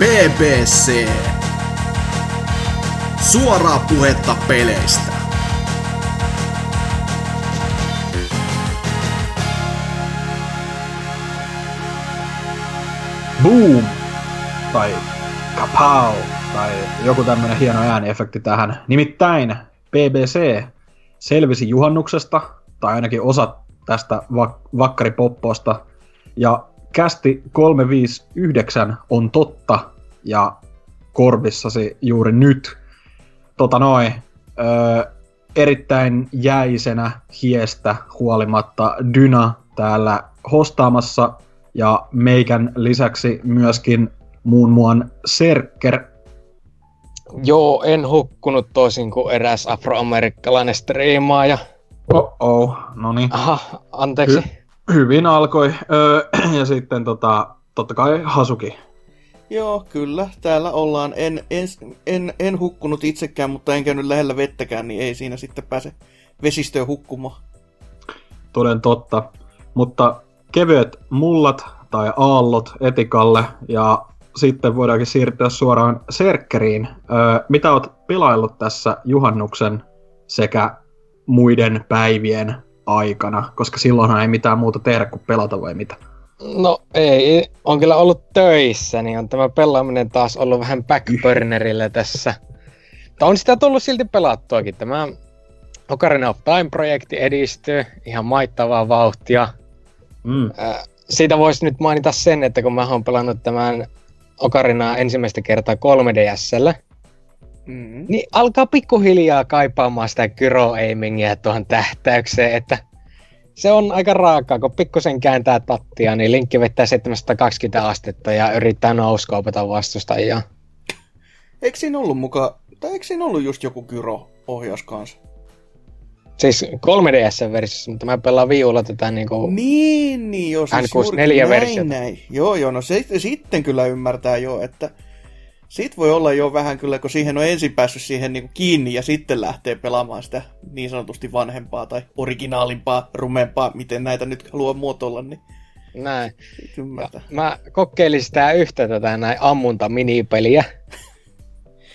BBC. Suoraa puhetta peleistä. Boom! Tai kapow! Tai joku tämmönen hieno ääniefekti tähän. Nimittäin BBC selvisi juhannuksesta, tai ainakin osa tästä vak- vakkaripopposta. Ja kästi 359 on totta, ja korvissasi juuri nyt. Tota noin, öö, erittäin jäisenä hiestä huolimatta Dyna täällä hostaamassa ja meikän lisäksi myöskin muun muan Serker. Joo, en hukkunut toisin kuin eräs afroamerikkalainen striimaaja. Oh-oh, no niin. Aha, anteeksi. Hy- hyvin alkoi. Öö, ja sitten tota, totta kai Hasuki. Joo, kyllä. Täällä ollaan. En, en, en, en hukkunut itsekään, mutta en käynyt lähellä vettäkään, niin ei siinä sitten pääse vesistöön hukkumaan. Toden totta. Mutta kevyet mullat tai aallot etikalle ja sitten voidaankin siirtyä suoraan Serkkeriin. Öö, mitä oot pelaillut tässä juhannuksen sekä muiden päivien aikana, koska silloinhan ei mitään muuta tehdä kuin pelata vai mitä? No ei, on kyllä ollut töissä, niin on tämä pelaaminen taas ollut vähän backburnerille tässä. Mutta on sitä tullut silti pelattuakin. Tämä Ocarina of Time-projekti edistyy ihan maittavaa vauhtia. Mm. Siitä voisi nyt mainita sen, että kun mä oon pelannut tämän Ocarinaa ensimmäistä kertaa 3DSllä, Mm. niin alkaa pikkuhiljaa kaipaamaan sitä gyro-aimingia tuohon tähtäykseen, että se on aika raakaa, kun pikkusen kääntää tattia, niin linkki vettää 720 astetta ja yrittää nouskoopata vastustajia. Eikö siinä ollut muka, tai eikö siinä ollut just joku gyro-ohjaus kanssa? Siis 3DS-versiossa, mutta mä pelaan viulla tätä niinku... Niin, niin joo, siis N64 juurikin näin, versiota. näin. Joo, joo, no se, sitten kyllä ymmärtää jo, että sit voi olla jo vähän kyllä, kun siihen on ensin päässyt siihen niin kiinni ja sitten lähtee pelaamaan sitä niin sanotusti vanhempaa tai originaalimpaa, rumempaa, miten näitä nyt haluaa muotoilla, niin Näin. ymmärtää. Mä kokeilin sitä yhtä tätä näin ammunta-minipeliä.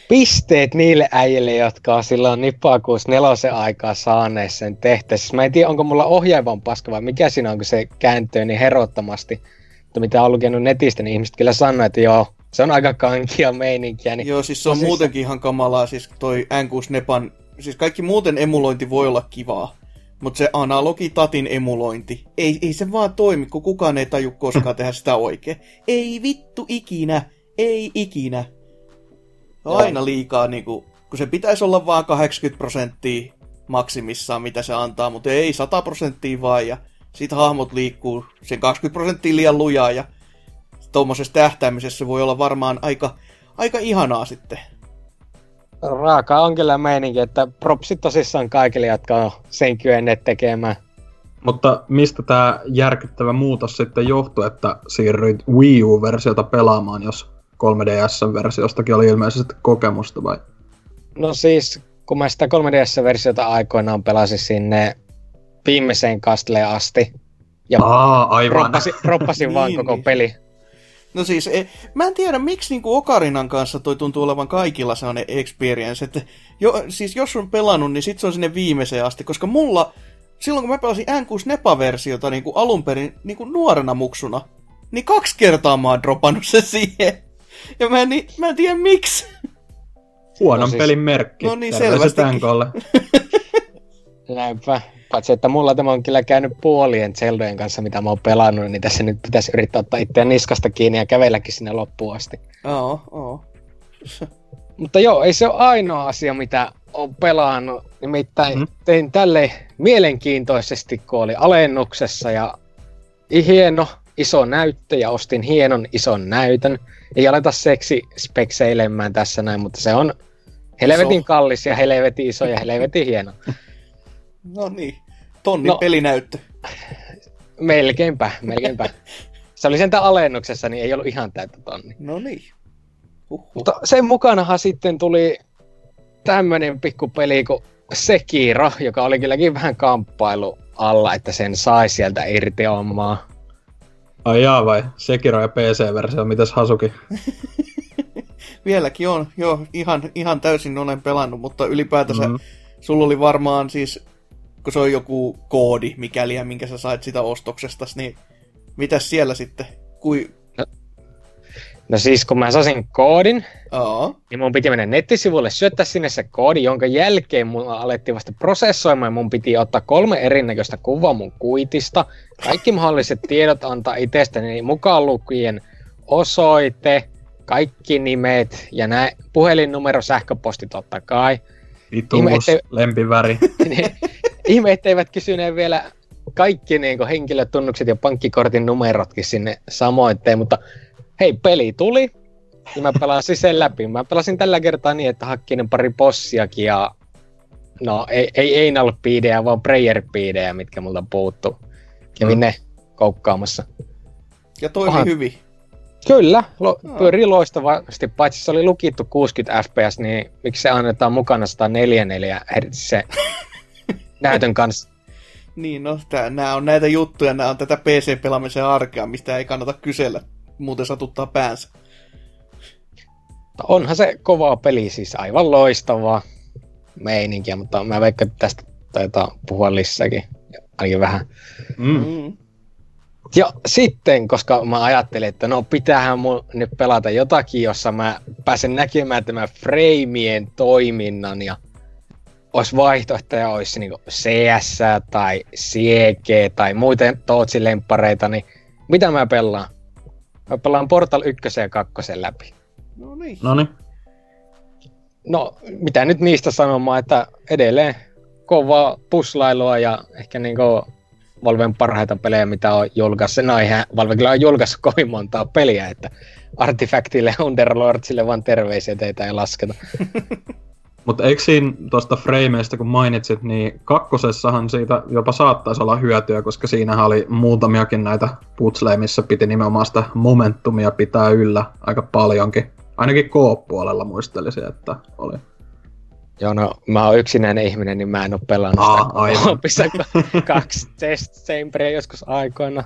Pisteet niille äijille, jotka on silloin Nippakuus nelosen aikaa saaneet sen tehtäessä. Mä en tiedä, onko mulla ohjaavan paska vai mikä siinä on, kun se kääntyy niin herottomasti. Mutta mitä on lukenut netistä, niin ihmiset kyllä sanoo, että joo, se on aika kankia meininkiä. Niin Joo, siis se on tosissaan- muutenkin ihan kamalaa, siis toi N6 Nepan, siis kaikki muuten emulointi voi olla kivaa, mutta se analogitatin emulointi, ei, ei se vaan toimi, kun kukaan ei taju koskaan tehdä sitä oikein. Ei vittu ikinä, ei ikinä. Aina liikaa, niinku, kun se pitäisi olla vaan 80 prosenttia maksimissaan, mitä se antaa, mutta ei 100 prosenttia vaan, ja sit hahmot liikkuu sen 20 prosenttia liian lujaa, ja tuommoisessa tähtäämisessä voi olla varmaan aika, aika ihanaa sitten. Raaka on kyllä meininki, että propsit tosissaan kaikille, jotka on sen kyenneet tekemään. Mutta mistä tämä järkyttävä muutos sitten johtuu, että siirryit Wii U-versiota pelaamaan, jos 3DS-versiostakin oli ilmeisesti kokemusta vai? No siis, kun mä sitä 3DS-versiota aikoinaan pelasin sinne viimeiseen kasteleen asti. Ja Aa, aivan. roppasin, roppasin vaan Niin, koko niin. peli. No siis, e, mä en tiedä miksi niinku Okarinan kanssa toi tuntuu olevan kaikilla sellainen experience, että jo, siis jos on pelannut, niin sit se on sinne viimeiseen asti, koska mulla, silloin kun mä pelasin N6 Nepa-versiota niinku alun perin niinku nuorena muksuna, niin kaksi kertaa mä oon dropannut se siihen. Ja mä en, ni- mä en tiedä miksi. Huonon No siis- pelin merkki. No niin. NKlle. Näinpä. Paitsi, että mulla tämä on kyllä käynyt puolien Zeldojen kanssa, mitä mä oon pelannut, niin tässä nyt pitäisi yrittää ottaa itseään niskasta kiinni ja kävelläkin sinne loppuun asti. Oo, oo. Mutta joo, ei se ole ainoa asia, mitä on pelannut. Nimittäin Mhm. mm. tein tälle mielenkiintoisesti, kun oli alennuksessa ja hieno iso näyttö ja ostin hienon ison näytön. Ei aleta seksi spekseilemään tässä näin, mutta se on helvetin kallis ja helvetin iso ja helvetin hieno. No niin, tonnin No. pelinäyttö. Melkeinpä, melkeinpä. Se oli sentään alennuksessa, niin ei ollut ihan täyttä tonni. No niin. Huhhuh. Mutta sen mukanahan sitten tuli tämmönen pikku peli kuin Sekiro, joka oli kylläkin vähän kamppailu alla, että sen sai sieltä irti omaa. Ai jaa vai? Sekiro ja PC-versio, mitäs Hasuki? Vieläkin on, joo, ihan, ihan täysin olen pelannut, mutta ylipäätänsä Mm. sulla oli varmaan siis, kun se on joku koodi, mikäli ja minkä sä sait sitä ostoksesta, niin mitäs siellä sitten? Kui... No siis kun mä sasin koodin, Aa, niin mun piti mennä nettisivulle, syöttää sinne se koodi, jonka jälkeen mun alettiin vasta prosessoimaan. Mun piti ottaa kolme erinäköistä kuvaa mun kuitista. Kaikki mahdolliset tiedot antaa itsestäni mukaan lukien osoite, kaikki nimet ja näin, puhelinnumero, sähköposti totta kai. Ituus, Ihme, ettei- lempiväri. Ihme, etteivät kysyneet vielä kaikki niin henkilötunnukset ja pankkikortin numerotkin sinne samoitteen, mutta hei, peli tuli ja mä pelasin sen läpi. Mä pelasin tällä kertaa niin, että hakkin pari bossiakin ja no ei, ei, ei ollut piidejä, vaan prayer piidejä, mitkä multa puuttu. Kävin Mm. ne koukkaamassa. ja toimi Aha. hyvin. Kyllä, lo, Joo. pyörii loistavasti, paitsi se oli lukittu 60 fps, niin miksi se annetaan mukana 144 Hz se näytön kanssa. Niin, no, tää, nää on näitä juttuja, nää on tätä PC-pelaamisen arkea, mistä ei kannata kysellä, muuten satuttaa päänsä. Mutta onhan se kova peli, siis aivan loistavaa meininkiä, mutta mä veikkaan, että tästä taitaa puhua lisääkin, ainakin vähän. Mm. Mm. Ja sitten, koska mä ajattelin, että no pitäähän mun nyt pelata jotakin, jossa mä pääsen näkemään tämän freimien toiminnan ja olisi vaihtoehtoja, olisi niinku CS tai CG tai muuten Tootsin lemppareita, niin mitä mä pelaan? Mä pelaan Portal 1 ja 2 läpi. No niin. No niin. No, mitä nyt niistä sanomaan, että edelleen kovaa puslailua ja ehkä niinku Valven parhaita pelejä, mitä on julkaissut. No eihän Valve kyllä on julkaissut kovin montaa peliä, että Artifactille Underlordsille vaan terveisiä teitä ei lasketa. Mutta eikö siinä tuosta frameista, kun mainitsit, niin kakkosessahan siitä jopa saattaisi olla hyötyä, koska siinähän oli muutamiakin näitä putsleja, missä piti nimenomaan sitä momentumia pitää yllä aika paljonkin. Ainakin K-puolella muistelisin, että oli. Joo, no mä oon yksinäinen ihminen, niin mä en oo pelannut Aa, sitä kaksi test chamberia joskus aikoina.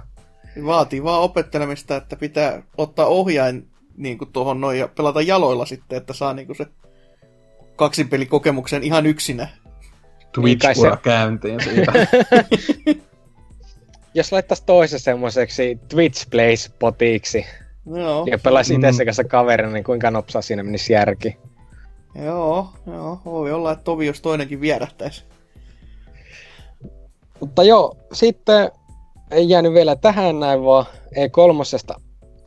Vaatii vaan opettelemista, että pitää ottaa ohjain niin kuin tuohon noin ja pelata jaloilla sitten, että saa niin kuin se kaksinpelikokemuksen ihan yksinä. Niin kai se- Twitch-ura käyntiin siitä. Jos laittaisi toisen semmoiseksi Twitch Plays potiksi Joo, ja pelaisi itse Mm. kanssa kaverina, niin kuinka nopsaa siinä menisi järki. joo, joo, voi olla, että tovi jos toinenkin vierähtäisi. Mutta joo, sitten ei jäänyt vielä tähän näin, vaan E3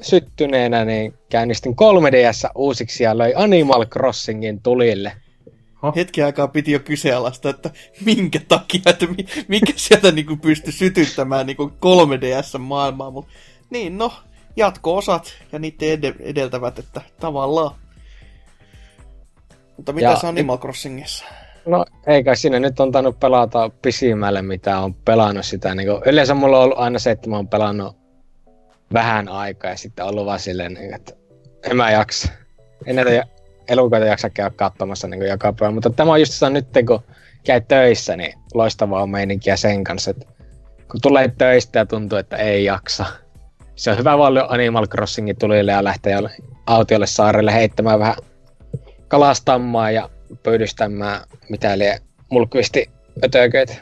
syttyneenä niin käynnistin 3DS uusiksi ja löi Animal Crossingin tulille. Hetken aikaa piti jo kyseenalaista, että minkä takia, että mi- mikä sieltä niinku pystyi sytyttämään niinku 3DS-maailmaa. Mut, niin no, jatko-osat ja niiden ed- edeltävät, että tavallaan. Mutta mitä se Animal Crossingissa? No eikä siinä nyt on tainnut pelata pisimmälle, mitä on pelannut sitä. Niin kuin, yleensä mulla on ollut aina se, että mä oon pelannut vähän aikaa ja sitten ollut vaan silleen, niin, että en mä jaksa. En näitä elukoita jaksa käydä katsomassa niin joka päivä. Mutta tämä on just se nyt, kun käy töissä, niin loistavaa meininkiä sen kanssa. Että kun tulee töistä ja tuntuu, että ei jaksa. Se on hyvä lyödä Animal Crossingin tulille ja lähteä autiolle saarelle heittämään vähän kalastamaan ja pyydystämään mitä liian mulkvisti ötököitä.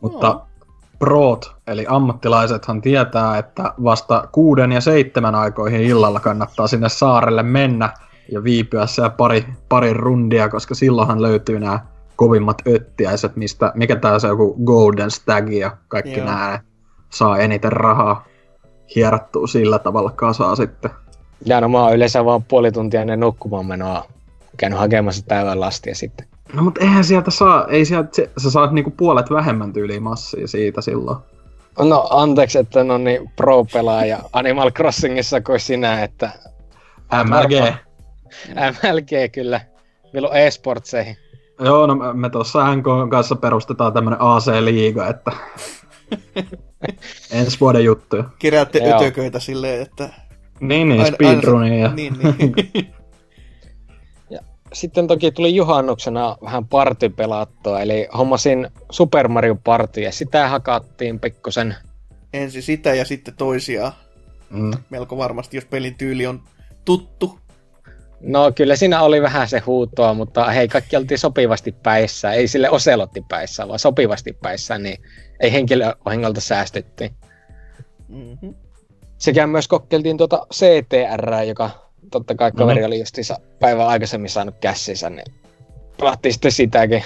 Mutta proot, eli ammattilaisethan tietää, että vasta kuuden ja seitsemän aikoihin illalla kannattaa sinne saarelle mennä ja viipyä siellä pari, pari rundia, koska silloinhan löytyy nämä kovimmat öttiäiset, mistä, mikä tää se joku Golden Stag ja kaikki Joo. nämä saa eniten rahaa hierottua sillä tavalla kasaa sitten. Ja no mä oon yleensä vaan puoli tuntia ennen nukkumaan menoa käynyt hakemassa päivän lastia sitten. No mutta eihän sieltä saa, ei sieltä, se- sä saat niinku puolet vähemmän tyyliä massia siitä silloin. No anteeksi, että no niin pro-pelaaja Animal Crossingissa kuin sinä, että MLG. MLG kyllä vilu e-sportseihin. Joo, no me- me tuossa NK kanssa perustetaan tämmönen AC-liiga, että ensi vuoden juttuja. Keräätte Joo. ötököitä silleen, että... Niin, niin, Aina- speedrunia. Ja... Niin, niin. Sitten toki tuli juhannuksena vähän party pelattua, eli hommasin Super Mario Party ja sitä hakattiin pikkusen. Ensin sitä ja sitten toisiaan. Mm. Melko varmasti, jos pelin tyyli on tuttu. No kyllä siinä oli vähän se huutoa, mutta hei, kaikki oltiin sopivasti päissä. Ei sille oselotti päissä, vaan sopivasti päissä, niin ei henkilövahingolta säästetty. Mm-hmm. Sekä myös kokeiltiin tuota CTR, joka totta kai kaveri mm-hmm. oli justiinsa päivän aikaisemmin saanut kässinsä, niin pelattiin sitten sitäkin.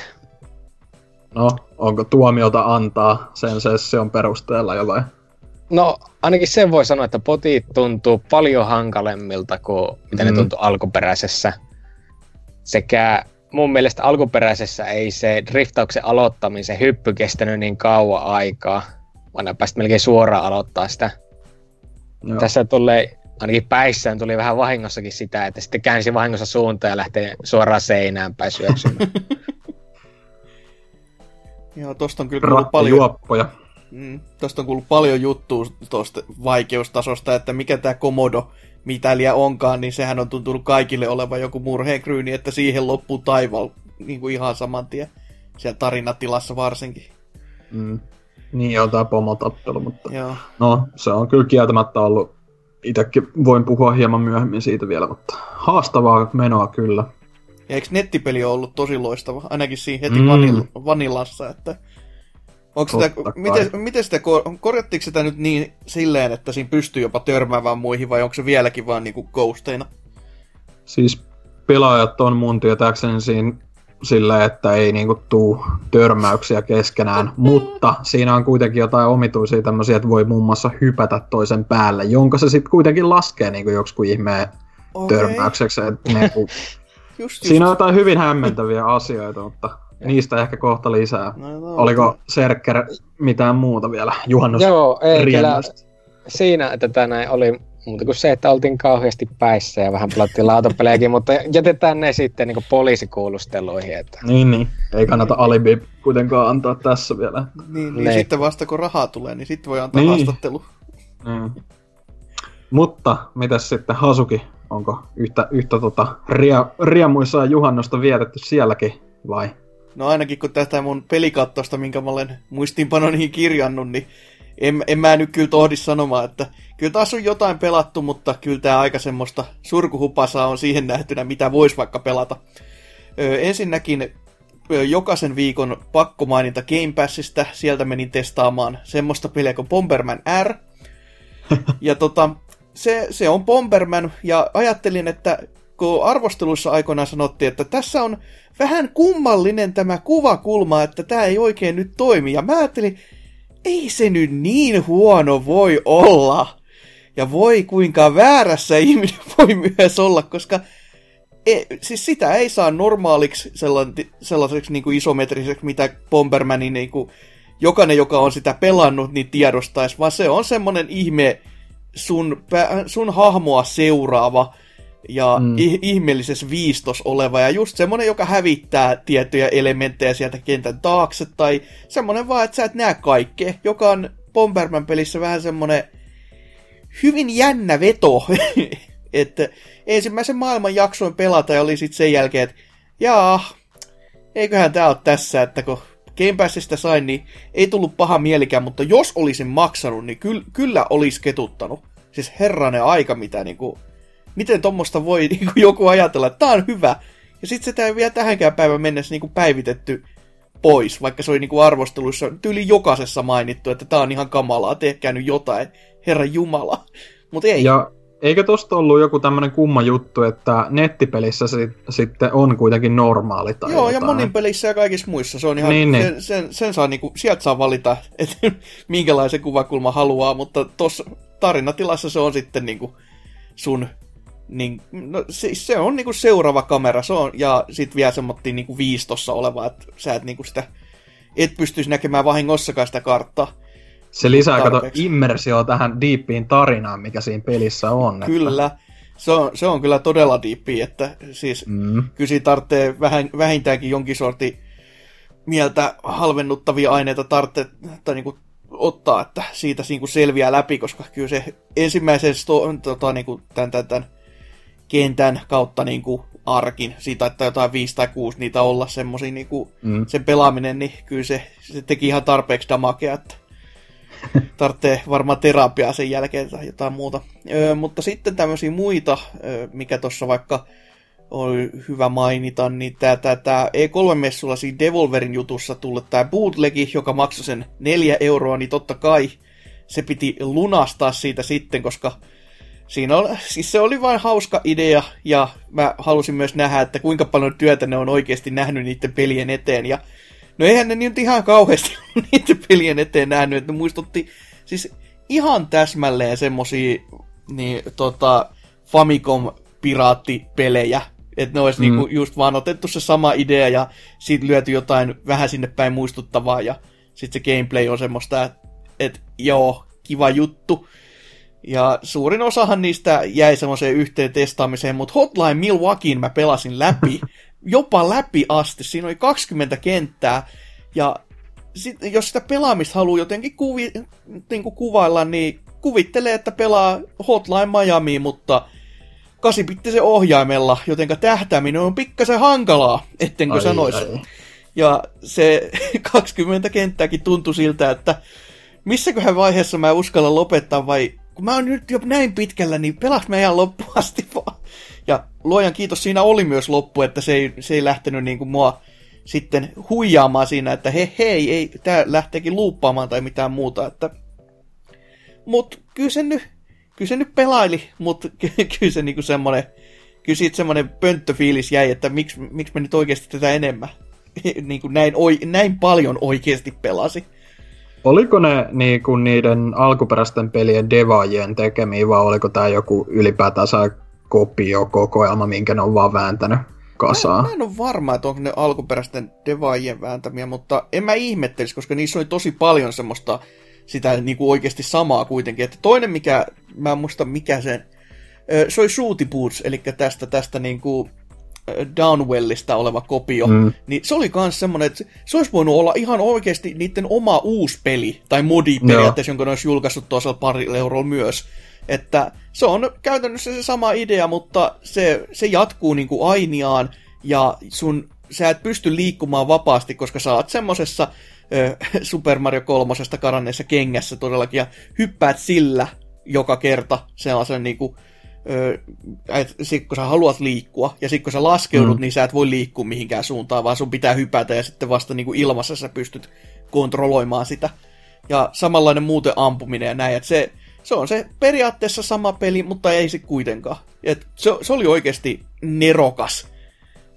No, onko tuomiota antaa sen session perusteella jo vai? No, ainakin sen voi sanoa, että potit tuntuu paljon hankalemmilta kuin mitä mm. ne tuntui alkuperäisessä. Sekä mun mielestä alkuperäisessä ei se driftauksen aloittamisen hyppy kestänyt niin kauan aikaa, vaan päästä melkein suoraan aloittaa sitä. Joo. Tässä tulee, ainakin päissään tuli vähän vahingossakin sitä, että sitten käänsi vahingossa suuntaan ja lähtee suoraan seinään päin syöksymään. Joo, tosta on kyllä paljon... Juoppoja. Mm, tosta on kuullut paljon juttua tuosta vaikeustasosta, että mikä tämä komodo mitäliä onkaan, niin sehän on tuntunut kaikille olevan joku murheenkryyni, että siihen loppuu taival niin kuin ihan saman tien. Siellä tarinatilassa varsinkin. Mm. Niin, on tämä pomotappelu, mutta Joo. no, se on kyllä kieltämättä ollut, itsekin voin puhua hieman myöhemmin siitä vielä, mutta haastavaa menoa kyllä. Ja eikö nettipeli ole ollut tosi loistava, ainakin siinä heti mm. vanil- vanillassa, että Onko sitä, miten, miten sitä, korjattiinko sitä nyt niin silleen, että siinä pystyy jopa törmäämään muihin, vai onko se vieläkin vaan niinku ghosteina? Siis pelaajat on mun tietääkseni siinä sillä, että ei niinku tuu törmäyksiä keskenään, mutta siinä on kuitenkin jotain omituisia tämmöisiä, että voi muun muassa hypätä toisen päälle, jonka se sitten kuitenkin laskee niinku joksikin ihmeen okay. törmäykseksi. Et niinku, just, just. Siinä on jotain hyvin hämmentäviä asioita, mutta Niistä ehkä kohta lisää. No, no, Oliko Serker mitään muuta vielä juhannus Joo, ei kyllä siinä, että tänään oli muuta kuin se, että oltiin kauheasti päissä ja vähän pelattiin lautapelejäkin, mutta jätetään ne sitten niin poliisikuulusteluihin. Että... Niin, niin. Ei kannata alibi kuitenkaan antaa tässä vielä. Niin, niin sitten vasta kun rahaa tulee, niin sitten voi antaa niin. haastattelu. Niin. Mutta mitäs sitten Hasuki? Onko yhtä, yhtä tota, ria, riemuisaa juhannosta vietetty sielläkin vai No ainakin kun tästä mun pelikattosta, minkä mä olen muistiinpanoniin kirjannut, niin en, en mä nyt kyllä tohdi sanomaan, että kyllä taas on jotain pelattu, mutta kyllä tämä aika semmoista surkuhupasaa on siihen nähtynä, mitä vois vaikka pelata. Ö, ensinnäkin jokaisen viikon pakko mainita Game Passista, sieltä menin testaamaan semmoista peliä kuin Bomberman R. Ja tota, se, se on Bomberman, ja ajattelin, että kun arvosteluissa aikoinaan sanottiin, että tässä on vähän kummallinen tämä kuvakulma, että tämä ei oikein nyt toimi. Ja mä ajattelin, ei se nyt niin huono voi olla. Ja voi kuinka väärässä ihminen voi myös olla, koska e, siis sitä ei saa normaaliksi sellaiseksi niin kuin isometriseksi, mitä Bombermanin niin kuin, jokainen, joka on sitä pelannut, niin tiedostaisi, vaan se on semmonen ihme sun, sun hahmoa seuraava ja mm. ihmeellisessä viistos oleva ja just semmonen, joka hävittää tiettyjä elementtejä sieltä kentän taakse tai semmonen vaan, että sä et näe kaikkea, joka on Bomberman-pelissä vähän semmonen hyvin jännä veto, että ensimmäisen maailman jaksoin pelata ja oli sitten sen jälkeen, että jaa, eiköhän tää ole tässä, että kun Game Passista sain, niin ei tullut paha mielikään, mutta jos olisin maksanut, niin ky- kyllä olisi ketuttanut. Siis herranen aika, mitä niinku miten tuommoista voi niin kuin joku ajatella, että tämä on hyvä. Ja sitten sitä ei vielä tähänkään päivän mennessä niin kuin päivitetty pois, vaikka se oli niin kuin arvosteluissa tyyli jokaisessa mainittu, että tämä on ihan kamalaa, tehkää nyt jotain, herra jumala. Mutta ei. Ja eikö tosta ollut joku tämmöinen kumma juttu, että nettipelissä sit, sitten on kuitenkin normaali tai Joo, jotain. ja monin pelissä ja kaikissa muissa. Se on ihan, niin, sen, niin. sen, sen saa niinku, sieltä saa valita, että minkälaisen kuvakulma haluaa, mutta tuossa tarinatilassa se on sitten niinku sun niin, no, se, se on niinku seuraava kamera, se on, ja sit vielä semmoinen niinku viistossa oleva, että sä et niinku sitä, et pystyisi näkemään vahingossakaan sitä karttaa. Se lisää, kato, immersio tähän diippiin tarinaan, mikä siinä pelissä on. Kyllä, että... se, on, se on kyllä todella diippi, että siis mm. kyllä siinä tarvitsee vähän, vähintäänkin jonkin sorti mieltä halvennuttavia aineita tarvitsee, tai niinku ottaa, että siitä niinku selviää läpi, koska kyllä se ensimmäisen sto, tota, niinku, tämän, tämän, tämän kentän kautta niin kuin arkin, siitä että jotain viisi tai kuusi niitä olla semmosia niin kuin mm. sen pelaaminen, niin kyllä se, se teki ihan tarpeeksi damakea, että tarvitsee varmaan terapiaa sen jälkeen tai jotain muuta. Öö, mutta sitten tämmöisiä muita, öö, mikä tuossa vaikka oli hyvä mainita, niin tämä, tämä E3-messulla siinä Devolverin jutussa tullut tämä bootlegi, joka maksoi sen neljä euroa, niin totta kai se piti lunastaa siitä sitten, koska siinä oli, siis se oli vain hauska idea, ja mä halusin myös nähdä, että kuinka paljon työtä ne on oikeasti nähnyt niiden pelien eteen, ja no eihän ne nyt ihan kauheasti niiden pelien eteen nähnyt, että ne muistutti siis ihan täsmälleen semmosia niin, tota, Famicom piraattipelejä, että ne olisi mm. niinku just vaan otettu se sama idea ja siitä lyöty jotain vähän sinne päin muistuttavaa ja sitten se gameplay on semmoista, että et, joo, kiva juttu. Ja suurin osahan niistä jäi semmoiseen yhteen testaamiseen, mutta Hotline Milwaukeein mä pelasin läpi, jopa läpi asti. Siinä oli 20 kenttää, ja sit, jos sitä pelaamista haluaa jotenkin kuvi, niin kuin kuvailla, niin kuvittelee, että pelaa Hotline Miami, mutta kasipittisen ohjaimella, jotenka tähtääminen on pikkasen hankalaa, ettenkö ai, sanoisi. Ai. Ja se 20 kenttääkin tuntui siltä, että missäköhän vaiheessa mä uskallan lopettaa vai kun mä oon nyt jo näin pitkällä, niin pelas meidän loppuun asti vaan. Ja luojan kiitos, siinä oli myös loppu, että se ei, se ei lähtenyt niin kuin mua sitten huijaamaan siinä, että he hei, ei, tää lähteekin luuppaamaan tai mitään muuta, että... Mut kyllä se nyt, kyllä se nyt pelaili, mutta kyllä se niinku semmonen, kyllä siitä semmonen pönttöfiilis jäi, että miksi, miksi me nyt oikeasti tätä enemmän, niin kuin näin, oi, näin paljon oikeasti pelasi. Oliko ne niinku niiden alkuperäisten pelien devaajien tekemiä, vai oliko tämä joku ylipäätänsä kopio-kokoelma, minkä ne on vaan vääntänyt kasaan? Mä, mä en ole varma, että onko ne alkuperäisten devaajien vääntämiä, mutta en mä ihmettelisi, koska niissä oli tosi paljon semmoista sitä niinku oikeasti samaa kuitenkin. Että toinen, mikä, mä en muista mikä sen, se oli Shooty Boots, eli tästä, tästä niinku Downwellista oleva kopio, mm. niin se oli myös semmoinen, että se olisi voinut olla ihan oikeasti niiden oma uusi peli, tai modi periaatteessa, jonka ne olisi julkaissut toisella parilla eurolla myös. Että se on käytännössä se sama idea, mutta se, se jatkuu niin kuin ainiaan, ja sun, sä et pysty liikkumaan vapaasti, koska sä oot semmosessa Super Mario 3 karanneessa kengässä todellakin, ja hyppäät sillä joka kerta sellaisen niin kuin, sit kun sä haluat liikkua, ja sitten kun sä laskeudut, mm. niin sä et voi liikkua mihinkään suuntaan, vaan sun pitää hypätä, ja sitten vasta niin kuin ilmassa sä pystyt kontrolloimaan sitä. Ja samanlainen muuten ampuminen ja näin, että se, se on se periaatteessa sama peli, mutta ei se kuitenkaan. Et se, se oli oikeasti nerokas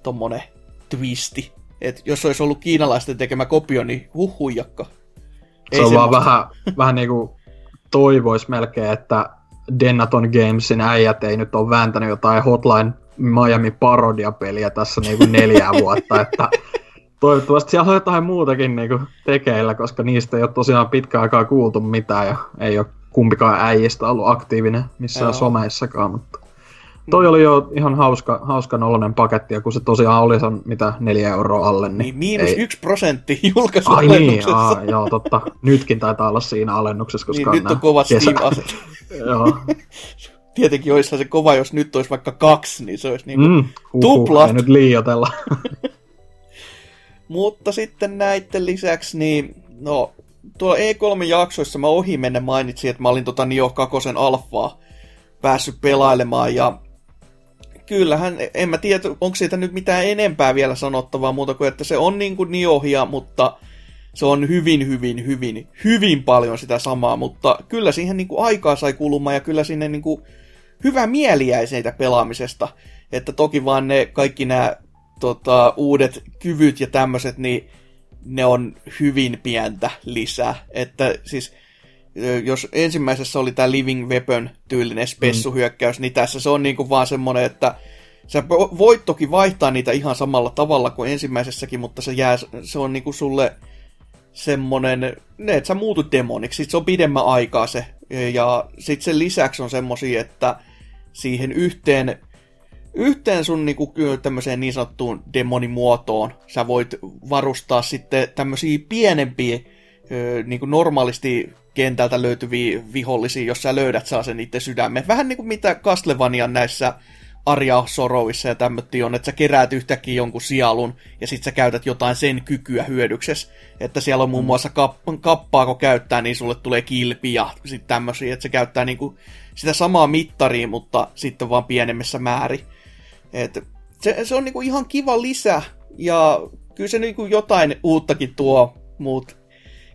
tommonen twisti. Et jos olisi ollut kiinalaisten tekemä kopio, niin huhujakka. Ei se on vaan vähän, vähän niinku toivois melkein, että Denaton Gamesin äijät ei nyt ole vääntänyt jotain Hotline Miami parodiapeliä tässä niinku neljää vuotta, että toivottavasti siellä on jotain muutakin niinku tekeillä, koska niistä ei ole tosiaan pitkään aikaa kuultu mitään ja ei ole kumpikaan äijistä ollut aktiivinen missään Joo. someissakaan, mutta toi oli jo ihan hauska, hauska nolonen paketti, ja kun se tosiaan oli sen, mitä neljä euroa alle, niin... Niin miinus ei... yksi prosentti. Ai niin, aa, joo totta. Nytkin taitaa olla siinä alennuksessa, koska niin, nyt on kovat kesä... Joo. Tietenkin olisi se kova, jos nyt olisi vaikka kaksi, niin se olisi niin mm, tuplat. Ei nyt liioitella. Mutta sitten näiden lisäksi, niin no, tuolla E3-jaksoissa mä ohi menne mainitsin, että mä olin tota Nio 2 alfaa päässyt pelailemaan ja kyllähän, en mä tiedä, onko siitä nyt mitään enempää vielä sanottavaa muuta kuin, että se on niin kuin Niohia, mutta se on hyvin, hyvin, hyvin, hyvin paljon sitä samaa, mutta kyllä siihen niin kuin aikaa sai kulumaan ja kyllä sinne niin kuin hyvä mieli jäi siitä pelaamisesta. Että toki vaan ne kaikki nämä tota, uudet kyvyt ja tämmöiset, niin ne on hyvin pientä lisää. Että siis jos ensimmäisessä oli tämä Living Weapon tyylinen spessuhyökkäys, mm. niin tässä se on niinku vaan semmoinen, että sä voit toki vaihtaa niitä ihan samalla tavalla kuin ensimmäisessäkin, mutta se, jää, se on niinku sulle semmonen, että sä muutut demoniksi, sit se on pidemmän aikaa se, ja sitten sen lisäksi on semmosia, että siihen yhteen, yhteen sun niinku tämmöiseen niin sanottuun demonimuotoon sä voit varustaa sitten tämmöisiä pienempiä, niin kuin normaalisti kentältä löytyviä vihollisia, jos sä löydät saa sen itse sydämen. Vähän niin kuin mitä Castlevanian näissä Arja Soroissa ja tämmötti on, että sä keräät yhtäkkiä jonkun sialun ja sit sä käytät jotain sen kykyä hyödyksessä. Että siellä on muun mm. muassa kap- kappaa, kun käyttää, niin sulle tulee kilpi ja sit tämmösiä, että se käyttää niinku sitä samaa mittaria, mutta sitten vaan pienemmissä määrin. Et se, se on niinku ihan kiva lisä, ja kyllä se niinku jotain uuttakin tuo, mutta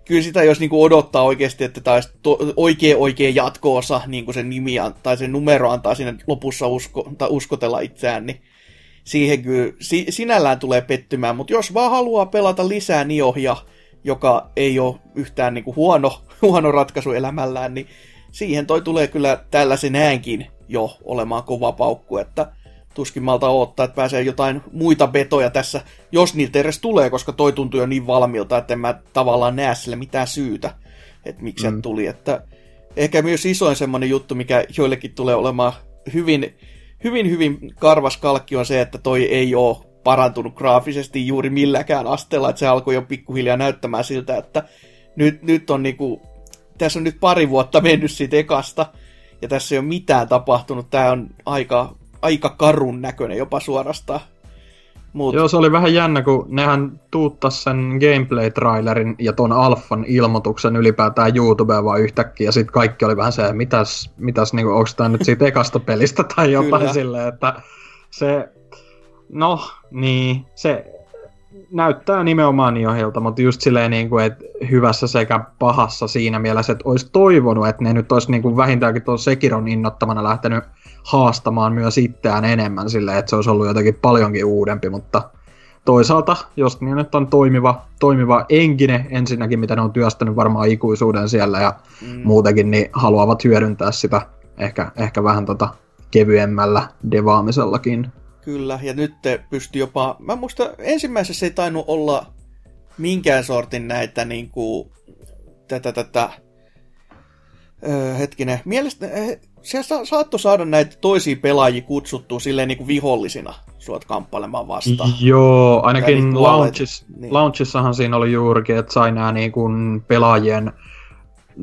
kyllä sitä jos niinku odottaa oikeasti, että tämä olisi to, oikea oikea jatko-osa, niin kuin se nimi tai se numero antaa sinne lopussa usko, tai uskotella itseään, niin siihen kyllä si, sinällään tulee pettymään, mutta jos vaan haluaa pelata lisää Niohia, joka ei ole yhtään niinku huono, huono ratkaisu elämällään, niin siihen toi tulee kyllä tällaisenäänkin jo olemaan kova paukku, että tuskin malta odottaa, että pääsee jotain muita betoja tässä, jos niiltä edes tulee, koska toi tuntuu jo niin valmiilta, että en mä tavallaan näe sille mitään syytä, että miksi mm. tuli. Että ehkä myös isoin semmoinen juttu, mikä joillekin tulee olemaan hyvin, hyvin, hyvin karvas kalkki on se, että toi ei ole parantunut graafisesti juuri milläkään asteella, että se alkoi jo pikkuhiljaa näyttämään siltä, että nyt, nyt on niinku, tässä on nyt pari vuotta mennyt siitä ekasta, ja tässä ei ole mitään tapahtunut. Tämä on aika aika karun näköinen jopa suorastaan. Mut... Joo, se oli vähän jännä, kun nehän tuuttas sen gameplay-trailerin ja ton alfan ilmoituksen ylipäätään YouTubeen vaan yhtäkkiä, ja sitten kaikki oli vähän se, mitäs, mitäs niinku, onko tämä nyt siitä ekasta pelistä tai jotain silleen, että se, no, niin, se näyttää nimenomaan Niohilta, mutta just silleen, niin kuin, että hyvässä sekä pahassa siinä mielessä, että olisi toivonut, että ne nyt olisi niin kuin vähintäänkin tuon Sekiron innottamana lähtenyt haastamaan myös itseään enemmän silleen, että se olisi ollut jotenkin paljonkin uudempi, mutta toisaalta, jos niin nyt on toimiva, toimiva enkine ensinnäkin, mitä ne on työstänyt varmaan ikuisuuden siellä ja mm. muutenkin, niin haluavat hyödyntää sitä ehkä, ehkä vähän tota kevyemmällä devaamisellakin. Kyllä, ja nyt te pystyy jopa, mä muista ensimmäisessä ei tainnut olla minkään sortin näitä niin kuin, tätä, tätä, öö, hetkinen, mielestä, se sa- saattoi saada näitä toisia pelaajia kutsuttua silleen niin kuin vihollisina suot kamppailemaan vastaan. Joo, ainakin launchis, niin. launchissahan siinä oli juurikin, että sai nämä niin kuin pelaajien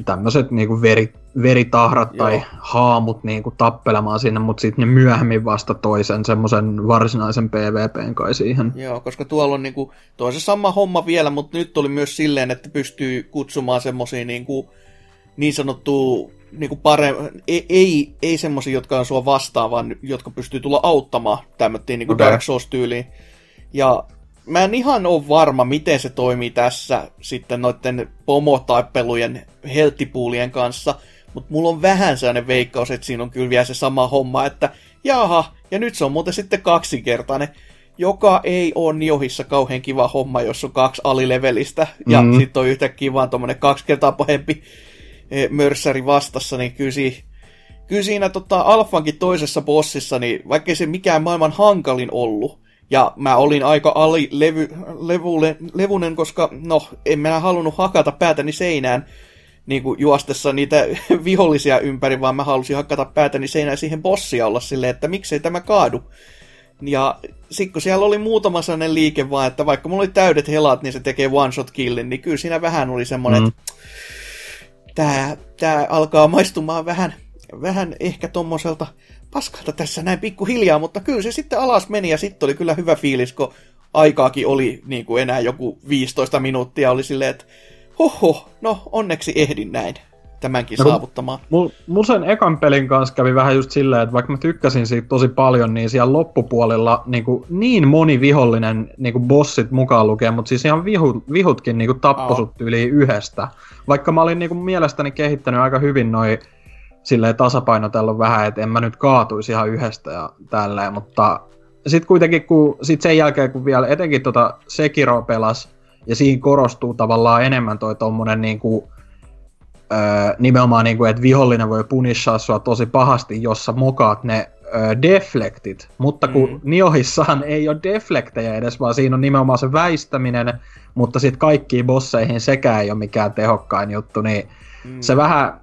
tämmöiset niin kuin veri, veritahrat Joo. tai haamut niin kuin tappelemaan sinne, mutta sitten ne myöhemmin vasta toisen semmoisen varsinaisen PvPn kai siihen. Joo, koska tuolla on niin kuin, toisen sama homma vielä, mutta nyt oli myös silleen, että pystyy kutsumaan semmoisia niin, kuin, niin sanottua niinku pare... ei, ei, ei semmosia, jotka on sua vastaan, vaan jotka pystyy tulla auttamaan tämmöttiin niinku okay. Dark Souls-tyyliin. Ja mä en ihan ole varma, miten se toimii tässä sitten noiden pomotaipelujen helttipuulien kanssa, mutta mulla on vähän sellainen veikkaus, että siinä on kyllä vielä se sama homma, että jaha, ja nyt se on muuten sitten kaksinkertainen, joka ei ole Niohissa kauhean kiva homma, jos on kaksi alilevelistä, ja mm-hmm. sitten on yhtäkkiä vaan tommonen kaksi kertaa pahempi E, mörssäri vastassa, niin kyllä, si- kyllä siinä tota, Alfankin toisessa bossissa, niin vaikka se mikään maailman hankalin ollut, ja mä olin aika alilevy, levule, levunen, koska no, en mä halunnut hakata päätäni seinään niin kuin juostessa niitä vihollisia ympäri, vaan mä halusin hakata päätäni seinään siihen bossia olla silleen, että miksei tämä kaadu. Ja sitten kun siellä oli muutama sellainen liike vaan, että vaikka mulla oli täydet helat, niin se tekee one shot killin, niin kyllä siinä vähän oli semmoinen, mm. että tää, tää alkaa maistumaan vähän, vähän ehkä tommoselta paskalta tässä näin pikkuhiljaa, mutta kyllä se sitten alas meni ja sitten oli kyllä hyvä fiilis, kun aikaakin oli niin kuin enää joku 15 minuuttia, oli silleen, että hoho, no onneksi ehdin näin tämänkin no, saavuttamaan. Mulla sen ekan pelin kanssa kävi vähän just silleen, että vaikka mä tykkäsin siitä tosi paljon, niin siellä loppupuolella niin, kuin, niin moni vihollinen niin kuin bossit mukaan lukee, mutta siis ihan vihu, vihutkin niin tapposut oh. yli yhdestä. Vaikka mä olin niin kuin, mielestäni kehittänyt aika hyvin noin silleen tasapainotellut vähän, että en mä nyt kaatuisi ihan yhdestä ja tälleen, mutta sitten kuitenkin kun, sit sen jälkeen kun vielä etenkin tota Sekiro pelas, ja siinä korostuu tavallaan enemmän toi tommonen niinku, öö, nimenomaan niinku, että vihollinen voi punishaa sua tosi pahasti, jos sä mokaat ne öö, deflektit, mutta kun mm. Niohissahan ei ole deflektejä edes, vaan siinä on nimenomaan se väistäminen, mutta sitten kaikkiin bosseihin sekään ei ole mikään tehokkain juttu, niin mm. se vähän,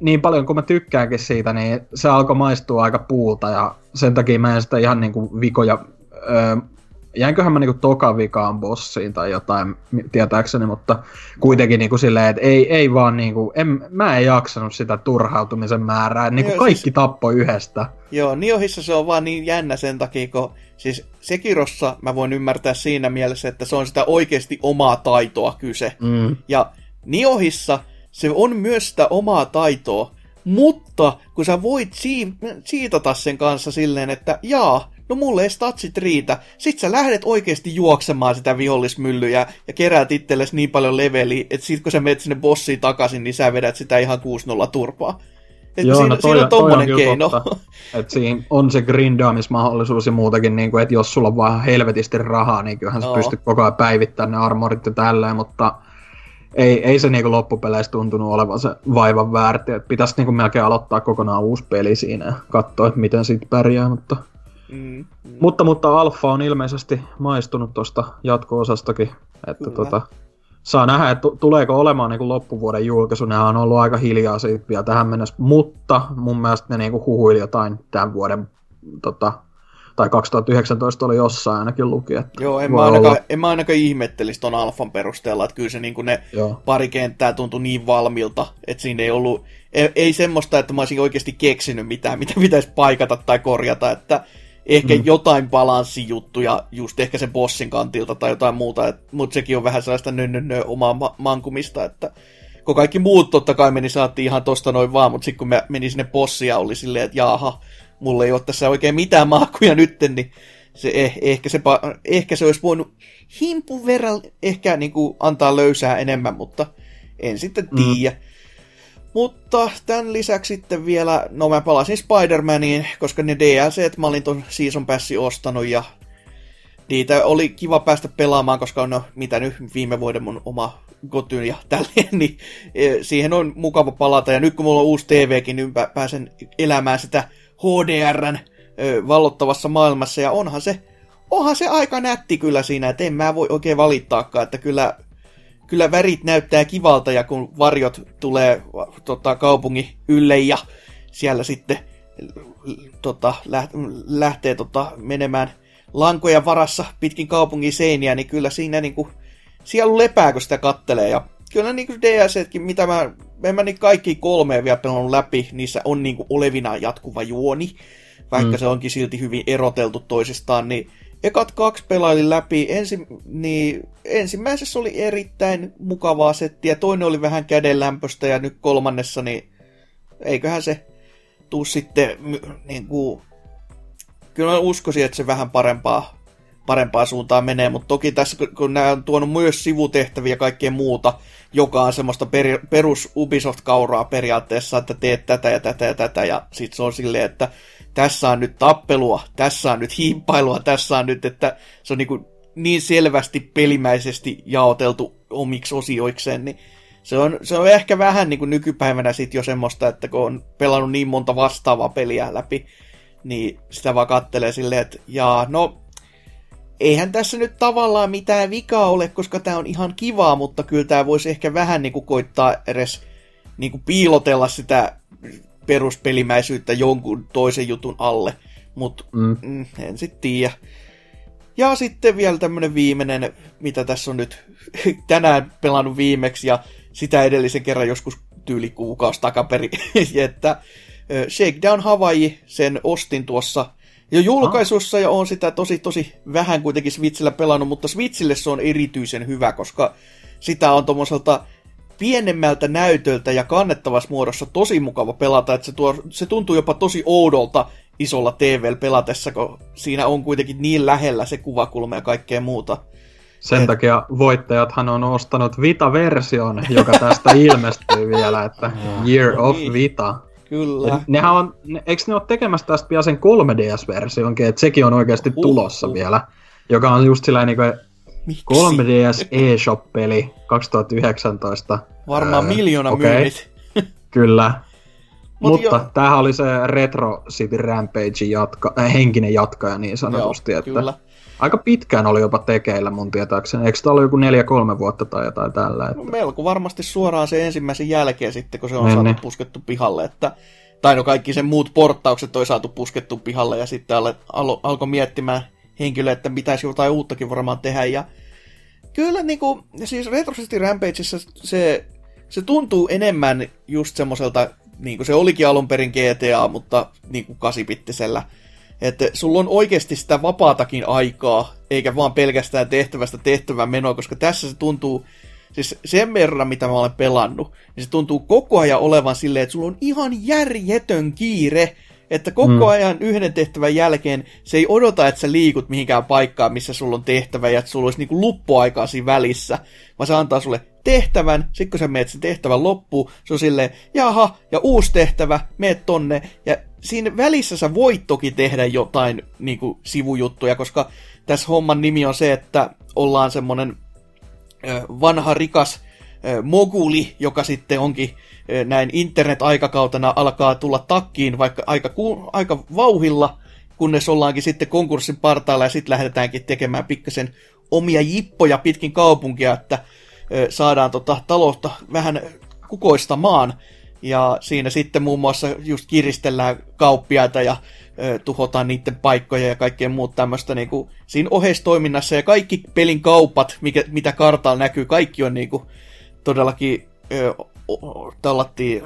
niin paljon kuin mä tykkäänkin siitä, niin se alkoi maistua aika puulta ja sen takia mä en sitä ihan niinku vikoja öö, jäinköhän mä niinku toka vikaan bossiin tai jotain tietääkseni, mutta kuitenkin niinku silleen, että ei, ei vaan niinku, en, mä en jaksanut sitä turhautumisen määrää, niinku Joo, kaikki siis, tappoi yhdestä. Joo, Niohissa se on vaan niin jännä sen takia, kun siis Sekirossa mä voin ymmärtää siinä mielessä, että se on sitä oikeasti omaa taitoa kyse. Mm. Ja Niohissa se on myös sitä omaa taitoa, mutta kun sä voit siitata sen kanssa silleen, että jaa, no mulle ei statsit riitä. Sit sä lähdet oikeasti juoksemaan sitä vihollismyllyä ja keräät itsellesi niin paljon leveliä, että sit kun sä menet sinne bossiin takaisin, niin sä vedät sitä ihan 6-0 turpaa. Et Joo, siinä, no toi, siinä on toi on tommonen keino. totta. Että siinä on se grindaamismahdollisuus ja muutakin, niin kuin, että jos sulla on vaan helvetisti rahaa, niin kyllähän sä Joo. pystyt koko ajan päivittämään ne armorit ja tälleen, mutta ei, ei se niinku loppupeleissä tuntunut olevan se vaivan väärti. Pitäisi niinku melkein aloittaa kokonaan uusi peli siinä ja katsoa, että miten siitä pärjää. Mutta, Mm, mm. mutta, mutta Alfa on ilmeisesti maistunut tuosta jatko-osastakin. Että Kyllä. tota, saa nähdä, että tu- tuleeko olemaan niinku loppuvuoden julkaisu. Nehän on ollut aika hiljaa vielä tähän mennessä, mutta mun mielestä ne niinku huhuili jotain tämän vuoden, tota, tai 2019 oli jossain ainakin luki. Että Joo, en mä, ainakaan, olla. en mä ainakaan ihmettelisi ton alfan perusteella, että kyllä se niin ne Joo. pari kenttää tuntui niin valmilta, että siinä ei ollut, ei, ei semmoista, että mä olisin oikeasti keksinyt mitään, mitä pitäisi paikata tai korjata, että ehkä mm. Mm. jotain balanssijuttuja just ehkä sen bossin kantilta tai jotain muuta, mutta sekin on vähän sellaista nö, nö, nö, omaa ma- mankumista, että kun kaikki muut totta kai meni saatiin ihan tosta noin vaan, mutta sitten kun mä menin sinne bossiin ja oli silleen, että jaaha, mulla ei ole tässä oikein mitään mahkuja nytten, niin se, eh, ehkä, se, ehkä se olisi voinut himpun verran ehkä niin kuin, antaa löysää enemmän, mutta en sitten tiedä. Mm. Mutta tämän lisäksi sitten vielä, no mä palasin Spider-Maniin, koska ne DLC, mä olin ton Season Passin ostanut ja niitä oli kiva päästä pelaamaan, koska on no, mitä nyt viime vuoden mun oma gotyn ja tälleen, niin eh, siihen on mukava palata. Ja nyt kun mulla on uusi TVkin, niin pä- pääsen elämään sitä HDRn vallottavassa maailmassa. Ja onhan se, onhan se aika nätti kyllä siinä, että en mä voi oikein valittaakaan, että kyllä, kyllä värit näyttää kivalta ja kun varjot tulee tota, kaupungin ylle ja siellä sitten tota, läht- lähtee tota, menemään lankojen varassa pitkin kaupungin seiniä, niin kyllä siinä niinku, siellä lepää, kun sitä kattelee. Ja kyllä niinku DLCtkin, mitä mä, en mä niin kaikki kolme vielä pelannut läpi, niissä on niinku olevina jatkuva juoni, vaikka mm. se onkin silti hyvin eroteltu toisistaan, niin ekat kaksi pelailin läpi. Ensi, niin ensimmäisessä oli erittäin mukavaa settiä, toinen oli vähän kädenlämpöstä ja nyt kolmannessa, niin eiköhän se tuu sitten niin kuin, kyllä mä uskoisin, että se vähän parempaa, parempaa suuntaan menee, mutta toki tässä, kun- nämä on tuonut myös sivutehtäviä ja kaikkea muuta, joka on semmoista per, perus Ubisoft-kauraa periaatteessa, että teet tätä ja tätä ja tätä, ja sit se on silleen, että tässä on nyt tappelua, tässä on nyt hiippailua, tässä on nyt, että se on niin, kuin niin selvästi pelimäisesti jaoteltu omiksi osioikseen, niin se on, se on ehkä vähän niin kuin nykypäivänä sit jo semmoista, että kun on pelannut niin monta vastaavaa peliä läpi, niin sitä vaan kattelee silleen, että jaa, no eihän tässä nyt tavallaan mitään vikaa ole, koska tämä on ihan kivaa, mutta kyllä tämä voisi ehkä vähän niin kuin koittaa edes niin kuin piilotella sitä peruspelimäisyyttä jonkun toisen jutun alle, mutta Mm. mm, en sitten tiedä. Ja sitten vielä tämmönen viimeinen, mitä tässä on nyt tänään pelannut viimeksi ja sitä edellisen kerran joskus tyyli kuukausi takaperin, että Shakedown Hawaii, sen ostin tuossa jo julkaisussa ja on sitä tosi tosi vähän kuitenkin Switchillä pelannut, mutta Switchille se on erityisen hyvä, koska sitä on tommoselta pienemmältä näytöltä ja kannettavassa muodossa tosi mukava pelata, että se, tuo, se tuntuu jopa tosi oudolta isolla TVllä pelatessa, kun siinä on kuitenkin niin lähellä se kuvakulma ja kaikkea muuta. Sen Et- takia voittajathan on ostanut Vita-version, joka tästä ilmestyy vielä, että Year of Niin. Vita. Kyllä. Nehän on, ne, eikö ne ole tekemässä tästä pian sen 3DS-versionkin, että sekin on oikeasti Huhhuh. tulossa vielä. Joka on just sillä niin Miksi? 3DS eShop-peli 2019. Varmaan Ää, miljoona okei. myynnit. Kyllä. Mut Mutta joo. tämähän oli se Retro City Rampage jatka, äh, henkinen jatkaja niin sanotusti, Joo, että kyllä. aika pitkään oli jopa tekeillä mun tietääkseni. Eikö tämä ollut joku 4-3 vuotta tai jotain tällä? Että... No, melko varmasti suoraan sen ensimmäisen jälkeen sitten, kun se on Niin, saatu niin. puskettu pihalle. Että, tai no kaikki sen muut porttaukset on saatu puskettu pihalle ja sitten al, al, alkoi miettimään henkilö, että pitäisi jotain uuttakin varmaan tehdä. Ja kyllä niin kuin, siis Retro City Rampageissa se, se tuntuu enemmän just semmoiselta, niin kuin se olikin alun perin GTA, mutta niin kuin kasipittisellä. Että sulla on oikeasti sitä vapaatakin aikaa, eikä vaan pelkästään tehtävästä tehtävän menoa, koska tässä se tuntuu, siis sen verran mitä mä olen pelannut, niin se tuntuu koko ajan olevan silleen, että sulla on ihan järjetön kiire Että koko Mm. ajan yhden tehtävän jälkeen se ei odota, että sä liikut mihinkään paikkaan, missä sulla on tehtävä ja että sulla olisi niinku luppuaikaa siinä välissä, vaan se antaa sulle tehtävän, sit kun sä meet sen tehtävän loppuun, se on silleen, jaha, ja uusi tehtävä, meet tonne, ja siinä välissä sä voit toki tehdä jotain niinku sivujuttuja, koska tässä homman nimi on se, että ollaan semmonen vanha rikas moguli, joka sitten onkin näin internet-aikakautena alkaa tulla takkiin vaikka aika, ku, aika vauhilla, kunnes ollaankin sitten konkurssin partaalla ja sitten lähdetäänkin tekemään pikkasen omia jippoja pitkin kaupunkia, että saadaan tota taloutta vähän kukoistamaan. Ja siinä sitten muun muassa just kiristellään kauppiaita ja ö, tuhotaan niiden paikkoja ja kaikkea muut tämmöistä niinku, siinä oheistoiminnassa. Ja kaikki pelin kaupat, mikä, mitä kartalla näkyy, kaikki on niinku, todellakin ö, tallattiin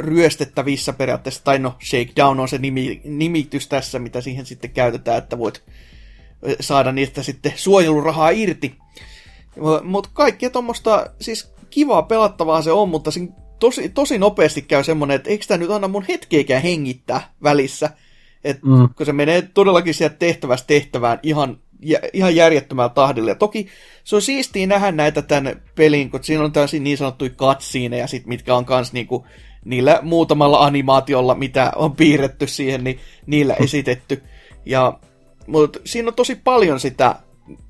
ryöstettävissä periaatteessa, tai no Shakedown on se nimi, nimitys tässä, mitä siihen sitten käytetään, että voit saada niistä sitten suojelurahaa irti. Mutta kaikkea tuommoista, siis kivaa pelattavaa se on, mutta siinä tosi, tosi nopeasti käy semmonen, että eikö tämä nyt anna mun hetkeäkään hengittää välissä. Et Mm. kun se menee todellakin sieltä tehtävästä tehtävään ihan, ihan järjettömällä tahdilla. Ja toki se on siistiä nähdä näitä tämän pelin, kun siinä on tällaisia niin sanottuja katsiineja, sit, mitkä on kans niinku, niillä muutamalla animaatiolla, mitä on piirretty siihen, niin niillä esitetty. Ja, mutta siinä on tosi paljon sitä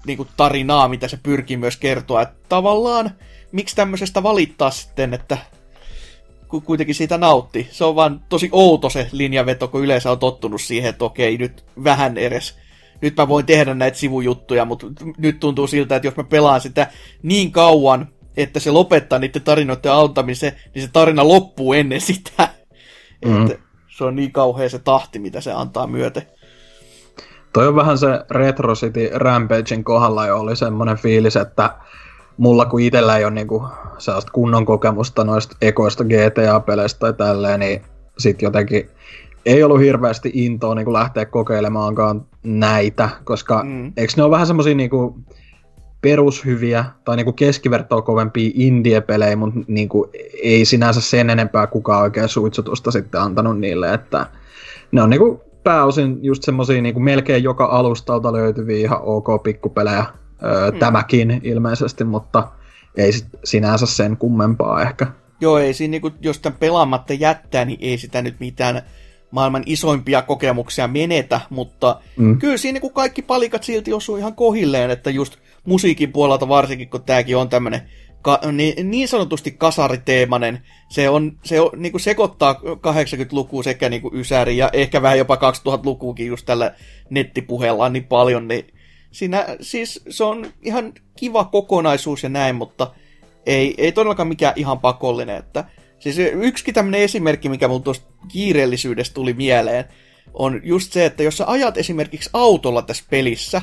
niinku, tarinaa, mitä se pyrkii myös kertoa. Että tavallaan, miksi tämmöisestä valittaa sitten, että ku- kuitenkin siitä nautti. Se on vaan tosi outo se linjaveto, kun yleensä on tottunut siihen, että okei, nyt vähän edes. Nyt mä voin tehdä näitä sivujuttuja, mutta nyt tuntuu siltä, että jos mä pelaan sitä niin kauan, että se lopettaa niiden tarinoiden auttamisen, niin se tarina loppuu ennen sitä. Mm. Että se on niin kauhea se tahti, mitä se antaa myöten. Toi on vähän se Retro City Rampagein kohdalla jo oli semmoinen fiilis, että mulla kun itellä ei ole niinku sellaista kunnon kokemusta noista ekoista GTA-peleistä tai tälleen, niin sit jotenkin ei ollut hirveästi intoa niinku lähteä kokeilemaankaan näitä, koska Mm. eikö ne ole vähän semmosia niinku perushyviä tai niinku keskivertoa kovempia indie-pelejä, mutta niinku ei sinänsä sen enempää kukaan oikein suitsutusta sitten antanut niille, että ne on niinku pääosin just semmosia niinku melkein joka alustalta löytyviä ihan ok pikkupelejä, öö, Mm. tämäkin ilmeisesti, mutta ei sit sinänsä sen kummempaa ehkä. Joo, ei siinä, niinku, jos tämän pelaamatta jättää, niin ei sitä nyt mitään maailman isoimpia kokemuksia menetä, mutta Mm. kyllä siinä niinku kaikki palikat silti osuu ihan kohilleen, että just musiikin puolelta varsinkin, kun tämäkin on tämmönen ka- niin, niin sanotusti kasariteemainen, se, on, se on, niinku sekoittaa 80-lukua sekä niinku Ysäri ja ehkä vähän jopa 2000-lukuukin just tällä nettipuheella niin paljon, niin siinä siis se on ihan kiva kokonaisuus ja näin, mutta ei, ei todellakaan mikään ihan pakollinen. Että, siis yksikin tämmöinen esimerkki, mikä mulla tuosta kiireellisyydestä tuli mieleen, on just se, että jos sä ajat esimerkiksi autolla tässä pelissä,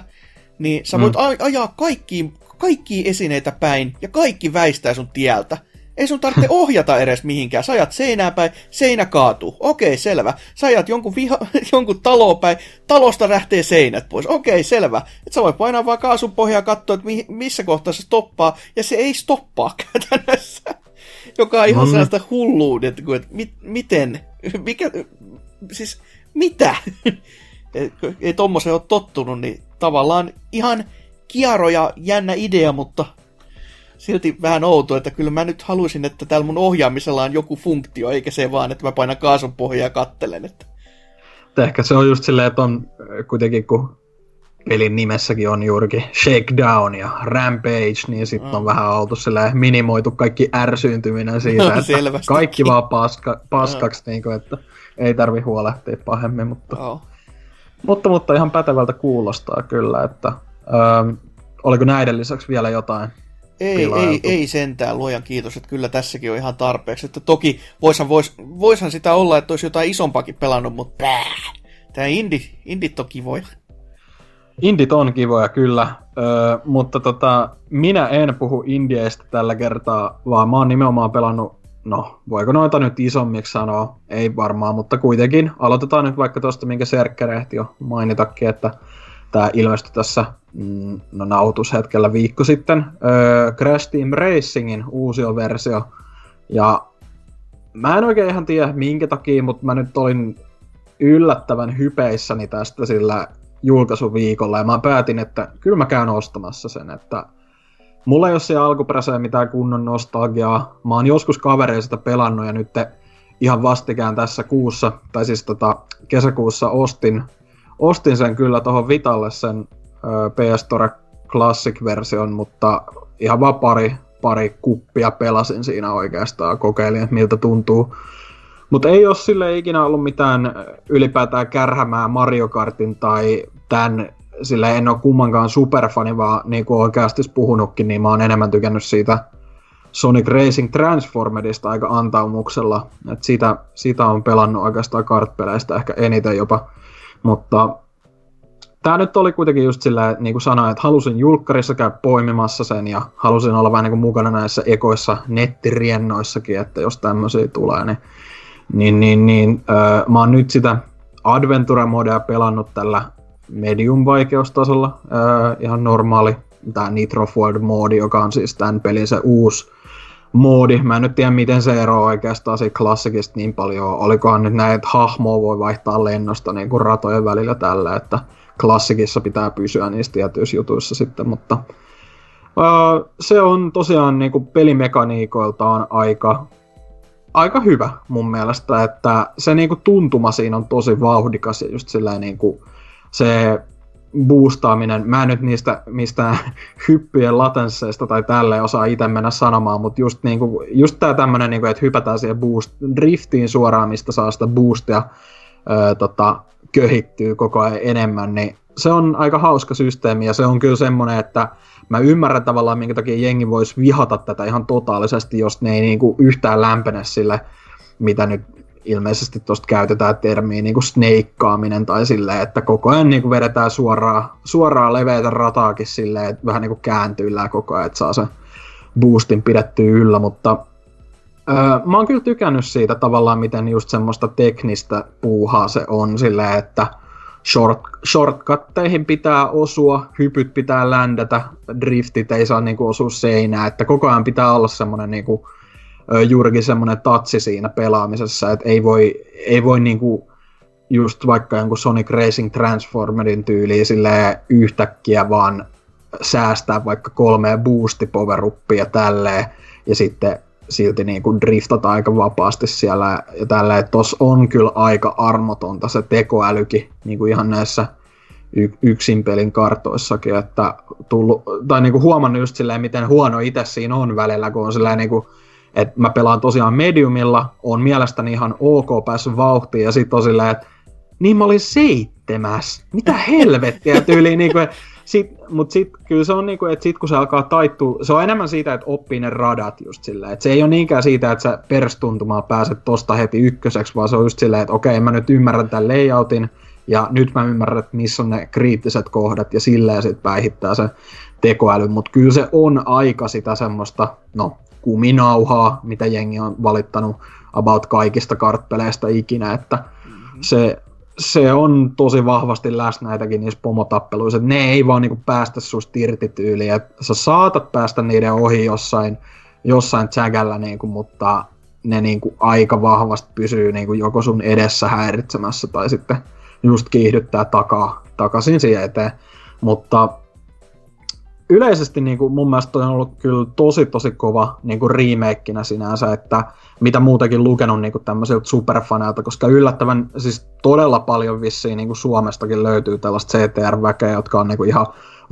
niin sä voit Mm. ajaa kaikkiin, kaikkiin esineitä päin ja kaikki väistää sun tieltä. Ei sun tarvitse ohjata edes mihinkään. Sä ajat seinää päin, seinä kaatuu. Okei, selvä. Sä ajat jonkun, viha, jonkun taloon päin, talosta lähtee seinät pois. Okei, selvä. Et sä voit painaa vaan kaasun pohjaa ja katsoa, että mi- missä kohtaa se stoppaa. Ja se ei stoppaa käytännössä. Joka on ihan niin. sellaista hulluudet, että et, mit, miten, mikä, siis mitä? ei, tommoseen ole tottunut, niin tavallaan ihan kiaro ja jännä idea, mutta silti vähän outo, että kyllä mä nyt haluaisin, että täällä mun ohjaamisella on joku funktio, eikä se vaan, että mä painan kaasun pohjaa ja kattelen. Että... Et Ehkä se on just silleen, että on kuitenkin kun pelin nimessäkin on juurikin Shakedown ja Rampage, niin sitten on Mm. vähän oltu minimoitu kaikki ärsyyntyminen siitä, No, että kaikki vaan paska, paskaksi, niin kuin, että ei tarvi huolehtia pahemmin, mutta, Joo. mutta, mutta ihan pätevältä kuulostaa kyllä, että öö, oliko näiden lisäksi vielä jotain? Ei, ei, pilailtu. ei sentään, luojan kiitos, että kyllä tässäkin on ihan tarpeeksi. Että toki voishan, vois, voishan sitä olla, että olisi jotain isompakin pelannut, mutta pää. Tää indi, indit on kivoja. Indit on kivoja kyllä, öö, mutta tota, minä en puhu indieistä tällä kertaa, vaan mä oon nimenomaan pelannut, no voiko noita nyt isommiksi sanoa, ei varmaan, mutta kuitenkin. Aloitetaan nyt vaikka tuosta, minkä Serkkä ehti jo mainitakin, että tämä ilmestyi tässä mm, no, nautushetkellä viikko sitten, öö, Crash Team Racingin uusio versio, ja mä en oikein ihan tiedä minkä takia, mutta mä nyt olin yllättävän hypeissäni tästä sillä julkaisuviikolla ja mä päätin, että kyllä mä käyn ostamassa sen, että mulla ei ole siellä alkuperäiseen mitään kunnon nostalgiaa. Mä oon joskus kavereista pelannut ja nyt ihan vastikään tässä kuussa, tai siis tota, kesäkuussa ostin, ostin sen kyllä tuohon Vitalle sen PS Store Classic-version, mutta ihan vaan pari, pari kuppia pelasin siinä oikeastaan, kokeilin, että miltä tuntuu. Mutta ei ole sille ikinä ollut mitään ylipäätään kärhämää Mario Kartin tai tämän, sillä en ole kummankaan superfani, vaan niin kuin oikeasti puhunutkin, niin mä oon enemmän tykännyt siitä Sonic Racing Transformedista aika antaumuksella. Et siitä, siitä on pelannut oikeastaan kartpeleistä ehkä eniten jopa. Mutta tämä nyt oli kuitenkin just sillä, niin kuin sanoin, että halusin julkkarissa käydä poimimassa sen ja halusin olla vähän niin kuin mukana näissä ekoissa nettiriennoissakin, että jos tämmöisiä tulee, niin, niin, niin, niin öö, mä oon nyt sitä Adventure-modea pelannut tällä medium-vaikeustasolla, öö, ihan normaali, tämä Nitro Forward moodi, joka on siis tämän pelin se uusi moodi. Mä en nyt tiedä, miten se eroaa oikeastaan siitä klassikista niin paljon. Olikohan nyt näin, että hahmoa voi vaihtaa lennosta niin kuin ratojen välillä tällä, että klassikissa pitää pysyä niissä tietyissä jutuissa sitten, mutta öö, se on tosiaan niin kuin pelimekaniikoiltaan aika, aika hyvä mun mielestä, että se niin kuin tuntuma siinä on tosi vauhdikas ja just niin kuin se boostaaminen, mä en nyt niistä mistään hyppyjen latensseista tai tälle osaa itse mennä sanomaan, mutta just, niinku, just tää tämmönen, niinku, että hypätään siihen boost, driftiin suoraan, mistä saa sitä boostia öö, tota, köhittyy koko ajan enemmän, niin se on aika hauska systeemi ja se on kyllä semmoinen, että mä ymmärrän tavallaan, minkä takia jengi voisi vihata tätä ihan totaalisesti, jos ne ei niinku yhtään lämpene sille, mitä nyt ilmeisesti tuosta käytetään termiä niin kuin snakeaaminen tai silleen, että koko ajan niin kuin vedetään suoraan, suoraan leveitä rataakin silleen, että vähän niin kuin kääntyillään koko ajan, että saa sen boostin pidettyä yllä, mutta öö, mä oon kyllä tykännyt siitä tavallaan, miten just semmoista teknistä puuhaa se on silleen, että short, shortcutteihin pitää osua, hypyt pitää ländätä, driftit ei saa niinku osua seinään, että koko ajan pitää olla semmoinen niinku, juurikin semmoinen tatsi siinä pelaamisessa, että ei voi, ei voi niinku just vaikka jonkun Sonic Racing Transformerin tyyliin sille yhtäkkiä vaan säästää vaikka kolme boosti power ja tälleen, ja sitten silti niin kuin driftata aika vapaasti siellä ja tällä, että tossa on kyllä aika armotonta se tekoälykin niin kuin ihan näissä yksin pelin kartoissakin, että tullut, tai niin kuin huomannut just silleen, miten huono itse siinä on välillä, kun on silleen niin kuin että mä pelaan tosiaan mediumilla, on mielestäni ihan ok päässyt vauhtiin ja sitten on silleen, että niin mä olin seitsemäs. Mitä helvettiä tyyliin. niin kuin, sit, mut sit kyllä se on niinku, että sit kun se alkaa taittua, se on enemmän siitä, että oppii ne radat just silleen. Että se ei ole niinkään siitä, että sä perstuntumaan pääset tosta heti ykköseksi, vaan se on just silleen, että okei, mä nyt ymmärrän tämän layoutin, ja nyt mä ymmärrän, että missä on ne kriittiset kohdat, ja silleen sit päihittää se tekoäly, mutta kyllä se on aika sitä semmoista, no kuminauhaa, mitä jengi on valittanut about kaikista kartpeleistä ikinä, että mm-hmm. se, se on tosi vahvasti läsnä näitäkin niissä pomotappeluissa, ne ei vaan niinku päästä susta irti tyyliin, sä saatat päästä niiden ohi jossain, jossain tsägällä, niinku, mutta ne niinku aika vahvasti pysyy niinku joko sun edessä häiritsemässä tai sitten just kiihdyttää takaa, takaisin siihen eteen. Mutta yleisesti niin kuin mun mielestä on ollut kyllä tosi tosi kova niin kuin remakeina sinänsä, että mitä muutenkin lukenut niin kuin tämmöisiltä superfaneilta, koska yllättävän siis todella paljon vissiin niin kuin Suomestakin löytyy tällaista CTR-väkeä, jotka on niin kuin ihan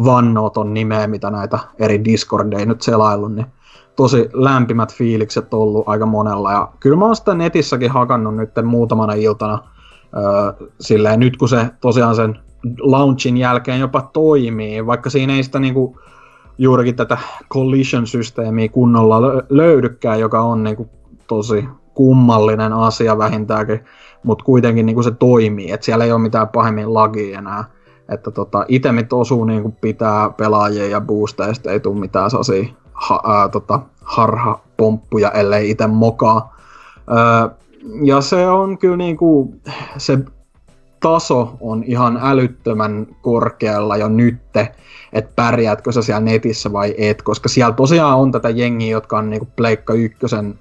vannooton nimeä, mitä näitä eri Discordeja nyt selaillut, niin tosi lämpimät fiilikset ollut aika monella. Ja kyllä mä oon sitä netissäkin hakannut nyt muutamana iltana, öö, silleen nyt kun se tosiaan sen launchin jälkeen jopa toimii, vaikka siinä ei sitä niinku juurikin tätä collision-systeemiä kunnolla löydykään, joka on niinku tosi kummallinen asia vähintäänkin, mutta kuitenkin niinku se toimii, että siellä ei ole mitään pahemmin lagia enää. Että tota, itemit osuu niinku pitää pelaajia ja boosteista, ei tule mitään sellaisia ha, ää, tota, harhapomppuja, ellei itse mokaa. Ää, ja se on kyllä niinku, se taso on ihan älyttömän korkealla jo nytte, että pärjäätkö sä siellä netissä vai et, koska siellä tosiaan on tätä jengiä, jotka on niinku Pleikka ykkösen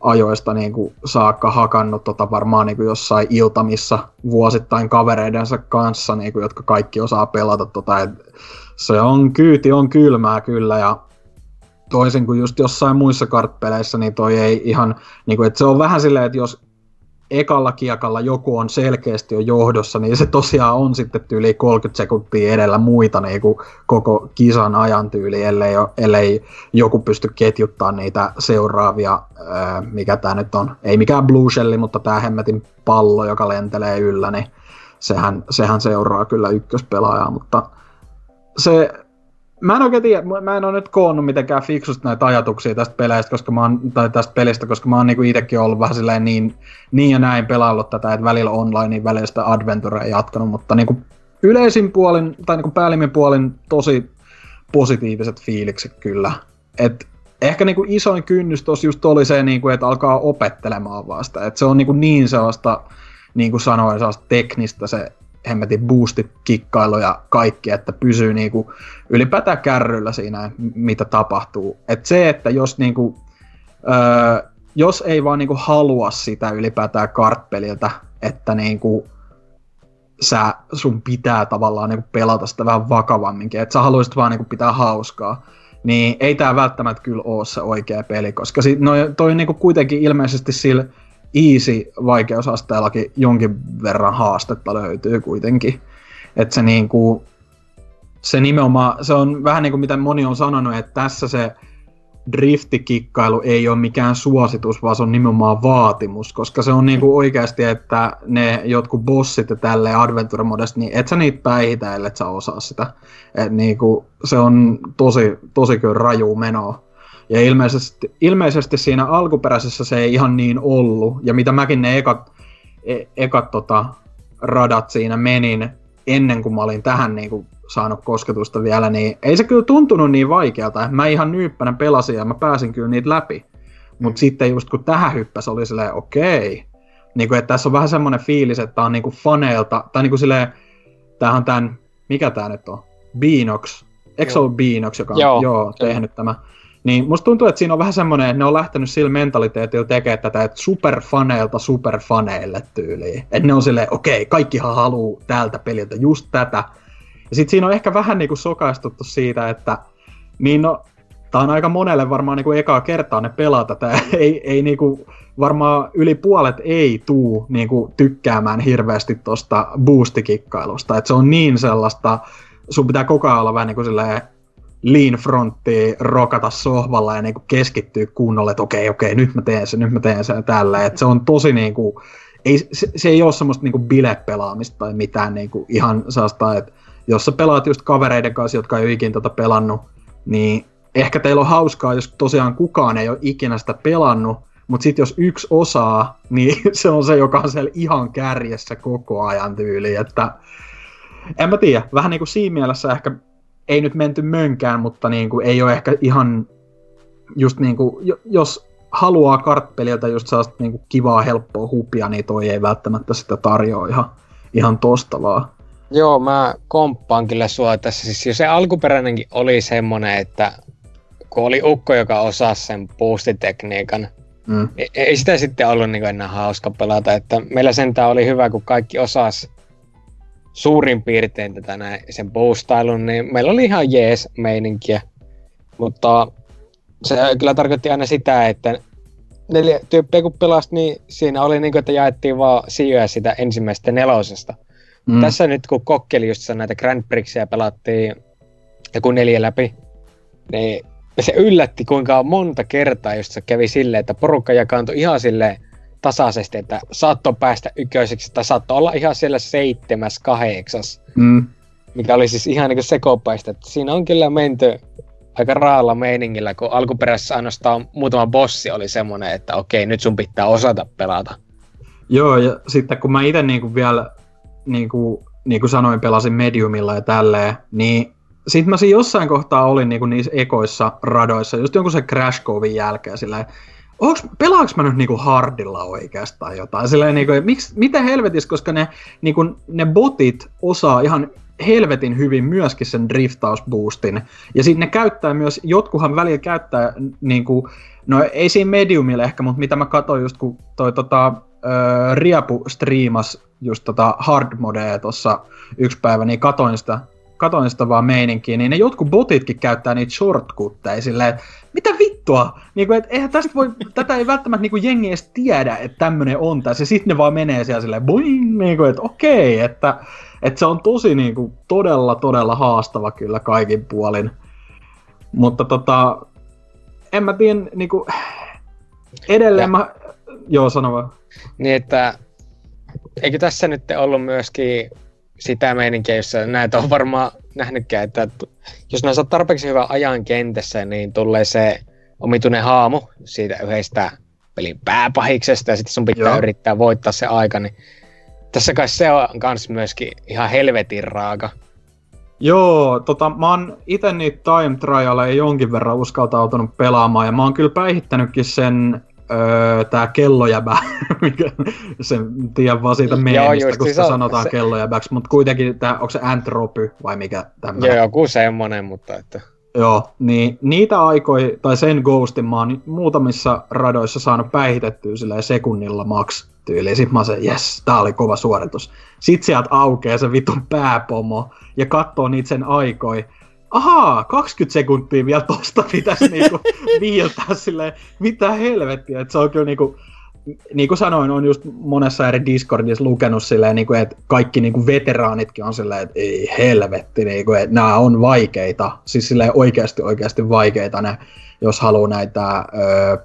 ajoista niin kuin saakka hakannut tota varmaan niin kuin jossain iltamissa vuosittain kavereidensa kanssa, niin kuin, jotka kaikki osaa pelata. Tota, et se on kyyti, on kylmää kyllä ja toisin kuin just jossain muissa kartpeleissä, niin toi ei ihan, niin kuin, että se on vähän silleen, että jos ekalla kiekalla joku on selkeästi jo johdossa, niin se tosiaan on sitten tyyli 30 sekuntia edellä muita niin kuin koko kisan ajan tyyli, ellei, ellei joku pysty ketjuttaa niitä seuraavia, ää, mikä tämä nyt on, ei mikään Blue Shelli, mutta tämä hemmetin pallo, joka lentelee yllä, niin sehän, sehän seuraa kyllä ykköspelaajaa, mutta se, mä en oikein tiedä, mä en ole nyt koonnut mitenkään fiksusti näitä ajatuksia tästä peleistä, koska mä oon, tai tästä pelistä, koska mä oon niinku itsekin ollut vähän silleen niin, niin ja näin pelaillut tätä, että välillä online, välillä sitä adventurea jatkanut, mutta niinku yleisin puolin, tai niinku päällimmin puolin tosi positiiviset fiilikset kyllä. Et ehkä niinku isoin kynnys tossa just oli se, niinku, että alkaa opettelemaan vasta. Et se on niinku niin sellaista, niin kuin sanoin, sellaista teknistä se hemmetin boostit, kikkailu ja kaikki, että pysyy niinku ylipäätään kärryllä siinä, mitä tapahtuu. Et se, että jos, niinku, öö, jos ei vaan niinku halua sitä ylipäätään kartpeliltä, että niinku, sä, sun pitää tavallaan niinku pelata sitä vähän vakavamminkin, että sä haluaisit vaan niinku pitää hauskaa, niin ei tämä välttämättä kyllä ole se oikea peli, koska si- no, toi niinku kuitenkin ilmeisesti sillä easy vaikeusasteellakin jonkin verran haastetta löytyy kuitenkin. Että se niinku, se nimenomaan, se on vähän niin kuin mitä moni on sanonut, että tässä se driftikikkailu ei ole mikään suositus, vaan se on nimenomaan vaatimus, koska se on niinku oikeasti, että ne jotkut bossit ja tälle adventure modesta, niin et sä niitä päihitä, ellei sä osaa sitä. Et niinku, se on tosi, tosi kyllä raju menoa. Ja ilmeisesti, ilmeisesti siinä alkuperäisessä se ei ihan niin ollut. Ja mitä mäkin ne ekat, e, ekat tota, radat siinä menin ennen kuin mä olin tähän niin kuin saanut kosketusta vielä, niin ei se kyllä tuntunut niin vaikealta. Mä ihan nyyppänä pelasin ja mä pääsin kyllä niitä läpi. Mutta sitten just kun tähän hyppäs oli silleen, okei. Niin kuin, että tässä on vähän semmoinen fiilis, että on niinku faneilta, tai niinku silleen, tämähän on tämän, mikä tää nyt on? Beanox. Eikö se ollut Beanox, joka on joo, joo, tehnyt tämä? Niin musta tuntuu, että siinä on vähän semmoinen, että ne on lähtenyt sillä mentaliteetillä tekemään tätä, että superfaneilta superfaneille tyyliin. Että ne on silleen, okei, okay, kaikkihan haluaa tältä peliltä just tätä. Ja sitten siinä on ehkä vähän niinku sokaistuttu siitä, että niin no, tää on aika monelle varmaan niinku ekaa kertaa ne pelaa tätä. ei, ei niinku, varmaan yli puolet ei tuu niinku tykkäämään hirveästi tosta boostikikkailusta. Että se on niin sellaista, sun pitää koko ajan olla vähän niinku silleen lean frontti rokata sohvalla ja niinku keskittyä kunnolla, että okei, okei, nyt mä teen sen, nyt mä teen sen tällä. Et se on tosi niinku, ei, se, se, ei ole semmoista niinku bilepelaamista tai mitään niinku ihan sellaista, että jos sä pelaat just kavereiden kanssa, jotka ei ole ikinä tätä pelannut, niin ehkä teillä on hauskaa, jos tosiaan kukaan ei ole ikinä sitä pelannut, mutta sitten jos yksi osaa, niin se on se, joka on siellä ihan kärjessä koko ajan tyyli, että en mä tiedä, vähän niin kuin siinä mielessä ehkä ei nyt menty mönkään, mutta niin kuin, ei ole ehkä ihan just niin kuin, jos haluaa kartpeliltä just sellaista niin kuin kivaa, helppoa hupia, niin toi ei välttämättä sitä tarjoa ihan, ihan tosta vaan. Joo, mä komppaan kyllä sua tässä. Siis jo se alkuperäinenkin oli semmonen, että kun oli ukko, joka osasi sen boostitekniikan, mm. ei, ei sitä sitten ollut niin enää hauska pelata. Että meillä sentään oli hyvä, kun kaikki osas suurin piirtein tätä näin, sen boostailun, niin meillä oli ihan jees meininkiä. Mutta se kyllä tarkoitti aina sitä, että neljä tyyppiä kun pelasi, niin siinä oli niin kuin, että jaettiin vaan sijoja sitä ensimmäisestä nelosesta. Mm. Tässä nyt kun kokkeli just näitä Grand Prixia pelattiin joku neljä läpi, niin se yllätti kuinka monta kertaa just se kävi silleen, että porukka jakaantui ihan silleen tasaisesti, että saattoi päästä ykköiseksi, tai saattoi olla ihan siellä seitsemäs, kahdeksas. Mm. Mikä oli siis ihan niin kuin sekopaista. Että siinä on kyllä menty aika raalla meiningillä, kun alkuperäisessä ainoastaan muutama bossi oli semmoinen, että okei, nyt sun pitää osata pelata. Joo, ja sitten kun mä itse niinku vielä, niin kuin, niin kuin sanoin, pelasin mediumilla ja tälleen, niin sitten mä siinä jossain kohtaa olin niinku niissä ekoissa radoissa, just jonkun se Crash Covin jälkeen, sillä onks, pelaaks mä nyt niinku hardilla oikeastaan jotain? Silleen, niinku, miksi, mitä helvetissä, koska ne, niinku, ne botit osaa ihan helvetin hyvin myöskin sen driftausboostin. Ja sitten ne käyttää myös, jotkuhan välillä käyttää niin kuin, no ei siinä mediumille ehkä, mutta mitä mä katsoin just kun toi tota, äh, Riapu striimas just tota hard modea tuossa yksi päivä, niin katoin sitä, katoin sitä vaan meininkiä, niin ne jotkut botitkin käyttää niitä shortcutteja silleen, että mitä vittua? Niin kuin, et, eihän tästä voi, tätä ei välttämättä niin kuin jengi edes tiedä, että tämmönen on tässä, ja sitten ne vaan menee siellä silleen, boing, niin kuin, että okei, että, että se on tosi niin kuin, todella, todella haastava kyllä kaikin puolin. Mutta tota, en mä tiedä, niin kuin, edelleen ja. mä, joo sano vaan. Niin, että eikö tässä nyt ollut myöskin sitä meininkiä, jossa näitä on varmaan nähnytkään, että jos näissä on tarpeeksi hyvä ajan kentässä, niin tulee se omituinen haamu siitä yhdestä pelin pääpahiksesta ja sitten sun pitää Joo. yrittää voittaa se aika, niin tässä kai se on kans myöskin ihan helvetin raaka. Joo, tota, mä oon ite niitä time trialeja jonkin verran uskaltautunut pelaamaan ja mä oon kyllä päihittänytkin sen öö, tää kellojäbä, mikä sen tiedän vaan siitä meemistä, kun sitä sanotaan se... kellojäbäksi, mutta kuitenkin tää, onko se antropy vai mikä tämmöinen? Joo, joku semmonen, mutta että... Joo, niin niitä aikoja, tai sen ghostin mä oon muutamissa radoissa saanut päihitettyä silleen sekunnilla max tyyliin. Sit mä oon se, yes, tää oli kova suoritus. Sit sieltä aukeaa se vitun pääpomo ja katsoo niitä sen aikoi ahaa, 20 sekuntia vielä tosta pitäisi niinku viiltää silleen, mitä helvettiä, että se on kyllä niinku, niin kuin sanoin, on just monessa eri Discordissa lukenut silleen, niin kuin, että kaikki niin kuin veteraanitkin on silleen, että ei helvetti, niin kuin, että nämä on vaikeita, siis silleen oikeasti oikeasti vaikeita ne, jos haluaa näitä ö,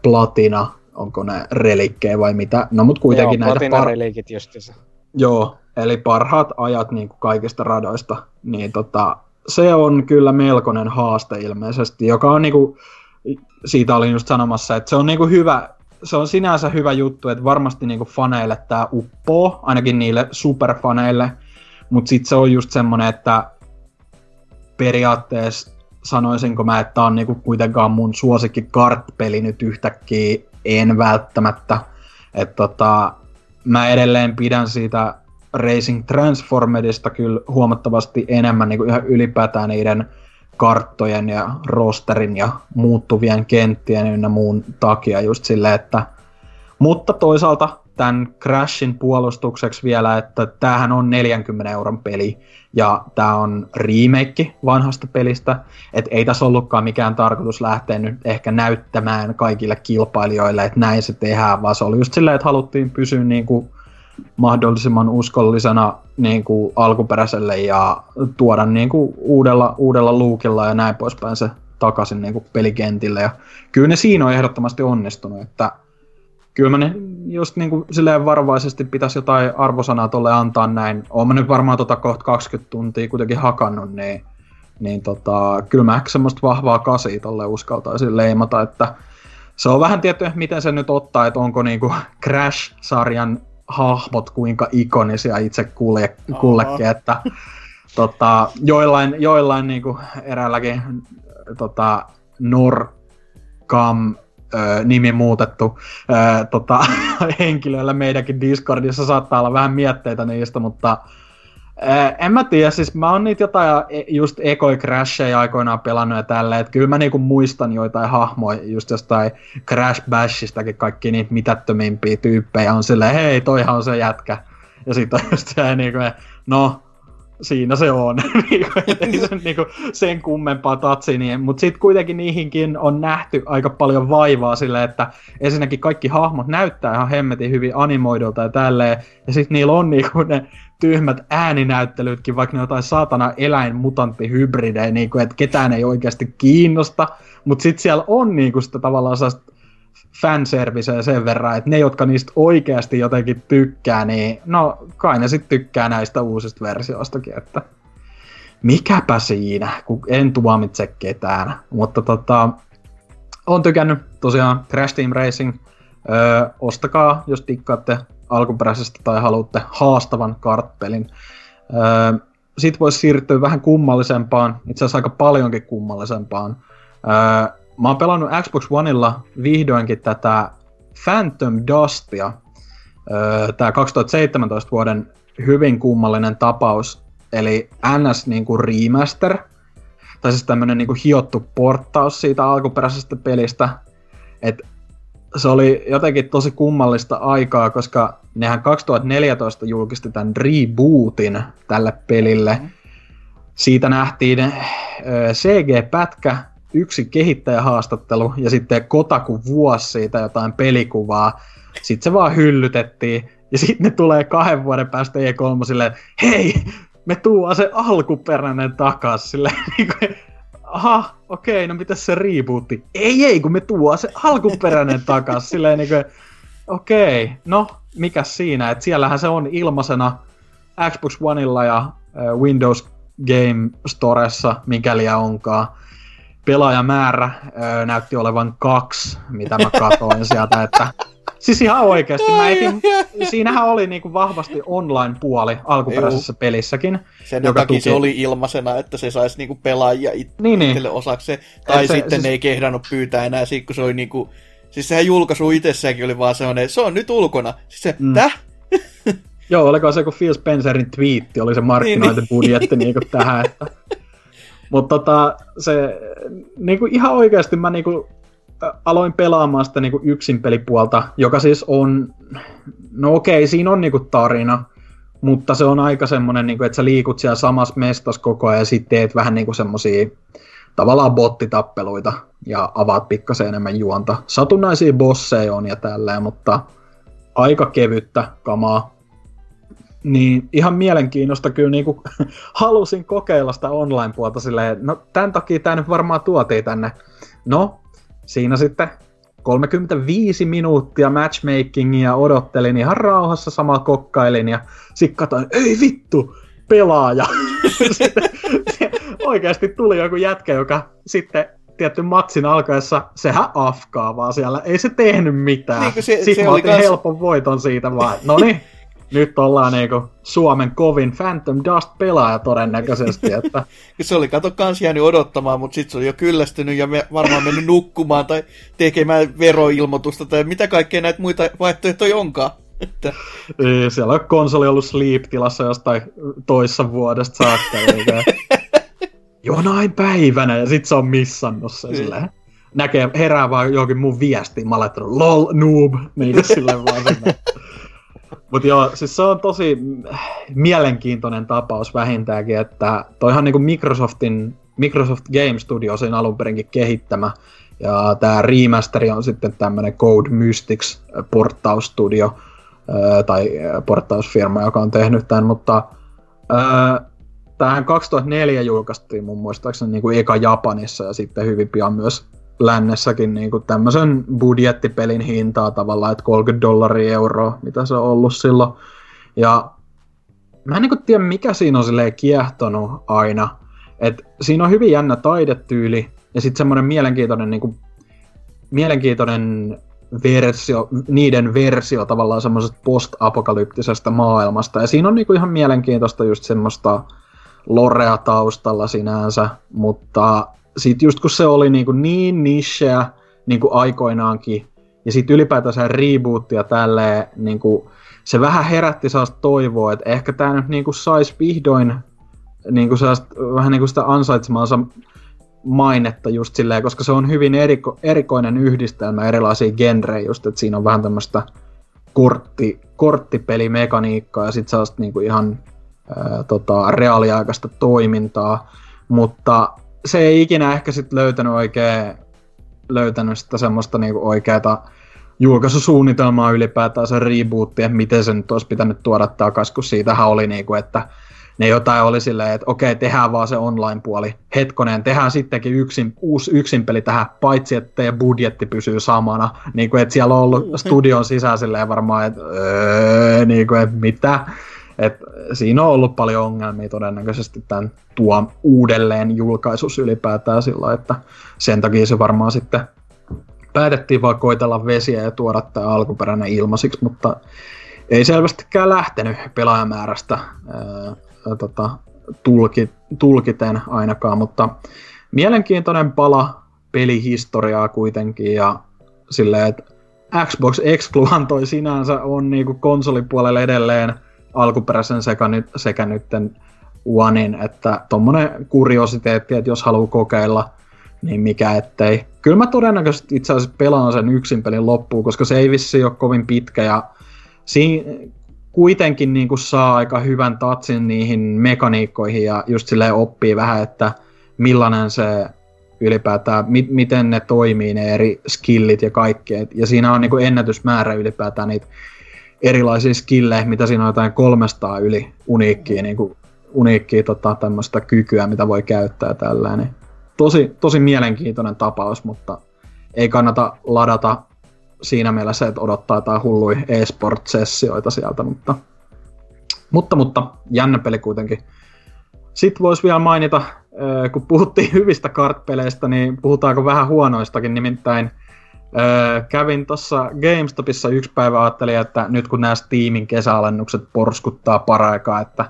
platina, onko ne relikkejä vai mitä, no mutta kuitenkin Joo, näitä... Par- relikit justiinsa. Joo, eli parhaat ajat niin kuin kaikista radoista, niin tota, se on kyllä melkoinen haaste ilmeisesti, joka on niinku, siitä olin just sanomassa, että se on niinku hyvä, se on sinänsä hyvä juttu, että varmasti niinku faneille tämä uppoo, ainakin niille superfaneille, mutta sitten se on just semmoinen, että periaatteessa sanoisinko mä, että tämä on niinku kuitenkaan mun suosikki kartpeli nyt yhtäkkiä, en välttämättä. Että tota, mä edelleen pidän siitä Racing Transformedista kyllä huomattavasti enemmän niin kuin ihan ylipäätään niiden karttojen ja rosterin ja muuttuvien kenttien ynnä muun takia just silleen, että mutta toisaalta tämän Crashin puolustukseksi vielä, että tämähän on 40 euron peli ja tämä on remake vanhasta pelistä, että ei tässä ollutkaan mikään tarkoitus lähteä nyt ehkä näyttämään kaikille kilpailijoille, että näin se tehdään, vaan se oli just silleen, että haluttiin pysyä niin kuin mahdollisimman uskollisena niin kuin alkuperäiselle ja tuoda niin kuin uudella, uudella luukilla ja näin poispäin se takaisin niin kuin pelikentille. Ja kyllä ne siinä on ehdottomasti onnistunut, että kyllä mä ne just niin kuin silleen varovaisesti pitäisi jotain arvosanaa tolle antaa näin. Oon mä nyt varmaan tota kohta 20 tuntia kuitenkin hakannut, niin, niin tota, kyllä mä ehkä semmoista vahvaa kasia tolle uskaltaisin leimata, että se on vähän tietty, miten se nyt ottaa, että onko niinku Crash-sarjan hahmot kuinka ikonisia itse kulle, kullekin, että tota, joillain, joillain niin kuin eräälläkin tota, Norcam ö, nimi muutettu ö, tota, henkilöillä meidänkin Discordissa saattaa olla vähän mietteitä niistä, mutta en mä tiedä, siis mä oon niitä jotain e, just ekoi crasheja aikoinaan pelannut ja tälleen, että kyllä mä niinku muistan joitain hahmoja just jostain Crash Bashistakin kaikki niitä mitättömimpiä tyyppejä on silleen, hei toihan on se jätkä. Ja sitten on just se niinku, no siinä se on. Niinku, ei se niinku sen kummempaa tatsi, niin, mutta sitten kuitenkin niihinkin on nähty aika paljon vaivaa sille, että ensinnäkin kaikki hahmot näyttää ihan hemmetin hyvin animoidulta ja tälleen, ja sitten niillä on niinku ne tyhmät ääninäyttelytkin, vaikka ne jotain saatana eläinmutanttihybridejä, niin kuin, että ketään ei oikeasti kiinnosta, mutta sitten siellä on niin kuin sitä tavallaan sellaista fanserviceä sen verran, että ne, jotka niistä oikeasti jotenkin tykkää, niin no kai ne sitten tykkää näistä uusista versioistakin, että mikäpä siinä, kun en tuomitse ketään, mutta tota, on tykännyt tosiaan Crash Team Racing, öö, ostakaa, jos tikkaatte alkuperäisestä tai haluatte haastavan kartpelin. Öö, Sitten voisi siirtyä vähän kummallisempaan, itse asiassa aika paljonkin kummallisempaan. Öö, mä oon pelannut Xbox Oneilla vihdoinkin tätä Phantom Dustia. Öö, Tämä 2017 vuoden hyvin kummallinen tapaus eli NS niinku remaster, tai siis tämmönen niinku hiottu porttaus siitä alkuperäisestä pelistä. Et se oli jotenkin tosi kummallista aikaa, koska nehän 2014 julkisti tämän rebootin tälle pelille. Mm. Siitä nähtiin äh, CG-pätkä, yksi kehittäjähaastattelu ja sitten Kotaku vuosi siitä jotain pelikuvaa. Sitten se vaan hyllytettiin ja sitten ne tulee kahden vuoden päästä E3 silleen, hei, me tuodaan se alkuperäinen takas. Silleen, niin kuin, aha, okei, no mitä se rebootti? Ei, ei, kun me tuodaan se alkuperäinen takas. Silleen niin kuin, okei, no, mikä siinä? että siellähän se on ilmaisena Xbox Oneilla ja Windows Game Storessa, mikäli onkaan pelaajamäärä näytti olevan kaksi, mitä mä katoin sieltä, että Siis ihan oikeasti. Mä etin, siinähän oli niinku vahvasti online-puoli alkuperäisessä Juu. pelissäkin. Sen joka takia tuki... se oli ilmaisena, että se saisi niinku pelaajia it- niin, niin. osaksi. Tai se, sitten siis... ne ei kehdannut pyytää enää siitä, kun se oli niinku... Siis sehän julkaisu itsessäänkin oli vaan sellainen, se on nyt ulkona. Siis se, mm. täh? Joo, oliko se kun Phil Spencerin twiitti, oli se markkinointibudjetti niin, niin. niinku tähän, että... Mutta tota, se, niinku ihan oikeasti mä niinku aloin pelaamaan sitä niinku yksin pelipuolta, joka siis on, no okei, siinä on niinku tarina, mutta se on aika semmonen, niinku, että sä liikut siellä samassa mestas koko ajan ja sitten teet vähän niinku semmosia tavallaan bottitappeluita ja avaat pikkasen enemmän juonta. Satunnaisia bosseja on ja tälleen, mutta aika kevyttä kamaa. Niin ihan mielenkiinnosta kyllä niin kuin, halusin kokeilla sitä online-puolta silleen, no tämän takia tämä nyt varmaan tuotiin tänne. No, siinä sitten 35 minuuttia matchmakingia odottelin ihan rauhassa, samalla kokkailin ja sitten katsoin, ei vittu, pelaaja. sitten, oikeasti tuli joku jätkä, joka sitten tietty matsin alkaessa, sehän afkaa vaan siellä, ei se tehnyt mitään. Niin, se, sitten se mä otin kans... helpon voiton siitä vaan, no niin, nyt ollaan niinku Suomen kovin Phantom Dust-pelaaja todennäköisesti. Että... se oli kato kans jäänyt odottamaan, mutta sitten se oli jo kyllästynyt ja me varmaan mennyt nukkumaan tai tekemään veroilmoitusta tai mitä kaikkea näitä muita vaihtoehtoja onkaan. Että... Siellä on konsoli ollut sleep-tilassa jostain toissa vuodesta saakka. Eikä... Jonain päivänä ja sit se on missannut se silleen näkee, herää vaan johonkin mun viestiin, mä oon lol, noob, niin silleen vaan sinne. Mutta joo, siis se on tosi mielenkiintoinen tapaus vähintäänkin, että toihan niinku Microsoftin, Microsoft Game Studio on alun perinkin kehittämä, ja tämä remasteri on sitten tämmöinen Code Mystics porttausstudio, tai porttausfirma, joka on tehnyt tämän, mutta tähän 2004 julkaistiin mun muistaakseni niin kuin eka Japanissa ja sitten hyvin pian myös lännessäkin niin kuin tämmöisen budjettipelin hintaa tavallaan, että 30 dollaria euroa, mitä se on ollut silloin. Ja mä en niin kuin tiedä, mikä siinä on silleen kiehtonut aina. Et siinä on hyvin jännä taidetyyli ja sitten semmoinen mielenkiintoinen, niin kuin, mielenkiintoinen versio, niiden versio tavallaan semmoisesta post-apokalyptisesta maailmasta. Ja siinä on niinku ihan mielenkiintoista just semmoista lorea taustalla sinänsä, mutta sitten just kun se oli niin, kuin niin nicheä niin kuin aikoinaankin, ja sitten ylipäätänsä rebootia tälleen, niin kuin, se vähän herätti sellaista toivoa, että ehkä tämä nyt niin saisi vihdoin niin kuin vähän niin kuin sitä ansaitsemaansa mainetta just silleen, koska se on hyvin eriko, erikoinen yhdistelmä erilaisia genrejä just, että siinä on vähän tämmöistä kortti, korttipelimekaniikkaa ja sitten sellaista kuin ihan ää, tota, reaaliaikaista toimintaa, mutta se ei ikinä ehkä sitten löytänyt oikein löytänyt sitä semmoista niinku oikeata julkaisusuunnitelmaa ylipäätään se rebootti, että miten se nyt olisi pitänyt tuoda takaisin, kun siitähän oli niinku, että ne jotain oli silleen, että okei, tehdään vaan se online-puoli. Hetkonen, tehdään sittenkin yksin, uusi yksinpeli tähän, paitsi että teidän budjetti pysyy samana. Niin kuin, että siellä on ollut studion sisään silleen varmaan, että öö, niin kuin, että mitä. Et siinä on ollut paljon ongelmia todennäköisesti tämän tuo uudelleen julkaisus ylipäätään sillä, että sen takia se varmaan sitten päätettiin vaan koitella vesiä ja tuoda tämä alkuperäinen ilmaisiksi, mutta ei selvästikään lähtenyt pelaajamäärästä ää, tota, tulki, tulkiten ainakaan, mutta mielenkiintoinen pala pelihistoriaa kuitenkin ja silleen, että Xbox Excluhan toi sinänsä on niinku konsolipuolelle edelleen alkuperäisen sekä, nyt, sekä nytten Onein, että tommonen kuriositeetti, että jos haluaa kokeilla, niin mikä ettei. Kyllä mä todennäköisesti itse asiassa pelaan sen yksin pelin loppuun, koska se ei vissi ole kovin pitkä ja siinä kuitenkin niin kuin saa aika hyvän tatsin niihin mekaniikkoihin ja just silleen oppii vähän, että millainen se ylipäätään, mi- miten ne toimii, ne eri skillit ja kaikki. Ja siinä on niin kuin ennätysmäärä ylipäätään niitä erilaisia skillejä, mitä siinä on jotain 300 yli uniikkiä, niin kuin, uniikkiä tota, tämmöistä kykyä, mitä voi käyttää tällainen. Tosi, tosi mielenkiintoinen tapaus, mutta ei kannata ladata siinä mielessä, että odottaa jotain hullui e-sport-sessioita sieltä, mutta, mutta, mutta jännä peli kuitenkin. Sitten voisi vielä mainita, kun puhuttiin hyvistä kartpeleistä, niin puhutaanko vähän huonoistakin, nimittäin kävin tuossa GameStopissa yksi päivä, ajattelin, että nyt kun nämä Steamin kesäalennukset porskuttaa paraikaa, että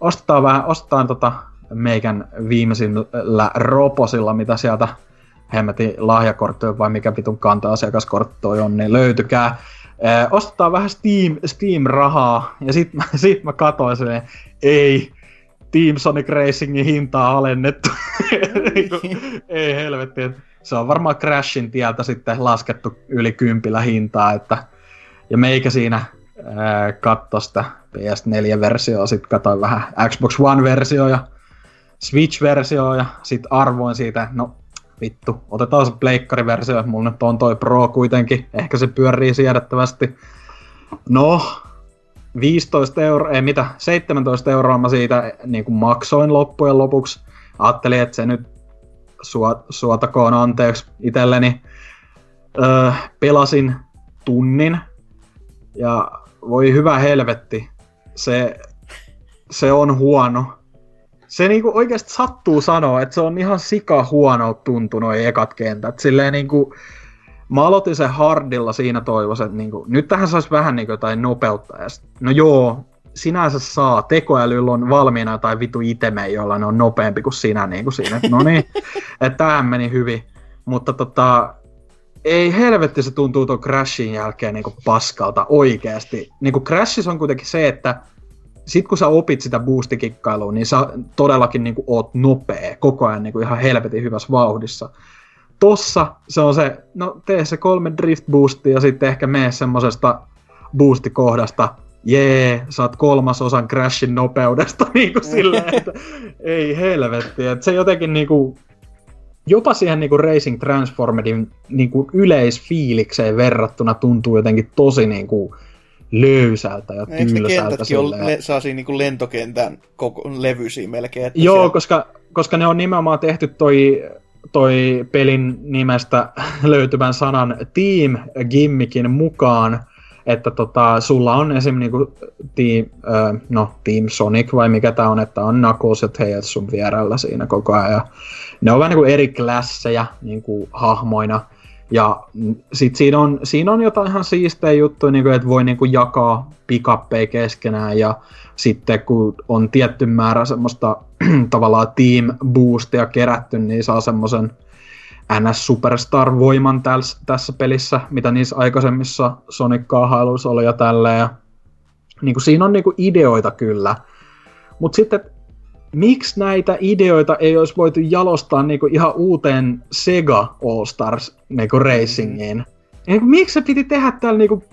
ostetaan vähän, ostetaan tota meikän viimeisillä roposilla, mitä sieltä hemmetin lahjakorttoja vai mikä vitun kanta-asiakaskortto on, niin löytykää. Ee, ostetaan vähän Steam, Steam-rahaa, ja sit mä, sit mä katoin sen, ei, Team Sonic Racingin hintaa alennettu. Ei helvetti, se on varmaan Crashin tieltä sitten laskettu yli kympillä hintaa, että ja meikä siinä katso sitä PS4-versioa, sitten katsoin vähän Xbox One-versioa ja Switch-versioa ja sitten arvoin siitä, no vittu, otetaan se pleikkariversio, mulla nyt on toi Pro kuitenkin, ehkä se pyörii siedettävästi. No, 15 euroa, ei mitä, 17 euroa mä siitä niin kuin maksoin loppujen lopuksi. Ajattelin, että se nyt suotakoon anteeksi itselleni. Öö, pelasin tunnin ja voi hyvä helvetti, se, se on huono se niinku oikeasti sattuu sanoa, että se on ihan sika huono tuntu noin ekat kentät. Silleen niinku, mä aloitin sen hardilla siinä toivossa, että niinku, nyt tähän saisi vähän niinku jotain nopeutta. Ja sit, no joo, sinänsä saa. Tekoälyllä on valmiina jotain vitu iteme, jolla ne on nopeampi kuin sinä niinku siinä. No niin, että tähän meni hyvin. Mutta tota, ei helvetti se tuntuu tuon Crashin jälkeen niinku paskalta oikeasti. Niinku Crashissa on kuitenkin se, että sit kun sä opit sitä boostikikkailua, niin sä todellakin niin kuin oot nopea, koko ajan niin kuin ihan helvetin hyvässä vauhdissa. Tossa se on se, no tee se kolme drift boostia ja sitten ehkä mene semmosesta boostikohdasta, jee, saat kolmasosan crashin nopeudesta, niin kuin silleen, että ei helvetti. Että se jotenkin niin kuin, jopa siihen niin kuin Racing Transformedin niin kuin yleisfiilikseen verrattuna tuntuu jotenkin tosi niin kuin, löysältä ja no, tylsältä. Eikö ne le- saa siinä niin lentokentän koko levyisiä melkein? Että Joo, siellä... koska, koska ne on nimenomaan tehty toi, toi pelin nimestä löytyvän sanan Team Gimmikin mukaan, että tota, sulla on esim. Niinku team, äh, no, team Sonic vai mikä tää on, että on Knuckles ja Tails sun vierellä siinä koko ajan. Ja ne on vähän niinku eri klassejä niinku hahmoina. Ja sit siinä on, siinä on jotain ihan siistejä juttuja, niin kuin, että voi niin kuin jakaa pikappeja keskenään ja sitten kun on tietty määrä semmoista tavallaan team boostia kerätty, niin saa semmoisen NS Superstar-voiman täls, tässä pelissä, mitä niissä aikaisemmissa Sonic-kaahailuissa oli ja tälleen. Ja, niin kuin siinä on niin kuin ideoita kyllä, mutta sitten miksi näitä ideoita ei olisi voitu jalostaa niinku ihan uuteen Sega All Stars niinku racingiin? Niinku, miksi se piti tehdä täällä niinku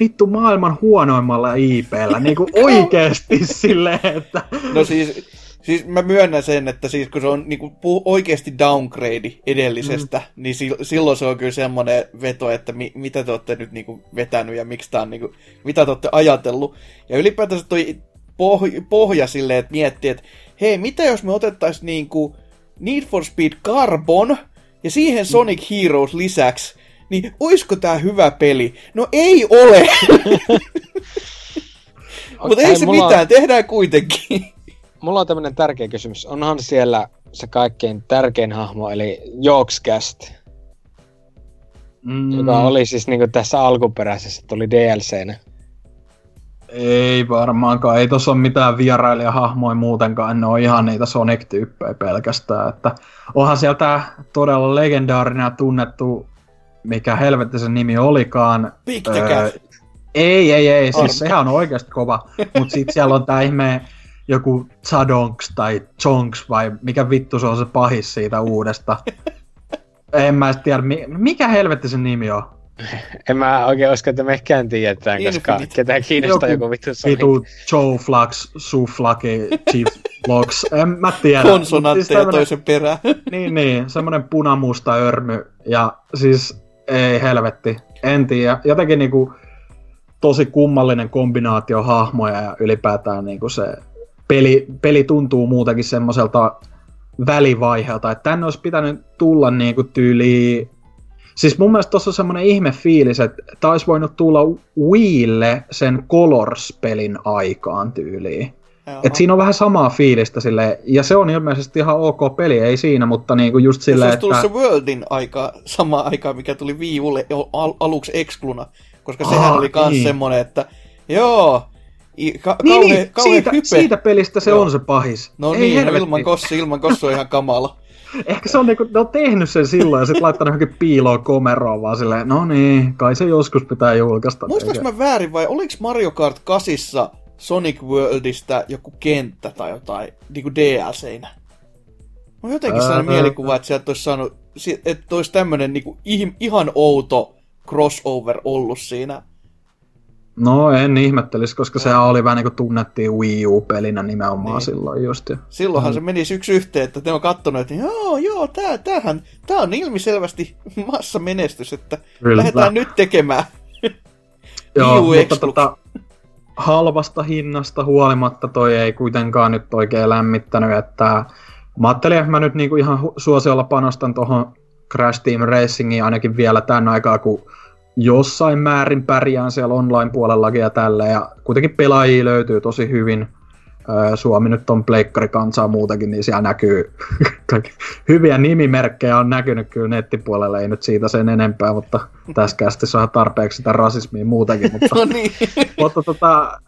vittu maailman huonoimmalla IPllä, niinku oikeesti silleen, että... No siis, siis mä myönnän sen, että siis kun se on niinku oikeasti downgrade edellisestä, mm. niin silloin se on kyllä semmoinen veto, että mi, mitä te olette nyt niinku vetänyt ja miksi tää on niinku, mitä te olette ajatellut. Ja ylipäätänsä toi pohja, pohja silleen, että miettii, että hei, mitä jos me otettaisiin niinku Need for Speed Carbon ja siihen Sonic Heroes lisäksi, niin oisko tää hyvä peli? No ei ole! Mutta ei se mulla mitään, tehdään kuitenkin. Mulla on tämmönen tärkeä kysymys. Onhan siellä se kaikkein tärkein hahmo, eli Jokscast. Mm. Joka oli siis niinku tässä alkuperäisessä, tuli DLCnä. Ei varmaankaan, ei tossa ole mitään vierailijahahmoja muutenkaan, ne on ihan niitä Sonic-tyyppejä pelkästään, että onhan sieltä todella legendaarinen ja tunnettu, mikä helvetti sen nimi olikaan. öö, ei, ei, ei, siis sehän on oikeasti kova, mutta sitten siellä on tää ihme joku Zadonks tai Chonks vai mikä vittu se on se pahis siitä uudesta. en mä tiedä, mikä helvetti sen nimi on. En mä oikein usko, että mekään tiedetään, koska ketään kiinnostaa joku, joku vittu Sonic. Vitu Joe Flux, Suflaki, Chief Flux, en mä tiedä. Konsonantteja siis toisen perään. niin, niin, semmonen punamusta örmy. Ja siis, ei helvetti, en tiedä. Jotenkin niinku tosi kummallinen kombinaatio hahmoja ja ylipäätään niinku se peli, peli tuntuu muutenkin semmoiselta välivaiheelta, että tänne olisi pitänyt tulla niinku tyyliin Siis mun mielestä tuossa on semmoinen ihme fiilis, että tämä olisi voinut tulla Wiille sen Colors-pelin aikaan tyyliin. Et siinä on vähän samaa fiilistä sille ja se on ilmeisesti ihan ok peli, ei siinä, mutta niinku just silleen, että... Se se Worldin aika, sama aika, mikä tuli Wii Ulle al- aluksi Excluna, koska sehän Aha, oli kans niin. semmonen, että joo, Ka- niin, kauhe, niin, kauhe siitä, hype. siitä pelistä se Joo. on se pahis. No Ei niin, helvetti. ilman kossi, ilman kossi on ihan kamala. Ehkä se on niinku, ne on tehnyt sen silloin ja sitten laittanut johonkin piiloon komeroon vaan silleen, no niin, kai se joskus pitää julkaista. Muistaaks mä väärin vai oliko Mario Kart 8 Sonic Worldista joku kenttä tai jotain niinku DLC-nä? No jotenkin sellainen mielikuva, että sieltä olisi saanut, että olisi tämmönen niinku ihan outo crossover ollut siinä No en ihmettelisi, koska sehän oli vähän niin kuin tunnettiin Wii U-pelinä nimenomaan niin. silloin just. Silloinhan mm. se meni yksi yhteen, että ne on kattonut, että joo, joo, tää, tämähän, tää on ilmiselvästi massa menestys, että Kyllä. lähdetään nyt tekemään. joo, mutta tota, halvasta hinnasta huolimatta toi ei kuitenkaan nyt oikein lämmittänyt, että mä ajattelin, että mä nyt niinku ihan suosiolla panostan tuohon Crash Team Racingiin ainakin vielä tämän aikaa, kun jossain määrin pärjään siellä online-puolellakin ja tällä, ja kuitenkin pelaajia löytyy tosi hyvin. Suomi nyt on pleikkarikansaa muutakin, niin siellä näkyy hyviä nimimerkkejä on näkynyt kyllä nettipuolella, ei nyt siitä sen enempää, mutta tässä kästissä on tarpeeksi sitä rasismia muutakin. Mutta, no niin. mutta tota,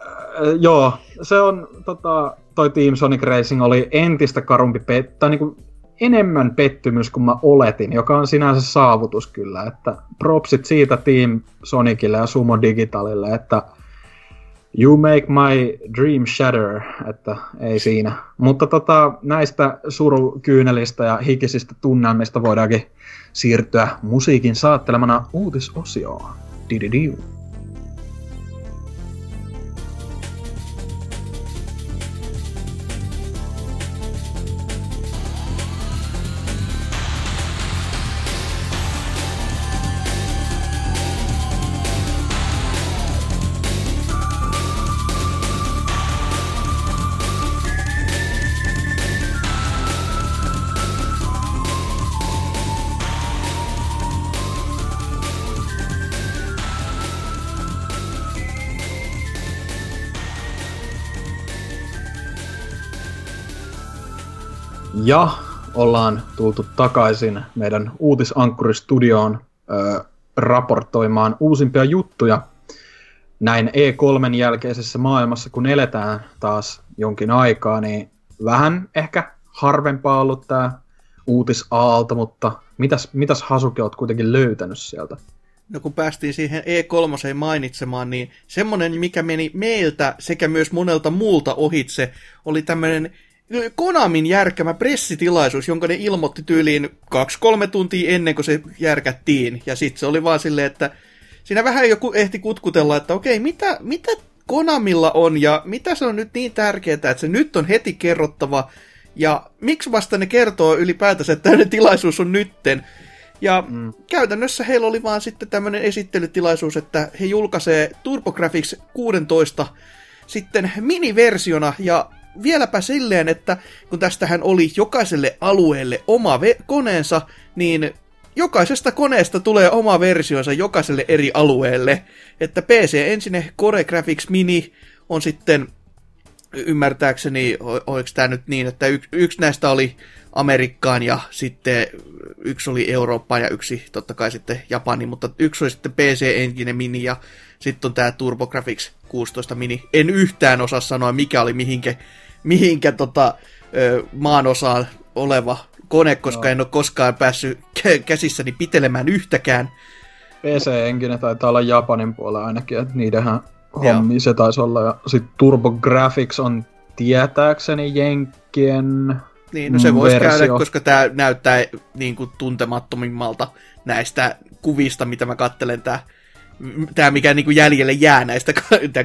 joo, se on, tota, toi Team Sonic Racing oli entistä karumpi, pet, tai niin kuin enemmän pettymys kuin mä oletin, joka on sinänsä saavutus kyllä, että propsit siitä Team Sonicille ja Sumo Digitalille, että You make my dream shatter, että ei siinä. Mutta tota, näistä surukyynelistä ja hikisistä tunnelmista voidaankin siirtyä musiikin saattelemana uutisosioon. Dididiu. Ja ollaan tultu takaisin meidän uutisankkuristudioon ö, raportoimaan uusimpia juttuja näin E3 jälkeisessä maailmassa, kun eletään taas jonkin aikaa, niin vähän ehkä harvempaa ollut tämä uutisaalto, mutta mitäs, mitäs Hasuki olet kuitenkin löytänyt sieltä? No kun päästiin siihen E3 mainitsemaan, niin semmonen, mikä meni meiltä sekä myös monelta muulta ohitse, oli tämmöinen Konamin järkämä pressitilaisuus, jonka ne ilmoitti tyyliin kaksi-kolme tuntia ennen kuin se järkättiin. Ja sitten se oli vaan silleen, että siinä vähän joku ehti kutkutella, että okei, mitä, mitä Konamilla on ja mitä se on nyt niin tärkeää, että se nyt on heti kerrottava. Ja miksi vasta ne kertoo ylipäätänsä, että tämmöinen tilaisuus on nytten. Ja mm. käytännössä heillä oli vaan sitten tämmöinen esittelytilaisuus, että he julkaisee TurboGrafx 16 sitten miniversiona, ja vieläpä silleen, että kun tästähän oli jokaiselle alueelle oma ve- koneensa, niin jokaisesta koneesta tulee oma versionsa jokaiselle eri alueelle. Että PC ensin Core Graphics Mini on sitten ymmärtääkseni, oliko tämä nyt niin, että yksi, yksi näistä oli Amerikkaan ja sitten yksi oli Eurooppaan ja yksi totta kai sitten Japani, mutta yksi oli sitten PC Engine Mini ja sitten on tämä TurboGrafx 16 Mini. En yhtään osaa sanoa, mikä oli mihinkä, mihinkä tota, maan osaan oleva kone, koska no. en ole koskaan päässyt käsissäni pitelemään yhtäkään. PC Engine taitaa olla Japanin puolella ainakin, että niidenhän hommi se taisi olla. Ja sitten TurboGrafx on tietääkseni Jenkkien Niin, no se voisi käydä, koska tämä näyttää niin kuin tuntemattomimmalta näistä kuvista, mitä mä kattelen. Tämä, tämä mikä niin kuin jäljelle jää näistä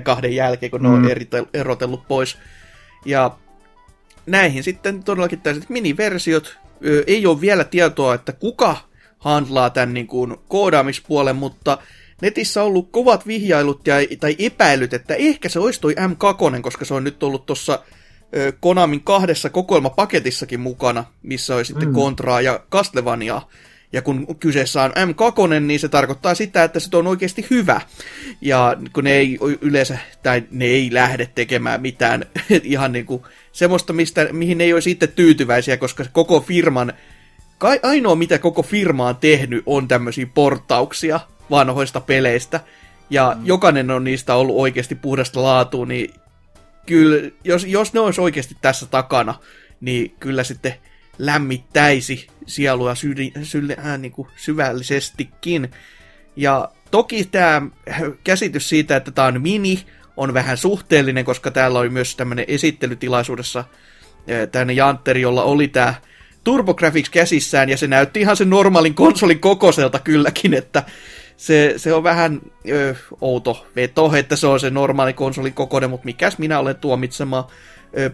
kahden jälkeen, kun ne on Mm. eritel- erotellut pois. Ja näihin sitten todellakin tällaiset miniversiot. Ö, ei ole vielä tietoa, että kuka handlaa tämän niin kuin koodaamispuolen, mutta netissä on ollut kovat vihjailut ja, tai epäilyt, että ehkä se olisi toi M2, koska se on nyt ollut tuossa Konamin kahdessa kokoelmapaketissakin mukana, missä oli sitten Mm. mm. Contraa ja Castlevaniaa. Ja kun kyseessä on M2, niin se tarkoittaa sitä, että se on oikeasti hyvä. Ja kun ne ei yleensä, tai ne ei lähde tekemään mitään ihan niin kuin semmoista, mistä, mihin ne ei olisi itse tyytyväisiä, koska koko firman, kai ainoa mitä koko firma on tehnyt on tämmöisiä portauksia vanhoista peleistä. Ja mm. jokainen on niistä ollut oikeasti puhdasta laatua, niin kyllä, jos, jos ne olisi oikeasti tässä takana, niin kyllä sitten lämmittäisi sielua syli, syli, äh, niin kuin syvällisestikin. Ja toki tämä käsitys siitä, että tämä on mini, on vähän suhteellinen, koska täällä oli myös tämmöinen esittelytilaisuudessa tämmöinen Jantteri, jolla oli tämä TurboGrafx käsissään, ja se näytti ihan sen normaalin konsolin kokoiselta kylläkin, että se, se on vähän ö, outo veto, että se on se normaali konsolin kokoinen, mutta mikäs minä olen tuomitsemaan.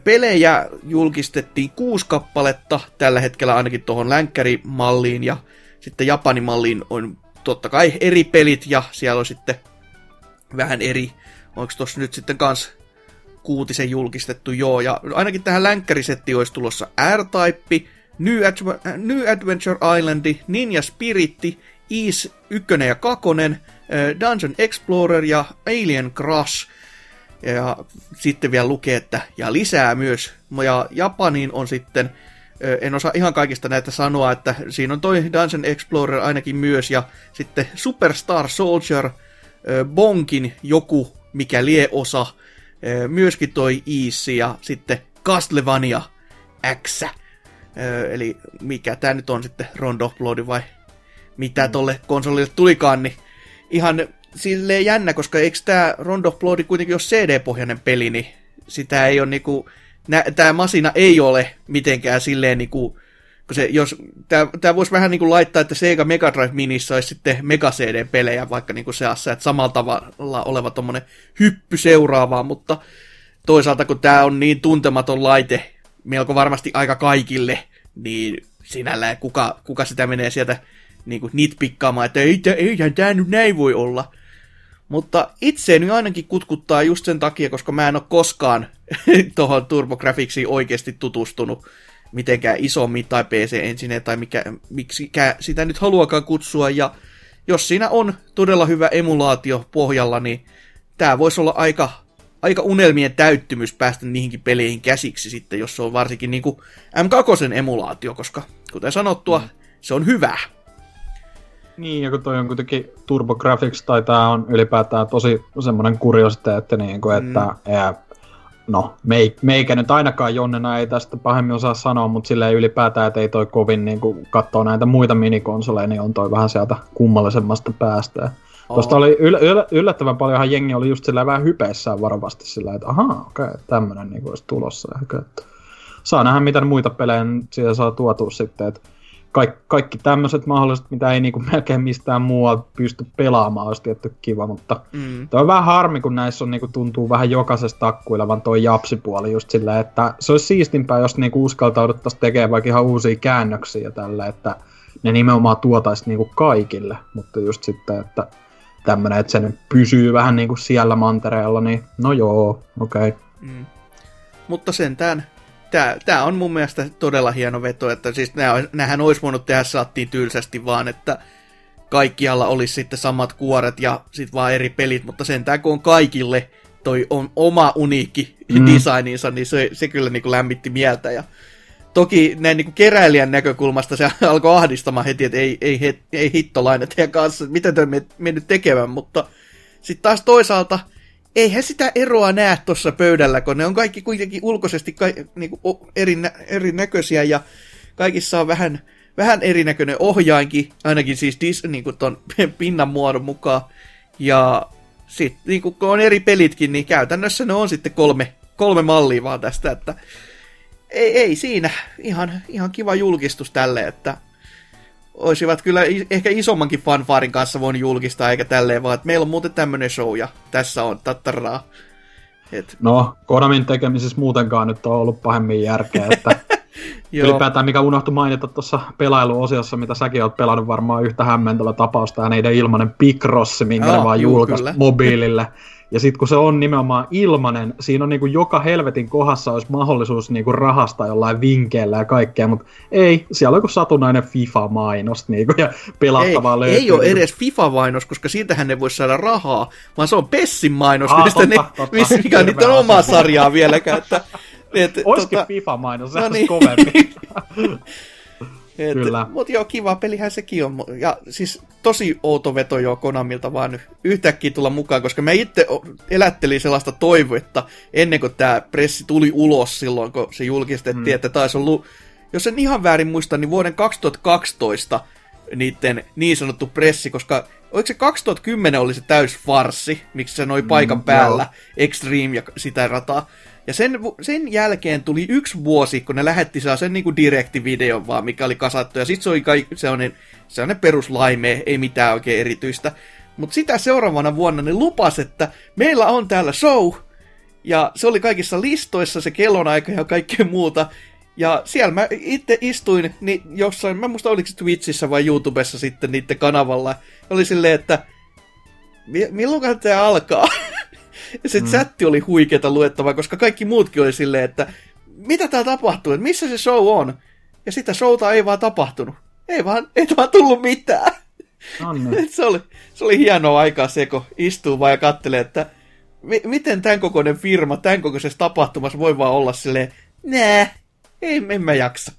Pelejä julkistettiin kuusi kappaletta tällä hetkellä ainakin tuohon länkkärimalliin, ja sitten Japanin malliin on totta kai eri pelit, ja siellä on sitten vähän eri, onko tuossa nyt sitten kans kuutisen julkistettu, joo, ja ainakin tähän länkkärisettiin olisi tulossa R-Type, New, Adv- New Adventure Island, Ninja Spiritti, Ease 1 ja 2, Dungeon Explorer ja Alien Crush. Ja sitten vielä lukee, että ja lisää myös. Ja Japaniin on sitten, en osaa ihan kaikista näitä sanoa, että siinä on toi Dungeon Explorer ainakin myös, ja sitten Superstar Soldier, Bonkin joku, mikä lie osa, myöskin toi Easy, ja sitten Castlevania X. Eli mikä tämä nyt on sitten, Rondo Blood vai mitä tolle konsolille tulikaan, niin ihan silleen jännä, koska eikö tämä Rondo of Blood kuitenkin ole CD-pohjainen peli, niin sitä ei ole niinku, tämä masina ei ole mitenkään silleen niinku, se, jos, tämä voisi vähän niinku laittaa, että Sega Mega Drive Minissä olisi sitten Mega CD-pelejä vaikka niinku seassa, että samalla tavalla oleva tommonen hyppy seuraavaan, mutta toisaalta kun tämä on niin tuntematon laite, melko varmasti aika kaikille, niin sinällään kuka, kuka sitä menee sieltä niin kuin nitpikkaamaan, että ei, eihän tämä nyt näin voi olla. Mutta itseeni ainakin kutkuttaa just sen takia, koska mä en ole koskaan tuohon TurboGrafxiin oikeasti tutustunut mitenkään isommin tai PC Engine tai mikä, miksi sitä nyt haluakaan kutsua. Ja jos siinä on todella hyvä emulaatio pohjalla, niin tämä voisi olla aika, aika unelmien täyttymys päästä niihinkin peleihin käsiksi sitten, jos se on varsinkin niin kuin M2 emulaatio, koska kuten sanottua, mm. se on hyvä. Niin, ja kun toi on kuitenkin TurboGrafx, tai tää on ylipäätään tosi semmoinen kuriositeetti, niin kuin, että mm. ää, no, meikä nyt ainakaan Jonnena ei tästä pahemmin osaa sanoa, mutta silleen ylipäätään, että ei toi kovin niin kuin katsoo näitä muita minikonsoleja, niin on toi vähän sieltä kummallisemmasta päästä. Oh. Tuosta oli yl- yl- yllättävän paljonhan jengi oli just sillä vähän hypeissään varovasti sillä, että ahaa, okei, okay, tämmönen niin olisi tulossa. Ehkä, että saa nähdä, mitä muita pelejä siitä saa tuotua sitten, että kaikki, kaikki tämmöiset mahdolliset, mitä ei niinku melkein mistään muualta pysty pelaamaan, olisi tietty kiva, mutta mm. toi on vähän harmi, kun näissä on niinku, tuntuu vähän jokaisesta takkuilevan toi japsipuoli just silleen, että se olisi siistimpää, jos niinku uskaltauduttaisiin tekemään vaikka ihan uusia käännöksiä tällä, että ne nimenomaan tuotaisi niinku kaikille, mutta just sitten, että tämmönen, että se nyt pysyy vähän niinku siellä mantereella, niin no joo, okei. Okay. Mm. Mutta sentään tää, tää on mun mielestä todella hieno veto, että siis nää, näähän olisi voinut tehdä saattiin tylsästi vaan, että kaikkialla olisi sitten samat kuoret ja sitten vaan eri pelit, mutta sentään kun on kaikille toi on oma uniikki mm. designinsa, niin se, se kyllä niin kuin lämmitti mieltä ja toki näin niin kuin keräilijän näkökulmasta se alkoi ahdistamaan heti, että ei, ei, ei, ei hittolainen teidän kanssa, mitä te mennyt tekemään, mutta sitten taas toisaalta eihän sitä eroa näe tuossa pöydällä, kun ne on kaikki kuitenkin ulkoisesti ka- niinku eri, erinäköisiä ja kaikissa on vähän, vähän erinäköinen ohjainkin, ainakin siis dis, niinku ton pinnan muodon mukaan. Ja sitten niinku, kun on eri pelitkin, niin käytännössä ne on sitten kolme, kolme mallia vaan tästä, että ei, ei siinä. Ihan, ihan kiva julkistus tälle, että olisivat kyllä ehkä isommankin fanfaarin kanssa voinut julkistaa, eikä tälleen vaan, että meillä on muuten tämmönen show ja tässä on tattaraa. Et... No, Konamin tekemisissä muutenkaan nyt on ollut pahemmin järkeä, että ylipäätään mikä unohtui mainita tuossa pelailuosiossa, mitä säkin oot pelannut varmaan yhtä hämmentävä tapausta, ja niiden ilmanen Picross, minkä oh, ne vaan julkaisi mobiilille. Ja sitten kun se on nimenomaan ilmanen, siinä on niinku joka helvetin kohdassa olisi mahdollisuus niinku rahasta jollain vinkkeellä ja kaikkea, mutta ei, siellä on joku satunnainen FIFA-mainos niinku, ja pelattavaa ei, löytyy. Ei ole edes FIFA-mainos, koska siitähän ne voisi saada rahaa, vaan se on Pessin mainos, ah, totta, ne, totta, missä, mikä on niiden omaa sarjaa vieläkään. Että, et, Olisikin tota, FIFA-mainos, se no niin. kovempi. Et, Kyllä. Mutta joo, kiva pelihän sekin on. Ja siis tosi outo veto jo Konamilta vaan yhtäkkiä tulla mukaan, koska mä itse elättelin sellaista toivoetta ennen kuin tämä pressi tuli ulos silloin, kun se julkistettiin, mm. että taisi ollut, jos en ihan väärin muista, niin vuoden 2012 niiden niin sanottu pressi, koska oliko se 2010 oli se täys farsi, miksi se noi paikan mm, päällä, joo. Extreme ja sitä rataa. Ja sen, sen jälkeen tuli yksi vuosi, kun ne lähetti sen niinku direktivideon vaan, mikä oli kasattu. Ja sitten se oli kaikki sellainen, sellainen peruslaime, ei mitään oikein erityistä. Mutta sitä seuraavana vuonna ne lupas, että meillä on täällä show. Ja se oli kaikissa listoissa se kellonaika ja kaikkea muuta. Ja siellä mä itse istuin niin jossain, mä muista oliko se Twitchissä vai YouTubessa sitten niiden kanavalla. Oli silleen, että milloin tämä alkaa? Ja se mm. chatti oli huikeeta luettavaa, koska kaikki muutkin oli silleen, että mitä tää tapahtuu, että missä se show on? Ja sitä showta ei vaan tapahtunut. Ei vaan, ei vaan tullut mitään. se, oli, se oli hienoa aikaa se, kun istuu vaan ja kattelee, että mi- miten tämän kokoinen firma, tämän kokoisessa tapahtumassa voi vaan olla silleen, nää, ei, en mä jaksa.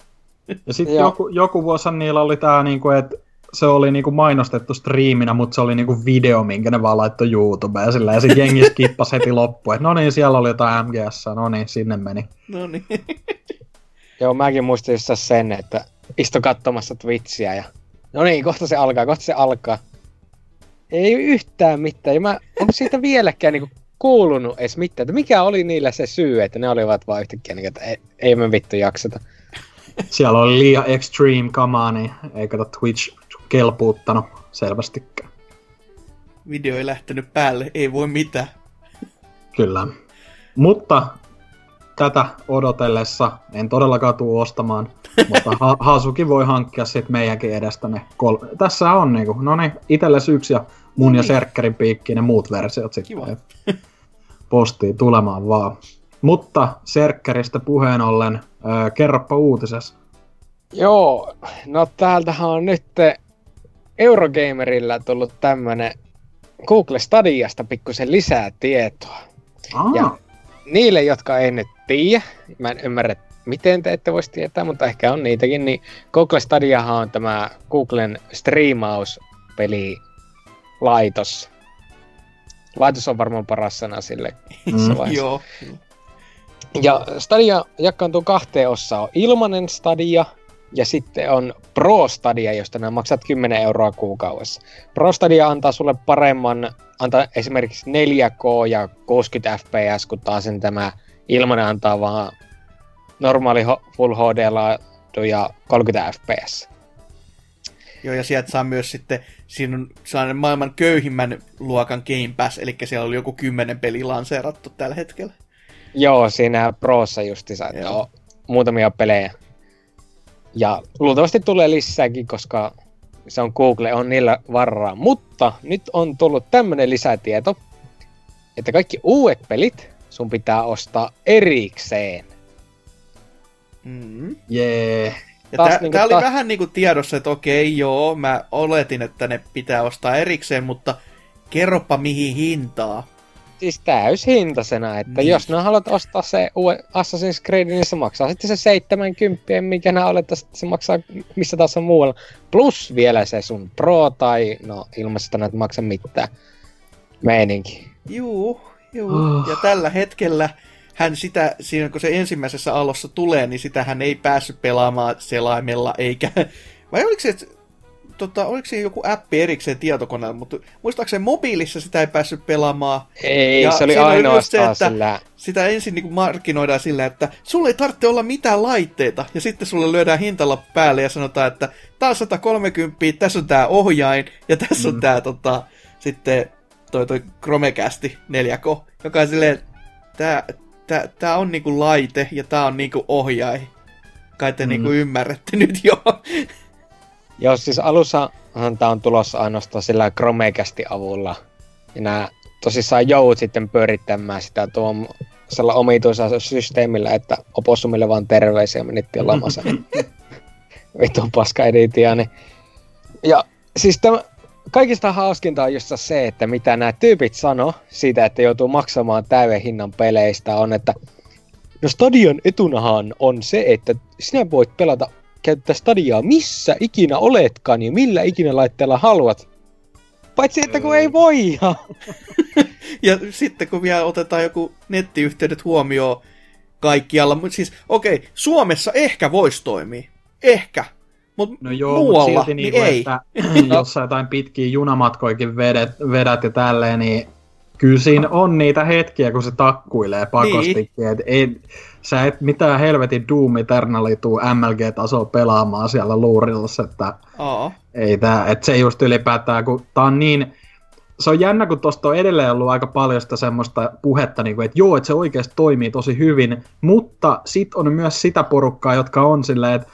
Ja sitten joku, joku vuosi niillä oli tää, niinku, että se oli niinku mainostettu striiminä, mutta se oli niinku video, minkä ne vaan laittoi YouTubeen. Sillä, ja se jengi skippasi heti loppuun. No niin, siellä oli jotain MGS, no niin, sinne meni. No niin. Joo, mäkin muistin sen, että istu katsomassa Twitchiä ja no niin, kohta se alkaa, kohta se alkaa. Ei yhtään mitään. Ja mä en siitä vieläkään niinku kuulunut edes mitään, että mikä oli niillä se syy, että ne olivat vaan yhtäkkiä, niin, että ei, ei me vittu jakseta. Siellä oli liian extreme kamaa, niin ei kato Twitch kelpuuttanut selvästikään. Video ei lähtenyt päälle, ei voi mitään. Kyllä. Mutta tätä odotellessa en todellakaan tule ostamaan, mutta ha- Hasuki voi hankkia sitten meidänkin edestä ne kol- Tässä on niinku, no niin, itelles yksi ja mun ja niin. Serkkerin piikkiin ne muut versiot sitten. Postiin tulemaan vaan. Mutta Serkkeristä puheen ollen, öö, kerropa uutisessa. Joo, no täältähän on nyt Eurogamerilla tullut tämmönen Google Stadiasta pikkusen lisää tietoa. Ah. Ja niille, jotka ei nyt tiedä, mä en ymmärrä, miten te ette voisi tietää, mutta ehkä on niitäkin, niin Google Stadiahan on tämä Googlen striimauspeli laitos. Laitos on varmaan paras sana sille. Mm, joo. Ja Stadia jakaantuu kahteen osaan. On ilmanen Stadia ja sitten on Pro Stadia, josta nämä maksat 10 euroa kuukaudessa. Pro Stadia antaa sulle paremman, antaa esimerkiksi 4K ja 60 fps, kun taas sen tämä ilmanen antaa vaan normaali Full HD ja 30 fps. Joo, ja sieltä saa myös sitten, siinä on sellainen maailman köyhimmän luokan Game Pass, eli siellä oli joku kymmenen peli lanseerattu tällä hetkellä. Joo, siinä Prossa justiinsa, että on muutamia pelejä. Ja luultavasti tulee lisääkin, koska se on Google, on niillä varaa. Mutta nyt on tullut tämmönen lisätieto, että kaikki uudet pelit sun pitää ostaa erikseen. Mm. Yeah. Ja tää, niinku tää oli ta- vähän niinku tiedossa, että okei, joo, mä oletin, että ne pitää ostaa erikseen, mutta kerropa mihin hintaa siis täyshintaisena, että niin. jos ne haluat ostaa se Assassin's Creed, niin se maksaa sitten se 70, mikä nää olet, että se maksaa missä tahansa muualla. Plus vielä se sun Pro tai, no ilmaisesta näitä maksa mitään meininki. Juu, juu. Oh. Ja tällä hetkellä hän sitä, siinä kun se ensimmäisessä alussa tulee, niin sitä hän ei päässyt pelaamaan selaimella, eikä... Vai oliko se, tota, oliko siinä joku appi erikseen tietokoneella, mutta muistaakseni mobiilissa sitä ei päässyt pelaamaan. Ei, Ja se oli siinä oli ainoastaan se, että- sillä... Sitä ensin niin markkinoidaan sillä, että sulle ei tarvitse olla mitään laitteita, ja sitten sulle lyödään hintalappu päälle ja sanotaan, että tää on 130, tässä on tää ohjain, ja tässä on Mm. tää tota, sitten toi, toi Chromecasti 4K, joka on silleen, tää, tää, tää on niinku laite, ja tää on niinku ohjain. Kai te Mm. niinku ymmärrätte nyt jo. Joo, siis alussahan tää on tulossa ainoastaan sillä Chromecastin avulla. Ja nää tosissaan joudut sitten pyörittämään sitä tuolla omituisella systeemillä, että opossumille vaan terveisiä menittiin lamassa. Vitun paska editia, niin. Ja siis tämä, kaikista hauskinta on just se, että mitä nämä tyypit sano siitä, että joutuu maksamaan täyden hinnan peleistä, on, että no stadion etunahan on se, että sinä voit pelata käyttää stadiaa missä ikinä oletkaan ja millä ikinä laitteella haluat. Paitsi että kun ei voi. Ja sitten kun vielä otetaan joku nettiyhteydet huomioon kaikkialla, mutta siis okei, okay, Suomessa ehkä voisi toimia. Ehkä. Mutta No joo, muualla, mutta silti niin niinku, ei. että jos sä jotain pitkiä junamatkoikin vedet, vedät ja tälleen, niin kyllä siinä on niitä hetkiä, kun se takkuilee pakostikin. Niin. Et ei, sä et mitään helvetin Doom Eternali tuu MLG-tasoa pelaamaan siellä luurilla, että Aa. ei tää, et se just ylipäätään, kun tää on niin, se on jännä, kun tosta on edelleen ollut aika paljon sitä semmoista puhetta, niin kuin, että joo, että se oikeasti toimii tosi hyvin, mutta sit on myös sitä porukkaa, jotka on silleen, että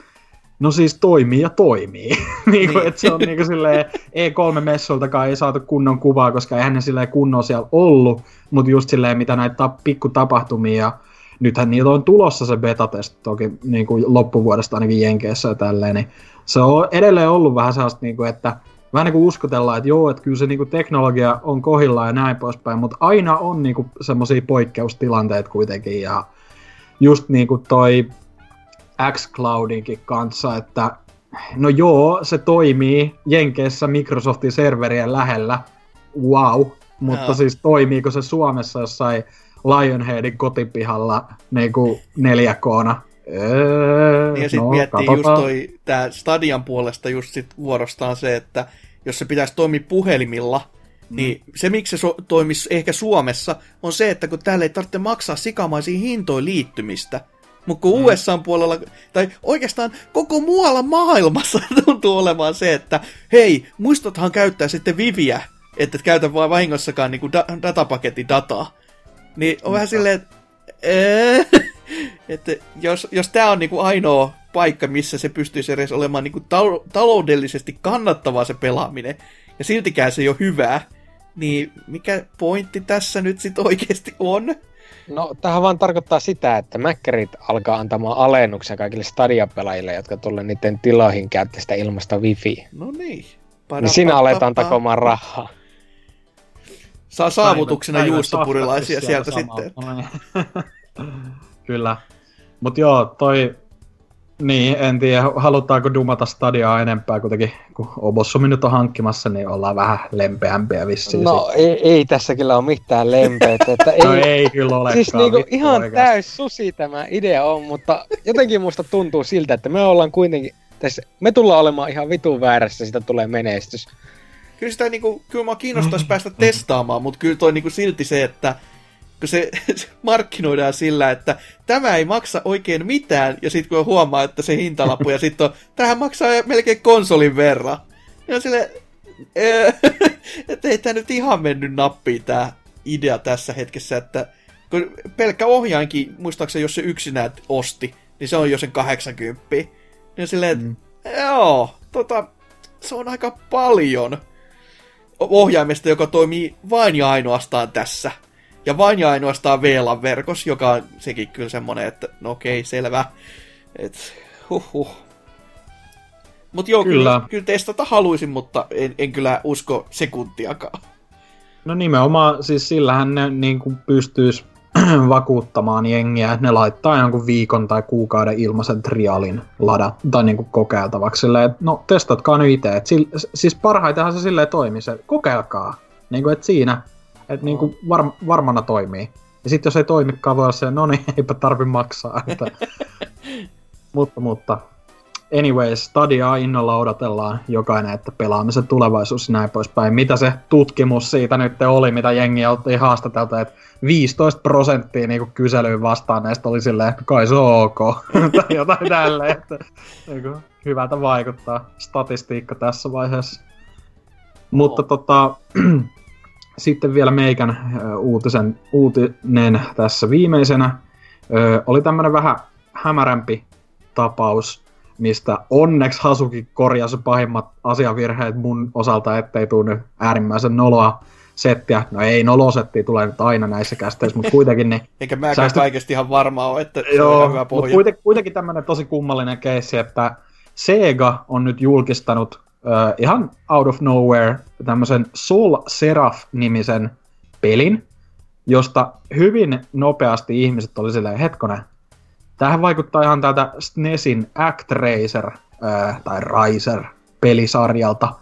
no siis toimii ja toimii. niin kuin, että se on niin kuin silleen, E3-messuiltakaan ei saatu kunnon kuvaa, koska eihän ne silleen kunnon siellä ollut, mutta just silleen, mitä näitä ta- pikkutapahtumia ja nythän niitä on tulossa se beta-testi toki niin kuin loppuvuodesta ainakin Jenkeissä ja tälleen, niin se on edelleen ollut vähän sellaista, niin kuin, että vähän niin kuin uskotellaan, että joo, että kyllä se niin kuin teknologia on kohillaan ja näin poispäin, mutta aina on niin kuin semmoisia poikkeustilanteita kuitenkin ja just niin kuin toi xCloudinkin kanssa, että no joo, se toimii Jenkeissä Microsoftin serverien lähellä, wow, mutta Joo. siis toimiiko se Suomessa jossain Lionheadin kotipihalla niin kuin 4K-na? Öö, Niin ja sitten no, miettii just katsotaan. toi, tää Stadian puolesta just sit vuorostaan se, että jos se pitäisi toimia puhelimilla, mm. niin se miksi se so- toimisi ehkä Suomessa, on se, että kun täällä ei tarvitse maksaa sikamaisia hintoja liittymistä. Mutta kun mm. USAn puolella, tai oikeastaan koko muualla maailmassa tuntuu olemaan se, että hei, muistathan käyttää sitten Viviä, että et käytä vaan vahingossakaan niinku da- datapaketin dataa. Niin on vähän silleen, että ee, että jos, jos tämä on niinku ainoa paikka, missä se pystyisi edes olemaan niinku tal- taloudellisesti kannattavaa se pelaaminen, ja siltikään se ei ole hyvää, niin mikä pointti tässä nyt sitten oikeasti on? No, tähän vaan tarkoittaa sitä, että Mäkkärit alkaa antamaan alennuksia kaikille Stadia-pelaajille, jotka tulee niiden tiloihin käyttää sitä ilmasta wifi. No niin. Niin siinä aletaan takomaan rahaa. Saa saavutuksena juustopurilaisia sieltä sitten. samalla. Kyllä. Mut joo, toi... Niin, en tiedä, halutaanko dumata stadiaa enempää kuitenkin, kun Obossumi nyt on hankkimassa, niin ollaan vähän lempeämpiä vissiin. No, ei, ei tässä kyllä ole mitään lempeyttä. Että ei, no ei, kyllä olekaan. siis niinku ihan oikeasti. täys susi tämä idea on, mutta jotenkin musta tuntuu siltä, että me ollaan kuitenkin, tässä, me tullaan olemaan ihan vitun väärässä, sitä tulee menestys. Kyllä sitä niinku, kyllä mä kiinnostaisi päästä testaamaan, mutta kyllä toi niinku silti se, että kun se, se markkinoidaan sillä, että tämä ei maksa oikein mitään, ja sitten kun huomaa, että se hintalappu, ja sitten on, tähän maksaa melkein konsolin verran. Ja on sille, että ei tämä nyt ihan mennyt nappiin tämä idea tässä hetkessä, että kun pelkkä ohjainkin, muistaakseni jos se yksinään osti, niin se on jo sen 80. Niin on silleen, että Mm. joo, tota, se on aika paljon ohjaimesta, joka toimii vain ja ainoastaan tässä. Ja vain ja ainoastaan VLAN verkos, joka on sekin kyllä semmonen, että no okei, selvä. Et, huhhuh. Mut joo, kyllä. Kyllä. kyllä, testata haluaisin, mutta en, en kyllä usko sekuntiakaan. No nimenomaan, siis sillähän ne niin kuin pystyis vakuuttamaan jengiä, että ne laittaa jonkun viikon tai kuukauden ilmaisen trialin lada tai niin kuin kokeiltavaksi. Silleen, että no testatkaa nyt itse. Siis parhaitenhan se silleen toimii, se kokeilkaa. Niin kuin, että siinä, että niin kuin var, varmana toimii. Ja sitten jos ei toimikaan, voi olla se, no niin, eipä tarvi maksaa. Että, mutta, mutta anyways, Stadiaa innolla odotellaan jokainen, että pelaamisen tulevaisuus ja näin poispäin. Mitä se tutkimus siitä nyt oli, mitä jengi otti haastatelta, että 15 prosenttia niin kyselyyn näistä oli silleen, että kai se on ok, tai jotain tälleen, että niin kuin, hyvältä vaikuttaa statistiikka tässä vaiheessa. Mutta tota, sitten vielä meikän uutisen, uutinen tässä viimeisenä. Oli tämmönen vähän hämärämpi tapaus, mistä onneksi Hasuki korjasi pahimmat asiavirheet mun osalta, ettei tule nyt äärimmäisen noloa settiä. No ei nolosettiä tulee nyt aina näissä kästeissä, mutta kuitenkin niin... Eikä mäkään säästy... kaikesti ihan varma ole, että Joo, on hyvä pohja. Mutta kuitenkin, kuitenkin tämmöinen tosi kummallinen keissi, että Sega on nyt julkistanut uh, ihan out of nowhere tämmöisen Soul Seraph-nimisen pelin, josta hyvin nopeasti ihmiset oli silleen, hetkonen, tähän vaikuttaa ihan täältä SNESin Actracer uh, tai Riser pelisarjalta.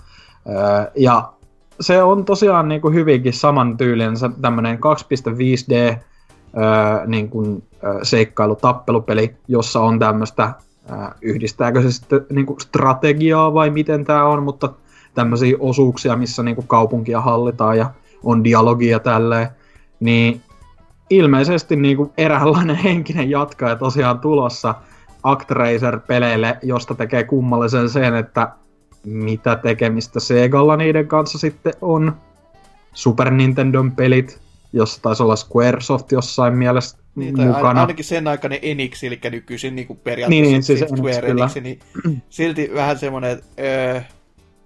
Uh, ja se on tosiaan niin kuin hyvinkin saman tyylinen tämmöinen 2.5D uh, niin kuin, uh, seikkailu-tappelupeli, jossa on tämmöistä ää, yhdistääkö se sitten niin kuin strategiaa vai miten tämä on, mutta tämmöisiä osuuksia, missä niin kuin kaupunkia hallitaan ja on dialogia tälleen, niin ilmeisesti niin kuin eräänlainen henkinen jatkaja tosiaan tulossa Actracer-peleille, josta tekee kummallisen sen, että mitä tekemistä Segalla niiden kanssa sitten on. Super Nintendon pelit, jossa taisi olla Squaresoft jossain mielessä niin, mukana. Ainakin sen aikainen Enix, eli nykyisin niin kuin periaatteessa niin, niin, siis Square Enix, niin silti vähän semmoinen, että öö,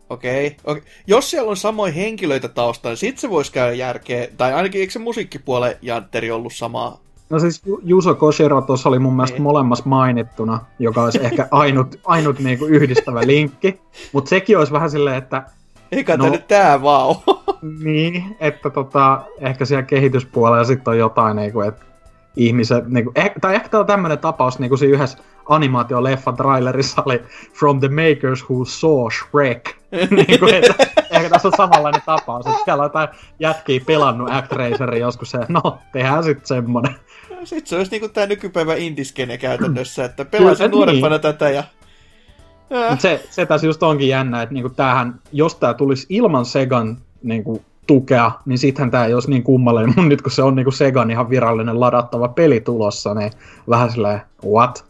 okei, okay, okay. Jos siellä on samoja henkilöitä taustalla, niin sit se voisi käydä järkeä, tai ainakin eikö se musiikkipuolen jantteri ollut samaa? No siis Juso Koshiro tuossa oli mun mielestä niin. molemmassa mainittuna, joka olisi ehkä ainut, ainut niinku yhdistävä linkki, mutta sekin olisi vähän silleen, että eikä no, nyt tää vaan Niin, että tota, ehkä siellä kehityspuolella sitten on jotain, niin kuin, että ihmiset, niin kuin, eh, tai ehkä tämä on tämmöinen tapaus, niin kuin siinä yhdessä animaatioleffan trailerissa oli From the Makers Who Saw Shrek. niin kuin, että, ehkä tässä on samanlainen tapaus, että siellä on jotain jätkiä pelannut Actracerin joskus, se, no, tehdään sitten semmonen. Sitten se olisi niinku tää nykypäivä indiskene käytännössä, että pelaisin nuorempana niin. tätä ja Mut se, se tässä just onkin jännä, että niinku tämähän, jos tämä tulisi ilman Segan niinku, tukea, niin sittenhän tämä ei olisi niin kummallinen. Mun nyt kun se on niinku Segan ihan virallinen ladattava peli tulossa, niin vähän silleen, what?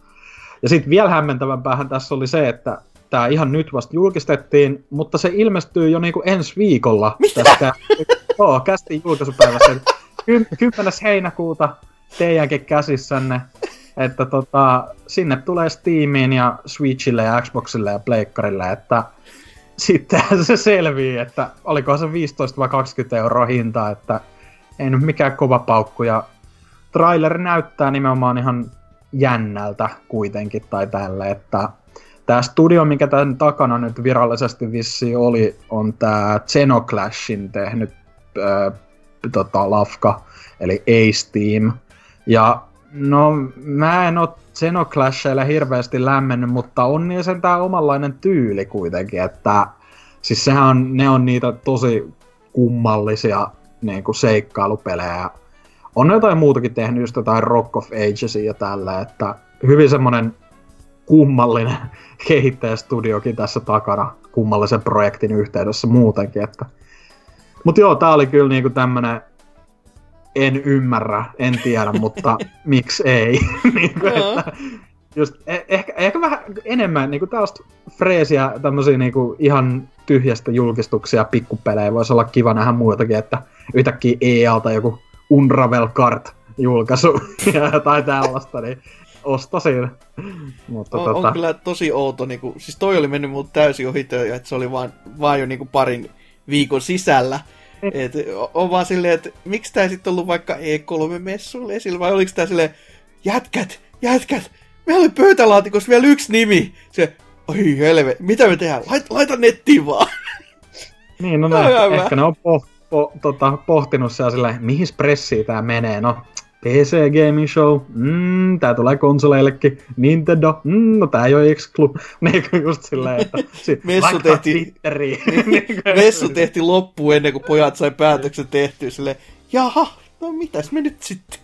Ja sitten vielä hämmentävämpäähän tässä oli se, että tämä ihan nyt vasta julkistettiin, mutta se ilmestyy jo niinku ensi viikolla. Mitä? Tästä, joo, kästi julkaisupäivässä. 10. heinäkuuta teidänkin käsissänne. Että tota, sinne tulee Steamiin ja Switchille ja Xboxille ja Pleikkarille, että sitten se selvii, että oliko se 15 vai 20 euroa hinta, että ei nyt mikään kova paukku ja trailer näyttää nimenomaan ihan jännältä kuitenkin tai tälle, että tämä studio, mikä tämän takana nyt virallisesti vissi oli, on tämä Xenoclashin tehnyt äh, tota, lafka, eli Ace Team. Ja No, mä en oo Xenoclasheilla hirveästi lämmennyt, mutta on niin sen tää omanlainen tyyli kuitenkin, että siis sehän on, ne on niitä tosi kummallisia niin kuin seikkailupelejä. On jotain muutakin tehnyt, just jotain Rock of Ages ja tällä, että hyvin semmonen kummallinen kehittäjästudiokin tässä takana kummallisen projektin yhteydessä muutenkin, että Mut joo, tää oli kyllä niinku tämmönen en ymmärrä, en tiedä, mutta miksi ei. niin kuin, että, just, eh, ehkä, ehkä vähän enemmän niin tällaista freesiä, tämmöisiä niin kuin ihan tyhjästä julkistuksia, pikkupelejä. Voisi olla kiva nähdä muutakin, että yhtäkkiä EA-alta joku Unravel Kart julkaisu tai tällaista, niin ostasin. Mutta on, tota... on kyllä tosi outo, niin kuin, siis toi oli mennyt mut täysin ohi että se oli vaan, vaan jo niin kuin parin viikon sisällä. Et on vaan silleen, että miksi tää sitten ollut vaikka E3-messuille esillä, vai oliko tää silleen, jätkät, jätkät, meillä oli pöytälaatikossa vielä yksi nimi. Se, oi helve, mitä me tehdään? Laita, laita nettiin vaan. Niin, no, no ehkä, ehkä ne on po, po, tota, pohtinut siellä silleen, mihin pressiin tää menee. No, PC Gaming Show, mm, tää tulee konsoleillekin, Nintendo, mm, no tää ei ole exclu, niin just silleen, että sit, messu tehtiin, niin, messu tehtiin loppuun ennen kuin pojat sai päätöksen tehtyä silleen, jaha, no mitäs me nyt sitten?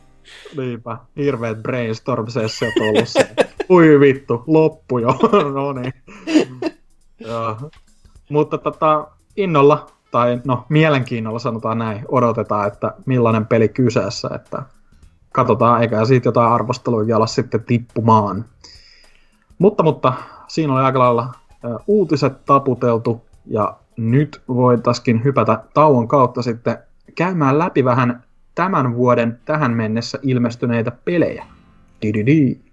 Niinpä, hirveät brainstorm-sessiot ollut se. Ui vittu, loppu jo. no niin. Joo. Mutta tota, innolla, tai no mielenkiinnolla sanotaan näin, odotetaan, että millainen peli kyseessä, että katsotaan, eikä siitä jotain arvosteluja ala sitten tippumaan. Mutta, mutta siinä oli aika lailla uutiset taputeltu, ja nyt voitaisiin hypätä tauon kautta sitten käymään läpi vähän tämän vuoden tähän mennessä ilmestyneitä pelejä. Dididi.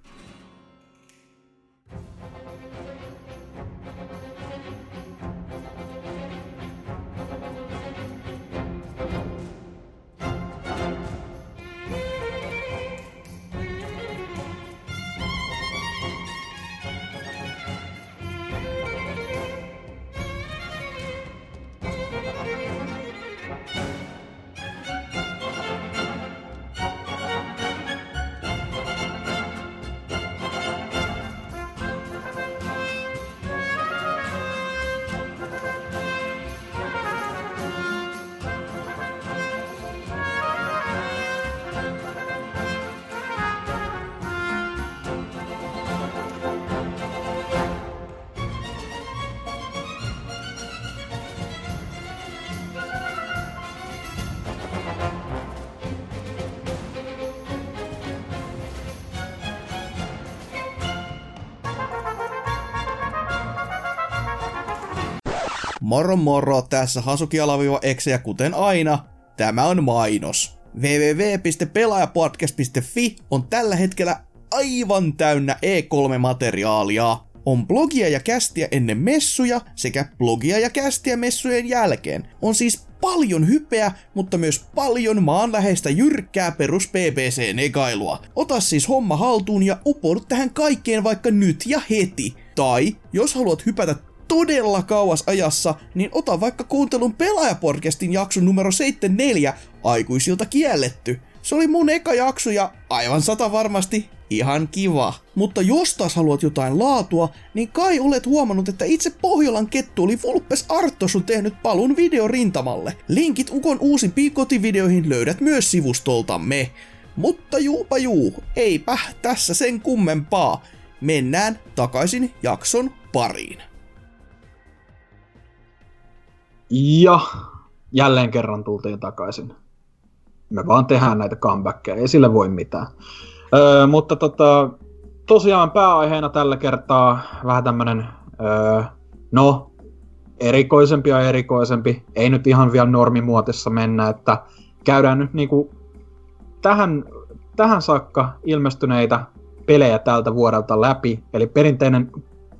Moro moro, tässä Hasuki alaviiva ja kuten aina, tämä on mainos. www.pelaajapodcast.fi on tällä hetkellä aivan täynnä E3-materiaalia. On blogia ja kästiä ennen messuja sekä blogia ja kästiä messujen jälkeen. On siis paljon hypeä, mutta myös paljon maanläheistä jyrkkää perus PPC-negailua. Ota siis homma haltuun ja upoudu tähän kaikkeen vaikka nyt ja heti. Tai jos haluat hypätä todella kauas ajassa, niin ota vaikka kuuntelun Pelaajapodcastin jakson numero 74 aikuisilta kielletty. Se oli mun eka jakso ja aivan sata varmasti ihan kiva. Mutta jos taas haluat jotain laatua, niin kai olet huomannut, että itse Pohjolan kettu oli Vulpes Arttos on tehnyt palun videorintamalle. Linkit Ukon uusimpiin kotivideoihin löydät myös sivustoltamme. Mutta juupa juu, eipä tässä sen kummempaa. Mennään takaisin jakson pariin. Ja jälleen kerran tultiin takaisin. Me vaan tehdään näitä comebackkejä, ei sille voi mitään. Öö, mutta tota, tosiaan pääaiheena tällä kertaa vähän tämmönen, öö, no, erikoisempi ja erikoisempi. Ei nyt ihan vielä normimuotissa mennä, että käydään nyt niinku tähän, tähän saakka ilmestyneitä pelejä tältä vuodelta läpi. Eli perinteinen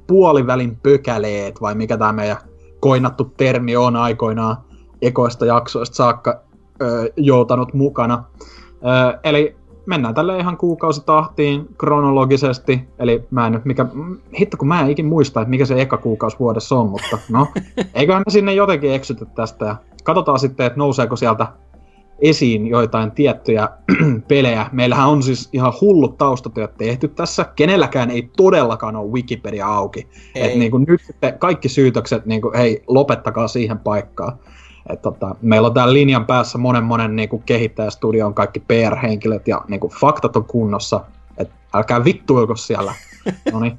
puolivälin pökäleet, vai mikä tämä meidän koinattu termi on aikoinaan ekoista jaksoista saakka ö, joutanut mukana. Ö, eli mennään tälle ihan kuukausitahtiin kronologisesti, eli mä en nyt mikä, hitto kun mä en ikin muista, että mikä se eka kuukausi vuodessa on, mutta no, eiköhän me sinne jotenkin eksytä tästä ja katsotaan sitten, että nouseeko sieltä esiin joitain tiettyjä pelejä. Meillähän on siis ihan hullut taustatyöt tehty tässä. Kenelläkään ei todellakaan ole Wikipedia auki. Et niin kuin nyt sitten kaikki syytökset, niin kuin, hei, lopettakaa siihen paikkaan. Et tota, meillä on täällä linjan päässä monen monen niin kuin kehittäjästudion kaikki PR-henkilöt ja niin kuin, faktat on kunnossa. Et älkää vittuilko siellä. Noniin.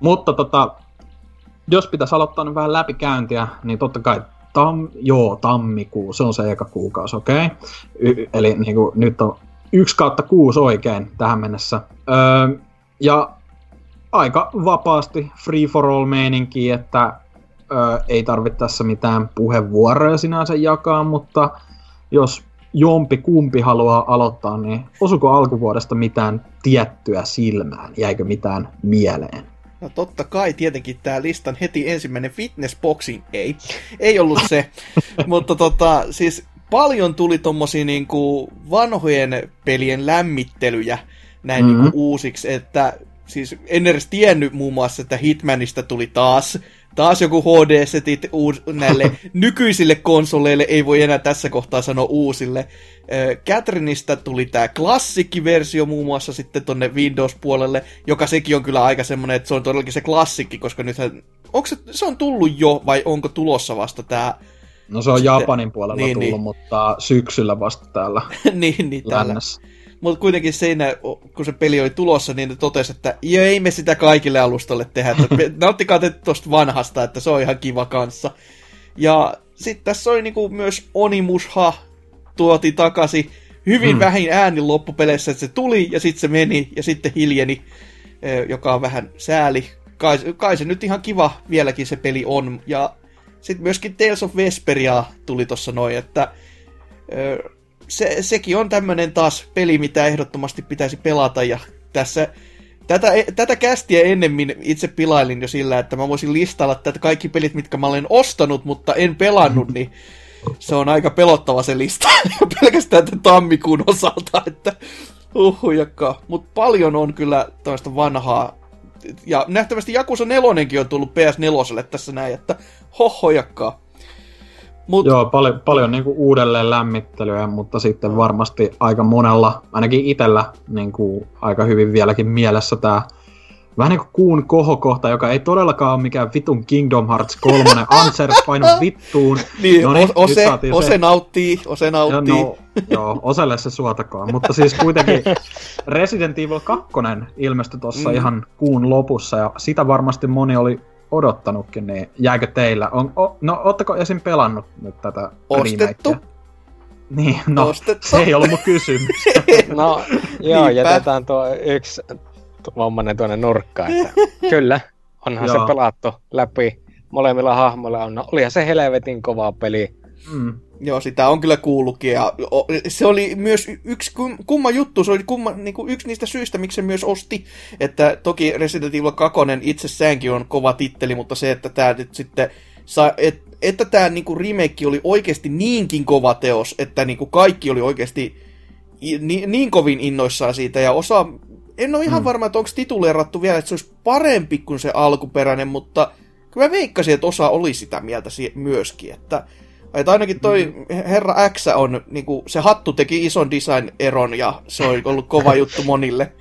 Mutta tota, jos pitäisi aloittaa nyt vähän läpikäyntiä, niin totta kai tam, joo, tammikuu, se on se eka kuukausi, okei. Okay? eli niin kuin, nyt on yksi kautta kuusi oikein tähän mennessä. Öö, ja aika vapaasti free for all meininki, että öö, ei tarvitse tässä mitään puheenvuoroja sinänsä jakaa, mutta jos jompi kumpi haluaa aloittaa, niin osuko alkuvuodesta mitään tiettyä silmään? Jäikö mitään mieleen? No totta kai tietenkin tämä listan heti ensimmäinen fitnessboxing, ei, ei ollut se, mutta tota, siis paljon tuli tommosia niinku vanhojen pelien lämmittelyjä näin mm-hmm. niinku uusiksi, että siis en edes tiennyt muun muassa, että Hitmanista tuli taas taas joku HD-setit uus, näille nykyisille konsoleille, ei voi enää tässä kohtaa sanoa uusille. Catherineista tuli tämä klassikkiversio muun muassa sitten tonne Windows-puolelle, joka sekin on kyllä aika semmonen, että se on todellakin se klassikki, koska nythän, onko se, se on tullut jo vai onko tulossa vasta tämä No se on sitten, Japanin puolella niin, tullut, niin. mutta syksyllä vasta täällä niin, niin, täällä. Mutta kuitenkin siinä, kun se peli oli tulossa, niin ne totesi, että jo ei me sitä kaikille alustalle tehdä, että nauttikaa te tosta vanhasta, että se on ihan kiva kanssa. Ja sitten tässä oli niinku myös Onimusha tuoti takaisin, hyvin mm. vähin äänin loppupeleissä, että se tuli ja sitten se meni ja sitten hiljeni, joka on vähän sääli. Kai, kai se nyt ihan kiva vieläkin se peli on. Ja sitten myöskin Tales of Vesperia tuli tuossa noin, että se, sekin on tämmönen taas peli, mitä ehdottomasti pitäisi pelata ja tässä Tätä, tätä kästiä ennemmin itse pilailin jo sillä, että mä voisin listailla tätä kaikki pelit, mitkä mä olen ostanut, mutta en pelannut, niin se on aika pelottava se lista pelkästään tämän tammikuun osalta, että uhujakka. Mutta paljon on kyllä toista vanhaa. Ja nähtävästi Jakusa nelonenkin on tullut PS4 tässä näin, että hohojakkaa. Mut... Joo, paljon, paljon niinku uudelleen lämmittelyä, mutta sitten varmasti aika monella, ainakin itsellä niinku aika hyvin vieläkin mielessä tämä vähän niin kuin kuun kohokohta, joka ei todellakaan ole mikään vitun Kingdom Hearts 3, Answer painu vittuun. Niin, no niin ose, ose se. nauttii, ose nauttii. Ja no, joo, oselle se suotakaan, mutta siis kuitenkin Resident Evil 2 ilmestyi tuossa mm. ihan kuun lopussa, ja sitä varmasti moni oli odottanutkin, niin jääkö teillä? On, o, no, ootteko esim. pelannut nyt tätä Ostettu. Remakea? Niin, no, Ostettu. se ei ollut mun kysymys. no, joo, Niinpä. jätetään tuo yksi vammainen tuonne nurkkaan. Että kyllä, onhan se pelattu läpi molemmilla hahmoilla. On. No, olihan se helvetin kova peli. Mm. Joo, sitä on kyllä kuullutkin. Ja se oli myös yksi kumma juttu, se oli kumma, niin kuin yksi niistä syistä, miksi se myös osti. Että toki Resident Evil 2 itsessäänkin on kova titteli, mutta se, että tämä nyt sitten sa, et, että tämä niinku remake oli oikeasti niinkin kova teos, että niinku kaikki oli oikeasti niin, niin kovin innoissaan siitä, ja osa en ole ihan mm. varma, että onko tituleerattu vielä, että se olisi parempi kuin se alkuperäinen, mutta kyllä mä veikkasin, että osa oli sitä mieltä myöskin, että, että ainakin toi mm. Herra X on, niin kuin, se hattu teki ison design-eron ja se on ollut kova juttu monille.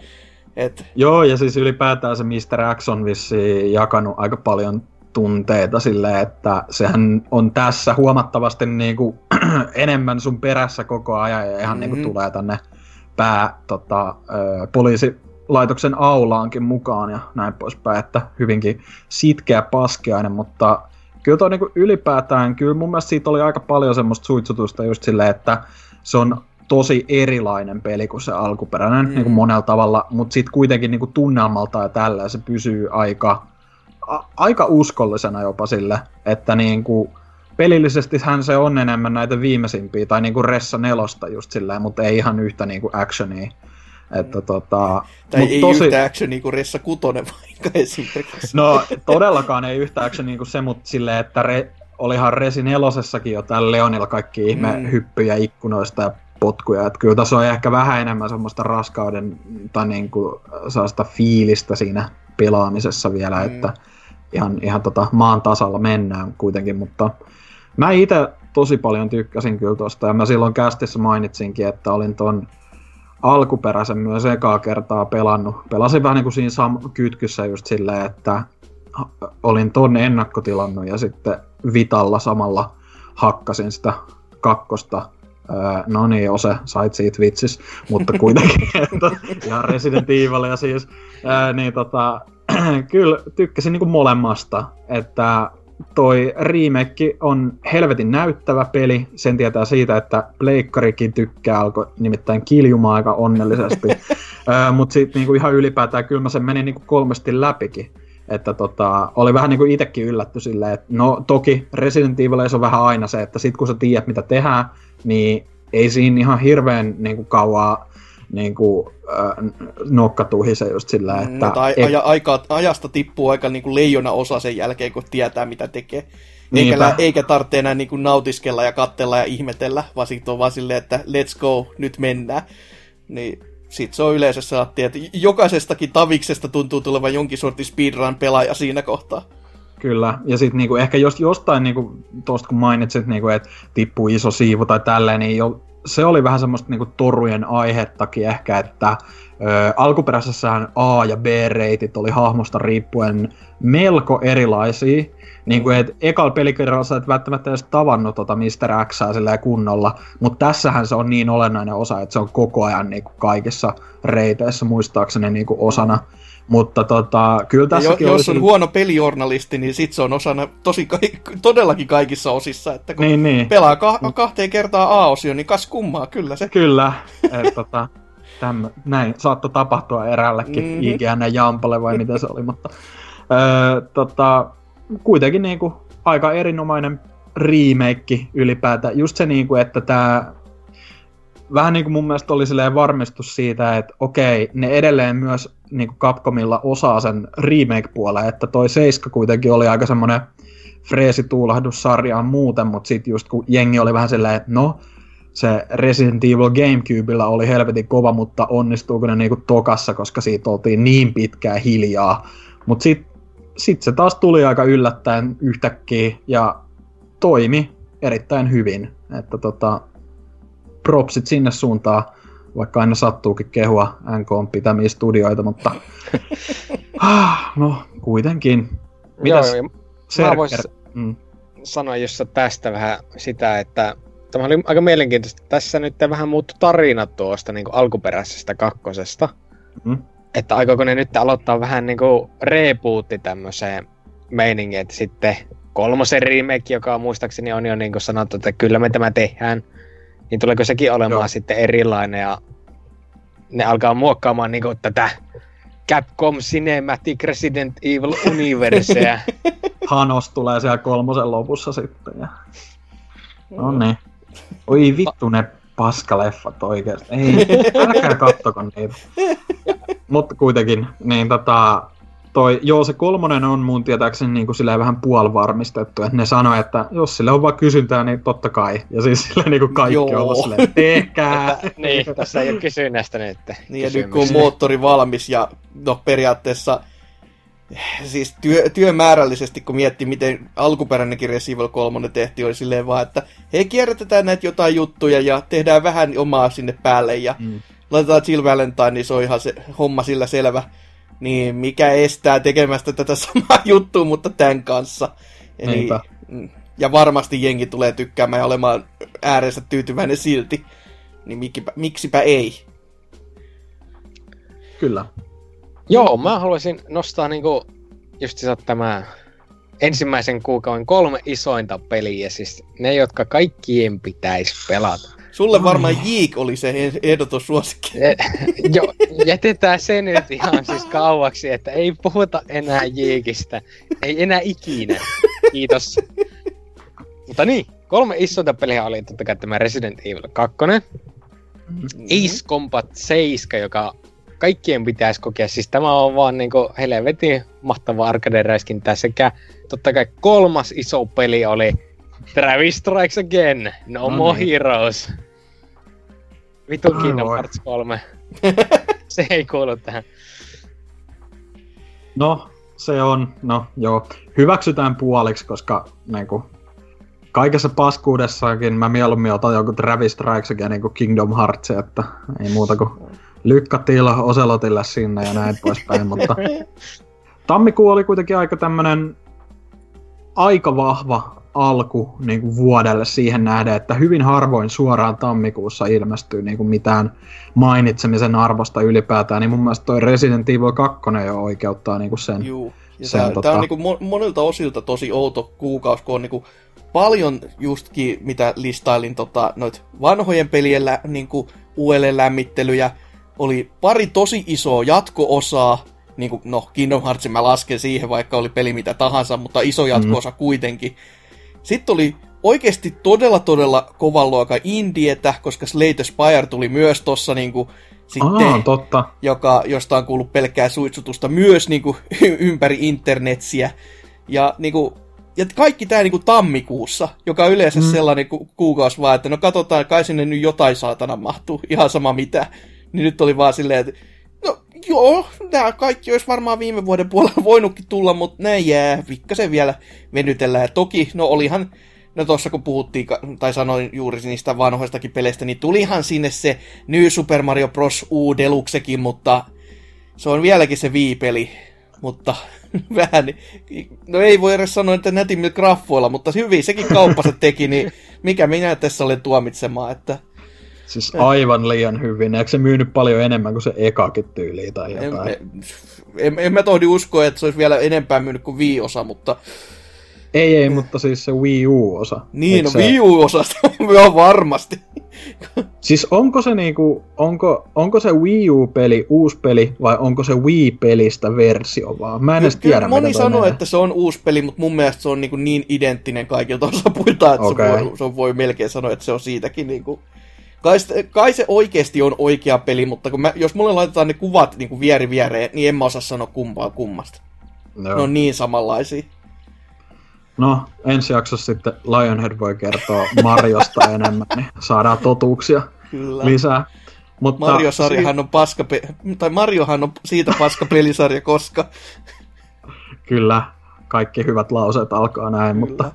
Et... Joo, ja siis ylipäätään se Mr. X on vissiin jakanut aika paljon tunteita silleen, että sehän on tässä huomattavasti niin kuin, enemmän sun perässä koko ajan ja ihan mm-hmm. niin kuin, tulee tänne pää tota, poliisi laitoksen aulaankin mukaan ja näin poispäin, että hyvinkin sitkeä paskeainen, mutta kyllä toi niinku ylipäätään, kyllä mun mielestä siitä oli aika paljon semmoista suitsutusta just silleen, että se on tosi erilainen peli kuin se alkuperäinen mm. niin kuin monella tavalla, mutta sitten kuitenkin niin kuin tunnelmalta ja tällä se pysyy aika, a, aika uskollisena jopa sille, että niin kuin, pelillisesti hän se on enemmän näitä viimeisimpiä, tai niin kuin Ressa nelosta just silleen, mutta ei ihan yhtä niin kuin actionia että tota, tai ei tosi... yhtä actionia kuin Ressa Kutonen vaikka esimerkiksi. No todellakaan ei yhtä actionia kuin se, mutta silleen, että re, olihan Resi nelosessakin jo tällä Leonilla kaikki ihme mm. hyppyjä ikkunoista ja potkuja. Että kyllä tässä on ehkä vähän enemmän semmoista raskauden tai niin kuin sellaista fiilistä siinä pelaamisessa vielä, mm. että ihan, ihan tota maan tasalla mennään kuitenkin, mutta mä itse tosi paljon tykkäsin kyllä tosta ja mä silloin kästissä mainitsinkin, että olin ton alkuperäisen myös ekaa kertaa pelannut. Pelasin vähän niin kuin siinä sam- kytkyssä just silleen, että olin tonne ennakkotilannut ja sitten Vitalla samalla hakkasin sitä kakkosta. Öö, no niin, Ose, sait siitä vitsis, mutta kuitenkin ihan Resident Evil ja siis, öö, niin tota, kyllä tykkäsin niin kuin molemmasta, että toi remake on helvetin näyttävä peli. Sen tietää siitä, että Pleikkarikin tykkää, alkoi nimittäin kiljumaan aika onnellisesti. Mutta sitten niinku ihan ylipäätään kyllä mä sen menin niinku kolmesti läpikin. Että tota, oli vähän niinku itsekin yllätty silleen, että no toki Resident Evil on vähän aina se, että sit kun sä tiedät mitä tehdään, niin ei siinä ihan hirveän niinku kauaa niin kuin, äh, nokkatuhise just sillä, mm, että... No, tai et... aika, ajasta tippuu aika niin kuin leijona osa sen jälkeen, kun tietää, mitä tekee. Eikä, eikä tarvitse enää niin kuin nautiskella ja kattella ja ihmetellä, vaan sitten on vaan silleen, että let's go, nyt mennään. Niin sit se on yleensä saatti, että jokaisestakin taviksesta tuntuu tulevan jonkin sortin speedrun-pelaaja siinä kohtaa. Kyllä, ja sitten niinku, ehkä jos jostain, niinku, tuosta kun mainitsit, niinku, että tippuu iso siivu tai tälleen, niin jo, se oli vähän semmoista niinku torujen aihettakin ehkä, että Ö, alkuperäisessähän A- ja B-reitit oli hahmosta riippuen melko erilaisia. Niin kuin, et ekalla pelikirjalla sä et välttämättä edes tavannut tota Mr. Xää silleen kunnolla, mutta tässähän se on niin olennainen osa, että se on koko ajan niin kuin kaikissa reiteissä muistaakseni niin kuin osana. Mutta tota, kyllä Ja jo, tässäkin jos on olisi... huono pelijournalisti, niin sit se on osana tosi ka- todellakin kaikissa osissa. Että kun Niin, niin. pelaa ka- kahteen kertaa A-osio, niin kas kummaa, kyllä se. Kyllä, että tota, tämmö, näin saattoi tapahtua eräällekin Mhm. mm-hmm. IGN Jampalle vai mitä se oli, mutta öö, tota, kuitenkin niinku aika erinomainen remake ylipäätään. Just se niinku, että tämä vähän niin kuin mun mielestä oli silleen varmistus siitä, että okei, ne edelleen myös niin kuin Capcomilla osaa sen remake-puolen, että toi Seiska kuitenkin oli aika semmoinen freesituulahdus sarjaan muuten, mutta sitten just kun jengi oli vähän silleen, että no, se Resident Evil Gamecubella oli helvetin kova, mutta onnistuuko ne niinku tokassa, koska siitä oltiin niin pitkään hiljaa. Mutta sitten sit se taas tuli aika yllättäen yhtäkkiä ja toimi erittäin hyvin. Että tota, propsit sinne suuntaan, vaikka aina sattuukin kehua NK on pitämiä studioita, mutta ah, no kuitenkin. Mitäs Joo, ja mä Serker? vois Mm. sanoa just tästä vähän sitä, että tämä oli aika mielenkiintoista. Tässä nyt vähän muuttui tarina tuosta niin kuin alkuperäisestä kakkosesta. Mm. Että aikooko ne nyt aloittaa vähän niin kuin rebootti tämmöiseen meiningiin, että sitten kolmosen remake, joka muistaakseni on jo niin kuin sanottu, että kyllä me tämä tehdään, niin tuleeko sekin olemaan Joo. Sitten erilainen ja ne alkaa muokkaamaan niin kuin tätä Capcom Cinematic Resident Evil Universea. Hanos tulee siellä kolmosen lopussa sitten. Ja... No niin. Oi vittu ne paskaleffat oikeesti. Ei, älkää kattoko niitä. Mutta kuitenkin, niin tota, toi, joo se kolmonen on mun tietääkseni niin kuin silleen vähän puolivarmistettu, että ne sanoi, että jos sille on vaan kysyntää, niin totta kai. Ja siis silleen niin kuin kaikki Joo. on ollut silleen, tehkää. Että, niin, tässä ei ole kysynnästä nyt. Niin ja nyt kun on moottori valmis ja no periaatteessa siis työ, työmäärällisesti, kun miettii, miten alkuperäinenkin Resident Evil 3 tehtiin, oli silleen vaan, että hei, kierrätetään näitä jotain juttuja ja tehdään vähän omaa sinne päälle ja Mm. laitetaan Jill Valentine, niin se on ihan se homma sillä selvä. Niin mikä estää tekemästä tätä samaa juttua, mutta tämän kanssa. Eli, Niinpä. mm, ja varmasti jengi tulee tykkäämään ja olemaan äärensä tyytyväinen silti. Niin mikipä, miksipä ei. Kyllä. Joo, mä haluaisin nostaa niinku just tämä ensimmäisen kuukauden kolme isointa peliä, siis ne, jotka kaikkien pitäisi pelata. Sulle varmaan Jeek oli se eh- ehdoton suosikki. E- jo, jätetään se nyt ihan siis kauaksi, että ei puhuta enää Jeekistä. Ei enää ikinä. Kiitos. Mutta niin, kolme isointa peliä oli totta kai tämä Resident Evil 2, Ace Combat 7, joka kaikkien pitäisi kokea. Siis tämä on vaan niinku helvetin mahtava arcade-räiskintä sekä totta kai kolmas iso peli oli Travis Strikes Again, No, No More niin. Heroes. Vitu Ai Kingdom voi. Hearts 3. Se ei kuulu tähän. No, se on, no joo, hyväksytään puoliksi, koska niinku, kaikessa paskuudessakin mä mieluummin otan joku Travis Strikes Again niin kuin Kingdom Hearts, että ei muuta kuin lykkatila Oselotille sinne ja näin poispäin, mutta tammikuu oli kuitenkin aika tämmönen aika vahva alku niin kuin vuodelle siihen nähden, että hyvin harvoin suoraan tammikuussa ilmestyy niin kuin mitään mainitsemisen arvosta ylipäätään, niin mun mielestä toi Resident Evil 2 jo oikeuttaa niin kuin sen. Juu. Ja Se tää, on tää tota- on niinku mo- monilta osilta tosi outo kuukausi, kun on niinku paljon justkin, mitä listailin tota, noit vanhojen pelien lä- niinku uudelleen lämmittelyjä. Oli pari tosi isoa jatko-osaa, niinku, no Kingdom Heartsin mä lasken siihen, vaikka oli peli mitä tahansa, mutta iso jatko-osa mm. kuitenkin. Sitten oli oikeasti todella todella kovan luokan indietä, koska Slate Spire tuli myös tossa niinku sitten Aa, totta. joka, josta on kuullut pelkkää suitsutusta myös niin kuin, ympäri internetsiä. Ja, niin kuin, ja kaikki tämä niin kuin tammikuussa, joka on yleensä mm. sellainen ku- kuukausi vaan, että no katsotaan, kai sinne nyt jotain saatana mahtuu, ihan sama mitä. Niin nyt oli vaan silleen, että joo, nämä kaikki olisi varmaan viime vuoden puolella voinutkin tulla, mutta näin jää, pikkasen vielä venytellään. Ja toki, no olihan no tuossa kun puhuttiin, tai sanoin juuri niistä vanhoistakin peleistä, niin tulihan sinne se New Super Mario Bros. U Deluxekin, mutta se on vieläkin se viipeli. Mutta vähän, no ei voi edes sanoa, että nätimmillä graffoilla, mutta hyvin sekin kauppansa teki, niin mikä minä tässä olen tuomitsemaan, että... Siis aivan liian hyvin. Eikö se myynyt paljon enemmän kuin se ekakin tyyli tai jotain? En, en, en mä tohdi uskoa, että se olisi vielä enempää myynyt kuin Wii-osa, mutta... Ei, ei, mutta siis se Wii U-osa. Niin, no se... Wii U-osasta on varmasti. Siis onko se niinku, onko, onko se Wii U-peli uusi peli vai onko se Wii-pelistä versio vaan? Mä en edes tiedä, Moni sanoo, että se on uusi peli, mutta mun mielestä se on niinku niin identtinen kaikilta osapuilta, että okay. se, voi, se voi melkein sanoa, että se on siitäkin niinku... Kai, kai se oikeasti on oikea peli, mutta kun mä, jos mulle laitetaan ne kuvat niinku vieri viereen, niin en mä osaa sanoa kumpaa kummasta. No. Ne on niin samanlaisia. No, ensi jaksossa sitten Lionhead voi kertoa Marjosta enemmän, niin saadaan totuuksia Kyllä. lisää. Mutta Mario-sarjahan on paska, tai Mariohan on siitä paska pelisarja, koska... Kyllä, kaikki hyvät lauseet alkaa näin, Kyllä. mutta,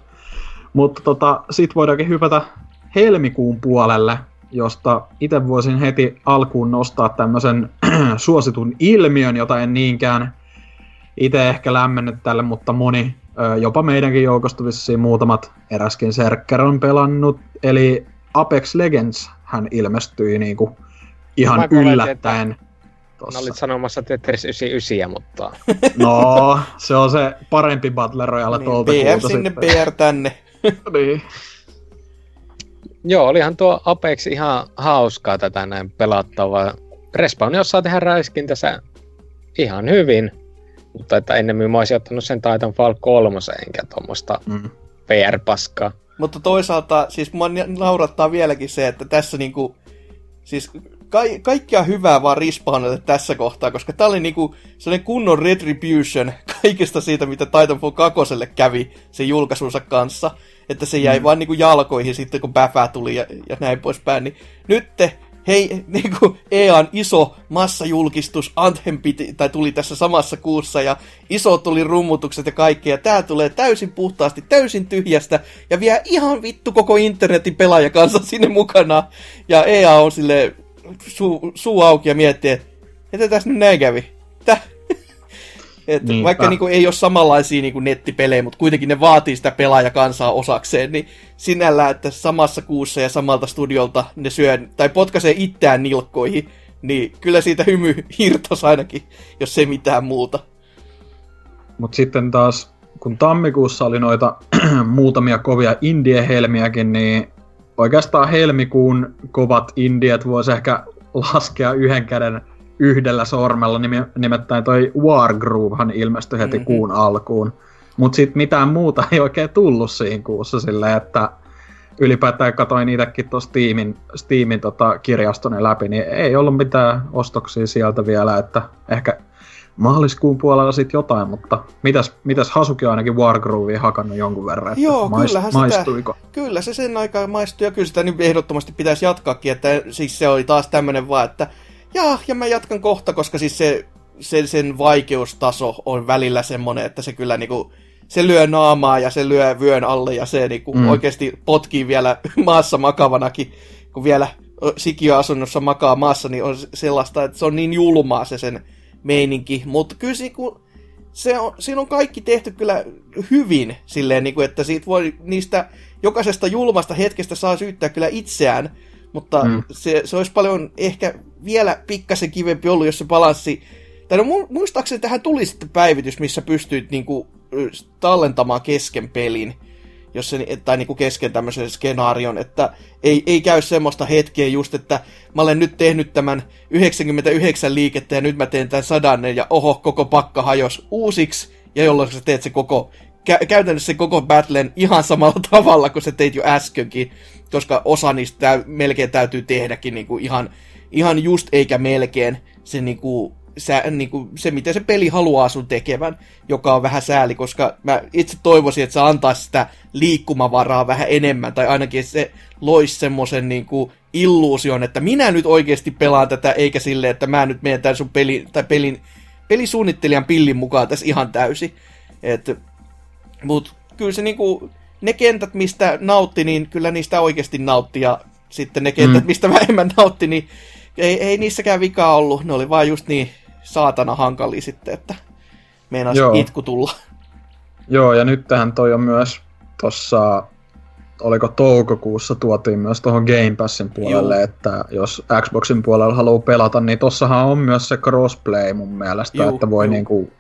mutta tota, sitten voidaankin hypätä helmikuun puolelle, josta itse voisin heti alkuun nostaa tämmöisen suositun ilmiön, jota en niinkään itse ehkä lämmennyt tälle, mutta moni jopa meidänkin joukosta vissiin muutamat eräskin Serkker on pelannut, eli Apex Legends hän ilmestyi niinku ihan yllättäen. Tossa. olit sanomassa Tetris 99, mutta... No, se on se parempi Battle Royale niin, tuolta BR sinne, BR tänne. niin. Joo, olihan tuo Apex ihan hauskaa tätä näin pelattavaa. Respawn osaa tehdä räiskintänsä ihan hyvin. Mutta että ennemmin mä olisin ottanut sen Titanfall 3 enkä tuommoista mm. PR-paskaa. Mutta toisaalta, siis mua naurattaa vieläkin se, että tässä niinku, siis ka- kaikkia hyvää vaan Respawnille tässä kohtaa, koska tää oli niinku sellainen kunnon retribution kaikesta siitä, mitä Titanfall 2 kävi sen julkaisunsa kanssa. Että se jäi mm. vaan niinku jalkoihin sitten, kun Bäfä tuli ja, ja näin poispäin. Niin nyt hei, niin kuin EAN iso massajulkistus Anthem piti, tai tuli tässä samassa kuussa, ja iso tuli rummutukset ja kaikki, ja tää tulee täysin puhtaasti, täysin tyhjästä, ja vie ihan vittu koko internetin pelaajakansa sinne mukana, ja EA on sille suu, suu auki ja miettii, että tässä nyt näin kävi. Tää, et vaikka niinku ei ole samanlaisia niinku nettipelejä, mutta kuitenkin ne vaatii sitä pelaajakansaa osakseen, niin sinällä, että samassa kuussa ja samalta studiolta ne syö tai potkaisee itseään nilkkoihin, niin kyllä siitä hymy hirtos ainakin, jos ei mitään muuta. Mutta sitten taas, kun tammikuussa oli noita muutamia kovia indie-helmiäkin, niin oikeastaan helmikuun kovat indiet voisi ehkä laskea yhden käden yhdellä sormella, nimittäin toi Wargroovehan ilmestyi heti mm-hmm. kuun alkuun. Mutta sitten mitään muuta ei oikein tullut siinä kuussa silleen, että ylipäätään katsoin niitäkin tuossa Steamin, Steamin tota kirjastoni läpi, niin ei ollut mitään ostoksia sieltä vielä, että ehkä maaliskuun puolella sitten jotain, mutta mitäs, mitäs Hasuki on ainakin Wargroovia hakannut jonkun verran, että Joo, mais, kyllähän maistuiko? Sitä, kyllä se sen aikaa maistui ja kyllä sitä nyt ehdottomasti pitäisi jatkaakin, että siis se oli taas tämmöinen vaan, että ja, ja mä jatkan kohta, koska siis se, se, sen vaikeustaso on välillä semmonen, että se kyllä niinku, se lyö naamaa ja se lyö vyön alle ja se niinku mm. oikeasti potkii vielä maassa makavanakin, kun vielä sikiöasunnossa makaa maassa, niin on sellaista, että se on niin julmaa se sen meininki. Mutta kyllä se, niinku, se on, siinä on kaikki tehty kyllä hyvin, silleen, niinku, että siitä voi niistä jokaisesta julmasta hetkestä saa syyttää kyllä itseään, mutta mm. se, se olisi paljon ehkä vielä pikkasen kivempi ollut, jos se balanssi... Tai no muistaakseni tähän tuli sitten päivitys, missä pystyit niinku tallentamaan kesken pelin, jos se, tai niinku kesken tämmöisen skenaarion, että ei, ei käy semmoista hetkeä just, että mä olen nyt tehnyt tämän 99 liikettä ja nyt mä teen tämän sadannen ja oho, koko pakka hajos uusiksi, ja jolloin sä teet se koko, kä- käytännössä se koko battlen ihan samalla tavalla kuin sä teit jo äskenkin, koska osa niistä tä- melkein täytyy tehdäkin niinku ihan ihan just eikä melkein se niinku, sä, niinku, se, mitä se peli haluaa sun tekevän, joka on vähän sääli, koska mä itse toivoisin, että se antaisi sitä liikkumavaraa vähän enemmän, tai ainakin se loisi semmoisen niinku, illuusion, että minä nyt oikeasti pelaan tätä, eikä sille, että mä nyt menen tämän sun peli, tai pelin, pelisuunnittelijan pillin mukaan tässä ihan täysi. Et, mut kyllä se niinku, ne kentät, mistä nautti, niin kyllä niistä oikeasti nautti, ja sitten ne kentät, mm. mistä vähemmän nautti, niin ei, ei niissäkään vikaa ollut. Ne oli vaan just niin saatana hankali sitten, että meinas Joo. itku tulla. Joo, ja nyt tähän toi on myös tuossa, oliko toukokuussa tuotiin myös tuohon Game Passin puolelle, Joo. että jos Xboxin puolella haluaa pelata, niin tossahan on myös se crossplay mun mielestä, Joo, että voi niinku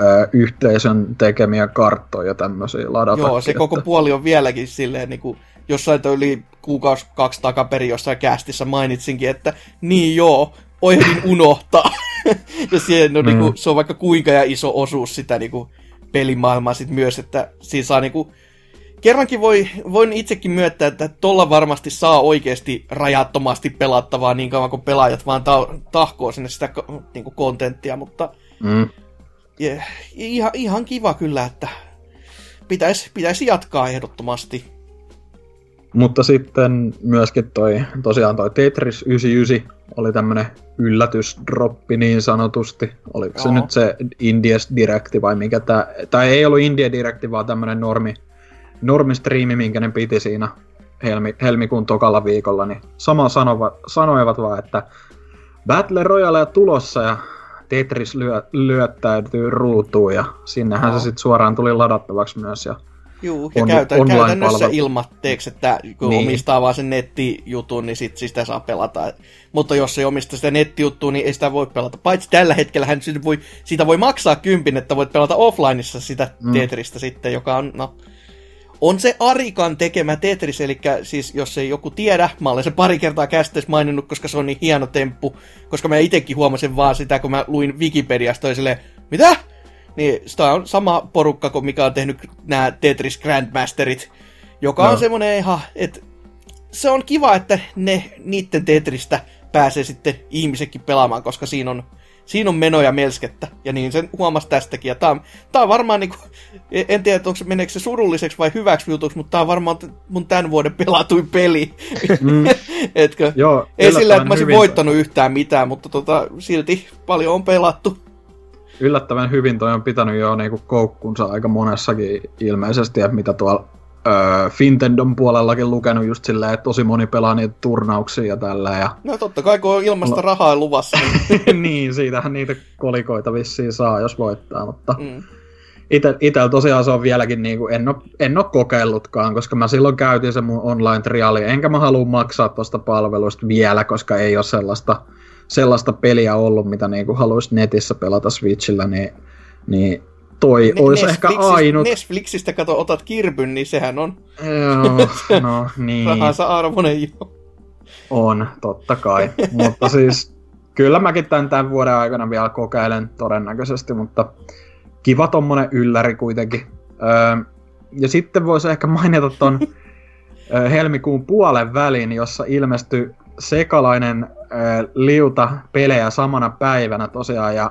ö, yhteisön tekemiä karttoja ja tämmöisiä ladata. Joo, se että... koko puoli on vieläkin silleen niinku, jossain yli kuukausi kaksi takaperin jossain kästissä mainitsinkin, että niin joo, oihin unohtaa. ja siihen on, mm. niinku, se on vaikka kuinka ja iso osuus sitä niinku, pelimaailmaa sit myös, että siinä saa niinku, kerrankin voi, voin itsekin myöntää, että tuolla varmasti saa oikeasti rajattomasti pelattavaa niin kauan kuin pelaajat vaan ta- tahkoo sinne sitä niinku, kontenttia, mutta mm. yeah, ihan, ihan kiva kyllä, että pitäisi pitäis jatkaa ehdottomasti. Mutta sitten myöskin toi, tosiaan toi Tetris 99 oli tämmönen yllätysdroppi niin sanotusti. Oliko Joo. se nyt se Indies Directi vai mikä tää, tai ei ollut India Directi, vaan tämmönen normi, normistriimi, minkä ne piti siinä helmi, helmikuun tokalla viikolla, niin sama sanova, sanoivat vaan, että Battle Royale tulossa ja Tetris lyö, lyöttäytyy ruutuun ja sinnehän no. se sitten suoraan tuli ladattavaksi myös ja Juu, ja on, käytä, käytännössä ilmatteeksi, että kun niin. omistaa vaan sen nettijutun, niin sit sitä saa pelata. Mutta jos ei omista sitä nettijuttua, niin ei sitä voi pelata. Paitsi tällä hetkellä hän siitä voi, siitä voi maksaa kympin, että voit pelata offlineissa sitä mm. Tetristä sitten, joka on, no, on se Arikan tekemä Tetris, eli siis jos ei joku tiedä, mä olen se pari kertaa käsittelyssä maininnut, koska se on niin hieno temppu, koska mä itsekin huomasin vaan sitä, kun mä luin Wikipediasta, ja silleen, mitä? Niin sitä on sama porukka kuin mikä on tehnyt nämä Tetris Grandmasterit, joka no. on semmoinen ihan, että se on kiva, että ne niiden Tetristä pääsee sitten ihmisetkin pelaamaan, koska siinä on, siinä on menoja melskettä. Ja niin sen huomasi tästäkin. Ja tää on, tää on varmaan niinku, en tiedä, onko se, meneekö se surulliseksi vai hyväksi jutuksi, mutta tää on varmaan mun tämän vuoden pelatuin peli. Mm. Etkö? Joo, Ei sillä, että mä olisin voittanut yhtään mitään, mutta tota, silti paljon on pelattu yllättävän hyvin toi on pitänyt jo niinku koukkunsa aika monessakin ilmeisesti, että mitä tuolla öö, Fintendon puolellakin lukenut just silleen, että tosi moni pelaa niitä turnauksia ja tällä. Ja... No totta kai, kun on ilmasta no. rahaa luvassa. Niin... niin, siitähän niitä kolikoita vissiin saa, jos voittaa, mutta... Mm. Itellä tosiaan se on vieläkin, niin kuin, en, ole, en ole kokeillutkaan, koska mä silloin käytin se mun online-triali, enkä mä halua maksaa tuosta palvelusta vielä, koska ei ole sellaista sellaista peliä ollut, mitä niinku haluaisi netissä pelata Switchillä, niin, niin toi ne, olisi ehkä ainut. Netflixistä kato, otat kirpyn, niin sehän on Joo, no niin. rahansa arvoinen jo. On, totta kai. mutta siis kyllä mäkin tämän, tämän vuoden aikana vielä kokeilen todennäköisesti, mutta kiva tommonen ylläri kuitenkin. Öö, ja sitten voisi ehkä mainita ton helmikuun puolen välin, jossa ilmestyi sekalainen äh, liuta pelejä samana päivänä tosiaan. Ja,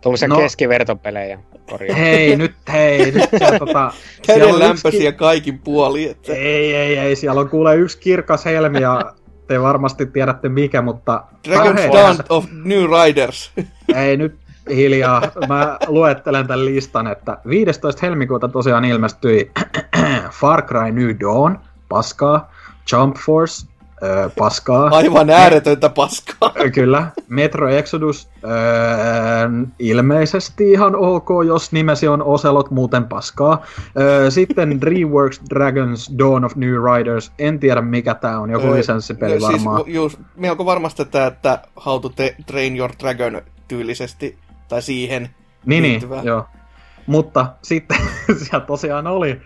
Tuollaisia no, keskivertopelejä. Korjaa. Hei, nyt hei. Nyt siellä, tota, Käden lämpöisiä yksi... kaikin puoli. Että... Ei, ei, ei. Siellä on kuule yksi kirkas helmi ja te varmasti tiedätte mikä, mutta... Dragon's Dawn of New Riders. Ei, nyt hiljaa. Mä luettelen tämän listan, että 15. helmikuuta tosiaan ilmestyi Far Cry New Dawn, paskaa, Jump Force, öö, paskaa. Aivan ääretöntä paskaa. Kyllä. Metro Exodus öö, ilmeisesti ihan ok, jos nimesi on Oselot, muuten paskaa. Öö, sitten DreamWorks Dragons Dawn of New Riders. En tiedä mikä tää on, joku öö, lisenssipeli no, varmaan. Siis, just, melko varmasti että, että How to Train Your Dragon tyylisesti, tai siihen Niin, niin joo. Mutta sitten siellä tosiaan oli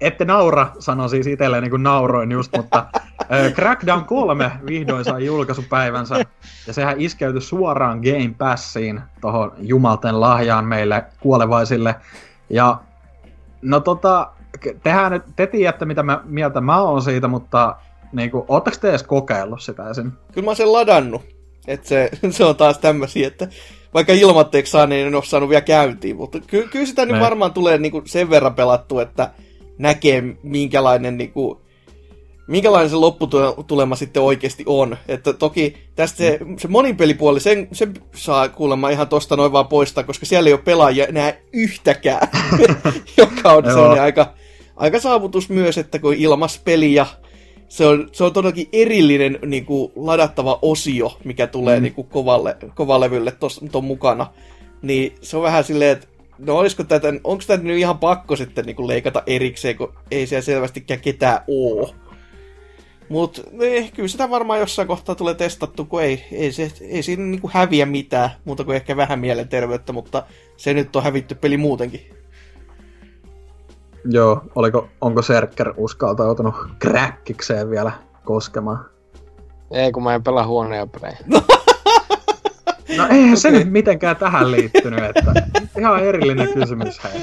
ette naura, sanon siis itselleen niin kuin nauroin just, mutta Crackdown 3 vihdoin sai julkaisupäivänsä, ja sehän iskeytyi suoraan Game Passiin, tohon jumalten lahjaan meille kuolevaisille, ja no tota, tehän nyt, te tiedätte mitä mä, mieltä mä oon siitä, mutta niin kuin, ootteko te edes kokeillut sitä esim? Kyllä mä oon sen ladannut, että se, se on taas tämmösiä, että vaikka ilmatteeksi saa, niin en ole saanut vielä käyntiin, mutta ky- kyllä sitä nyt varmaan tulee niin kuin sen verran pelattu, että näkee, minkälainen, niin kuin, minkälainen se lopputulema sitten oikeasti on. Että toki tästä se, se moninpelipuoli, sen, sen saa kuulemma ihan tosta noin vaan poistaa, koska siellä ei ole pelaajia enää yhtäkään, joka on sellainen aika, aika saavutus myös, että kun ilmas peli ja se on, se on todellakin erillinen niin kuin, ladattava osio, mikä tulee mm. niin kuin, kovalle, kovalevylle tuon mukana. Niin se on vähän silleen, että no olisiko tätä, onko tätä nyt ihan pakko sitten niin kuin, leikata erikseen, kun ei siellä selvästikään ketään oo. Mutta eh, kyllä sitä varmaan jossain kohtaa tulee testattu, kun ei, ei, se, ei siinä niin kuin häviä mitään, muuta kuin ehkä vähän mielenterveyttä, mutta se nyt on hävitty peli muutenkin. Joo, oliko, onko Serker uskaltautunut kräkkikseen vielä koskemaan? Ei, kun mä en pelaa huonoja pelejä. No eihän okay. se nyt mitenkään tähän liittynyt, että ihan erillinen kysymys hei.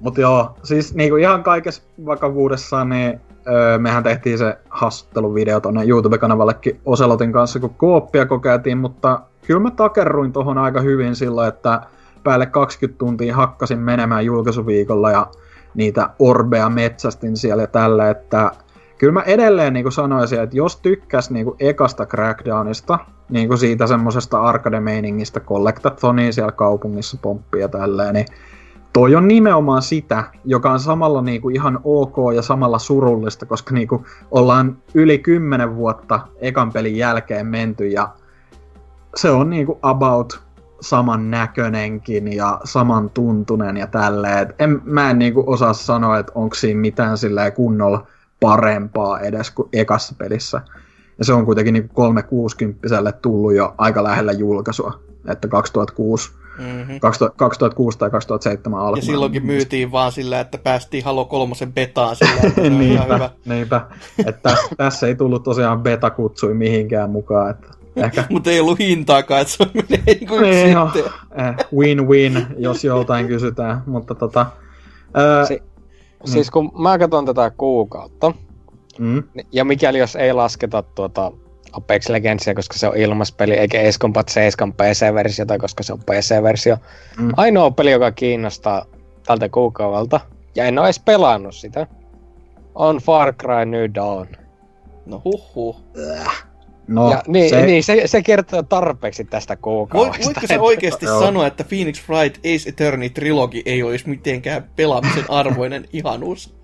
Mutta joo, siis niinku ihan kaikessa vakavuudessaan, niin öö, mehän tehtiin se haastatteluvideo tonne YouTube-kanavallekin Oselotin kanssa, kun kooppia kokeiltiin, mutta kyllä mä takerruin tohon aika hyvin sillä, että päälle 20 tuntia hakkasin menemään julkaisuviikolla ja niitä orbeja metsästin siellä ja tällä, että kyllä mä edelleen niin sanoisin, että jos tykkäs niin ekasta Crackdownista, niin siitä semmosesta arcade-meiningistä Collectathonia siellä kaupungissa pomppia ja tälleen, niin toi on nimenomaan sitä, joka on samalla niin kuin ihan ok ja samalla surullista, koska niin kuin ollaan yli kymmenen vuotta ekan pelin jälkeen menty ja se on niin kuin about saman näköinenkin ja saman tuntunen ja tälleen. En, mä en niinku osaa sanoa, että onko siinä mitään kunnolla parempaa edes kuin ekassa pelissä. Ja se on kuitenkin niinku 360 tullut jo aika lähellä julkaisua, että 2006 Mm-hmm. 2006 tai 2007 alkuun. Ja silloinkin myytiin vaan sillä, että päästiin Halo 3 betaan sillä, että se niinpä, hyvä. niinpä. Että tässä ei tullut tosiaan beta-kutsui mihinkään mukaan. Että Ehkä... Mutta ei ollut hintaakaan, että se menee niin kuin niin jo, eh, win-win, jos joltain kysytään. Mutta tota, ää, si- niin. Siis kun mä katson tätä kuukautta, mm. ja mikäli jos ei lasketa tuota Apex Legendsia, koska se on ilmaspeli, eikä Ace Combat 7 PC-versiota, koska se on PC-versio. Mm. Ainoa peli, joka kiinnostaa tältä kuukaudelta, ja en ole edes pelannut sitä, on Far Cry New Dawn. No huhhuh. Äh. No, ja, niin, se... Niin, se, se kertoo tarpeeksi tästä kuukaudesta. Voitko se oikeasti sanoa, että Phoenix Wright Ace Attorney trilogi ei olisi mitenkään pelaamisen arvoinen ihanuus?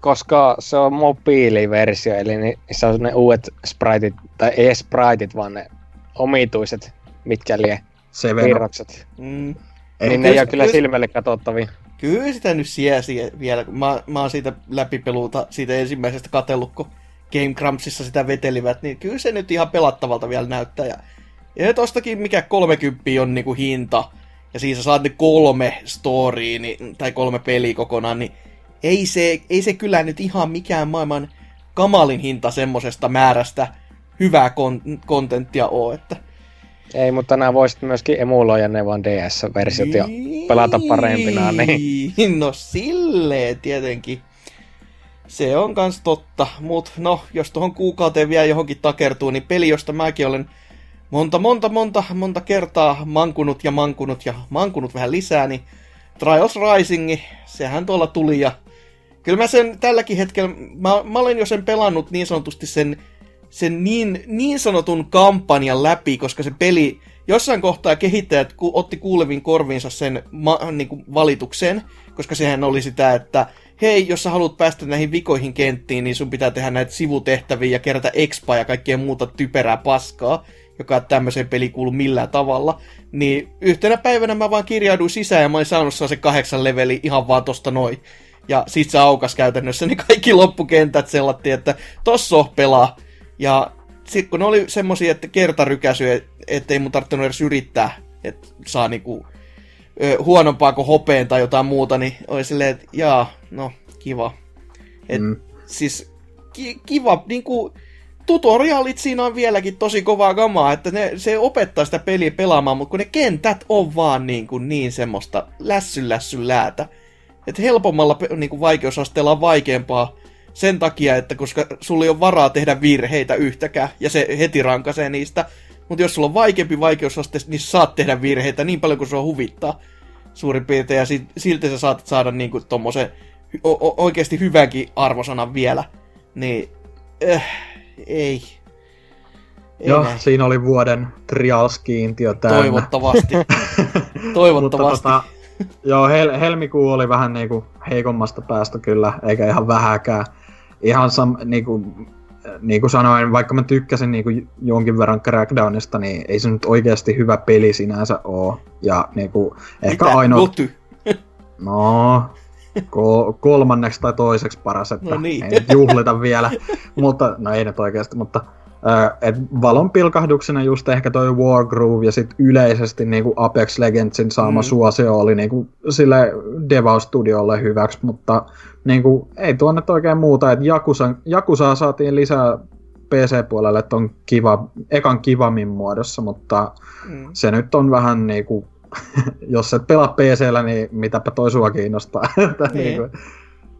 Koska se on mobiiliversio, eli se on ne uudet spriteit, tai ei spriteit, vaan ne omituiset, mitkä lie piirrokset. Mm. Niin ne ei ole kyllä silmälle katsottavia. Kyllä sitä nyt siesi vielä, kun mä, mä oon siitä läpipeluuta, siitä ensimmäisestä katellukko Game Crumpsissa sitä vetelivät, niin kyllä se nyt ihan pelattavalta vielä näyttää. Ja, ja tostakin mikä 30 on niinku hinta, ja siinä saat ne kolme storya, niin, tai kolme peliä kokonaan, niin ei se, ei se kyllä nyt ihan mikään maailman kamalin hinta semmosesta määrästä hyvää kon- kontenttia ole, että ei, mutta nämä voisit myöskin emuloida ne vaan DS-versiot ja pelata parempina. Niin. No silleen tietenkin. Se on kans totta, mutta no, jos tuohon kuukauteen vielä johonkin takertuu, niin peli, josta mäkin olen monta, monta, monta, monta kertaa mankunut ja mankunut ja mankunut vähän lisää, niin Trials Rising, sehän tuolla tuli ja kyllä mä sen tälläkin hetkellä, mä, mä olen jo sen pelannut niin sanotusti sen, sen niin, niin sanotun kampanjan läpi, koska se peli, jossain kohtaa kehittäjät ku, otti kuulevin korviinsa sen ma, niin kuin valituksen, koska sehän oli sitä, että hei, jos sä haluat päästä näihin vikoihin kenttiin, niin sun pitää tehdä näitä sivutehtäviä ja kerätä expa ja kaikkea muuta typerää paskaa, joka tämmöiseen peli kuulu millään tavalla. Niin yhtenä päivänä mä vaan kirjauduin sisään ja mä olin saanut se kahdeksan leveli ihan vaan tosta noin. Ja sit se aukas käytännössä niin kaikki loppukentät sellattiin, että tossa pelaa. Ja sit kun ne oli semmosia, että kertarykäsyä, ettei mun tarvinnut edes yrittää, että saa niinku ö, huonompaa kuin hopeen tai jotain muuta, niin oli silleen, että jaa, no, kiva. Et, mm. Siis ki- kiva, niinku, tutorialit siinä on vieläkin tosi kovaa gamaa, että ne, se opettaa sitä peliä pelaamaan, mutta kun ne kentät on vaan niin, kuin niin semmoista lässy lässy läätä. Että helpommalla niin kuin vaikeusasteella on vaikeampaa sen takia, että koska sulla ei ole varaa tehdä virheitä yhtäkään, ja se heti rankaisee niistä. Mutta jos sulla on vaikeampi vaikeusaste, niin saat tehdä virheitä niin paljon kuin se on huvittaa suurin piirtein, ja silti sä saat saada niinku tommosen o- oikeasti hyvänkin arvosanan vielä. Niin, äh, ei. ei Joo, näin. siinä oli vuoden trials-kiintiö täynnä. Toivottavasti. Toivottavasti. Mutta, tota, joo, hel- helmikuu oli vähän niinku heikommasta päästä kyllä, eikä ihan vähäkään. Ihan sam, niinku, niin kuin sanoin, vaikka mä tykkäsin niin kuin jonkin verran Crackdownista, niin ei se nyt oikeasti hyvä peli sinänsä oo. Ja niin kuin, ehkä Mitä? ainoa... Goty. No, ko- kolmanneksi tai toiseksi paras, että No niin. ei nyt juhlita vielä. mutta, no ei nyt oikeasti, mutta et valon pilkahduksena just ehkä toi Wargroove ja sit yleisesti niinku Apex Legendsin saama Mm. suosio oli niinku sille Devaus Studiolle hyväksi, mutta niinku ei tuo nyt oikein muuta, että Jakusa, Jakusaa saatiin lisää PC-puolelle ton kiva, ekan kivammin muodossa, mutta Mm. se nyt on vähän niinku, jos et pelaa PCllä, niin mitäpä toi sua kiinnostaa. Että Niin. niinku,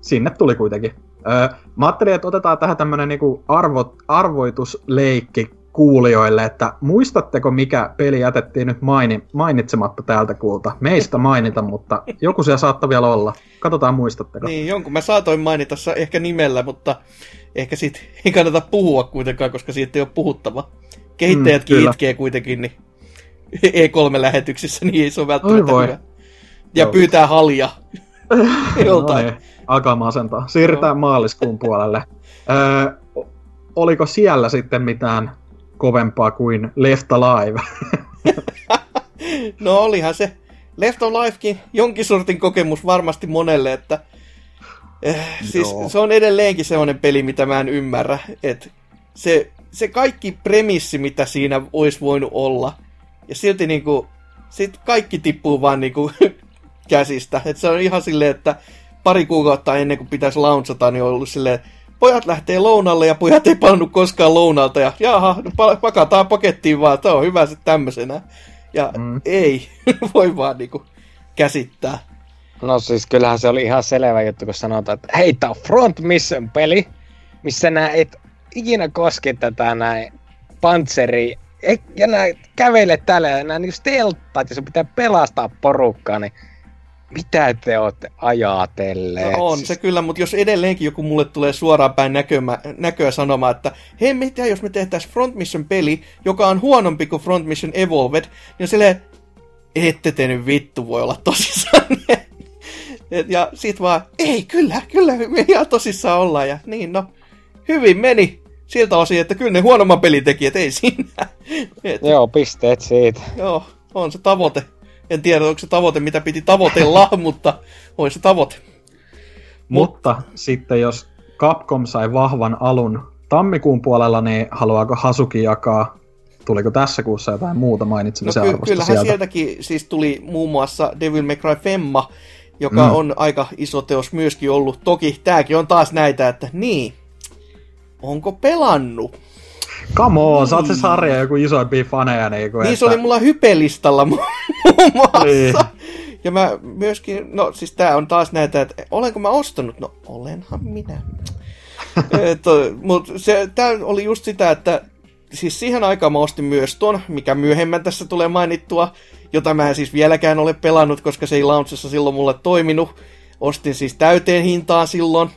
sinne tuli kuitenkin. Öö, mä ajattelin, että otetaan tähän tämmönen niinku arvo, arvoitusleikki kuulijoille, että muistatteko mikä peli jätettiin nyt maini, mainitsematta täältä kuulta? Meistä mainita, mutta joku siellä saattaa vielä olla. Katsotaan muistatteko. Niin, jonkun mä saatoin mainita ehkä nimellä, mutta ehkä siitä ei kannata puhua kuitenkaan, koska siitä ei ole puhuttava. Kehittäjätkin Mm, kyllä. itkee kuitenkin, niin E3-lähetyksissä, niin ei se ole välttämättä voi. hyvä. Ja Joo. pyytää halja joltain. No niin, alkaa masentaa. Siirrytään maaliskuun puolelle. Öö, oliko siellä sitten mitään kovempaa kuin Left Alive? No olihan se Left of Lifekin jonkin sortin kokemus varmasti monelle, että eh, siis Joo. se on edelleenkin sellainen peli, mitä mä en ymmärrä, että se, se kaikki premissi, mitä siinä olisi voinut olla, ja silti niinku, sit kaikki tippuu vaan niinku käsistä. Et se on ihan silleen, että pari kuukautta ennen kuin pitäisi launchata, niin on ollut silleen, pojat lähtee lounalle ja pojat ei palannut koskaan lounalta ja jaha, no pa- pakataan pakettiin vaan, tämä on hyvä sitten tämmöisenä. Ja mm. Ei, voi vaan niinku käsittää. No siis kyllähän se oli ihan selvä juttu, kun sanotaan, että hei, tää on Front Mission peli, missä nää et ikinä koske tätä näin pantseri ja nää kävelee täällä ja nää niinku stelttaat ja sun pitää pelastaa porukkaa, niin mitä te ootte ajatelleet? No on se kyllä, mutta jos edelleenkin joku mulle tulee suoraan päin näkömä, näköä sanomaan, että hei, mitä jos me tehtäisiin Front Mission peli, joka on huonompi kuin Front Mission Evolved, niin on silleen, ette te nyt vittu voi olla tosissaan. Et- ja sit vaan, ei kyllä, kyllä me ihan tosissaan ollaan. Ja niin no, hyvin meni siltä osin, että kyllä ne huonomman pelitekijät, ei siinä. Et, Joo, pisteet siitä. joo, on se tavoite. En tiedä, onko se tavoite, mitä piti tavoitella, mutta on se tavoite. Mutta sitten jos Capcom sai vahvan alun tammikuun puolella, niin haluaako Hasuki jakaa, tuliko tässä kuussa jotain muuta No mainitsemisen ky- arvosta kyllähän sieltä? sieltäkin siis tuli muun muassa Devil May Cry Femma, joka Mm. on aika iso teos myöskin ollut. Toki tääkin on taas näitä, että niin, onko pelannut? Come on, sä oot se sarja joku isoimpia faneja. Niin, kuin, Niin se oli mulla hypelistalla mu- muun muassa. Niin. Ja mä myöskin, no siis tää on taas näitä, että olenko mä ostanut? No olenhan minä. Mutta se, tää oli just sitä, että siis siihen aikaan mä ostin myös ton, mikä myöhemmän tässä tulee mainittua, jota mä en siis vieläkään ole pelannut, koska se ei launchissa silloin mulle toiminut. Ostin siis täyteen hintaan silloin.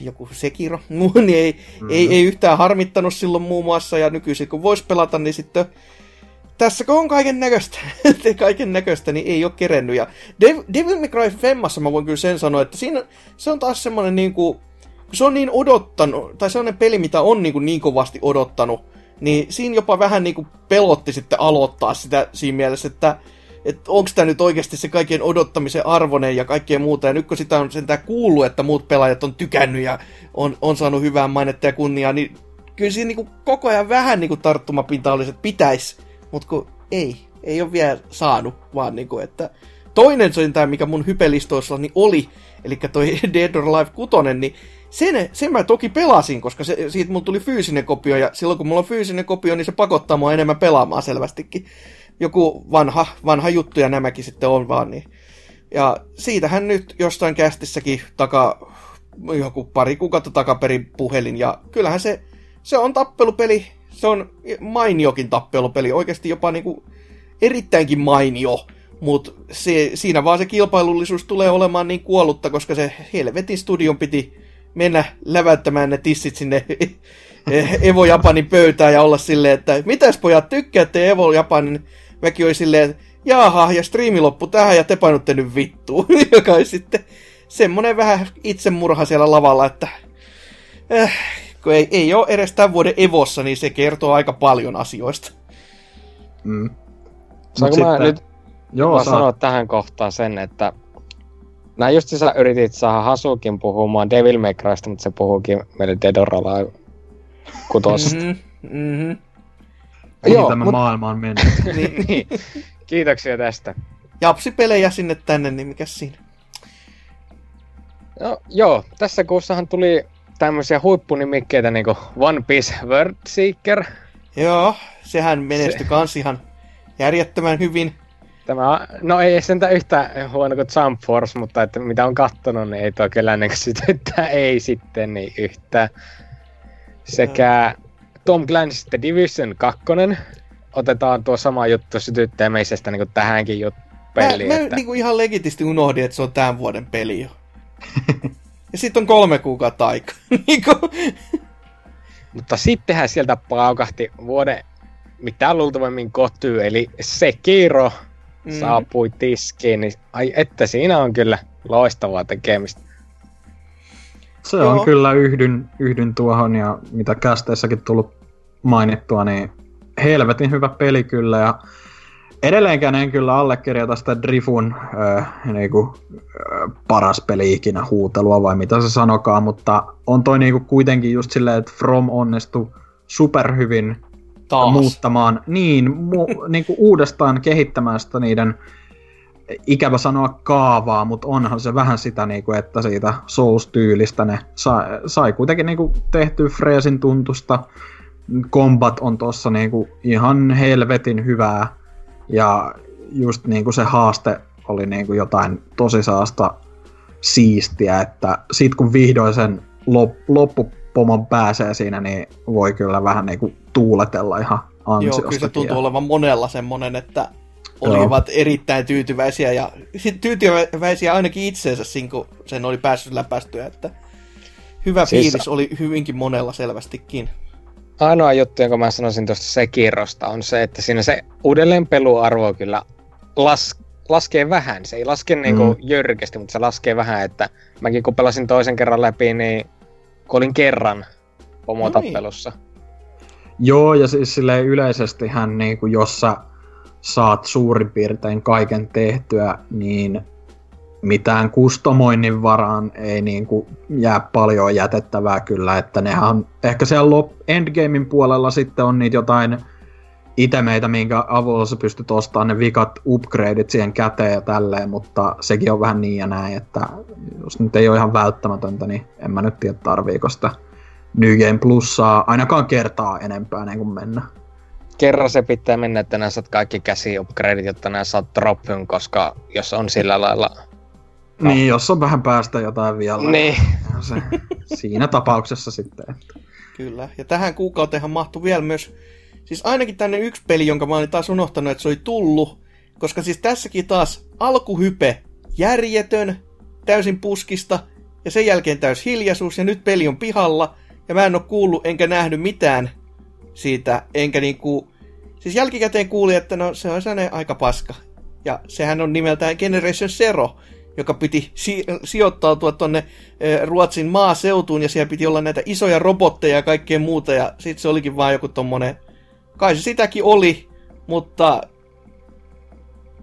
Joku Sekiro. niin ei, mm-hmm. ei, ei yhtään harmittanut silloin muun muassa, ja nykyisin kun vois pelata, niin sitten tässä kun on kaiken näköistä, kaiken näköistä, niin ei ole kerennyt. Ja Dev- Devil May Cry Femmassa mä voin kyllä sen sanoa, että siinä se on taas semmonen niinku, kun se on niin odottanut, tai sellainen peli, mitä on niinku niin kovasti odottanut, niin siinä jopa vähän niinku pelotti sitten aloittaa sitä siinä mielessä, että että onko tämä nyt oikeasti se kaikkien odottamisen arvoinen ja kaikkea muuta. Ja nyt kun sitä on sentään kuullut, että muut pelaajat on tykännyt ja on, on saanut hyvää mainetta ja kunniaa, niin kyllä siinä niinku koko ajan vähän niinku tarttumapinta olisi, että pitäisi, mutta kun ei, ei ole vielä saanut, vaan niinku, että toinen sentään, mikä mun hypelistoissa niin oli, eli toi Dead or Alive 6, niin sen, sen mä toki pelasin, koska se, siitä mulla tuli fyysinen kopio, ja silloin kun mulla on fyysinen kopio, niin se pakottaa mua enemmän pelaamaan selvästikin. Joku vanha, vanha juttu, ja nämäkin sitten on vaan, niin. Ja siitähän nyt jostain kästissäkin taka, joku pari kuukautta takaperin puhelin, ja kyllähän se, se on tappelupeli, se on mainiokin tappelupeli, oikeasti jopa niinku erittäinkin mainio, mutta siinä vaan se kilpailullisuus tulee olemaan niin kuollutta, koska se helvetin studion piti mennä läväyttämään ne tissit sinne Evo Japanin pöytään ja olla silleen, että mitäs pojat tykkäätte Evo Japanin? Mäkin oli silleen, että jaha, ja striimi loppu tähän ja te painutte nyt vittuun, joka on sitten semmonen vähän itsemurha siellä lavalla, että äh, kun ei, ei ole edes tämän vuoden Evossa, niin se kertoo aika paljon asioista. Mm. Saanko mä sitten- nyt Joo, saa. sanoa tähän kohtaan sen, että Nää just sä yritit saada Hasukin puhumaan Devil May Crysta, mutta se puhuukin meille Dedoralla kutosta. Mhm, mhm. Mihin Joo, tämä mut- maailma on mennyt. niin. Kiitoksia tästä. Japsipelejä sinne tänne, niin mikä siinä? No, joo, tässä kuussahan tuli tämmöisiä huippunimikkeitä niinku One Piece World Seeker. Joo, sehän menestyi Se- kans ihan järjettömän hyvin. Tämä, no ei sentään yhtä huono kuin Jump Force, mutta että mitä on kattonut, niin ei toi kyllä näköisesti, että ei sitten niin yhtä. Sekä Tom Clancy's The Division 2. Otetaan tuo sama juttu sytyttämisestä niin kuin tähänkin jut- peliin. mä, mä että... niinku ihan legitisti unohdin, että se on tämän vuoden peli jo. ja sitten on kolme kuukautta aikaa. niinku, Mutta sittenhän sieltä paukahti vuoden mitä luultavimmin kotyy, eli Sekiro Mm. mm. saapui tiskiin, niin ai että siinä on kyllä loistavaa tekemistä. Se Joo. on kyllä yhdyn, yhdyn tuohon ja mitä kästeissäkin tullut mainittua, niin helvetin hyvä peli kyllä ja edelleenkään en kyllä allekirjoita sitä Drifun äh, niinku, äh, paras peli ikinä huutelua vai mitä se sanokaan, mutta on toi niinku kuitenkin just silleen, että From onnistui superhyvin taas. muuttamaan, niin, mu, niin kuin uudestaan kehittämään sitä niiden, ikävä sanoa kaavaa, mutta onhan se vähän sitä, niin kuin, että siitä Souls-tyylistä ne sai, sai kuitenkin niin kuin, tehtyä freesin tuntusta. Combat on tossa niin kuin, ihan helvetin hyvää ja just niin kuin se haaste oli niin kuin jotain tosi saasta siistiä, että sit kun vihdoin sen lop, loppupomon pääsee siinä, niin voi kyllä vähän niin kuin tuuletella ihan Joo, ansiosta. kyllä se tuntuu olevan monella semmonen, että olivat erittäin tyytyväisiä ja sit tyytyväisiä ainakin itseensä siinä, kun sen oli päässyt läpäistyä, että hyvä Siis- fiilis oli hyvinkin monella selvästikin. Ainoa juttu, jonka mä sanoisin tuosta Sekirosta, on se, että siinä se uudelleenpeluarvo kyllä las, laskee vähän. Se ei laske niinku Mm. jyrkästi, mutta se laskee vähän, että mäkin kun pelasin toisen kerran läpi, niin kun olin kerran pomotappelussa. Joo, ja siis silleen yleisesti hän, niin kuin, jos sä saat suurin piirtein kaiken tehtyä, niin mitään kustomoinnin varaan ei niin kuin, jää paljon jätettävää kyllä, että nehän ehkä siellä lop, endgamein puolella sitten on niitä jotain itemeitä, minkä avulla sä pystyt ostamaan ne vikat upgradeit siihen käteen ja tälleen, mutta sekin on vähän niin ja näin, että jos nyt ei ole ihan välttämätöntä, niin en mä nyt tiedä tarviiko sitä New Game Plussaa ainakaan kertaa enempää niin kuin mennä. Kerran se pitää mennä, että nää saat kaikki käsi upgradeit, jotta nää saat droppyn, koska jos on sillä lailla... Niin, jos on vähän päästä jotain vielä. Niin. Se, siinä tapauksessa sitten. Että. Kyllä. Ja tähän kuukauteenhan mahtui vielä myös, siis ainakin tänne yksi peli, jonka mä olin taas unohtanut, että se oli tullut, koska siis tässäkin taas alkuhype, järjetön, täysin puskista, ja sen jälkeen täys hiljaisuus, ja nyt peli on pihalla, ja mä en oo kuullut enkä nähnyt mitään siitä, enkä niinku, siis jälkikäteen kuulin, että no se on sellainen aika paska. Ja sehän on nimeltään Generation Zero, joka piti si- sijoittautua tonne eh, Ruotsin maaseutuun, ja siellä piti olla näitä isoja robotteja ja kaikkea muuta, ja sitten se olikin vaan joku tommonen, kai se sitäkin oli, mutta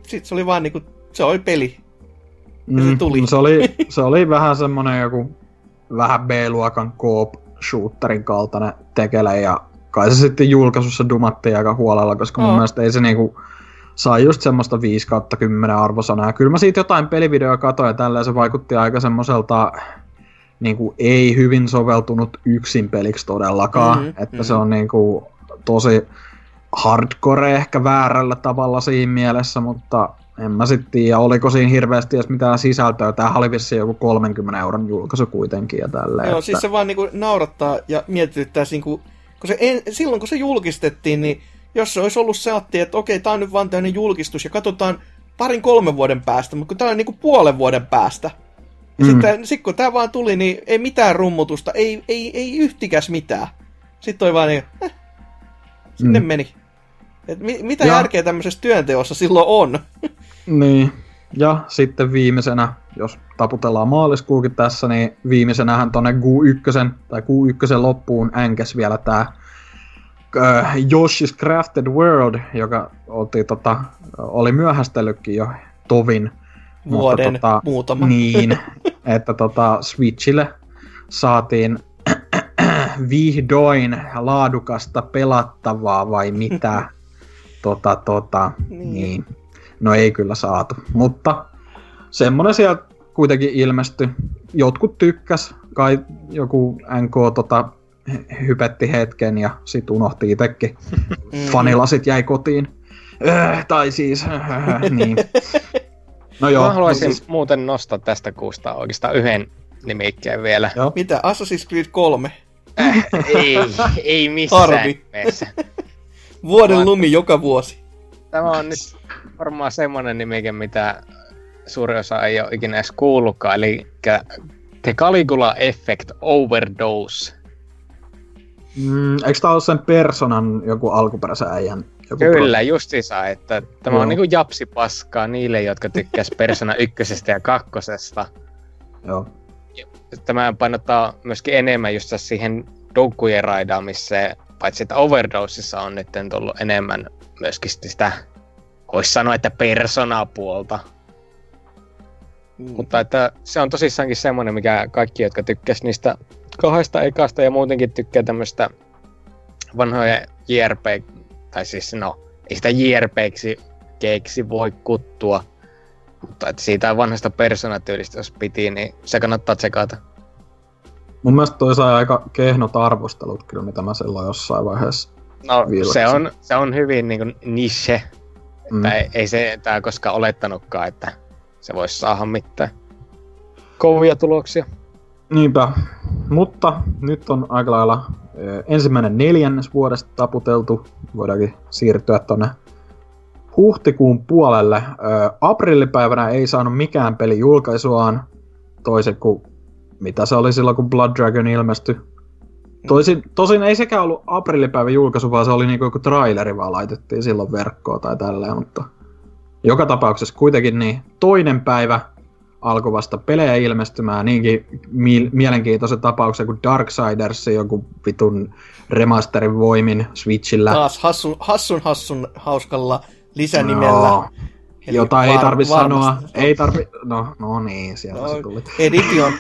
sitten se oli vaan niinku, se oli peli. Ja se tuli. no se, oli, se oli vähän semmonen joku vähän B-luokan coop shooterin kaltainen tekele ja kai se sitten julkaisussa dumattiin aika huolella, koska mun Joo. mielestä ei se niinku sai just semmoista 5 kautta 10 arvosanaa. Kyllä mä siitä jotain pelivideoa katoin ja tällä se vaikutti aika semmoiselta niinku ei hyvin soveltunut yksin peliksi todellakaan. Mhm, Mm-hmm, että mhm. se on niinku tosi hardcore ehkä väärällä tavalla siinä mielessä, mutta en mä sitten tiedä, oliko siinä hirveästi edes mitään sisältöä. Tämähän oli vissiin joku 30 euron julkaisu kuitenkin ja tälleen. Joo, että... siis se vaan niinku naurattaa ja mietityttää, niinku, kun se en, silloin kun se julkistettiin, niin jos se olisi ollut seatti, että okei, tää on nyt vaan tämmöinen julkistus ja katsotaan parin kolmen vuoden päästä, mutta kun tää on niinku puolen vuoden päästä, ja Mm. mm. sitten sit kun tää vaan tuli, niin ei mitään rummutusta, ei, ei, ei yhtikäs mitään. Sitten toi vaan niin, eh, sinne Mm. mm. meni. Et mi- mitä Ja- järkeä tämmöisessä työnteossa silloin on? Niin. Ja sitten viimeisenä, jos taputellaan maaliskuukin tässä, niin viimeisenähän tonne Q1 tai Q1 loppuun änkäs vielä tää äh, Yoshi's Crafted World, joka oltiin, tota, oli myöhästellytkin jo tovin. Vuoden mutta, tota, muutama. Niin, että tota, Switchille saatiin vihdoin laadukasta pelattavaa vai mitä. tota, tota, Niin. niin. No ei kyllä saatu, mutta semmonen sieltä kuitenkin ilmestyi. Jotkut tykkäs, kai joku NK tota, hy- hypetti hetken ja sit unohti itekin. Mm. Fanilasit jäi kotiin. Äh, tai siis, äh, niin. No joo, Mä haluaisin no siis, muuten nostaa tästä kuusta oikeastaan yhden nimikkeen vielä. joo. Mitä? Assassin's Creed 3. ei, ei missään nimessä. Vuoden Vaan- lumi joka vuosi. Tämä on nyt varmaan semmonen nimike, mitä suuri osa ei ole ikinä edes kuullutkaan, eli The Caligula Effect Overdose. Mm, eikö tää ole sen personan joku alkuperäisen äijän? Joku Kyllä, justiinsa, että tämä Joo. on niinku japsipaskaa niille, jotka tykkäs Persona ykkösestä ja kakkosesta. Pro? Joo. Tämä painottaa myöskin enemmän just siihen doukkujen raidaamiseen, paitsi että Overdosessa on nyt tullut enemmän myöskin sitä, voisi sanoa, että persona-puolta. Mm. Mutta että se on tosissaankin semmoinen, mikä kaikki, jotka tykkäs niistä kahdesta ekasta ja muutenkin tykkää tämmöistä vanhoja JRP, tai siis no, ei sitä JRPksi keiksi voi kuttua, mutta että siitä vanhasta persoonatyylistä, jos piti, niin se kannattaa tsekata. Mun mielestä toi sai aika kehnot arvostelut kyllä, mitä mä silloin jossain vaiheessa. No se on, se on hyvin niin kuin niche, Mm. että ei, ei se tää koskaan olettanutkaan, että se voisi saada mitään kovia tuloksia. Niinpä. Mutta nyt on aika lailla ensimmäinen neljännes vuodesta taputeltu. Voidaankin siirtyä tonne huhtikuun puolelle. Aprillipäivänä ei saanut mikään peli julkaisuaan toisin kuin mitä se oli silloin, kun Blood Dragon ilmestyi. Toisin, tosin ei sekään ollut aprillipäivän julkaisu, vaan se oli niinku joku traileri vaan laitettiin silloin verkkoon tai tälleen, mutta joka tapauksessa kuitenkin niin toinen päivä alkoi vasta pelejä ilmestymään niinkin mi- mielenkiintoisen tapauksen kuin Darksiders, joku vitun remasterin voimin Switchillä. Taas hassun, hassun hassun hauskalla lisänimellä. No, Eli jota ei var- tarvi sanoa. varmasti. Ei tarvi... No, no niin, sieltä No, se tuli. Edition.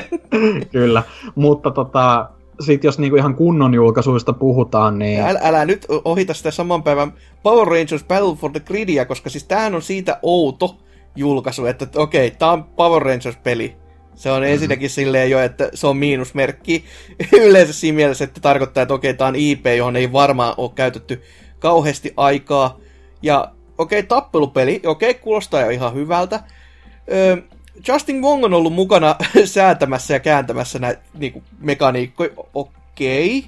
Kyllä. Mutta tota, sit jos niinku ihan kunnon julkaisuista puhutaan, niin... Älä, älä nyt ohita sitä saman päivän Power Rangers Battle for the Gridia, koska siis tämähän on siitä outo julkaisu, että okei, tää on Power Rangers-peli. Se on ensinnäkin silleen jo, että se on miinusmerkki yleensä siinä mielessä, että tarkoittaa, että okei, tää on IP, johon ei varmaan ole käytetty kauheasti aikaa. Ja okei, tappelupeli, okei, kuulostaa jo ihan hyvältä. Öö, Justin Wong on ollut mukana säätämässä ja kääntämässä näitä niinku, mekaniikkoja, okei.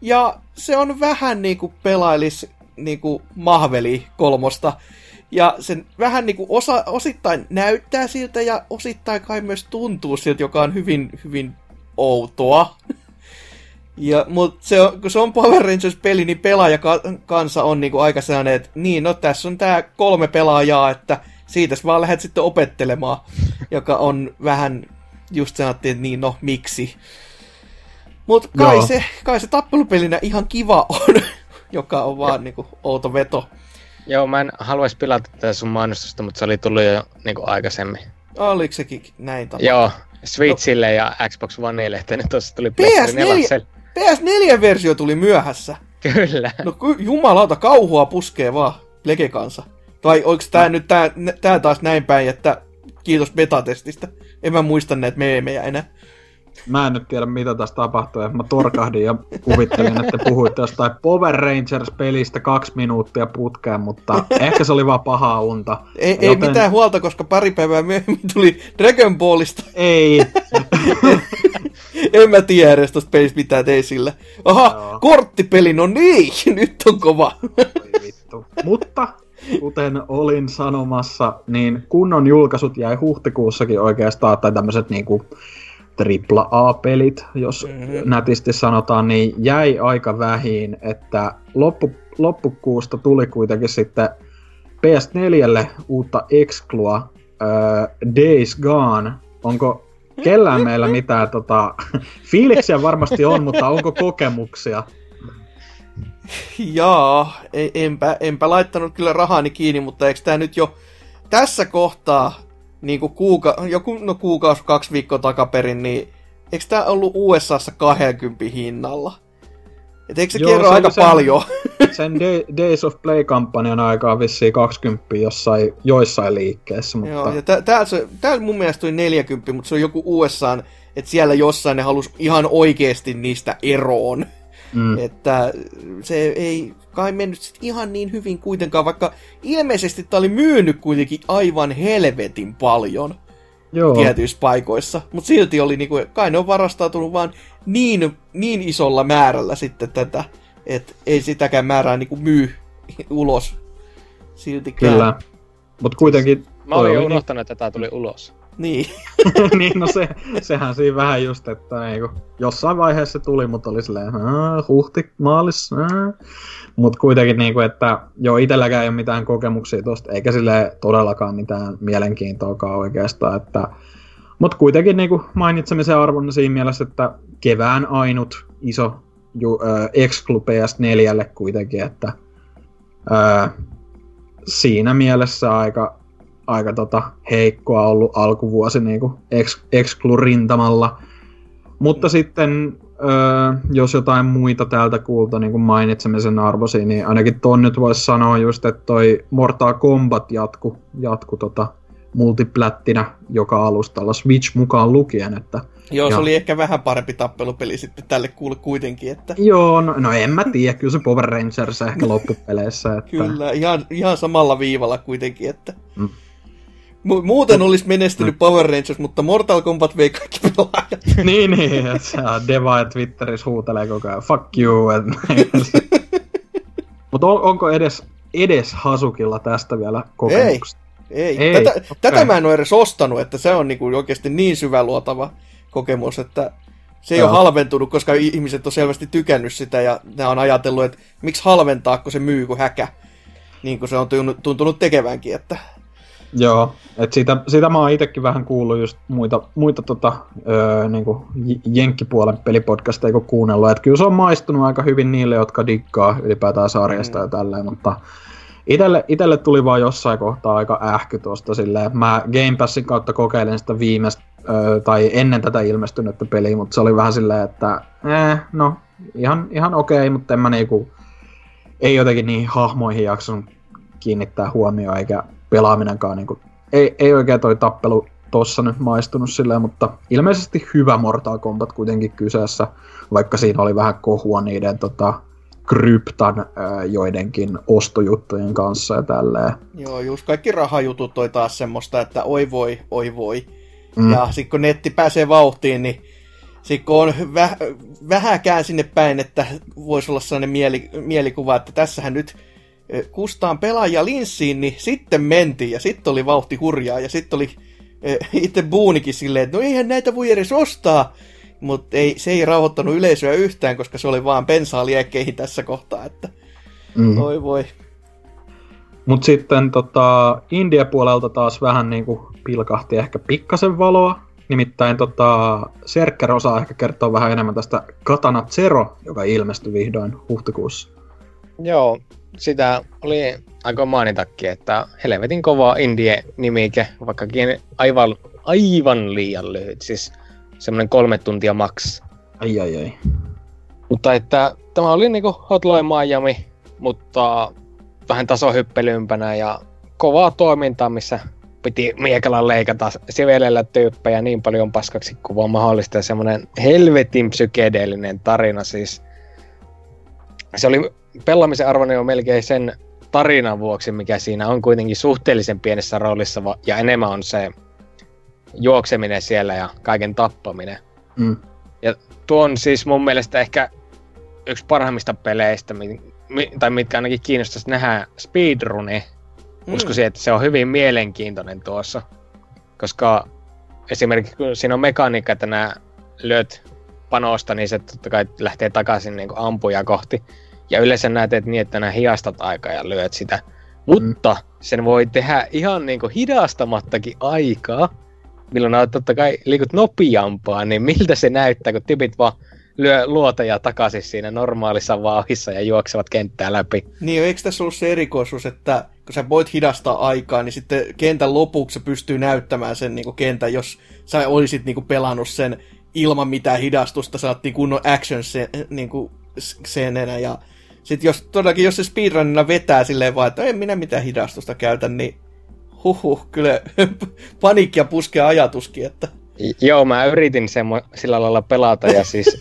Ja se on vähän niinku pelailis niinku Mahveli kolmosta. Ja sen vähän niinku osa, osittain näyttää siltä ja osittain kai myös tuntuu siltä, joka on hyvin, hyvin outoa. Ja, mut se on, kun se on Power Rangers-peli, niin pelaaja kanssa on niinku aika sellainen, että niin, no tässä on tää kolme pelaajaa, että siitä vaan lähdet sitten opettelemaan, joka on vähän, just sanottiin, että niin, no miksi. Mutta kai Joo. se, kai se tappelupelinä ihan kiva on, joka on vaan niinku outo veto. Joo, mä en haluaisi pilata tätä sun mainostusta, mutta se oli tullut jo niin kuin aikaisemmin. Oliko sekin näin tapahtunut? Joo, Switchille ja Xbox Oneille, että nyt tuossa tuli PS4. PlayStation 4. PS4-versio tuli myöhässä. Kyllä. No jumalauta, kauhua puskee vaan Lege kanssa. Tai onko tää nyt tää, tää taas näin päin, että kiitos betatestistä. En mä muista näitä meemejä enää. Mä en nyt tiedä mitä tässä tapahtui, mä torkahdin ja kuvittelin, että puhuitte jostain Power Rangers-pelistä kaksi minuuttia putkeen, mutta ehkä se oli vaan pahaa unta. Ei, ei mitään huolta, koska pari päivää myöhemmin tuli Dragon Ballista. Ei, en mä tiedä edes tosta pelistä mitään tei sillä. Aha, Joo. korttipeli, no niin, nyt on kova. Oi vittu. Mutta kuten olin sanomassa, niin kunnon julkaisut jäi huhtikuussakin oikeastaan, tai tämmöiset niinku AAA-pelit, jos Mhm. mm-hmm. nätisti sanotaan, niin jäi aika vähin, että loppu, loppukuusta tuli kuitenkin sitten PS4 uutta Exclua, äh, Days Gone. Onko kellään meillä mitään tota, fiiliksiä varmasti on, mutta onko kokemuksia? Jaa, e- enpä, enpä laittanut kyllä rahani kiinni, mutta eikö tämä nyt jo tässä kohtaa, niin kuin kuuka, joku no kuukausi, kaksi viikkoa takaperin, niin eikö tämä ollut USAssa 20 hinnalla? Et eikö se Joo, kerro se aika sen- paljon? Sen Day- Days of Play-kampanjan aikaa vissiin 20 jossain, joissain liikkeessä, mutta Joo, ja tää, tää, se, tää mun mielestä oli 40, mutta se on joku USA, että siellä jossain ne halus ihan oikeasti niistä eroon. Mm, Että se ei kai mennyt sit ihan niin hyvin kuitenkaan, vaikka ilmeisesti tää oli myynyt kuitenkin aivan helvetin paljon joo, tietyissä paikoissa. Mutta silti oli niinku, kai ne on varastautunut vaan niin, niin isolla määrällä sitten tätä, että ei sitäkään määrää niinku myy ulos siltikään. kyllä. Mutta kuitenkin... Mä olin jo oli unohtanut, että tää tuli ulos. Niin. niin, no se, sehän siinä vähän just, että niinku, jossain vaiheessa se tuli, mutta oli silleen, "Aa, huhti, maalis, mutta kuitenkin niinku, että joo, itselläkään ei ole mitään kokemuksia tosta, eikä sille todellakaan mitään mielenkiintoakaan oikeastaan, että mutta kuitenkin niinku mainitsemisen arvon siinä mielessä, että kevään ainut iso ju, äh, exclu PS4 kuitenkin, että äh, siinä mielessä aika, aika tota heikkoa ollut alkuvuosi niinku ex, exclu-rintamalla. Mutta sitten, öö, jos jotain muita täältä kuulta niin kuin mainitsemisen arvosi, niin ainakin ton nyt voisi sanoa just, että toi Mortal Kombat jatku, jatku tota, multiplättinä joka alustalla Switch mukaan lukien, että Joo, se Joo. oli ehkä vähän parempi tappelupeli sitten tälle kuule kuitenkin, että joo, no, no en mä tiedä, kyllä se Power Rangers ehkä loppupeleissä, että kyllä, ihan, ihan samalla viivalla kuitenkin, että Mm. Mu- muuten olisi menestynyt Power Rangers, mutta Mortal Kombat vei kaikki pelaajat. niin, niin, se Deva ja Twitterissä huutelee koko ajan, fuck you. Mutta on, onko edes, edes Hasukilla tästä vielä kokemuksia? Ei, Ei, tätä, okei. tätä mä en ole edes ostanut, että se on niinku oikeasti niin syväluotava kokemus, että se ei Joo. ole halventunut, koska ihmiset on selvästi tykännyt sitä ja ne on ajatellut, että miksi halventaa, kun se myy kuin häkä. Niin kuin se on tuntunut, tuntunut tekevänkin, että Joo, et siitä, siitä mä oon itekin vähän kuullut just muita, muita tota, öö, niinku jenkkipuolen pelipodcasteja kun kuunnellut, että kyllä se on maistunut aika hyvin niille, jotka diggaa ylipäätään sarjasta Mm. ja tälleen, mutta itelle, itelle tuli vaan jossain kohtaa aika ähky tuosta silleen, mä Game Passin kautta kokeilin sitä viimeistä, öö, tai ennen tätä ilmestynyttä peliä, mutta se oli vähän silleen, että eh, no, ihan, ihan okei, mutta en mä niinku, ei jotenkin niihin hahmoihin jaksanut kiinnittää huomioon, eikä pelaaminenkaan niinku, ei, ei oikein toi tappelu tossa nyt maistunut silleen, mutta ilmeisesti hyvä Mortal Kombat kuitenkin kyseessä, vaikka siinä oli vähän kohua niiden tota, kryptan ää, joidenkin ostojuttujen kanssa ja tälleen. joo, just kaikki rahajutut toi taas semmoista, että oi voi, oi voi. Mm. Ja sitten kun netti pääsee vauhtiin, niin sitten kun on väh, vähäkään sinne päin, että voisi olla sellainen mieli, mielikuva, että tässähän nyt kustaan pelaajia linssiin, niin sitten mentiin ja sitten oli vauhti hurjaa ja sitten oli ö, itse Boonikin silleen, että no eihän näitä voi edes ostaa. Mutta ei, se ei rauhoittanut yleisöä yhtään, koska se oli vaan pensaa liekkeihin tässä kohtaa, että Mm. oi voi. Mut sitten tota, India-puolelta taas vähän niinku pilkahti ehkä pikkasen valoa. Nimittäin tota, Serkker osaa ehkä kertoa vähän enemmän tästä Katana Zero, joka ilmestyi vihdoin huhtikuussa. Joo, sitä oli aika mainitakin, että helvetin kova indie-nimike, vaikkakin aivan, aivan liian lyhyt, siis semmoinen kolme tuntia maks. Ai ai ai. Mutta että tämä oli niinku Hotline Miami, mutta vähän tasohyppelympänä ja kovaa toimintaa, missä piti miekalla leikata sivelellä tyyppejä niin paljon paskaksi kuin vaan mahdollista. Ja semmoinen helvetin psykedeellinen tarina siis. Se oli pelaamisen arvoinen jo melkein sen tarinan vuoksi, mikä siinä on kuitenkin suhteellisen pienessä roolissa ja enemmän on se juokseminen siellä ja kaiken tappaminen. Mm. Tuo on siis mun mielestä ehkä yksi parhaimmista peleistä, mi- mi- tai mitkä ainakin kiinnostaisi nähdä speedruni. Mm. Uskoisin, että se on hyvin mielenkiintoinen tuossa. Koska esimerkiksi kun siinä on mekaniikka, että nämä lyöt panosta, niin se totta kai lähtee takaisin niin ampuja kohti. Ja yleensä näet että niin, että nää hiastat aikaa ja lyöt sitä. Mutta mm. sen voi tehdä ihan niinku hidastamattakin aikaa, milloin olet totta kai liikut nopeampaa, niin miltä se näyttää, kun tipit vaan lyö luoteja takaisin siinä normaalissa vauhissa ja juoksevat kenttää läpi. Niin, eikö tässä ollut se erikoisuus, että kun sä voit hidastaa aikaa, niin sitten kentän lopuksi pystyy näyttämään sen niin kuin kentän, jos sä olisit niin kuin pelannut sen ilman mitään hidastusta, saattiin kunnon action se, niin kuin scenenä ja sitten jos todellakin, jos se speedrunina vetää silleen vaan, että en minä mitään hidastusta käytä, niin huhuh, kyllä paniikkia puskee ajatuskin, että... Joo, mä yritin semmo, sillä lailla pelata ja siis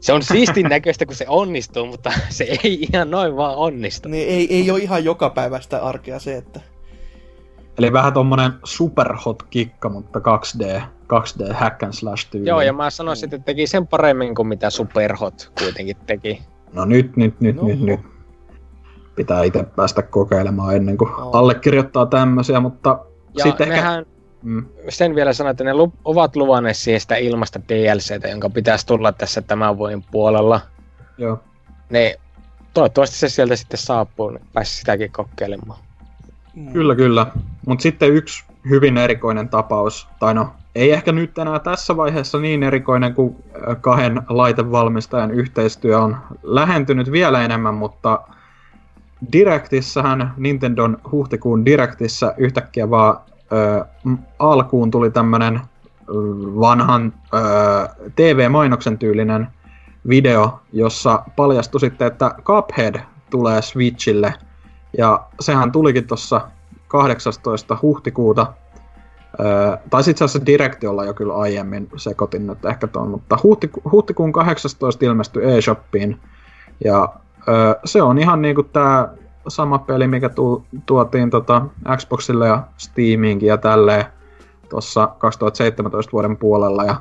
se on siistin näköistä, kun se onnistuu, mutta se ei ihan noin vaan onnistu. Niin ei, ei ole ihan joka päivästä arkea se, että... Eli vähän tommonen superhot kikka, mutta 2D, 2D hack and slash tyyli. Joo, ja mä sanoisin, että teki sen paremmin kuin mitä superhot kuitenkin teki. No nyt, nyt, nyt, no. nyt, nyt. Pitää itse päästä kokeilemaan ennen kuin no. allekirjoittaa tämmöisiä, mutta ja sitten nehän, ehkä... Mm. Sen vielä sanoin, että ne lu- ovat luvanneet siihen sitä ilmasta DLCtä, jonka pitäisi tulla tässä tämän vuoden puolella. Joo. Ne, toivottavasti se sieltä sitten saapuu, niin pääsi sitäkin kokeilemaan. Mm. Kyllä, kyllä. Mutta sitten yksi hyvin erikoinen tapaus, tai no, ei ehkä nyt enää tässä vaiheessa niin erikoinen, kuin kahden laitevalmistajan yhteistyö on lähentynyt vielä enemmän, mutta Directissähän, Nintendon huhtikuun Directissä yhtäkkiä vaan ö, alkuun tuli tämmönen vanhan ö, TV-mainoksen tyylinen video, jossa paljastui sitten, että Cuphead tulee Switchille. Ja sehän tulikin tuossa 18. huhtikuuta. Ö, tai sitten se Directiolla jo kyllä aiemmin sekoitin nyt ehkä tuon, mutta huhtiku, huhtikuun 18 ilmestyi eShopiin. Ja ö, se on ihan niinku tää sama peli, mikä tu, tuotiin tota Xboxille ja Steamiinkin ja tälleen tuossa 2017 vuoden puolella. Ja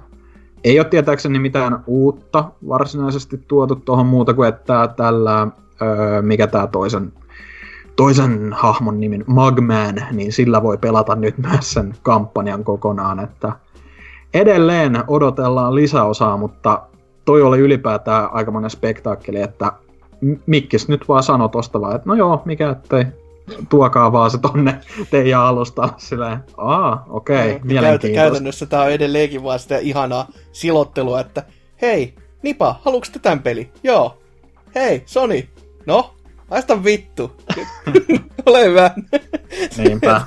ei ole tietääkseni mitään uutta varsinaisesti tuotu tuohon muuta kuin, että tällä, öö, mikä tämä toisen, toisen hahmon nimin, Mugman, niin sillä voi pelata nyt myös sen kampanjan kokonaan, että edelleen odotellaan lisäosaa, mutta toi oli ylipäätään aika monen spektaakkeli, että Mikkis nyt vaan sanoi tosta vaan, että no joo, mikä ettei, tuokaa vaan se tonne teidän alusta silleen, aa, okei, okay, mielenkiintoista. Käytännössä tää on edelleenkin vaan sitä ihanaa silottelua, että hei, Nipa, haluuks te tän peli? Joo. Hei, Sony. No, haista vittu. Ole hyvä. Niinpä.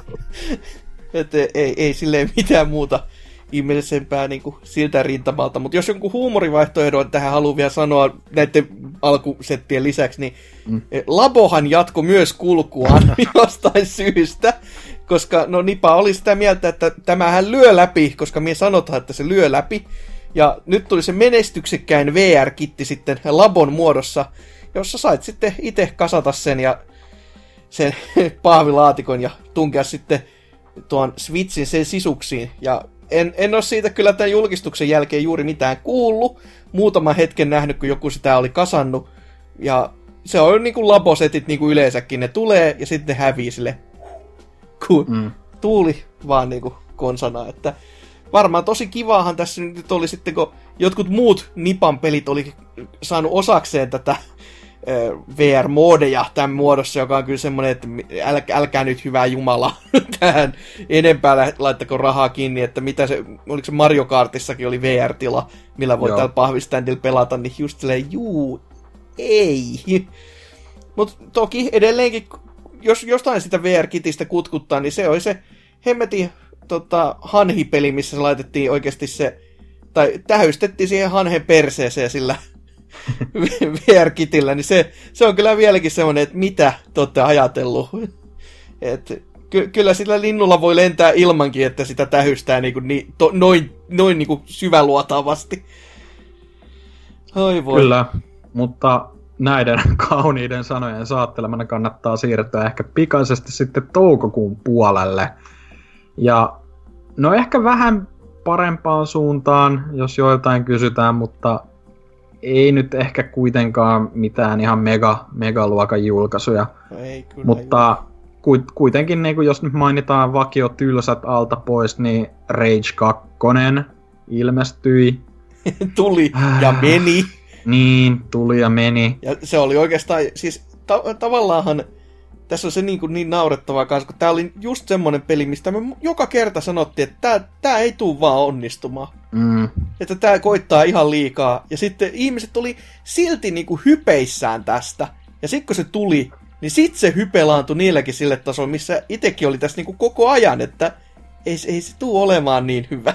Et, et, ei, ei silleen mitään muuta ihmeellisempää niin kuin siltä rintamalta. Mutta jos jonkun huumorivaihtoehdon tähän haluaa vielä sanoa näiden alkusettien lisäksi, niin mm. Eh, Labohan jatko myös kulkuaan jostain syystä. Koska no Nipa oli sitä mieltä, että tämähän lyö läpi, koska me sanotaan, että se lyö läpi. Ja nyt tuli se menestyksekkäin VR-kitti sitten Labon muodossa, jossa sait sitten itse kasata sen ja sen paavilaatikon ja tunkea sitten tuon Switchin sen sisuksiin. Ja en, en ole siitä kyllä tämän julkistuksen jälkeen juuri mitään kuullut. Muutama hetken nähnyt, kun joku sitä oli kasannut. Ja se on niin kuin labosetit niin kuin yleensäkin. Ne tulee ja sitten ne hävii sille. Kun mm. tuuli vaan niin kuin konsana. Että varmaan tosi kivaahan tässä nyt oli sitten, kun jotkut muut Nipan pelit oli saanut osakseen tätä VR-moodeja tämän muodossa, joka on kyllä semmoinen, että äl, älkää nyt hyvää jumala tähän enempää laittako rahaa kiinni, että mitä se, oliko se Mario Kartissakin oli VR-tila, millä voi täällä pahvistandilla pelata, niin just silleen, juu, ei. Mutta toki edelleenkin, jos jostain sitä VR-kitistä kutkuttaa, niin se oli se hemmetin tota, hanhipeli, missä se laitettiin oikeasti se, tai tähystettiin siihen hanhen perseeseen sillä VR-kitillä, niin se, se on kyllä vieläkin semmoinen, että mitä te olette ajatellut. Et, ky- kyllä sillä linnulla voi lentää ilmankin, että sitä tähystää niin kuin, niin, to, noin, noin niin kuin syväluotaavasti. Oi voi. Kyllä, mutta näiden kauniiden sanojen saattelemana kannattaa siirtyä ehkä pikaisesti sitten toukokuun puolelle. Ja no ehkä vähän parempaan suuntaan, jos joiltain kysytään, mutta ei nyt ehkä kuitenkaan mitään ihan mega, megaluokan julkaisuja. No ei, kyllä mutta ku, kuitenkin niin kuin jos nyt mainitaan vakio tylsät alta pois, niin Rage 2 ilmestyi. Tuli ja meni. Niin, tuli ja meni. Ja se oli oikeastaan, siis ta- tavallaanhan tässä on se niin, kuin niin naurettavaa kanssa, kun tää oli just semmonen peli, mistä me joka kerta sanottiin, että tää, tää ei tuu vaan onnistumaan. Mm. Että tää koittaa ihan liikaa. Ja sitten ihmiset oli silti niin kuin hypeissään tästä. Ja sitten kun se tuli, niin sit se hype laantui niilläkin sille tasolle, missä itekin oli tässä niin kuin koko ajan, että ei, ei se tuu olemaan niin hyvä.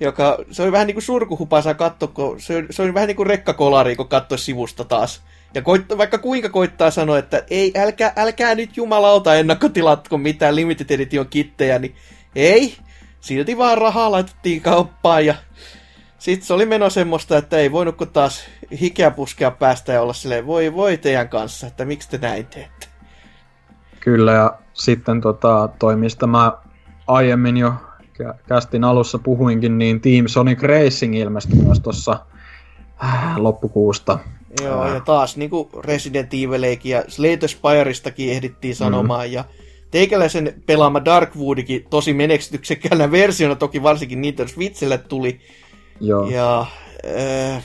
Joka, se oli vähän niin kuin surkuhupaisaa katsoa, kun se, se oli vähän niin kuin rekkakolari, kun katsoi sivusta taas. Ja koitta, vaikka kuinka koittaa sanoa, että ei, älkää, älkää nyt jumalauta ennakkotilatko mitään Limited Edition kittejä, niin ei. Silti vaan rahaa laitettiin kauppaan ja sitten se oli meno semmoista, että ei voinut kun taas hikeä puskea päästä ja olla silleen, voi voi teidän kanssa, että miksi te näin teette. Kyllä, ja sitten tota, toi, mistä mä aiemmin jo kästin alussa puhuinkin, niin Team Sonic Racing ilmestyi myös tuossa äh, loppukuusta. Joo, ja taas niin kuin Resident Evileikin ja Slate Spirestakin ehdittiin Mm. sanomaan, mm. ja teikäläisen pelaama Darkwoodikin tosi menestyksekkäänä versiona, toki varsinkin Nintendo Switchille tuli. Joo. Ja äh,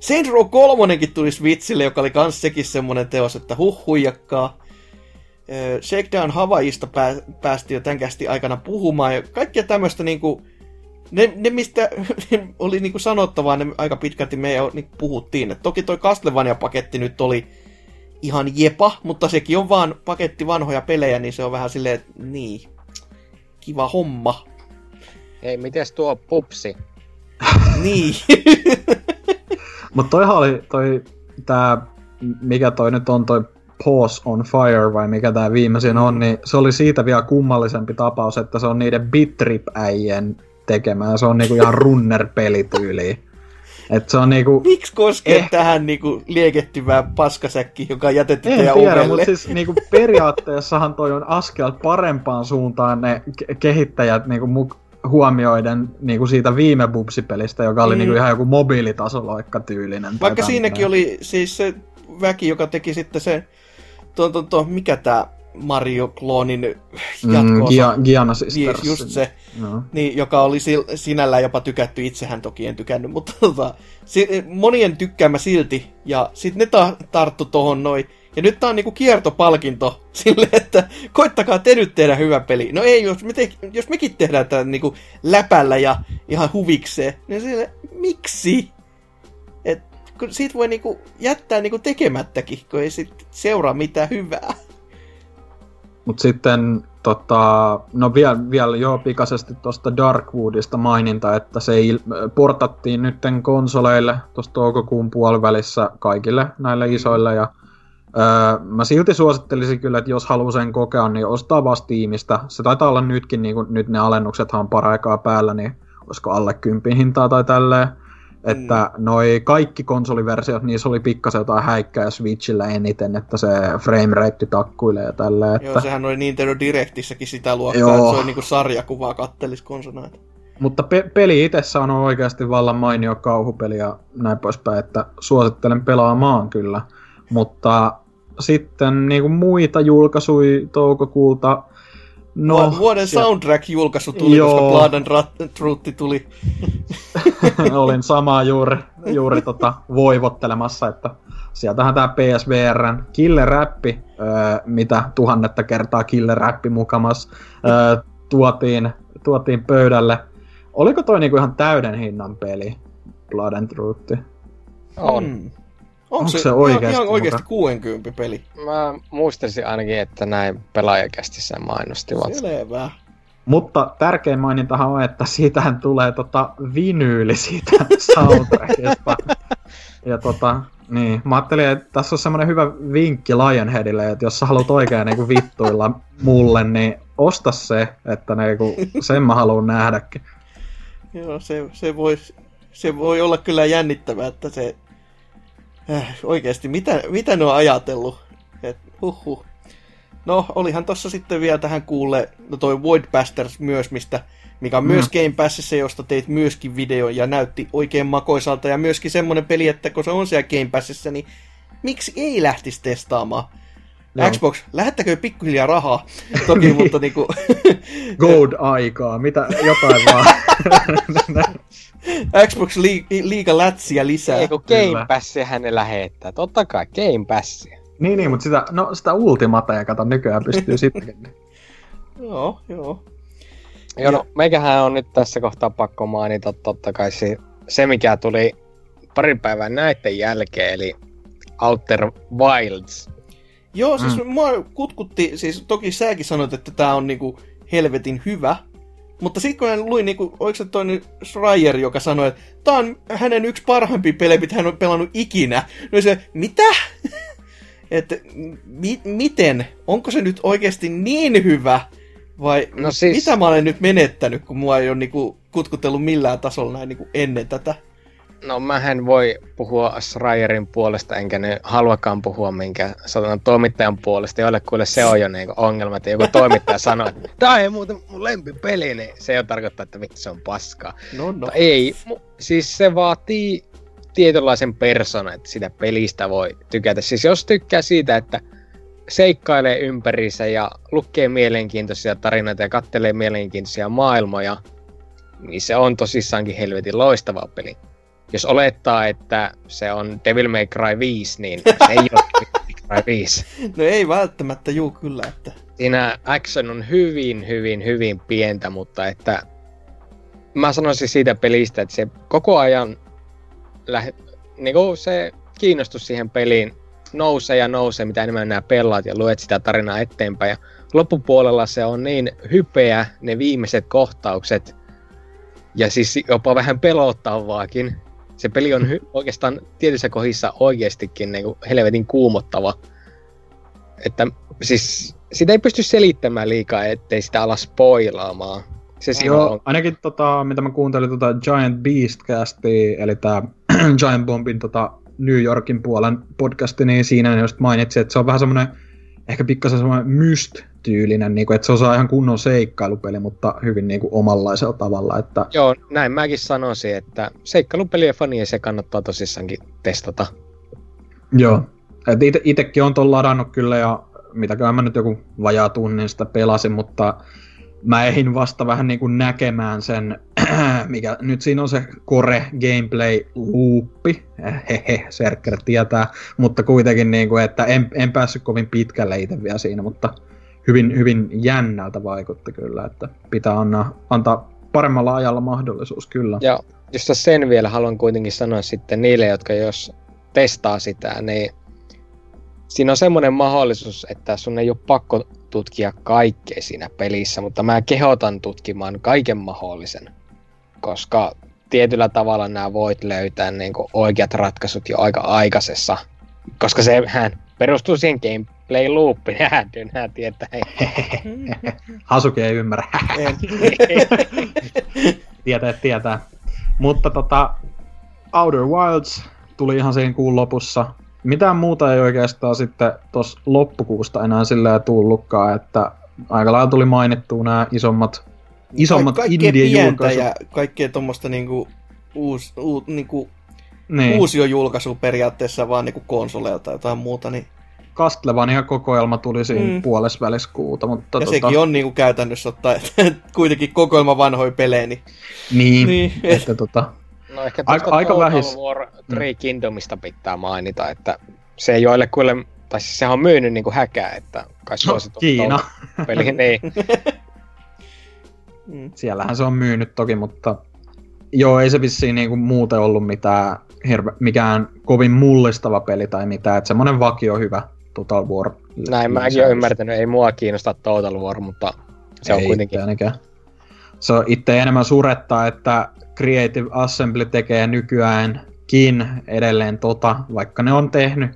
Saints Row 3 tuli Switchille, joka oli kans sekin semmonen teos, että huh huijakkaa. Äh, Shakedown Havaijista pää, päästiin jo tämän kästi aikana puhumaan, ja kaikkea tämmöistä niinku, ne, ne mistä oli niinku sanottavaa, ne aika pitkälti me jo niinku puhuttiin. Et toki toi Castlevania-paketti nyt oli ihan jepa, mutta sekin on vaan paketti vanhoja pelejä, niin se on vähän silleen, että niin, kiva homma. Hei, mites tuo pupsi? niin. Mutta toihan oli toi, tää, mikä toi nyt on toi Pause on Fire vai mikä tää viimeisin on, niin se oli siitä vielä kummallisempi tapaus, että se on niiden Bitrip-äijien tekemä ja se on niinku ihan runner-pelityyli. Et se on niinku... Miksi koskee Eh. tähän niinku liekehtivään paskasäkkiin, joka on jätetty En teidän tiedä, ovelle? mutta siis niinku periaatteessahan toi on askel parempaan suuntaan ne ke- kehittäjät niinku mu- huomioiden niinku siitä viime Bubsipelistä, joka oli Mm. niinku ihan joku mobiilitasoloikka tyylinen. Vaikka siinäkin oli siis se väki, joka teki sitten se, tuo, tuo, tuo, mikä tää Mario-kloonin Mm, jatko Gia- Giana Sisters. just se, Joo. niin, joka oli sil- sinällään jopa tykätty, itsehän toki en tykännyt, mutta tota, si- monien tykkäämä silti, ja sitten ne ta- tarttu tohon noin, ja nyt tää on niinku kiertopalkinto sille, että koittakaa te nyt tehdä hyvä peli. No ei, jos, me te- jos mekin tehdään tää niinku läpällä ja ihan huvikseen, niin sille, miksi? Et, kun siitä voi niinku jättää niinku tekemättäkin, kun ei sit seuraa mitään hyvää. Mut sitten tota, no vielä, vielä joo pikaisesti tuosta Darkwoodista maininta, että se il- portattiin nytten konsoleille tuossa toukokuun puolivälissä kaikille näille isoille ja öö, mä silti suosittelisin kyllä, että jos haluaa sen kokea, niin ostaa vasta tiimistä. Se taitaa olla nytkin, niin kun, nyt ne alennuksethan on paraikaa päällä, niin olisiko alle kympin hintaa tai tälleen. Että noi kaikki konsoliversiot, niissä oli pikkasen jotain häikkää Switchillä eniten, että se frame rate takkuilee ja tälleen. Että... Joo, sehän oli Nintendo Directissäkin sitä luokkaa, Joo. että se oli niinku sarjakuvaa kattelis konsonaita. Mutta pe- peli itsessään on oikeasti vallan mainio kauhupeli ja näin poispäin, että suosittelen pelaamaan kyllä. Mutta sitten niin kuin muita julkaisuja toukokuulta, no... No, Vuoden siellä- soundtrack-julkaisu tuli, Joo. koska Blood and Rat- Truth tuli. olin samaa juuri, juuri tota voivottelemassa, että sieltähän tämä PSVRn killer-räppi, öö, mitä tuhannetta kertaa killer-räppi mukamas, öö, tuotiin, tuotiin pöydälle. Oliko toi niinku ihan täyden hinnan peli, Blood and Truth? On. Mm. Onko Onko se se, oikeesti ihan, ihan oikeasti muka? 60 peli? Mä muistelisin ainakin, että näin pelaajakästissä mainostivat. Selvä. Mutta tärkein mainintahan on, että siitähän tulee tota vinyyli siitä soundtrackista. ja tota, niin, mä ajattelin, että tässä on semmoinen hyvä vinkki Lionheadille, että jos sä haluat oikein niinku vittuilla mulle, niin osta se, että niinku, sen mä haluan nähdäkin. Joo, se, se, voi, se voi olla kyllä jännittävää, että se... Äh, oikeasti, mitä, mitä ne on ajatellut? Et, huhhuh. No, olihan tossa sitten vielä tähän kuulle, no toi Void Busters myös, mistä, mikä on Mm. myös Game Passissa, josta teit myöskin video ja näytti oikein makoisalta. Ja myöskin semmonen peli, että kun se on siellä Game Passissa, niin miksi ei lähtisi testaamaan? Joo. Xbox, lähettäkö pikkuhiljaa rahaa? Toki, mutta niinku... Gold-aikaa, mitä, jotain vaan. Xbox li- liiga lätsiä lisää. Ei kun Kyllä. Game Passia ne lähettää. Totta kai Game Passia. niin, niin, mutta sitä, no, sitä ultimatea, kato, nykyään pystyy sittenkin. Joo, joo. Joo, no, meikähän on nyt tässä kohtaa pakko mainita totta kai se, se mikä tuli pari päivää näiden jälkeen, eli Outer Wilds. Joo, siis mm. mua kutkutti, siis toki säkin sanoit, että tää on niinku helvetin hyvä, mutta sitten kun mä luin, niinku, oliko se toi nyt Schreier, joka sanoi, että tää on hänen yksi parhaimpia pelejä, mitä hän on pelannut ikinä. No se, mitä? että mi- miten? Onko se nyt oikeasti niin hyvä? Vai No siis- mitä mä olen nyt menettänyt, kun mua ei ole niinku kutkutellut millään tasolla näin niinku ennen tätä? No mähän voi puhua Schreierin puolesta, enkä nyt haluakaan puhua minkä sanotaan toimittajan puolesta, jolle kuule se on jo niinku ongelma, että joku toimittaja sanoo, että tää ei muuten mun lempipeli, niin se jo tarkoittaa, että vittu se on paskaa. No, no. Ei, mu- siis se vaatii tietynlaisen persoonan, että sitä pelistä voi tykätä. Siis jos tykkää siitä, että seikkailee ympärissä ja lukee mielenkiintoisia tarinoita ja kattelee mielenkiintoisia maailmoja, niin se on tosissaankin helvetin loistava peli. Jos olettaa, että se on Devil May Cry 5, niin se ei ole Devil May Cry 5. no ei välttämättä, juu kyllä, että... Siinä action on hyvin, hyvin, hyvin pientä, mutta että mä sanoisin siitä pelistä, että se koko ajan lähe, niin se kiinnostus siihen peliin nousee ja nousee, mitä enemmän nämä pelaat ja luet sitä tarinaa eteenpäin. Ja loppupuolella se on niin hypeä, ne viimeiset kohtaukset, ja siis jopa vähän pelottavaakin. Se peli on hy- oikeastaan tietyissä kohdissa oikeastikin niin kuin helvetin kuumottava. Että siis sitä ei pysty selittämään liikaa, ettei sitä ala spoilaamaan. Se Joo, on. ainakin tota, mitä mä kuuntelin tota Giant Beast-castia, eli tää Giant Bombin tota New Yorkin puolen podcasti, niin siinä ne just mainitsi, että se on vähän semmoinen ehkä pikkasen semmoinen myst-tyylinen, niin kuin, että se osaa ihan kunnon seikkailupeli, mutta hyvin niin kuin omanlaisella tavalla, että Joo, näin mäkin sanoisin, että seikkailupelien fania se kannattaa tosissaankin testata. Joo. Et ite, itekin on ton ladannut kyllä ja mitäköhän mä nyt joku vajaa tunnin sitä pelasin, mutta mä ehdin vasta vähän niin kuin näkemään sen, mikä nyt siinä on se core gameplay loopi, hehe, Serker tietää, mutta kuitenkin niin kuin, että en, en päässyt kovin pitkälle itse vielä siinä, mutta hyvin, hyvin jännältä vaikutti kyllä, että pitää anna, antaa paremmalla ajalla mahdollisuus kyllä. Ja jos sen vielä haluan kuitenkin sanoa sitten niille, jotka jos testaa sitä, niin siinä on semmoinen mahdollisuus, että sun ei ole pakko tutkia kaikkea siinä pelissä, mutta mä kehotan tutkimaan kaiken mahdollisen, koska tietyllä tavalla nämä voit löytää niin kuin oikeat ratkaisut jo aika aikaisessa, koska sehän perustuu siihen gameplay loopiin, nää tietää. Hasuki ei ymmärrä. Tietää, tietää. Mutta tota, Outer Wilds tuli ihan siinä kuun lopussa. Mitään muuta ei oikeastaan sitten tuossa loppukuusta enää silleen tullutkaan, että aika lailla tuli mainittua nämä isommat, isommat pientä indie-julkaisut. ja kaikkea tuommoista niinku, uus, uu, niinku, Niin, uusiojulkaisu periaatteessa vaan niinku konsoleilta tai jotain muuta, niin Castlevania-kokoelma tuli siinä Mm. puolesvälis kuuta, mutta ja tota, sekin on niinku käytännössä ottaa, että kuitenkin kokoelma vanhoja pelejä, niin, Niin, niin niin. että tota, No ehkä Aika- tuosta aika Total vähis- War Three Kingdomista pitää mainita, että se joille kuule, tai siis sehän on myynyt niinku häkää, että kai no, suosittu Kiina. peli, niin. mm. Siellähän se on myynyt toki, mutta joo, ei se vissiin niinku muuten ollut mitään hirve, mikään kovin mullistava peli tai mitään, että semmonen vakio hyvä Total War. Näin mäkin olen ymmärtänyt, ei mua kiinnosta Total War, mutta se on Ei kuitenkin... itseäänikään. Se on itse enemmän surettaa, että Creative Assembly tekee nykyäänkin edelleen tota, vaikka ne on tehnyt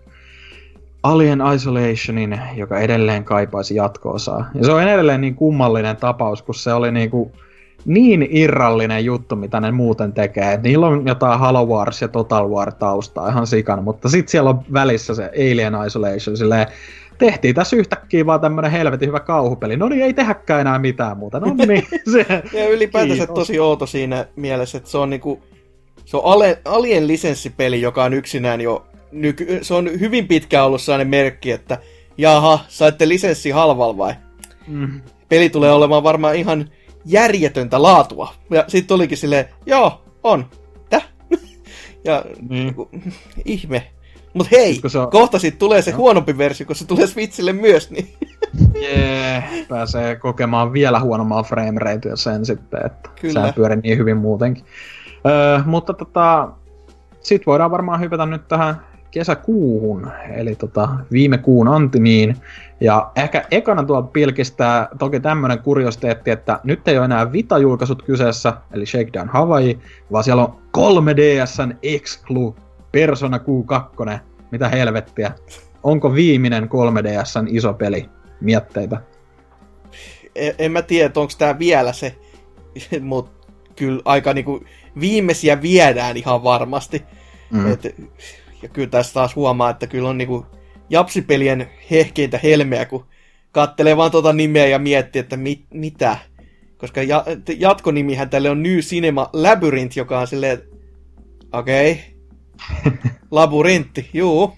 Alien Isolationin, joka edelleen kaipaisi jatkoosaa. Ja se on edelleen niin kummallinen tapaus, kun se oli niinku niin irrallinen juttu, mitä ne muuten tekee. Et niillä on jotain Halo Wars ja Total War taustaa ihan sikana, mutta sitten siellä on välissä se Alien Isolation, silleen, tehtiin tässä yhtäkkiä vaan tämmönen helvetin hyvä kauhupeli. No niin, ei tehäkään enää mitään muuta. No niin, se, Ja ylipäätänsä Kiitos. tosi outo siinä mielessä, että se on niinku, se on Ale, Alien lisenssipeli, joka on yksinään jo, nyky, se on hyvin pitkään ollut sellainen merkki, että jaha, saitte lisenssi halvalla vai? Mm. Peli tulee olemaan varmaan ihan järjetöntä laatua. Ja sitten olikin silleen, joo, on. Täh? ja Niin. niinku, ihme. Mut hei, se on- kohta sit tulee se huonompi versio, kun se tulee Switchille myös, niin Jee, pääsee kokemaan vielä huonommalla frameratea sen sitten, että Kyllä. sehän pyörii niin hyvin muutenkin. Öö, mutta tota, sit voidaan varmaan hypätä nyt tähän kesäkuuhun, eli tota, viime kuun antimiin. Ja ehkä ekana tuolla pilkistää toki tämmönen kuriositeetti, että nyt ei ole enää Vita-julkaisut kyseessä, eli Shakedown Hawaii, vaan siellä on 3DSn Exclu Persona Q2. Mitä helvettiä? Onko viimeinen 3DSn iso peli? Mietteitä. en, en mä tiedä, onko tää vielä se, mut kyllä aika niinku viimeisiä viedään ihan varmasti. Mm. Et, ja kyllä tässä taas huomaa, että kyllä on niinku japsipelien hehkeintä helmeä, kun kattelee vaan tota nimeä ja miettii, että mit, mitä. Koska ja, jatkonimihän tälle on New Cinema Labyrinth, joka on silleen, okei, okay. labyrintti, juu.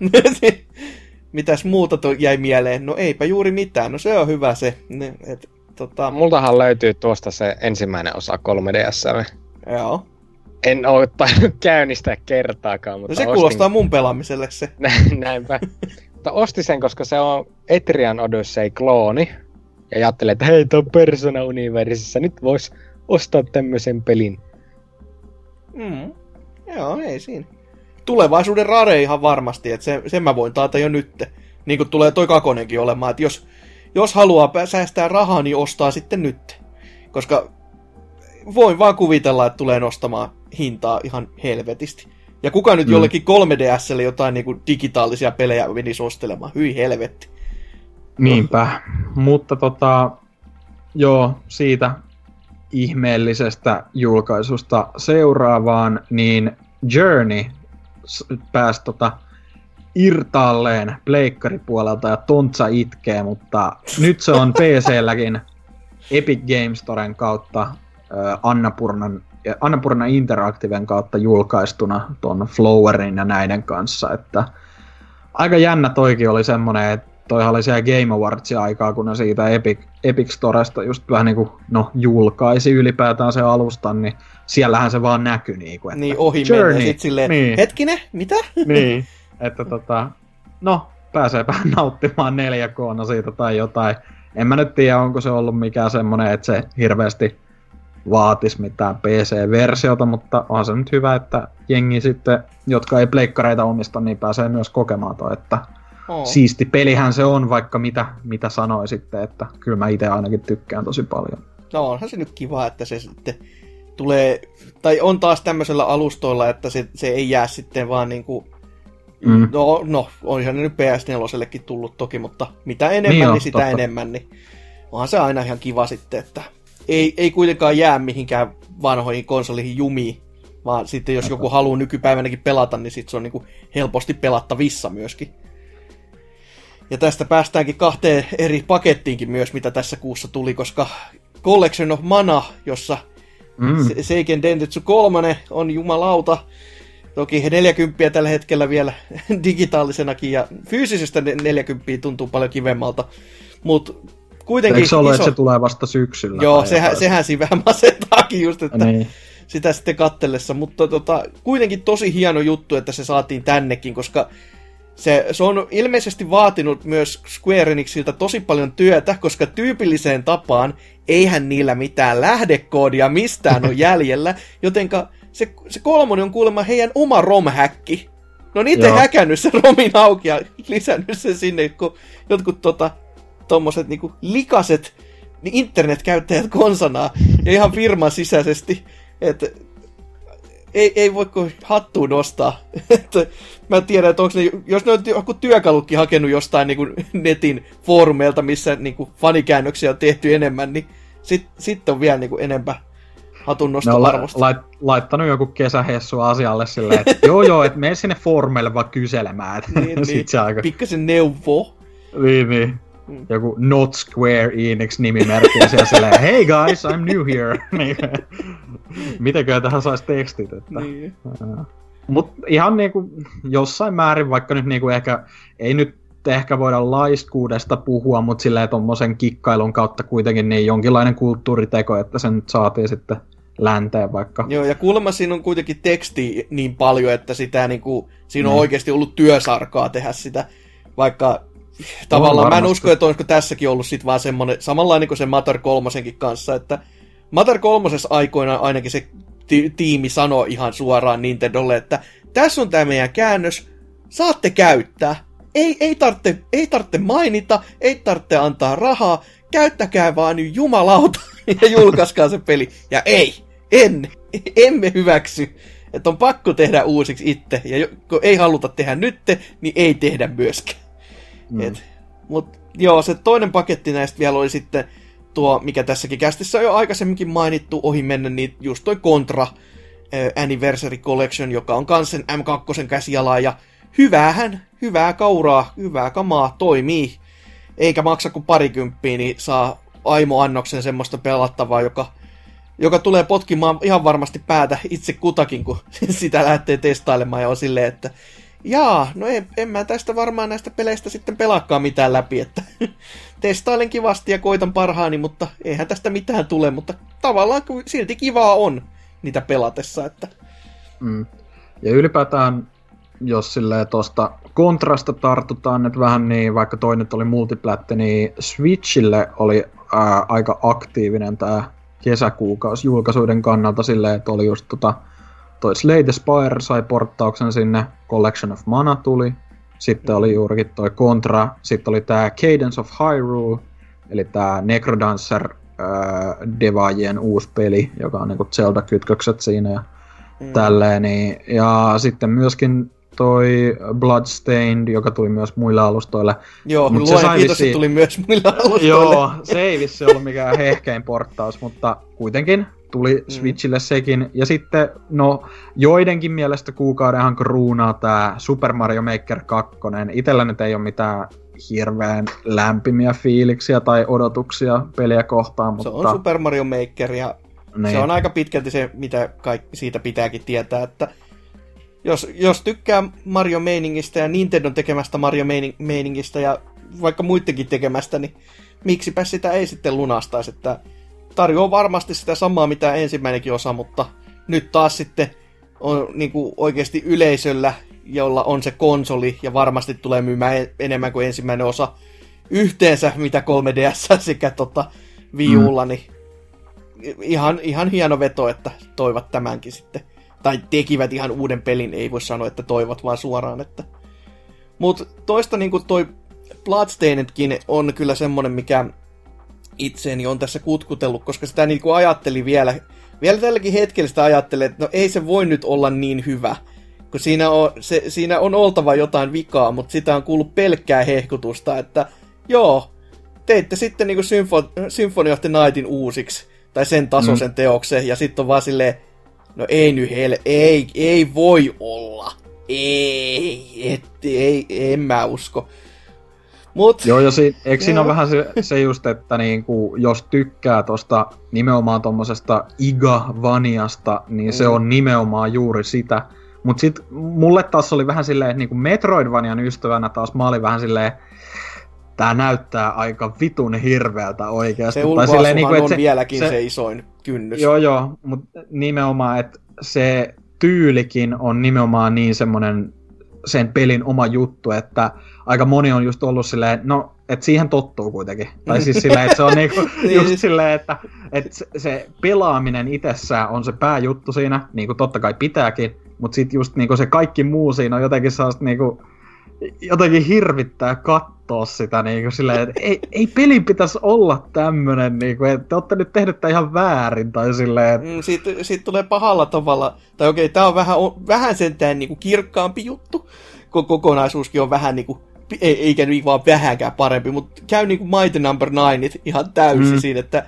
Mitäs muuta jäi mieleen? No eipä juuri mitään, no se on hyvä se. Ne, Et, tota, Multahan löytyy tuosta se ensimmäinen osa 3DS. joo. En oo tainnut käynnistää kertaakaan, mutta No se ostin- kuulostaa mun pelaamiselle se. Näin- Näinpä. Mutta ostin sen, koska se on Etrian Odyssey-klooni. Ja ajattelin, että hei, tuon Persona Universissa nyt vois ostaa tämmöisen pelin. Mm. Joo, ei siinä. Tulevaisuuden rare ihan varmasti, että se, sen mä voin taata jo nyt. Niin kuin tulee toi kakonenkin olemaan, että jos, jos haluaa säästää rahaa, niin ostaa sitten nyt. Koska voin vaan kuvitella, että tulee nostamaan hintaa ihan helvetisti. Ja kuka nyt Mm. jollekin 3DSlle jotain niin kuin digitaalisia pelejä menisi ostelemaan? Hyi helvetti. Niinpä. Mutta tota, joo, siitä ihmeellisestä julkaisusta seuraavaan, niin Journey pääsi tota irtaalleen pleikkaripuolelta ja Tontsa itkee, mutta nyt se on PC-lläkin Epic Games Storen kautta Annapurnan, Annapurna Interactiven kautta julkaistuna ton Flowerin ja näiden kanssa, että aika jännä toikin oli semmonen, että toihan oli siellä Game Awardsin aikaa, kun ne siitä Epic, Epic Storesta just vähän niinku, no, julkaisi ylipäätään se alustan, niin siellähän se vaan näkyi niinku, että Niin ohi Journey. menee sit silleen, Niin. hetkinen, mitä? niin, että tota, no, pääseepä nauttimaan 4K siitä tai jotain. En mä nyt tiedä, onko se ollut mikään semmonen, että se hirveästi vaatis mitään PC-versiota, mutta on se nyt hyvä, että jengi sitten, jotka ei pleikkareita omista, niin pääsee myös kokemaan toi, että Oo. siisti pelihän se on, vaikka mitä, mitä sanoi sitten, että kyllä mä itse ainakin tykkään tosi paljon. No onhan se nyt kiva, että se sitten tulee, tai on taas tämmöisellä alustoilla, että se, se ei jää sitten vaan niinku, Mm. no, no, onhan ne nyt PS4 tullut toki, mutta mitä enemmän, Niin niin, on, niin sitä totta. enemmän, niin onhan se aina ihan kiva sitten, että ei, ei kuitenkaan jää mihinkään vanhoihin konsolihin jumiin, vaan sitten jos joku haluaa nykypäivänäkin pelata, niin sitten se on niinku helposti pelattavissa myöskin. Ja tästä päästäänkin kahteen eri pakettiinkin myös, mitä tässä kuussa tuli, koska Collection of Mana, jossa Mm. Se- Seiken Dentetsu 3 on jumalauta. Toki 40 tällä hetkellä vielä digitaalisenakin ja fyysisestä ne- 40 tuntuu paljon kivemmalta. Mutta kuitenkin Eikö se ollut, iso... että se tulee vasta syksyllä? Joo, sehän, jotain? sehän siinä vähän masentaakin just, että Niin. sitä sitten kattellessa, mutta tota, kuitenkin tosi hieno juttu, että se saatiin tännekin, koska se, se on ilmeisesti vaatinut myös Square Enixiltä tosi paljon työtä, koska tyypilliseen tapaan eihän niillä mitään lähdekoodia mistään ole jäljellä, jotenka se, se kolmonen on kuulemma heidän oma romhäkki. No niitä Joo. häkännyt se romin auki ja lisännyt sen sinne, kun jotkut tota, tommoset niinku likaset niin internetkäyttäjät konsanaa ja ihan firman sisäisesti, että ei, ei voi kuin hattuun nostaa. että mä tiedän, että onko ne, jos ne on joku työkalutkin hakenut jostain niin kuin netin foorumeilta, missä niin kuin fanikäännöksiä on tehty enemmän, niin sitten sit on vielä niin kuin enempää hatun Ne on la- nostoarvosta. lait, laittanut joku kesähessu asialle silleen, että joo joo, että mene sinne foorumeille vaan kyselemään. Niin, niin. Se aika... Pikkasen neuvo. Niin, niin. Mm. Joku Not Square Enix nimimerkki ja siellä silleen, hey guys, I'm new here. Niin. Mitenkö tähän saisi tekstit? Että... Niin. Mut ihan niinku jossain määrin, vaikka nyt niinku ehkä ei nyt ehkä voida laiskuudesta puhua, mutta silleen tuommoisen kikkailun kautta kuitenkin niin jonkinlainen kulttuuriteko, että sen nyt saatiin sitten länteen vaikka. Joo, ja kuulemma siinä on kuitenkin teksti niin paljon, että sitä niin kuin, siinä on mm. oikeasti ollut työsarkaa tehdä sitä, vaikka tavallaan mä en usko, että olisiko tässäkin ollut sit vaan semmoinen, samanlainen kuin se Matar kolmosenkin kanssa, että Matar kolmosessa aikoina ainakin se ti- tiimi sanoi ihan suoraan Nintendolle, että tässä on tämä meidän käännös, saatte käyttää. Ei, ei, tarvitse, ei tarvitse mainita, ei tarvitse antaa rahaa, käyttäkää vaan nyt jumalauta ja julkaiskaa se peli. Ja ei, en, emme hyväksy, että on pakko tehdä uusiksi itse. Ja kun ei haluta tehdä nytte, niin ei tehdä myöskään. Mm. Et, mut joo, se toinen paketti näistä vielä oli sitten tuo, mikä tässäkin kästissä on jo aikaisemminkin mainittu ohi mennä, niin just toi Contra äh, Anniversary Collection, joka on kanssa sen M2 käsiala ja hyvähän, hyvää kauraa, hyvää kamaa, toimii. Eikä maksa kuin parikymppiä, niin saa aimo-annoksen semmoista pelattavaa, joka, joka tulee potkimaan ihan varmasti päätä itse kutakin, kun sitä lähtee testailemaan ja on silleen, että jaa, no en, en mä tästä varmaan näistä peleistä sitten pelaakaan mitään läpi, että testailen kivasti ja koitan parhaani, mutta eihän tästä mitään tule, mutta tavallaan silti kivaa on niitä pelatessa, että... Mm. Ja ylipäätään, jos silleen tuosta kontrasta tartutaan nyt vähän niin, vaikka toinen oli multiplatte, niin Switchille oli ää, aika aktiivinen tämä kesäkuukausi julkaisuiden kannalta silleen, että oli just tota, toi Slay the Spire sai porttauksen sinne, Collection of Mana tuli, sitten oli juurikin toi Contra, sitten oli tää Cadence of Hyrule, eli tää Necrodancer äh, Devaajien uusi peli, joka on niinku Zelda-kytkökset siinä ja mm. tälleen. Niin, ja sitten myöskin toi Bloodstained, joka tuli myös muille alustoille. Joo, Mut se kiitos, vissi... tuli myös muille alustoille. Joo, se ei vissi ollut mikään hehkein porttaus, mutta kuitenkin tuli mm. Switchille sekin. Ja sitten, no, joidenkin mielestä kuukaudenhan kruunaa tämä Super Mario Maker 2. Itellä nyt ei ole mitään hirveän lämpimiä fiiliksiä tai odotuksia peliä kohtaan, mutta... Se on Super Mario Maker ja niin. se on aika pitkälti se, mitä kaikki siitä pitääkin tietää, että jos, jos tykkää Mario Meiningistä ja Nintendon tekemästä Mario Meiningistä ja vaikka muidenkin tekemästä, niin miksipä sitä ei sitten lunastaisi, että tarjoaa varmasti sitä samaa, mitä ensimmäinenkin osa, mutta nyt taas sitten on niin kuin oikeasti yleisöllä, jolla on se konsoli ja varmasti tulee myymään enemmän kuin ensimmäinen osa yhteensä, mitä 3DS sekä tota Viulla, mm. niin ihan, ihan hieno veto, että toivat tämänkin sitten. Tai tekivät ihan uuden pelin, ei voi sanoa, että toivot vaan suoraan, että... Mut toista niin kuin toi Bloodstainedkin on kyllä semmonen, mikä itseeni on tässä kutkutellut, koska sitä niin kuin ajatteli vielä, vielä tälläkin hetkellä sitä ajattelee, että no ei se voi nyt olla niin hyvä, kun siinä on, se, siinä on oltava jotain vikaa, mutta sitä on kuullut pelkkää hehkutusta, että joo, teitte sitten niin Symfo- Symphony of the Nightin uusiksi, tai sen tasoisen mm. teoksen, ja sitten on vaan silleen, no ei nyt hel, ei, ei voi olla. Ei, et, ei, en mä usko. Mut, Joo, ja si- eikö siinä ole vähän se, se just, että niinku, jos tykkää tosta nimenomaan tuommoisesta Iga-vaniasta, niin mm. se on nimenomaan juuri sitä. Mut sit mulle taas oli vähän silleen, että niinku Metroidvanian ystävänä taas mä olin vähän silleen, tää näyttää aika vitun hirveältä oikeasti. Se tai silleen, niinku, on se, vieläkin se, se isoin kynnys. Joo, joo, mutta nimenomaan, että se tyylikin on nimenomaan niin semmonen sen pelin oma juttu, että aika moni on just ollut silleen, no, että siihen tottuu kuitenkin. Tai siis silleen, että se on niinku niin. just silleen, että, että se pelaaminen itsessään on se pääjuttu siinä, niin kuin totta kai pitääkin, mutta sitten just niinku se kaikki muu siinä on jotenkin sellaista niinku, jotenkin hirvittää katsoa sitä niinku silleen, että ei, ei peli pitäisi olla tämmönen, niinku, että te olette nyt tehnyt tämän ihan väärin tai silleen. Mm, siitä, siitä, tulee pahalla tavalla, tai okei, okay, tämä on vähän, vähän sentään niinku kirkkaampi juttu, kun kokonaisuuskin on vähän niinku eikä niin vaan vähänkään parempi, mutta käy niin kuin Mighty Number Nine ihan täysin mm. siinä, että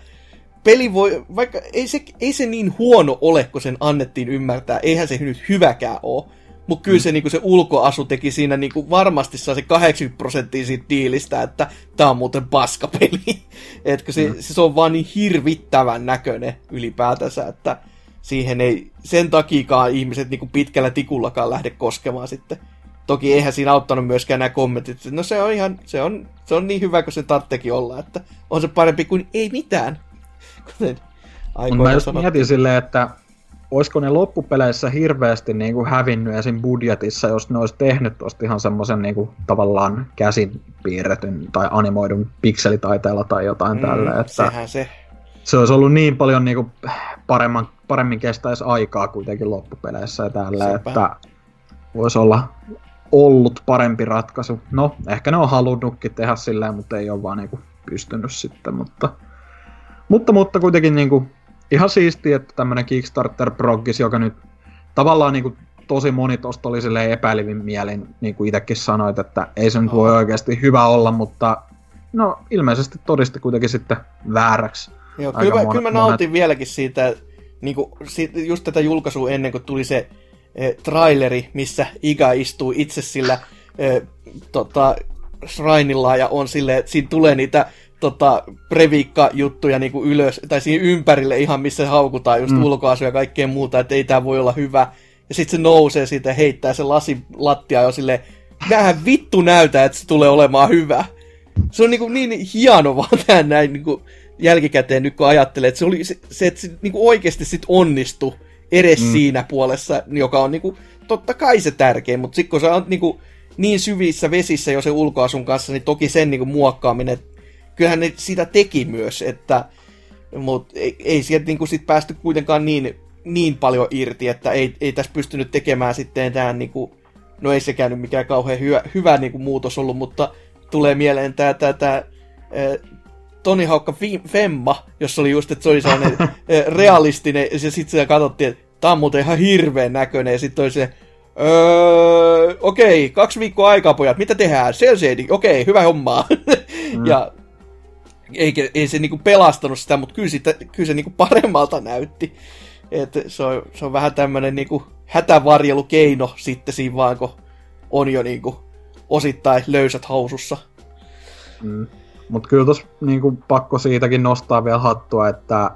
peli voi, vaikka ei se, ei se niin huono ole, kun sen annettiin ymmärtää, eihän se nyt hyväkään ole, mutta kyllä mm. se, niinku, se ulkoasu teki siinä niinku, varmasti saa se 80 prosenttia siitä diilistä, että tämä on muuten paskapeli. Etkö se, mm. se, on vaan niin hirvittävän näköinen ylipäätänsä, että siihen ei sen takikaan ihmiset niinku pitkällä tikullakaan lähde koskemaan sitten toki eihän siinä auttanut myöskään nämä kommentit. No se on ihan, se on, se on niin hyvä kuin se tarttekin olla, että on se parempi kuin ei mitään. Kuten mä just mietin silleen, että olisiko ne loppupeleissä hirveästi niin kuin hävinnyt esim. budjetissa, jos ne olisi tehnyt tosta ihan semmoisen niin kuin, tavallaan käsin piirretyn tai animoidun pikselitaiteella tai jotain mm, tällä. Että sehän se. Se olisi ollut niin paljon niin kuin, paremman, paremmin kestäisi aikaa kuitenkin loppupeleissä ja tällä, Sepä. että voisi olla ollut parempi ratkaisu. No, ehkä ne on halunnutkin tehdä silleen, mutta ei ole vaan niin kuin, pystynyt sitten, mutta, mutta, mutta kuitenkin niin kuin, ihan siisti, että tämmönen kickstarter proggis joka nyt tavallaan niin kuin, tosi moni tosta oli silleen epäilivin mielin, niin kuin itsekin sanoit, että ei se nyt voi oikeasti hyvä olla, mutta no ilmeisesti todisti kuitenkin sitten vääräksi. Joo, kyllä, monet, kyllä mä nautin monet... vieläkin siitä, niin kuin, just tätä julkaisua ennen kuin tuli se eh, traileri, missä Iga istuu itse sillä eh, tota, shrinilla ja on silleen, että siinä tulee niitä tota, previkka-juttuja niin kuin ylös, tai siinä ympärille ihan missä haukutaan just mm. ulkoasuja ja kaikkea muuta, että ei tämä voi olla hyvä. Ja sitten se nousee siitä ja heittää se lasi lattia jo silleen, vähän vittu näytä, että se tulee olemaan hyvä. Se on niin, kuin niin hieno vaan tämä näin niin kuin jälkikäteen nyt kun ajattelee, että se, oli se, se että se niin kuin oikeasti sit onnistui edes mm. siinä puolessa, joka on niin kuin, totta kai se tärkein, mutta sitten kun se on niin, kuin, niin syvissä vesissä jo se ulkoasun kanssa, niin toki sen niin kuin, muokkaaminen kyllähän ne sitä teki myös, että mutta ei, ei sieltä niin sit päästy kuitenkaan niin, niin paljon irti, että ei, ei tässä pystynyt tekemään sitten tämä, niin kuin, no ei sekään nyt mikään kauhean hyvä, hyvä niin kuin muutos ollut, mutta tulee mieleen tämä, tämä, tämä Toni Haukka Femma, jossa oli just, että se oli sellainen realistinen, ja sitten sitä katsottiin, että tämä on muuten ihan hirveän näköinen, ja sitten oli se, öö, okei, kaksi viikkoa aikaa pojat, mitä tehdään? Cell okei, hyvä hommaa. Mm. ja eikä, ei se niinku pelastanut sitä, mutta kyllä, sitä, kyllä se niinku paremmalta näytti. Et se, on, se on vähän tämmöinen niinku hätävarjelukeino sitten siinä vaan, kun on jo niinku osittain löysät hausussa. Mm. Mutta kyllä tuossa niinku pakko siitäkin nostaa vielä hattua, että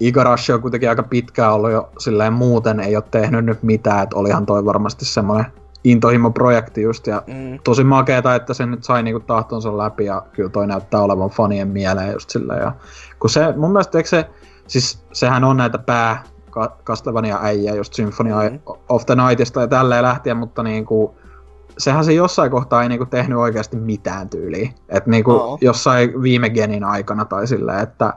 Igarashi on kuitenkin aika pitkään ollut jo silleen muuten, ei ole tehnyt nyt mitään, että olihan toi varmasti semmoinen intohimo-projekti just, ja mm. tosi makeeta, että se nyt sai niinku tahtonsa läpi, ja kyllä toi näyttää olevan fanien mieleen just silleen, ja kun se, mun mielestä, eikö se, siis sehän on näitä pää Castlevania äijä just Symphony mm. of the Nightista ja tälleen lähtien, mutta niinku, sehän se jossain kohtaa ei niinku tehnyt oikeasti mitään tyyliä. että niinku oh. jossain viime genin aikana tai silleen, että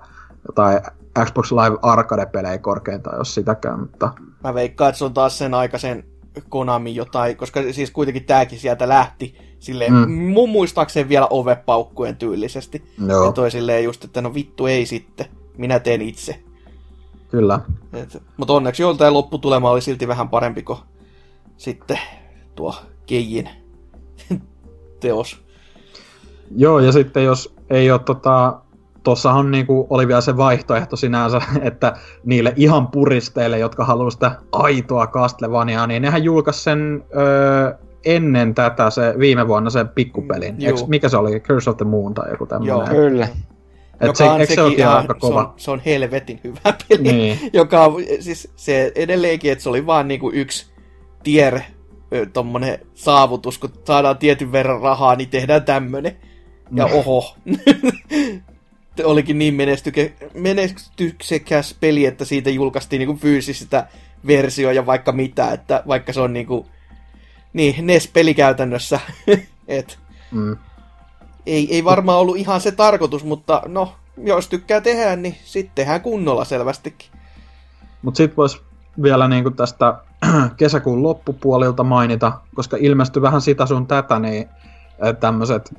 jotain Xbox Live Arcade-pelejä korkeintaan, jos sitäkään, mutta... Mä veikkaan, että se on taas sen aikaisen Konami jotain, koska siis kuitenkin tääkin sieltä lähti silleen, mm. mun muistaakseni vielä ovepaukkujen tyylisesti. Joo. Ja toi silleen just, että no vittu ei sitten, minä teen itse. Kyllä. mutta onneksi joltain lopputulema oli silti vähän parempi kuin sitten tuo Keijin teos. Joo, ja sitten jos ei ole tota, tuossahan niinku oli vielä se vaihtoehto sinänsä, että niille ihan puristeille, jotka haluaa sitä aitoa Castlevaniaa, niin nehän julkaisi sen öö, ennen tätä se viime vuonna se pikkupelin. Mm, Eks, mikä se oli? Curse of the Moon tai joku tämmöinen? Joo, kyllä. Et se, on se ihan, aika kova? Se on, se on helvetin hyvä peli, niin. joka on siis se edelleenkin, että se oli vaan niinku yksi tier tommonen saavutus, kun saadaan tietyn verran rahaa, niin tehdään tämmönen. Ja mm. oho. olikin niin menestyke, menestyksekäs peli, että siitä julkaistiin niinku fyysistä versioja vaikka mitä, että vaikka se on niinku, niin, NES-peli käytännössä. Et, mm. ei, ei varmaan ollut ihan se tarkoitus, mutta no, jos tykkää tehdä, niin sitten tehdään kunnolla selvästikin. Mutta sitten voisi vielä niinku tästä kesäkuun loppupuolilta mainita, koska ilmestyi vähän sitä sun tätä, niin tämmöiset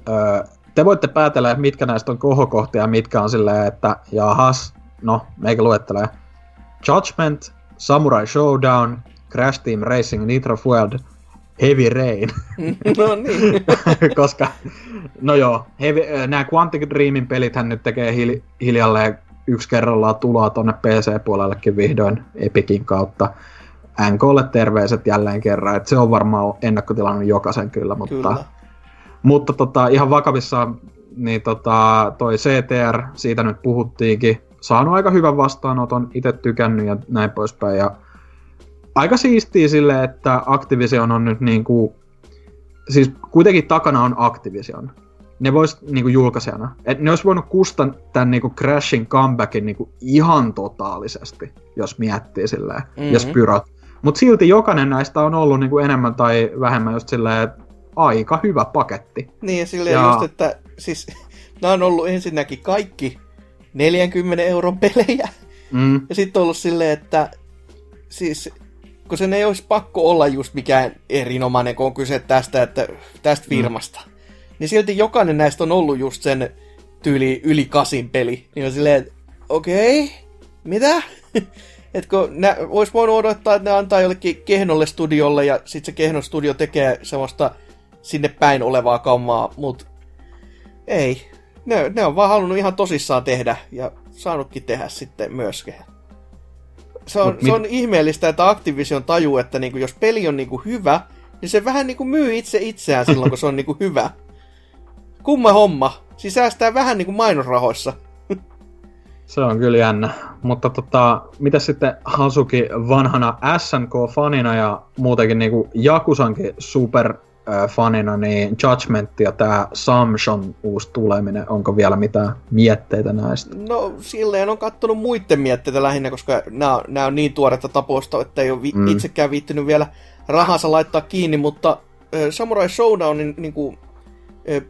te voitte päätellä, että mitkä näistä on kohokohtia ja mitkä on silleen, että jahas, no, meikä luettelee. Judgment, Samurai Showdown, Crash Team Racing, Nitro Fueled, Heavy Rain. no niin. Koska, no joo, heavy, nämä Quantic Dreamin pelithän nyt tekee hil, hiljalleen yksi kerrallaan tuloa tonne PC-puolellekin vihdoin Epicin kautta. NKlle terveiset jälleen kerran, että se on varmaan ennakkotilannut jokaisen kyllä, mutta kyllä. Mutta tota, ihan vakavissa niin tota, toi CTR, siitä nyt puhuttiinkin, saanut aika hyvän vastaanoton, itse tykännyt ja näin poispäin. Ja aika siistiä sille, että Activision on nyt niinku siis kuitenkin takana on Activision. Ne vois niinku julkaisijana. Et ne olisi voinut kustan tämän niinku Crashin comebackin niinku ihan totaalisesti, jos miettii silleen, mm-hmm. jos pyrot. Mutta silti jokainen näistä on ollut niinku enemmän tai vähemmän just silleen, aika hyvä paketti. Niin ja silleen ja... just, että siis nämä on ollut ensinnäkin kaikki 40 euron pelejä. Mm. Ja sitten on ollut silleen, että siis kun sen ei olisi pakko olla just mikään erinomainen, kun on kyse tästä, että, tästä mm. firmasta. Mm. Niin silti jokainen näistä on ollut just sen tyyli yli kasin peli. Niin on silleen, okei, okay, mitä? että kun nä, olisi voinut odottaa, että ne antaa jollekin Kehnolle studiolle ja sitten se Kehnon studio tekee semmoista sinne päin olevaa kammaa, mutta ei. Ne, ne on vaan halunnut ihan tosissaan tehdä ja saanutkin tehdä sitten myöskin. Se on, se on ihmeellistä, että Activision tajuu, että niinku, jos peli on niinku hyvä, niin se vähän niinku myy itse itseään silloin, kun se on niinku hyvä. Kumma homma. Siis säästää vähän niinku mainosrahoissa. Se on kyllä jännä. Mutta tota, mitä sitten Hasuki vanhana SNK-fanina ja muutenkin niinku Jakusankin super fanina, niin Judgment ja tämä Samson uusi tuleminen, onko vielä mitään mietteitä näistä? No silleen on kattonut muiden mietteitä lähinnä, koska nämä, nämä on niin tuoretta taposta, että ei ole vi- mm. itsekään viittynyt vielä rahansa laittaa kiinni, mutta äh, Samurai Showdownin niin kuin, äh,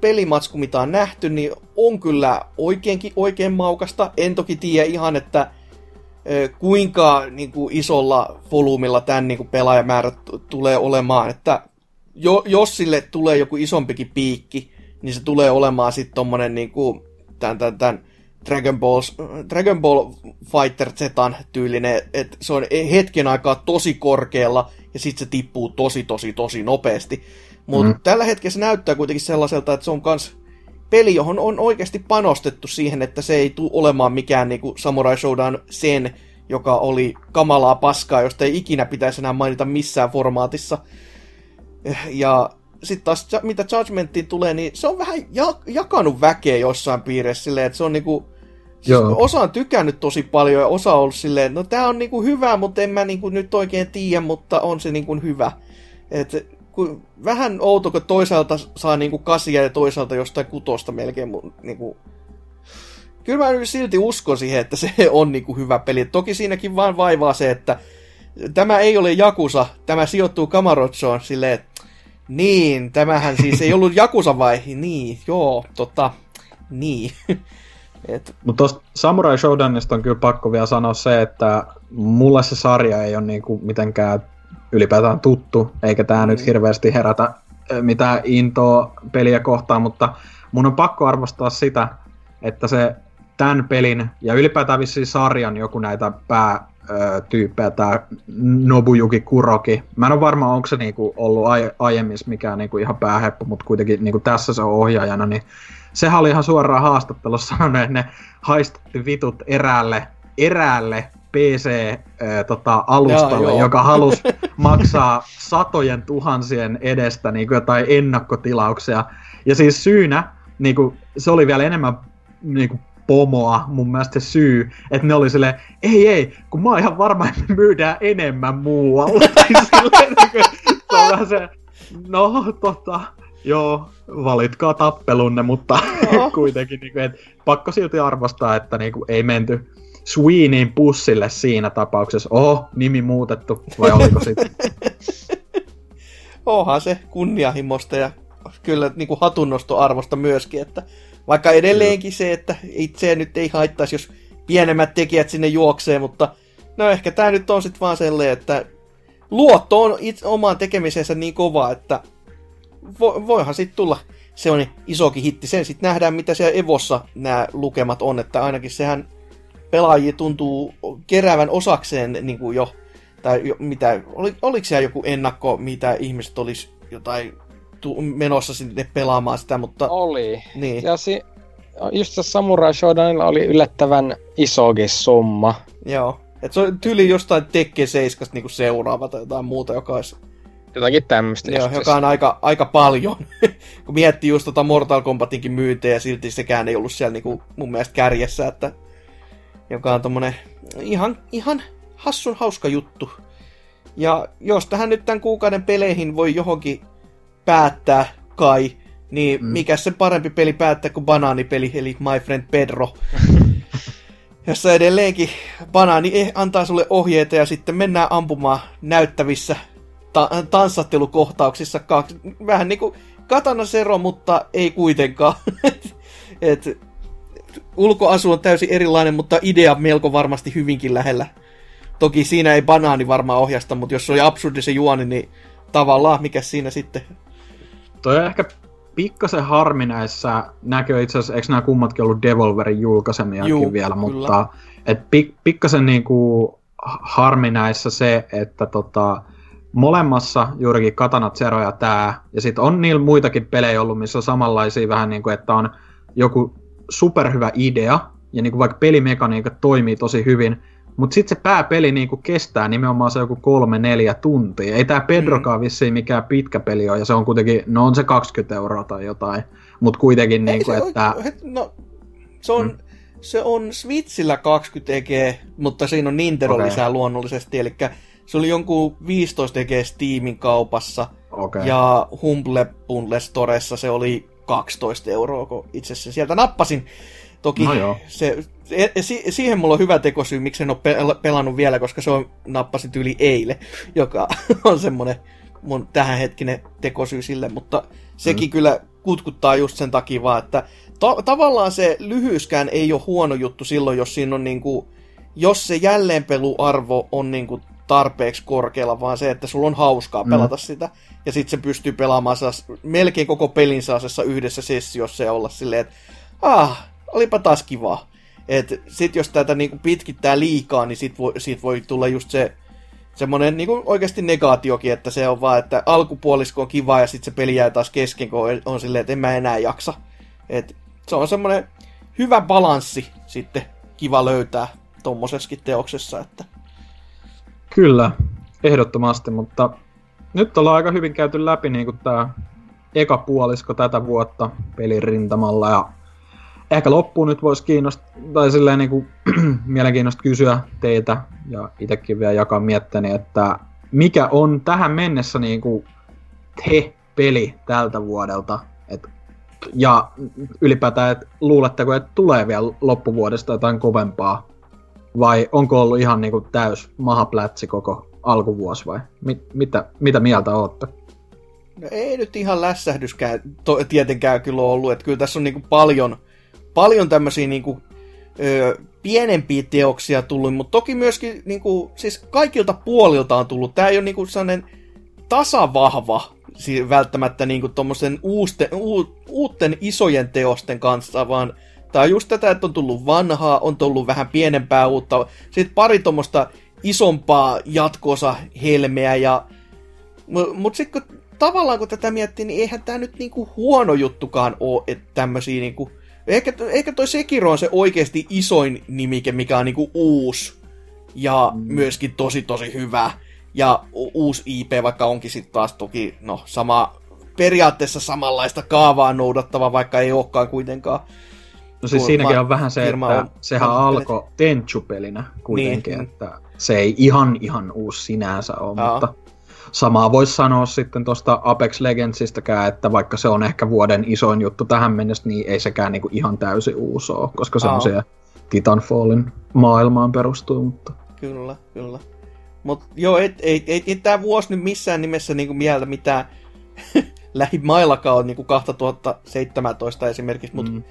pelimatsku, mitä on nähty, niin on kyllä oikeinkin oikein maukasta. En toki tiedä ihan, että kuinka niin kuin, isolla volyymilla tämän niin kuin, pelaajamäärä tulee olemaan, että jo, jos sille tulee joku isompikin piikki, niin se tulee olemaan sitten tommonen niinku, tän, tän, tän Dragon, Balls, Dragon Ball Fighter Zetan tyylinen, että se on hetken aikaa tosi korkealla ja sitten se tippuu tosi tosi tosi nopeasti. Mutta mm. tällä hetkellä se näyttää kuitenkin sellaiselta, että se on kans peli, johon on oikeasti panostettu siihen, että se ei tule olemaan mikään niinku Samurai Showdown sen, joka oli kamalaa paskaa, josta ei ikinä pitäisi enää mainita missään formaatissa. Ja sitten taas mitä Judgmentiin tulee, niin se on vähän ja- jakanut väkeä jossain piirissä silleen, että se on niinku, siis osa on tykännyt tosi paljon ja osa on ollut silleen, no tää on niinku hyvä, mutta en mä niinku nyt oikein tiedä, mutta on se niinku hyvä. Et, kun, vähän outo, kun toisaalta saa niinku kasia ja toisaalta jostain kutosta melkein niinku, Kyllä mä silti uskon siihen, että se on niinku hyvä peli. Toki siinäkin vaan vaivaa se, että tämä ei ole Jakusa, tämä sijoittuu Kamarotsoon silleen, niin, tämähän siis ei ollut Jakusa vai? Niin, joo, tota, niin. Et... Mutta tuosta Samurai Showdownista on kyllä pakko vielä sanoa se, että mulle se sarja ei ole niinku mitenkään ylipäätään tuttu, eikä tämä mm. nyt hirveästi herätä mitään intoa peliä kohtaan, mutta mun on pakko arvostaa sitä, että se tämän pelin ja ylipäätään vissiin sarjan joku näitä pää tyyppejä, tämä Nobuyuki Kuroki. Mä en ole varma, onko se niinku ollut aiemmin mikään niinku ihan pääheppu, mutta kuitenkin niinku tässä se on ohjaajana, niin sehän oli ihan suoraan haastattelussa sanonut, että ne haistatti vitut eräälle, eräälle PC-alustalle, tota, joka halusi maksaa satojen tuhansien edestä niin kuin jotain ennakkotilauksia. Ja siis syynä, niin kuin, se oli vielä enemmän niin kuin pomoa mun mielestä se syy, että ne oli silleen, ei ei, kun mä oon ihan varma, että me myydään enemmän muualla. silleen, niin se on vähän se, no tota, joo, valitkaa tappelunne, mutta kuitenkin, niin kuin, että pakko silti arvostaa, että niin kuin, ei menty Sweeneyin pussille siinä tapauksessa. Oho, nimi muutettu, vai oliko sitten? Onhan se kunnianhimosta ja kyllä niin kuin hatunnostoarvosta myöskin, että vaikka edelleenkin se, että itse nyt ei haittaisi, jos pienemmät tekijät sinne juoksee, mutta no ehkä tämä nyt on sitten vaan sellainen, että luotto on itse omaan tekemisensä niin kova, että vo, voihan sitten tulla se on isokin hitti. Sen sitten nähdään, mitä siellä Evossa nämä lukemat on, että ainakin sehän pelaajia tuntuu keräävän osakseen niin kuin jo, tai jo, mitä, oli, oliko siellä joku ennakko, mitä ihmiset olisi jotain menossa sinne pelaamaan sitä, mutta... Oli. Niin. Ja si- just se Samurai Shodownilla oli yllättävän isokin summa. Joo. Et se on tyyli jostain Tekke 7 niinku seuraava tai jotain muuta, joka olisi... Jotakin tämmöistä. Joo, joka on aika, aika paljon. Kun miettii just tota Mortal Kombatinkin myyntejä, silti sekään ei ollut siellä niinku mun mielestä kärjessä, että... Joka on tommonen ihan, ihan hassun hauska juttu. Ja jos tähän nyt tämän kuukauden peleihin voi johonkin päättää kai, niin Mm. mikä se parempi peli päättää kuin banaanipeli, eli My Friend Pedro. jossa edelleenkin banaani eh- antaa sulle ohjeita ja sitten mennään ampumaan näyttävissä ta- tanssattelukohtauksissa. Kaksi, vähän niin kuin Katana Zero, mutta ei kuitenkaan. Et, ulkoasu on täysin erilainen, mutta idea melko varmasti hyvinkin lähellä. Toki siinä ei banaani varmaan ohjasta, mutta jos se oli absurdi se juoni, niin tavallaan mikä siinä sitten. Toi on ehkä pikkasen harmi näissä näkö itse asiassa, eikö nämä kummatkin ollut Devolverin julkaisemiakin Juu, vielä, kyllä. mutta et pik, pikkasen niinku harmi näissä se, että tota, molemmassa juurikin Katana Zero ja tää, ja sitten on niillä muitakin pelejä ollut, missä on samanlaisia vähän niin kuin, että on joku superhyvä idea, ja niin kuin vaikka pelimekaniikat toimii tosi hyvin, mutta sitten se pääpeli niinku kestää nimenomaan se joku kolme, neljä tuntia. Ei tämä Pedrokaan mm. vissiin mikään pitkä peli ole, ja se on kuitenkin, no on se 20 euroa tai jotain, mutta kuitenkin Ei niinku, se että... oike- no, se on, Mm. se on Switchillä 20 EG, mutta siinä on Nintendo Okei. lisää luonnollisesti, eli se oli jonkun 15 EG Steamin kaupassa, Okay. ja Humble Bundle Storessa se oli 12 euroa, kun itse asiassa sieltä nappasin. Toki No joo. se, e- si, siihen mulla on hyvä tekosyy, miksi en ole pel- pelannut vielä, koska se on nappasin tyyli eilen, joka on semmonen mun tähänhetkinen tekosyy sille, mutta sekin mm. kyllä kutkuttaa just sen takia vaan, että ta- tavallaan se lyhyyskään ei ole huono juttu silloin, jos siinä on niinku, jos se jälleenpeluarvo on niinku tarpeeksi korkealla, vaan se, että sulla on hauskaa Mm. pelata sitä, ja sitten se pystyy pelaamaan sellaista, melkein koko pelin sellaisessa yhdessä sessiossa ja olla silleen, että ah, olipa taas kivaa. Et sit jos tätä niinku pitkittää liikaa, niin sit voi, sit voi tulla just se semmonen niinku oikeasti negaatiokin, että se on vaan, että alkupuolisko on kiva ja sitten se peli jää taas kesken, kun on, on silleen, että en mä enää jaksa. Et se on semmonen hyvä balanssi sitten kiva löytää tommosessakin teoksessa, että Kyllä, ehdottomasti, mutta nyt ollaan aika hyvin käyty läpi niin tämä eka puolisko tätä vuotta pelin rintamalla ja ehkä loppuun nyt voisi kiinnostaa, tai silleen niin kuin, mielenkiintoista kysyä teiltä ja itsekin vielä jakaa mietteni, että mikä on tähän mennessä niin kuin te-peli tältä vuodelta, et, ja ylipäätään, että luuletteko, että tulee vielä loppuvuodesta jotain kovempaa vai onko ollut ihan niinku täys mahaplätsi koko alkuvuosi vai mit, mitä, mitä mieltä olette? No ei nyt ihan lässähdyskään to, tietenkään kyllä ollut, että kyllä tässä on niinku paljon, paljon tämmöisiä niinku, ö, pienempiä teoksia tullut, mutta toki myöskin niinku, siis kaikilta puolilta on tullut. Tämä ei ole niinku sellainen tasavahva si- välttämättä niinku tommosen uusten, uu, uuten isojen teosten kanssa, vaan tämä on just tätä, että on tullut vanhaa, on tullut vähän pienempää uutta, sitten pari tuommoista isompaa jatkoosa helmeä ja mutta sitten kun tavallaan kun tätä miettii, niin eihän tämä nyt niinku huono juttukaan ole, että tämmöisiä niinku... Ehkä, ehkä toi Sekiro on se oikeasti isoin nimike, mikä on niinku uusi ja mm. myöskin tosi tosi hyvä. Ja uusi IP, vaikka onkin sitten taas toki, no sama, periaatteessa samanlaista kaavaa noudattava, vaikka ei olekaan kuitenkaan. No siis siinäkin on vähän se, että on sehän alkoi Tenchu-pelinä kuitenkin, Niin. että se ei ihan ihan uusi sinänsä ole, Aa. mutta samaa voisi sanoa sitten tuosta Apex Legendsistäkään, että vaikka se on ehkä vuoden isoin juttu tähän mennessä, niin ei sekään niinku ihan täysin uusi ole, koska se on siellä Titanfallin maailmaan perustuu, mutta Kyllä, kyllä. Mutta joo, ei, ei, ei, ei tämä vuosi nyt missään nimessä niinku mieltä mitään lähimaillakaan on niinku 2017 esimerkiksi, mutta Mm.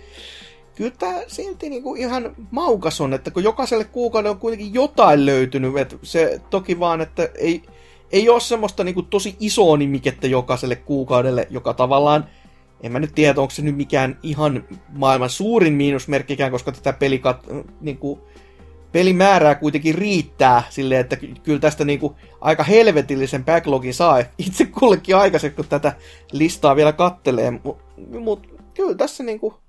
Kyllä tämä silti niinku ihan maukas on, että kun jokaiselle kuukaudelle on kuitenkin jotain löytynyt, että se toki vaan, että ei, ei ole semmoista niinku tosi isoa nimikettä jokaiselle kuukaudelle, joka tavallaan, en mä nyt tiedä, onko se nyt mikään ihan maailman suurin miinusmerkkikään, koska tätä pelikat, niinku, pelimäärää kuitenkin riittää silleen, että ky- kyllä tästä niinku aika helvetillisen backlogin saa itse kullekin aikaisemmin, kun tätä listaa vielä kattelee. Mutta mut, kyllä tässä niinku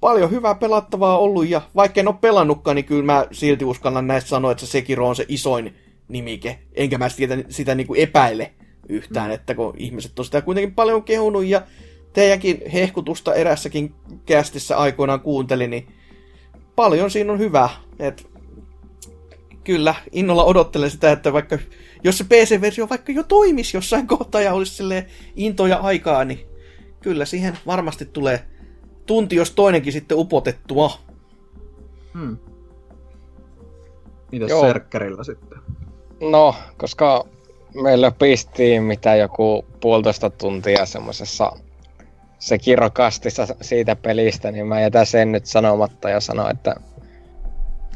paljon hyvää pelattavaa ollut, ja vaikka en ole pelannutkaan, niin kyllä mä silti uskallan näistä sanoa, että se Sekiro on se isoin nimike. Enkä mä sitä, sitä niinku epäile yhtään, mm. että kun ihmiset on sitä kuitenkin paljon kehunut, ja teidänkin hehkutusta erässäkin kästissä aikoinaan kuuntelin, niin paljon siinä on hyvää. Et kyllä, innolla odottelen sitä, että vaikka jos se PC-versio vaikka jo toimisi jossain kohtaa ja olisi sille intoja aikaa, niin kyllä siihen varmasti tulee tunti, jos toinenkin sitten upotettua. Hmm. Mitäs Joo. serkkerillä sitten? No, koska meillä pistiin mitä joku puolitoista tuntia semmosessa se kirokastissa siitä pelistä, niin mä jätän sen nyt sanomatta ja sanon, että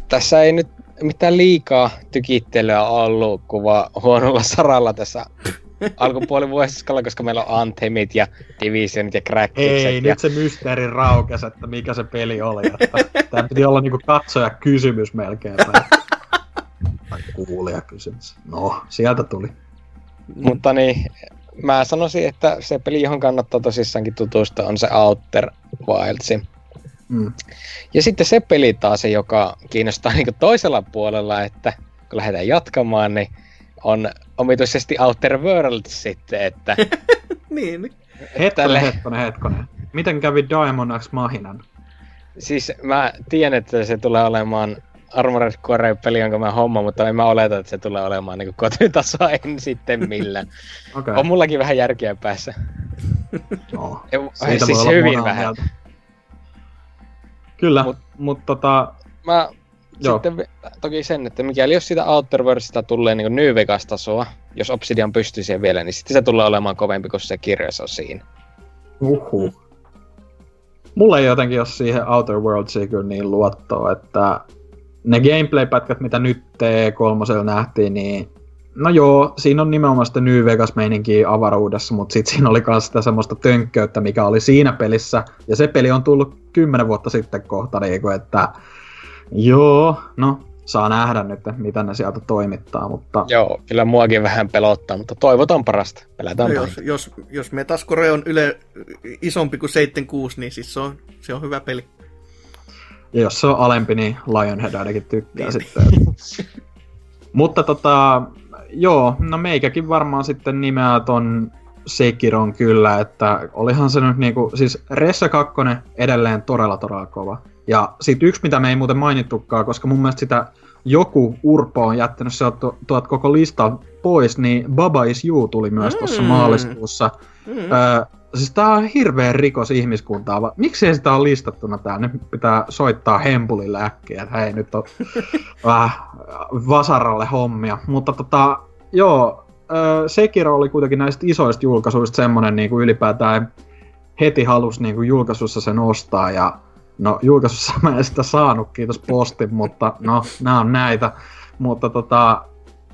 tässä ei nyt mitään liikaa tykittelyä ollut, kun vaan huonolla saralla tässä alkupuolivuosiskalla, koska meillä on Anthemit ja Divisionit ja Crackikset. Ei, ja... nyt se mysteeri raukesi, että mikä se peli oli. Että tämä piti olla niinku katsoja kysymys melkein. Tai, kuulija kysymys. No, sieltä tuli. Mutta niin, mä sanoisin, että se peli, johon kannattaa tosissaankin tutustua, on se Outer Wildsi. Mm. Ja sitten se peli taas, se, joka kiinnostaa niin toisella puolella, että kun lähdetään jatkamaan, niin on omituisesti Outer Worlds sitten, että Niin, Hetkonen, hetkonen, hetkonen. Miten kävi Diamond X Mahinan? siis mä tiedän, että se tulee olemaan Armored Core peli, jonka mä hommaan, mutta en mä oleta, että se tulee olemaan niin kotitasoa en sitten millään. Okei, On mullakin vähän järkeä päässä. no, Ei, siis voi olla hyvin vähän. mieltä. Kyllä, Mut- mutta mut, tota, Mä Joo. sitten toki sen, että mikäli jos sitä Outer Worldsista tulee niin New Vegas-tasoa, jos Obsidian pystyy siihen vielä, niin sitten se tulee olemaan kovempi kuin se kirjassa on siinä. uhu. Mulla ei jotenkin ole siihen Outer Worldsiin kyllä niin luottoa, että ne gameplay-pätkät, mitä nyt T3 nähtiin, niin no joo, siinä on nimenomaan sitä New Vegas-meininkiä avaruudessa, mutta sitten siinä oli myös sitä semmoista tönkköyttä, mikä oli siinä pelissä, ja se peli on tullut kymmenen vuotta sitten kohta, niin kuin, että joo, no saa nähdä nyt, mitä ne sieltä toimittaa, mutta Joo, kyllä muakin vähän pelottaa, mutta toivotaan parasta. Pelätään no, jos, jos, jos Metascore on yle isompi kuin 76, niin siis se on, se on hyvä peli. Ja jos se on alempi, niin Lionhead ainakin tykkää Niin. sitten. Mutta tota, joo, no meikäkin varmaan sitten nimeää ton Sekiron kyllä, että olihan se nyt niinku, siis Ressa 2 edelleen todella todella kova. Ja sit yksi, mitä me ei muuten mainittukaan, koska mun mielestä sitä joku Urpo on jättänyt sieltä tu- tuolta koko lista pois, niin Baba Is You tuli myös tuossa Mm. maaliskuussa. Mm. Öö, siis tää on hirveä rikos ihmiskuntaa. va- Miksi ei sitä ole listattuna tää? Nyt pitää soittaa Hempulille äkkiä, että hei nyt on vähän vasaralle hommia. Mutta tota, joo, öö, Sekiro oli kuitenkin näistä isoista julkaisuista semmonen niin kuin ylipäätään heti halus niin kuin julkaisussa sen ostaa ja no julkaisussa mä en sitä saanut, kiitos postin, mutta no nämä on näitä. Mutta tota,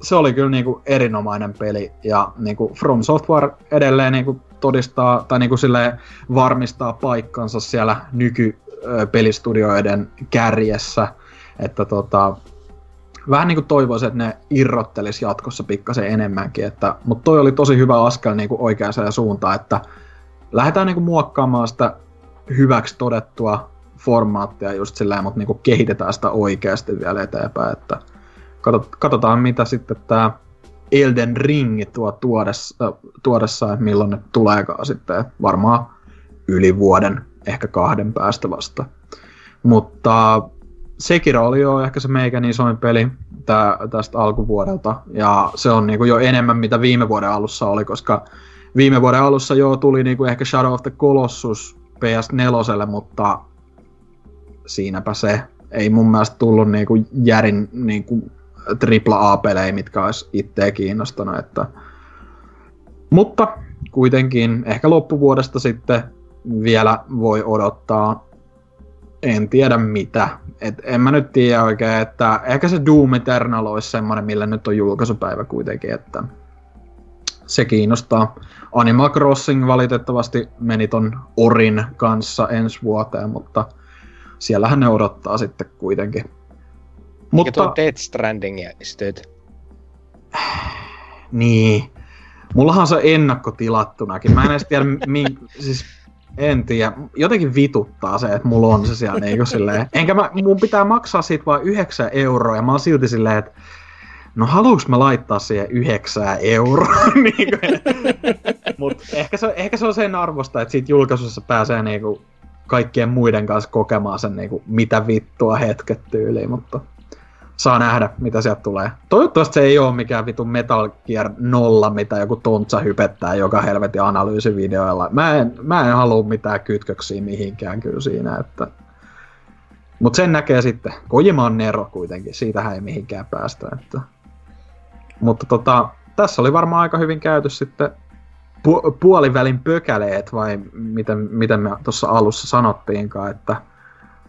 se oli kyllä niinku erinomainen peli ja niinku From Software edelleen niinku todistaa tai niinku silleen varmistaa paikkansa siellä nykypelistudioiden kärjessä, että tota, vähän niinku toivoisin, että ne irrottelis jatkossa pikkasen enemmänkin, että, mutta toi oli tosi hyvä askel niinku oikeaan suuntaan, että lähdetään niinku muokkaamaan sitä hyväksi todettua formaattia just silleen, mutta niinku kehitetään sitä oikeasti vielä eteenpäin, että katsotaan mitä sitten tämä Elden Ring tuo tuodessa, tuodessaan, että milloin ne tuleekaan sitten, varmaan yli vuoden, ehkä kahden päästä vasta. Mutta Sekiro oli jo ehkä se meikän isoin peli tää, tästä alkuvuodelta, ja se on niinku jo enemmän mitä viime vuoden alussa oli, koska viime vuoden alussa jo tuli niinku ehkä Shadow of the Colossus PS4, mutta siinäpä se. Ei mun mielestä tullut niinku järin niinku AAA-pelejä, mitkä olisi itseä kiinnostanut. Että... Mutta kuitenkin ehkä loppuvuodesta sitten vielä voi odottaa en tiedä mitä. Et en mä nyt tiedä oikein, että ehkä se Doom Eternal olisi semmoinen, millä nyt on julkaisupäivä kuitenkin, että se kiinnostaa. Animal Crossing valitettavasti meni ton Orin kanssa ensi vuoteen, mutta siellähän ne odottaa sitten kuitenkin. Mutta... tuo Mutta, Death Stranding ja styt. niin. Mullahan se on ennakkotilattunakin. Mä en edes tiedä, mi, siis en tiedä. Jotenkin vituttaa se, että mulla on se siellä niinku silleen. Enkä mä, mun pitää maksaa siitä vain 9 euroa ja mä oon silti silleen, että no haluuks mä laittaa siihen 9 euroa? niinku, Mut ehkä se, ehkä se on sen arvosta, että siitä julkaisussa pääsee niinku kaikkien muiden kanssa kokemaan sen niinku mitä vittua hetket tyyliin, mutta saa nähdä, mitä sieltä tulee. Toivottavasti se ei ole mikään vitun Metal Gear 0, mitä joku tontsa hypettää joka helvetin analyysivideoilla. Mä en, mä en halua mitään kytköksiä mihinkään kyllä siinä, että... Mutta sen näkee sitten. Kojima on Nero kuitenkin, siitähän ei mihinkään päästä. Että... Mutta tota, tässä oli varmaan aika hyvin käyty sitten pu- puolivälin pökäleet, vai miten, miten me tuossa alussa sanottiinkaan, että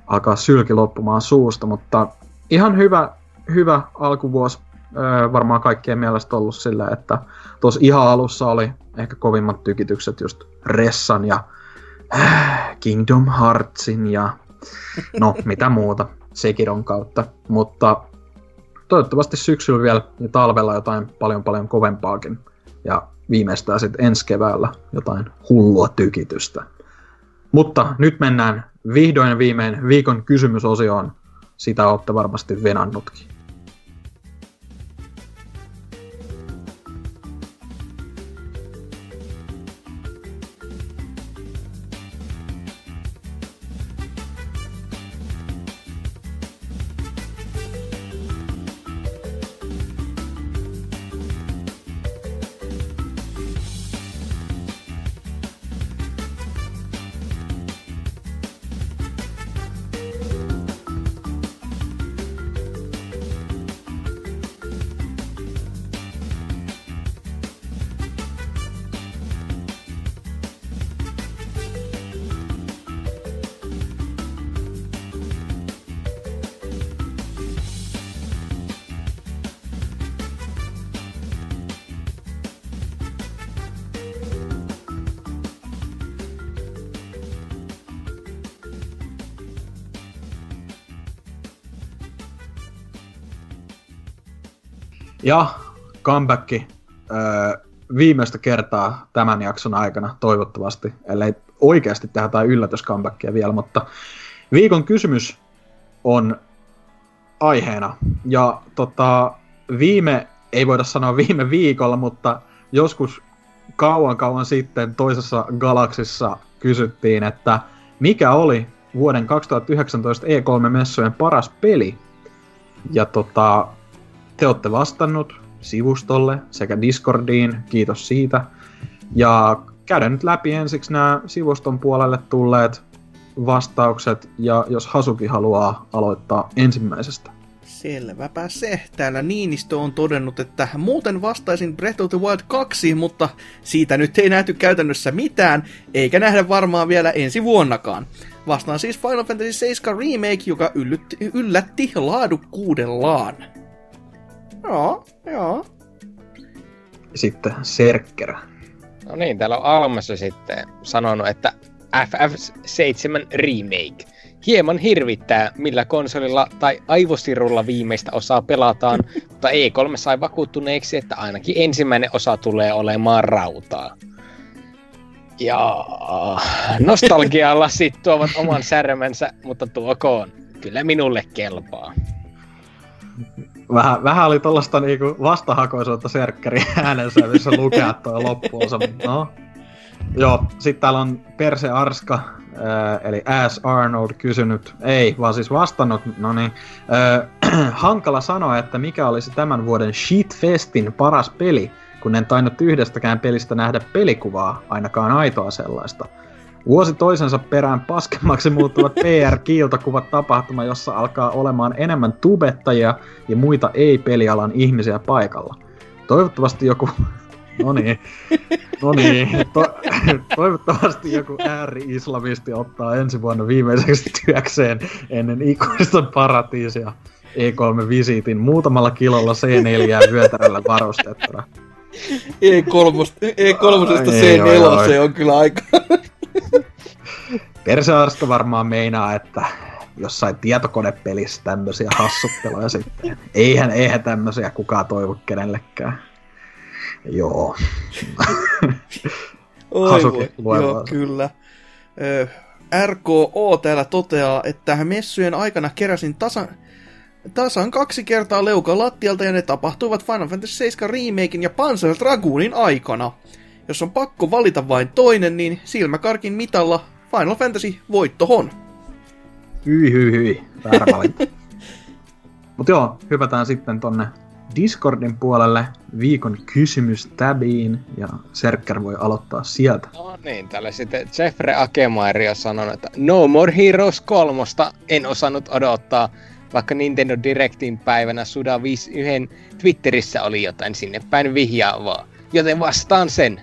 alkaa sylki loppumaan suusta, mutta ihan hyvä, hyvä alkuvuosi öö, varmaan kaikkien mielestä ollut sillä, että tuossa ihan alussa oli ehkä kovimmat tykitykset just Ressan ja äh, Kingdom Heartsin ja no mitä muuta Sekiron kautta, mutta toivottavasti syksyllä vielä ja talvella jotain paljon paljon kovempaakin. Ja viimeistään sitten ensi keväällä jotain hullua tykitystä. Mutta nyt mennään vihdoin viimein viikon kysymysosioon. Sitä olette varmasti venannutkin. Ja comeback öö, viimeistä kertaa tämän jakson aikana, toivottavasti, ellei oikeasti tehdä jotain yllätyscomebackia vielä, mutta viikon kysymys on aiheena. Ja tota, viime, ei voida sanoa viime viikolla, mutta joskus kauan kauan sitten toisessa galaksissa kysyttiin, että mikä oli vuoden 2019 E3-messujen paras peli. Ja tota, te olette vastannut sivustolle sekä Discordiin, kiitos siitä. Ja käydään nyt läpi ensiksi nämä sivuston puolelle tulleet vastaukset, ja jos Hasuki haluaa aloittaa ensimmäisestä. Selväpä se. Täällä Niinistö on todennut, että muuten vastaisin Breath of the Wild 2, mutta siitä nyt ei nähty käytännössä mitään, eikä nähdä varmaan vielä ensi vuonnakaan. Vastaan siis Final Fantasy 7 Remake, joka yllytti, yllätti laadukkuudellaan. Joo, joo. Sitten Serkkerä. No niin, täällä on Almassa sitten sanonut, että FF7 Remake. Hieman hirvittää, millä konsolilla tai aivostirulla viimeistä osaa pelataan, mutta E3 sai vakuuttuneeksi, että ainakin ensimmäinen osa tulee olemaan rautaa. Ja nostalgialla sitten tuovat oman särmänsä, mutta tuokoon. Kyllä minulle kelpaa vähän, vähän oli tuollaista niinku vastahakoisuutta serkkeri äänensä, missä lukea tuo loppuosa. No. Joo, sitten täällä on Perse Arska, äh, eli As Arnold kysynyt, ei, vaan siis vastannut, no niin, äh, hankala sanoa, että mikä olisi tämän vuoden Shitfestin paras peli, kun en tainnut yhdestäkään pelistä nähdä pelikuvaa, ainakaan aitoa sellaista. Vuosi toisensa perään paskemmaksi muuttuvat PR-kiiltokuvat tapahtuma, jossa alkaa olemaan enemmän tubettajia ja muita ei-pelialan ihmisiä paikalla. Toivottavasti joku... No niin, no niin. To- toivottavasti joku ääri-islamisti ottaa ensi vuonna viimeiseksi työkseen ennen ikuista paratiisia E3-visiitin muutamalla kilolla C4 vyötäröllä varustettuna. E3, E3 C4 on kyllä aika Persearska varmaan meinaa, että jossain tietokonepelissä tämmöisiä hassutteluja sitten. Eihän, eihän tämmöisiä kukaan toivo kenellekään. Joo. Oi voi, joo, kyllä. RKO täällä toteaa, että messujen aikana keräsin tasan, tasan kaksi kertaa leuka lattialta ja ne tapahtuivat Final Fantasy 7 remakein ja Panzer Dragoonin aikana. Jos on pakko valita vain toinen, niin silmäkarkin mitalla Final Fantasy voittohon. Hyi, hyi, hyi. Väärä valinta. Mutta joo, hypätään sitten tonne Discordin puolelle viikon kysymystäbiin ja Serkker voi aloittaa sieltä. No niin, täällä sitten Jeffrey Akemairi on sanonut, että No More Heroes 3 en osannut odottaa, vaikka Nintendo Directin päivänä Suda 51 Twitterissä oli jotain sinne päin vihjaavaa. Joten vastaan sen.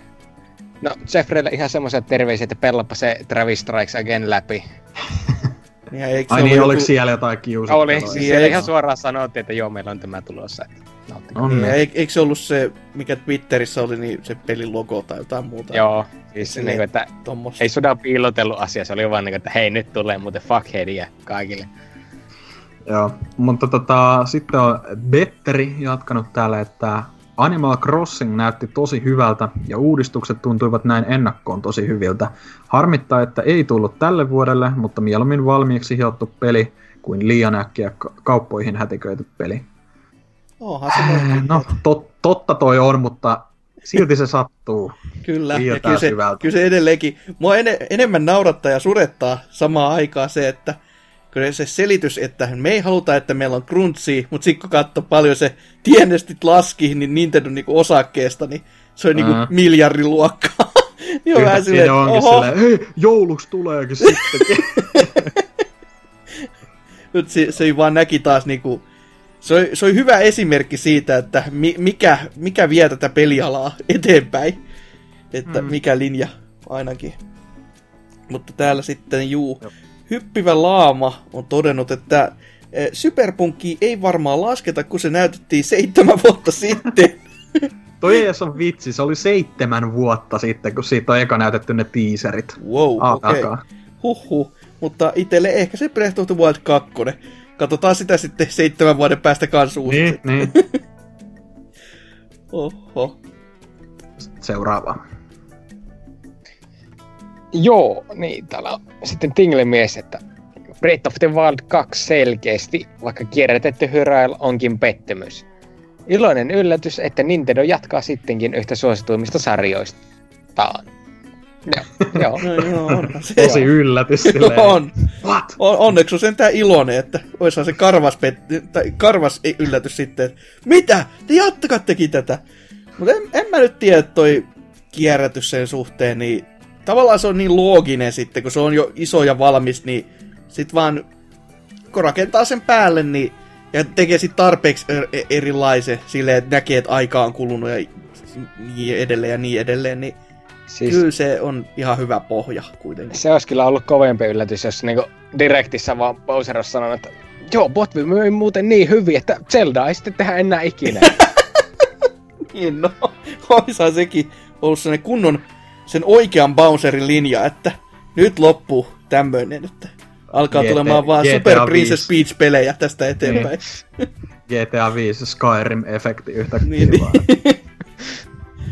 No Jeffreylle ihan semmoiset terveisiä, että pellappa se Travis Strikes Again läpi. Ja eikö se Ai niin, joku- oliko siellä jotain kiusattelua? Oli, siis siellä ihan suoraan sanottiin, että joo, meillä on tämä tulossa. nauttikaa. Niin, eikö se ollut se, mikä Twitterissä oli, niin se pelin logo tai jotain muuta? Joo, siis Silleen- niinku, että Tommosta. ei Suda piilotellut asia, se oli vaan niinku, että hei nyt tulee muuten fuckheadia kaikille. Joo, mutta tota, sitten on Betteri jatkanut täällä, että Animal Crossing näytti tosi hyvältä ja uudistukset tuntuivat näin ennakkoon tosi hyviltä. Harmittaa, että ei tullut tälle vuodelle, mutta mieluummin valmiiksi hiottu peli kuin liian äkkiä ka- kauppoihin hätiköity peli. Onhan se. No, tot, totta toi on, mutta silti se sattuu. Kyllä, ja kyllä se, kyllä se edelleenkin. Mua ene, enemmän naurattaa ja surettaa samaan aikaan se, että kyllä se selitys, että me ei haluta, että meillä on crunchia, mutta sitten kun katsoo paljon se tienestit laski niin Nintendo niinku osakkeesta, niin se on niinku Ää. miljardiluokkaa. niin on vähän silleen, onkin oho, silleen, hei, jouluksi tuleekin sitten. Nyt se, se vaan näki taas niinku, se oli, se oli hyvä esimerkki siitä, että mi, mikä, mikä vie tätä pelialaa eteenpäin. Että Mm. mikä linja ainakin. Mutta täällä sitten juu, Jop. Hyppivä laama on todennut, että eh, Superpunkki ei varmaan lasketa, kun se näytettiin seitsemän vuotta sitten. Toi ei edes on vitsi, se oli seitsemän vuotta sitten, kun siitä on eka näytetty ne teaserit. Wow, okei. Okay. Huhhuh. Mutta itelle ehkä se Breath of the Wild 2. Katsotaan sitä sitten seitsemän vuoden päästä kanssa uusi. Niin, niin. Oho. Seuraava. Joo, niin täällä on sitten Tingle-mies, että Breath of the Wild 2 selkeästi, vaikka kierrätetty hyrail onkin pettymys. Iloinen yllätys, että Nintendo jatkaa sittenkin yhtä suosituimmista sarjoistaan. Joo, joo. No joo, onhan se. Tosi yllätys silleen. on. What? on. Onneksi on sentään iloinen, että oishan se karvas, pet- tai karvas ei- yllätys sitten, että mitä? Te jattakattekin tätä. Mutta en, en mä nyt tiedä, että toi kierrätys sen suhteen, niin tavallaan se on niin looginen sitten, kun se on jo iso ja valmis, niin sit vaan kun rakentaa sen päälle, niin ja tekee sit tarpeeksi er- e- erilaisen, silleen, että näkee, että aika on kulunut ja niin edelleen ja niin edelleen, niin Siis kyllä se on ihan hyvä pohja kuitenkin. se olisi kyllä ollut kovempi yllätys, jos niinku Directissä vaan Bowser olisi sanonut, että joo, Botvi myi muuten niin hyvin, että Zelda ei sitten tehdä enää ikinä. Niin, no, oishan sekin ollut sellainen kunnon, sen oikean Bowserin linja, että nyt loppuu tämmöinen, että alkaa GT tulemaan vaan GTA Super Princess 5. Peach-pelejä tästä eteenpäin. GTA 5 Skyrim-efekti yhtäkkiä Niin, niin.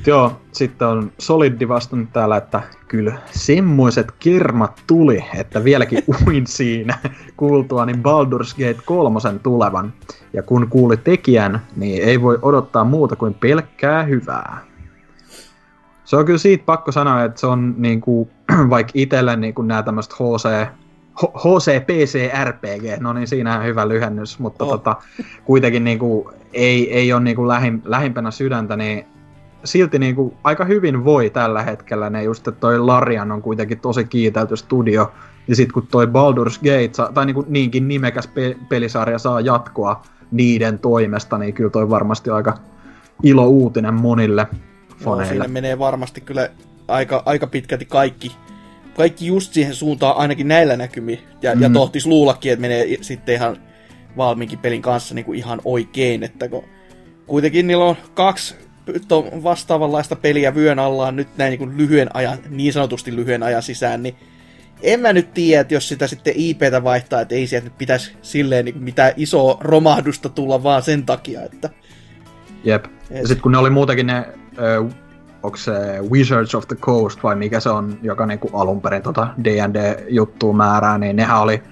Joo, sitten on Solidi vastannut täällä, että kyllä semmoiset kermat tuli, että vieläkin uin siinä kuultua niin Baldur's Gate 3 tulevan. Ja kun kuuli tekijän, niin ei voi odottaa muuta kuin pelkkää hyvää. Se on kyllä siitä pakko sanoa, että se on niinku, vaikka itselle niinku nämä tämmöiset HC, H- HCPC RPG, no niin siinä on hyvä lyhennys, mutta Oh. tota, kuitenkin niinku, ei, ei ole niinku lähim, lähimpänä sydäntä, niin silti niinku aika hyvin voi tällä hetkellä. Ne just, että toi Larian on kuitenkin tosi kiitelty studio, ja sitten kun toi Baldur's Gate, tai niinku niinkin nimekäs pe- pelisarja saa jatkoa niiden toimesta, niin kyllä toi varmasti aika ilo uutinen monille Faneille. siinä menee varmasti kyllä aika, aika pitkälti kaikki, kaikki just siihen suuntaan ainakin näillä näkymin. Ja, mm. ja Mm. tohtis luullakin, että menee sitten ihan valmiinkin pelin kanssa niin kuin ihan oikein, että kun kuitenkin niillä on kaksi to- vastaavanlaista peliä vyön allaan nyt näin niin kuin lyhyen ajan, niin sanotusti lyhyen ajan sisään, niin en mä nyt tiedä, että jos sitä sitten IPtä vaihtaa, että ei sieltä nyt pitäisi silleen niin mitään isoa romahdusta tulla vaan sen takia, että Jep. Et- Ja sitten kun ne oli muutenkin ne, ö, onko se Wizards of the Coast vai mikä se on, joka niinku alun perin tota D&D-juttua määrää, niin nehän oli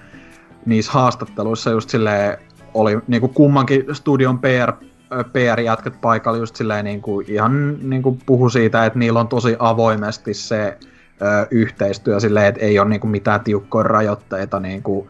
niissä haastatteluissa just silleen, oli niinku kummankin studion PR, ö, PR-jätkät paikalla just silleen niinku ihan niinku puhu siitä, että niillä on tosi avoimesti se ö, yhteistyö silleen, että ei ole niinku mitään tiukkoja rajoitteita niinku,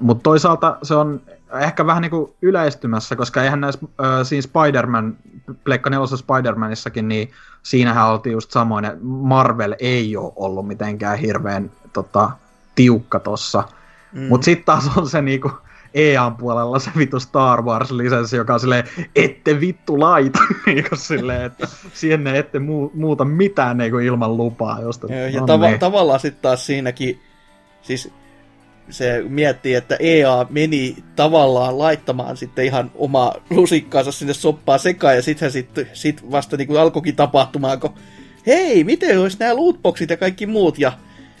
Mutta toisaalta se on ehkä vähän niinku yleistymässä, koska eihän näissä äh, siinä Spider-Man, Pleikka 4 Spider-Manissakin, niin siinähän oltiin just samoin, että Marvel ei ole ollut mitenkään hirveän tota, tiukka tossa. Mm. Mutta sitten taas on se niinku, EAN puolella se vittu Star Wars-lisenssi, joka on silleen, ette vittu laita, niinku silleen, että sinne ette muu, muuta mitään niinku ilman lupaa. Josta, ja, ja tava- niin. tavallaan sitten taas siinäkin, siis se miettii, että EA meni tavallaan laittamaan sitten ihan oma lusikkaansa sinne soppaa sekaan, ja sitten sit vasta niin kuin alkoikin tapahtumaan, kun hei, miten olisi nämä lootboxit ja kaikki muut, ja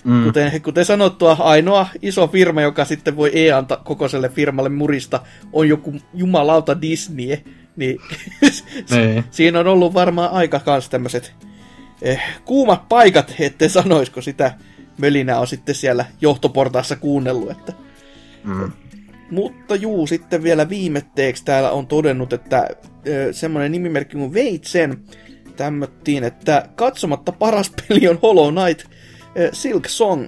mm. kuten, kuten sanottua, ainoa iso firma, joka sitten voi EA kokoiselle firmalle murista, on joku jumalauta Disney, niin niin. siinä on ollut varmaan aika kans tämmöiset eh, kuumat paikat, ettei sanoisiko sitä mölinä on sitten siellä johtoportaassa kuunnellut. Että... Mm. Mutta juu, sitten vielä viimetteeksi täällä on todennut, että semmoinen nimimerkki kuin Veitsen tämmöttiin, että katsomatta paras peli on Hollow Knight, Silk Song.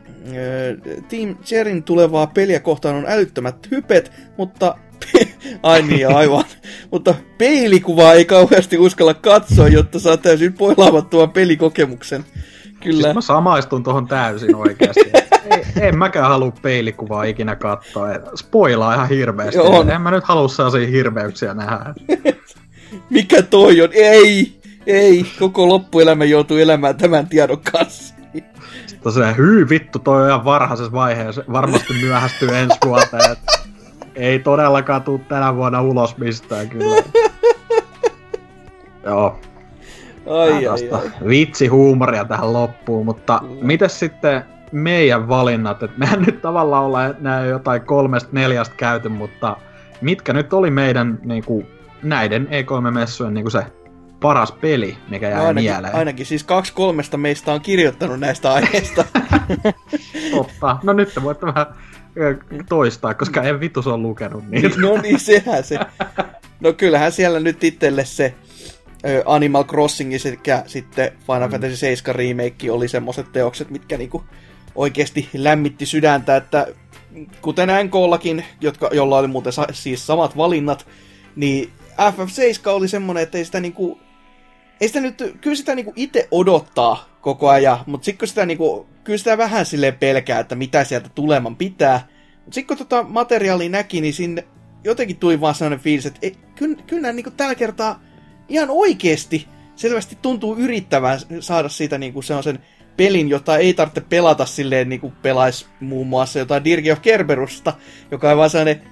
Team Cherin tulevaa peliä kohtaan on älyttömät hypet, mutta Ai niin, aivan. Mutta peilikuvaa ei kauheasti uskalla katsoa, jotta saa täysin poilaamattoman pelikokemuksen. Kyllä. Siis mä samaistun tuohon täysin oikeasti. ei, en mäkään halua peilikuvaa ikinä katsoa. Spoilaa ihan hirveästi. Joo. En mä nyt halua sellaisia hirveyksiä nähdä. Mikä toi on? Ei! Ei! Koko loppuelämä joutuu elämään tämän tiedon kanssa. Tosiaan, hyy vittu, toi on ihan varhaisessa vaiheessa. Varmasti myöhästyy ensi vuoteen. Ei todellakaan tuu tänä vuonna ulos mistään kyllä. Joo, Ai, ai, ai. Vitsi huumoria tähän loppuun, mutta mm. miten sitten meidän valinnat? Et mehän nyt tavallaan ollaan näin jotain kolmesta neljästä käyty, mutta mitkä nyt oli meidän niin kuin, näiden E3-messujen niin kuin se paras peli, mikä jäi no ainakin, mieleen? Ainakin siis kaksi kolmesta meistä on kirjoittanut näistä aiheista. Totta. No nyt te voitte vähän toistaa, koska en vitus ole lukenut niitä. no niin, sehän se. No kyllähän siellä nyt itselle se Animal Crossing sekä sitten Final mm. Fantasy 7 remake oli semmoset teokset, mitkä niinku oikeasti lämmitti sydäntä, että kuten NKllakin, jotka, jolla oli muuten sa- siis samat valinnat, niin FF7 oli semmonen, että ei sitä niinku, ei sitä nyt, kyllä sitä niinku itse odottaa koko ajan, mutta sitten kun sitä niinku, kyllä sitä vähän silleen pelkää, että mitä sieltä tuleman pitää. Mutta sitten kun tota materiaalia näki, niin sinne jotenkin tuli vaan sellainen fiilis, että ei, kyllä, kyllä niinku tällä kertaa ihan oikeesti selvästi tuntuu yrittävän saada siitä niinku sellaisen pelin, jota ei tarvitse pelata silleen niin kuin muun muassa jotain Dirge of Kerberusta, joka on vaan sellainen,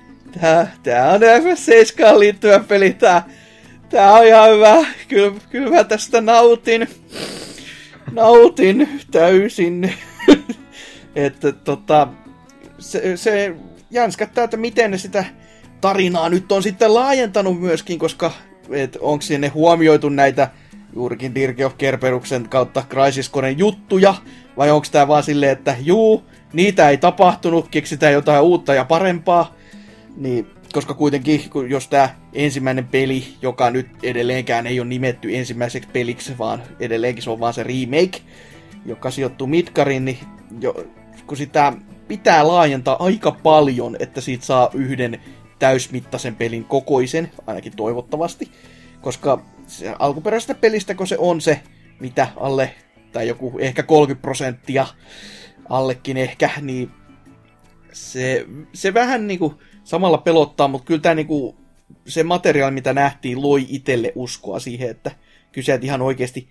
tää, tää on FS7 liittyvä peli, tää, tää on ihan hyvä, kyllä, kyllä mä tästä nautin, nautin täysin. että tota, se, se jänskättää, että miten ne sitä tarinaa nyt on sitten laajentanut myöskin, koska että onko sinne huomioitu näitä juurikin Dirge of Kerberuksen kautta Crisis juttuja, vai onko tämä vaan silleen, että juu, niitä ei tapahtunut, keksitään jotain uutta ja parempaa, niin koska kuitenkin, jos tämä ensimmäinen peli, joka nyt edelleenkään ei ole nimetty ensimmäiseksi peliksi, vaan edelleenkin se on vaan se remake, joka sijoittuu Midgariin, niin jo, kun sitä pitää laajentaa aika paljon, että siitä saa yhden täysmittaisen pelin kokoisen, ainakin toivottavasti, koska se alkuperäisestä pelistä, kun se on se, mitä alle, tai joku ehkä 30 prosenttia, allekin ehkä, niin se, se vähän niinku samalla pelottaa, mutta kyllä tämä niinku, se materiaali, mitä nähtiin, loi itselle uskoa siihen, että kyse ihan oikeasti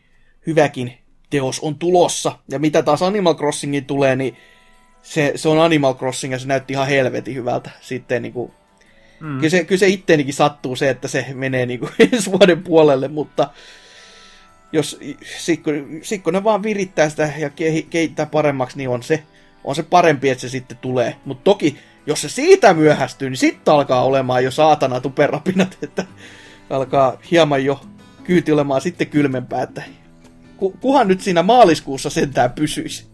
hyväkin teos on tulossa. Ja mitä taas Animal Crossingin tulee, niin se, se on Animal Crossing ja se näytti ihan helvetin hyvältä sitten niinku Mm. Kyllä, se, kyllä se itteenikin sattuu se, että se menee niin kuin ensi vuoden puolelle, mutta jos sikko, sikko ne vaan virittää sitä ja kehittää paremmaksi, niin on se, on se parempi, että se sitten tulee. Mutta toki, jos se siitä myöhästyy, niin sitten alkaa olemaan jo saatana tuperapinat, että alkaa hieman jo kyyti olemaan sitten kylmempää, että kuhan nyt siinä maaliskuussa sentään pysyisi.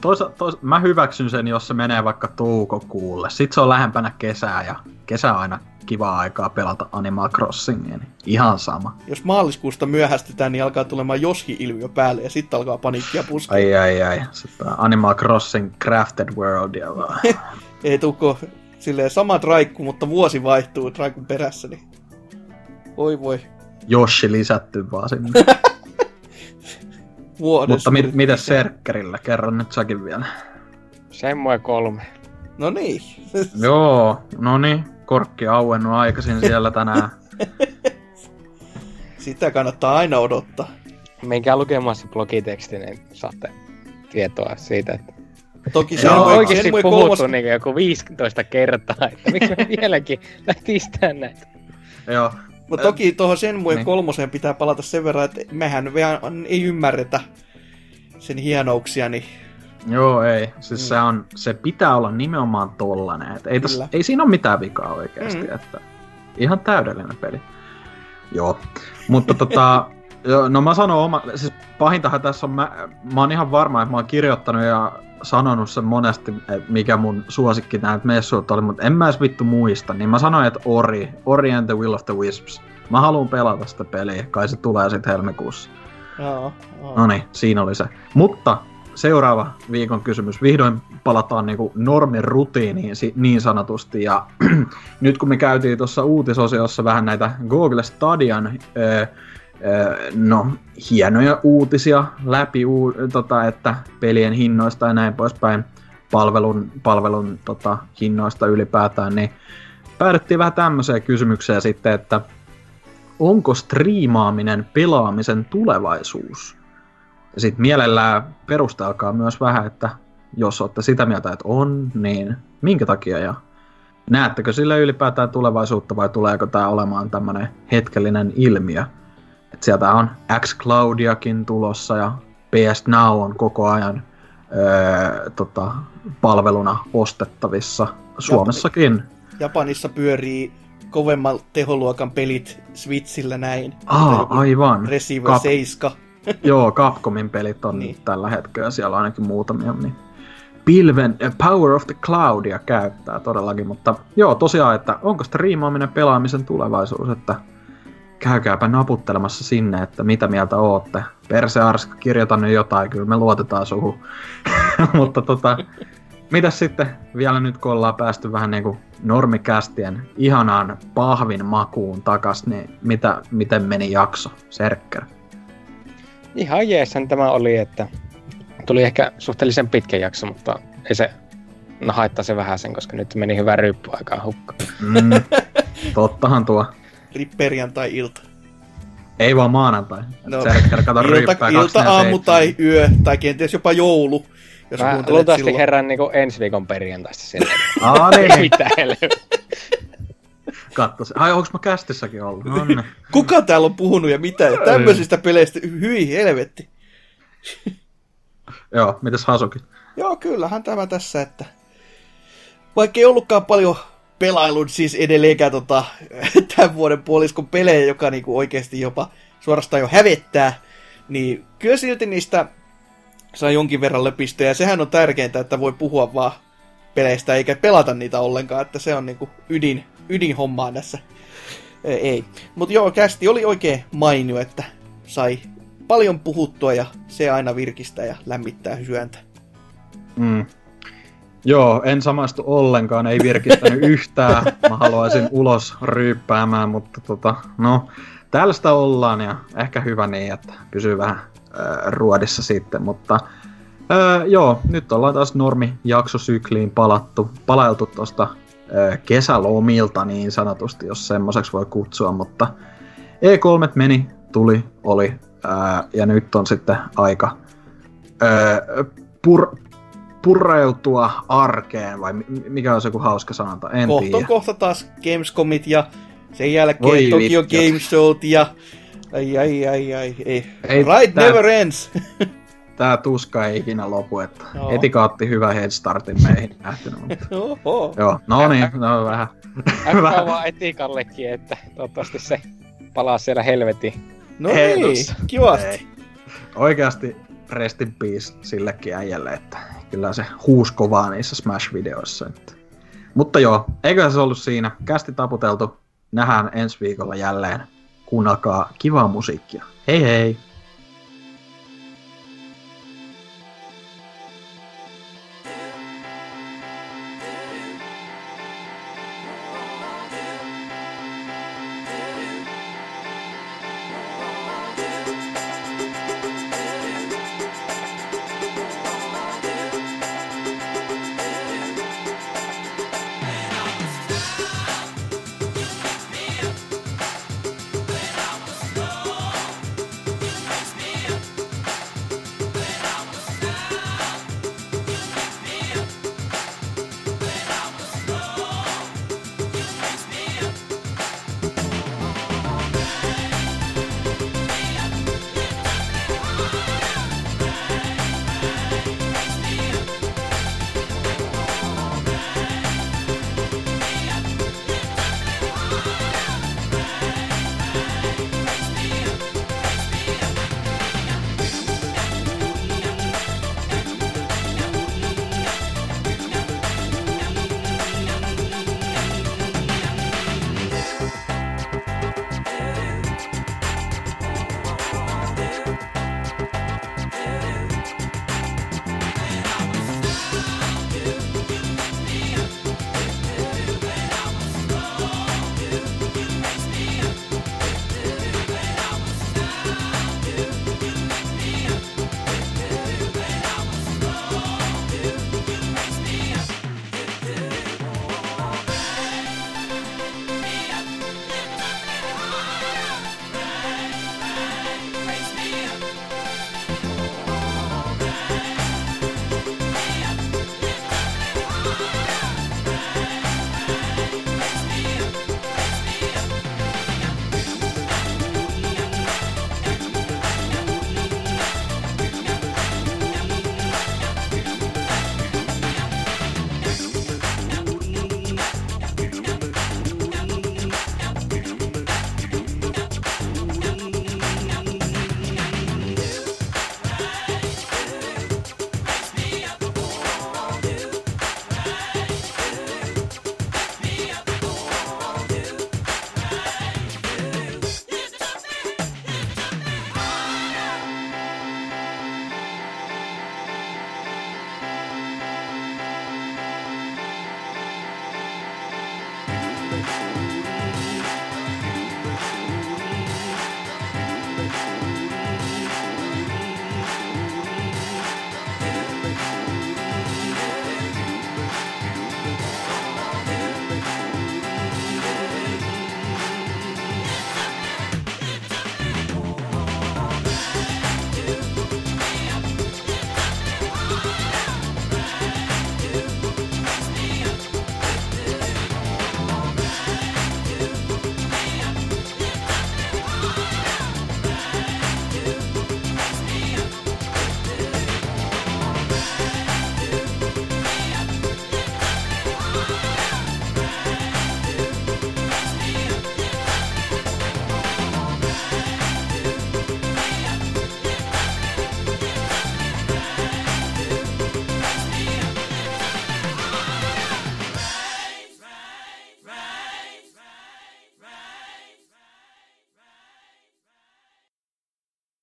Toisa, toisa, mä hyväksyn sen, jos se menee vaikka toukokuulle. Sitten se on lähempänä kesää ja kesä aina kivaa aikaa pelata Animal Crossingia, niin ihan sama. Jos maaliskuusta myöhästytään, niin alkaa tulemaan Joshi-ilmiö päälle ja sitten alkaa paniikkia puskea. Ai ai ai, sitten Animal Crossing Crafted World ja vaan. Ei tuko Silleen sama traikku, mutta vuosi vaihtuu traikun perässä, niin... Oi voi. Joshi lisätty vaan sinne. Vuoden Mutta mit, lisä. Serkkerillä? Kerro nyt säkin vielä. Semmoinen kolme. No niin. Joo, no niin. Korkki auennut aikaisin siellä tänään. Sitä kannattaa aina odottaa. Menkää lukemaan se blogiteksti, niin saatte tietoa siitä, että Toki se on oikeasti puhuttu kolmos... niin joku 15 kertaa, että miksi me vieläkin lähtistään näitä. Joo. Mutta toki tuohon Shenmue Niin. kolmoseen pitää palata sen verran, että mehän ei ymmärretä sen hienouksia, niin Joo, ei. Siis Mm. se, on, se pitää olla nimenomaan tollanen. Et ei, tos, ei siinä ole mitään vikaa oikeasti. Mm. Että ihan täydellinen peli. Joo. Mutta tota, joo, no mä sanon oma, siis pahintahan tässä on, mä, mä oon ihan varma, että mä oon kirjoittanut ja sanonut sen monesti, että mikä mun suosikki näitä messuilta oli, mutta en mä edes vittu muista, niin mä sanoin, että Ori, Ori and the Will of the Wisps. Mä haluan pelata sitä peliä, kai se tulee sitten helmikuussa. joo, joo. No niin, siinä oli se. Mutta seuraava viikon kysymys. Vihdoin palataan niinku normin rutiiniin niin sanotusti. Ja nyt kun me käytiin tuossa uutisosiossa vähän näitä Google Stadian öö, öö, no, hienoja uutisia läpi, tota, että pelien hinnoista ja näin poispäin, palvelun, palvelun tota, hinnoista ylipäätään, niin päädyttiin vähän tämmöiseen kysymykseen sitten, että onko striimaaminen pelaamisen tulevaisuus? Ja sitten mielellään perustelkaa myös vähän, että jos olette sitä mieltä, että on, niin minkä takia ja näettekö sille ylipäätään tulevaisuutta vai tuleeko tämä olemaan tämmöinen hetkellinen ilmiö? Et sieltä on xCloudiakin tulossa ja PS Now on koko ajan öö, tota, palveluna ostettavissa Suomessakin. Japanissa pyörii kovemman teholuokan pelit Switchillä näin. Aa, aivan. Resident Kap- 7. Joo, Capcomin pelit on Niin. tällä hetkellä, siellä on ainakin muutamia. Niin pilven äh, Power of the Cloudia käyttää todellakin, mutta joo, tosiaan, että onko striimaaminen pelaamisen tulevaisuus, että käykääpä naputtelemassa sinne, että mitä mieltä ootte. Perse Arska, kirjoita nyt jotain, kyllä me luotetaan suhu. mutta tota, mitäs sitten vielä nyt kun ollaan päästy vähän niinku normikästien ihanaan pahvin makuun takas, niin mitä, miten meni jakso? Serkker. Ihan jeesan tämä oli, että tuli ehkä suhteellisen pitkä jakso, mutta ei se no haittaa se vähän sen, koska nyt meni hyvä ryppyaikaa hukkaan. Mm, tottahan tuo. Perjantai-ilta. Ei vaan maanantai. No, kato Ilta, ilta, aamu 24/7. tai yö, tai kenties jopa joulu. Jos Mä luultavasti silloin. herään niin ensi viikon perjantaista silleen. Aa, niin. Mitä helvettiä. Kattos. Ai, onks mä kästissäkin ollut? No niin. Kuka täällä on puhunut ja mitä? Ja tämmöisistä peleistä, hyi helvetti. Joo, mitäs Hasuki? Joo, kyllähän tämä tässä, että vaikka ei ollutkaan paljon pelailun siis edelleenkään tota, tämän vuoden puoliskon pelejä, joka niinku oikeasti jopa suorastaan jo hävettää, niin kyllä silti niistä saa jonkin verran löpistöjä. Sehän on tärkeintä, että voi puhua vaan peleistä eikä pelata niitä ollenkaan, että se on niinku ydin, ydinhommaa tässä. Ö, Ei. Mutta joo, kästi oli oikein mainio, että sai paljon puhuttua ja se aina virkistää ja lämmittää syöntä. Mm. Joo, en samastu ollenkaan, ei virkistänyt yhtään. Mä haluaisin ulos ryyppäämään, mutta tota, no, tällaista ollaan ja ehkä hyvä niin, että pysyy vähän äh, ruodissa sitten, mutta äh, joo, nyt ollaan taas normi jaksosykliin palattu, palailtu tuosta äh, kesälomilta niin sanotusti, jos semmoiseksi voi kutsua, mutta E3 meni, tuli, oli äh, ja nyt on sitten aika äh, pur, pureutua arkeen, vai mi- mikä on se joku hauska sanonta, en kohta tiedä. kohta taas Gamescomit ja sen jälkeen Voi Tokyo vittu. Game Showt ja... Ai ai ai ai, ei. Ei, right tää- never ends. Tää tuska ei ikinä lopu, että Joo. etikaatti hyvä headstartin meihin nähtynyt, mutta Oho. joo, no niin, no vähän. Äkkä vaan etikallekin, että toivottavasti se palaa siellä helvetin. No Hei, niin, kivasti. Ei. Oikeasti rest in peace sillekin äijälle, että kyllä se huus kovaa niissä Smash-videoissa. Että. Mutta joo, eiköhän se ollut siinä. Kästi taputeltu. Nähdään ensi viikolla jälleen. Kuunnelkaa kivaa musiikkia. Hei hei!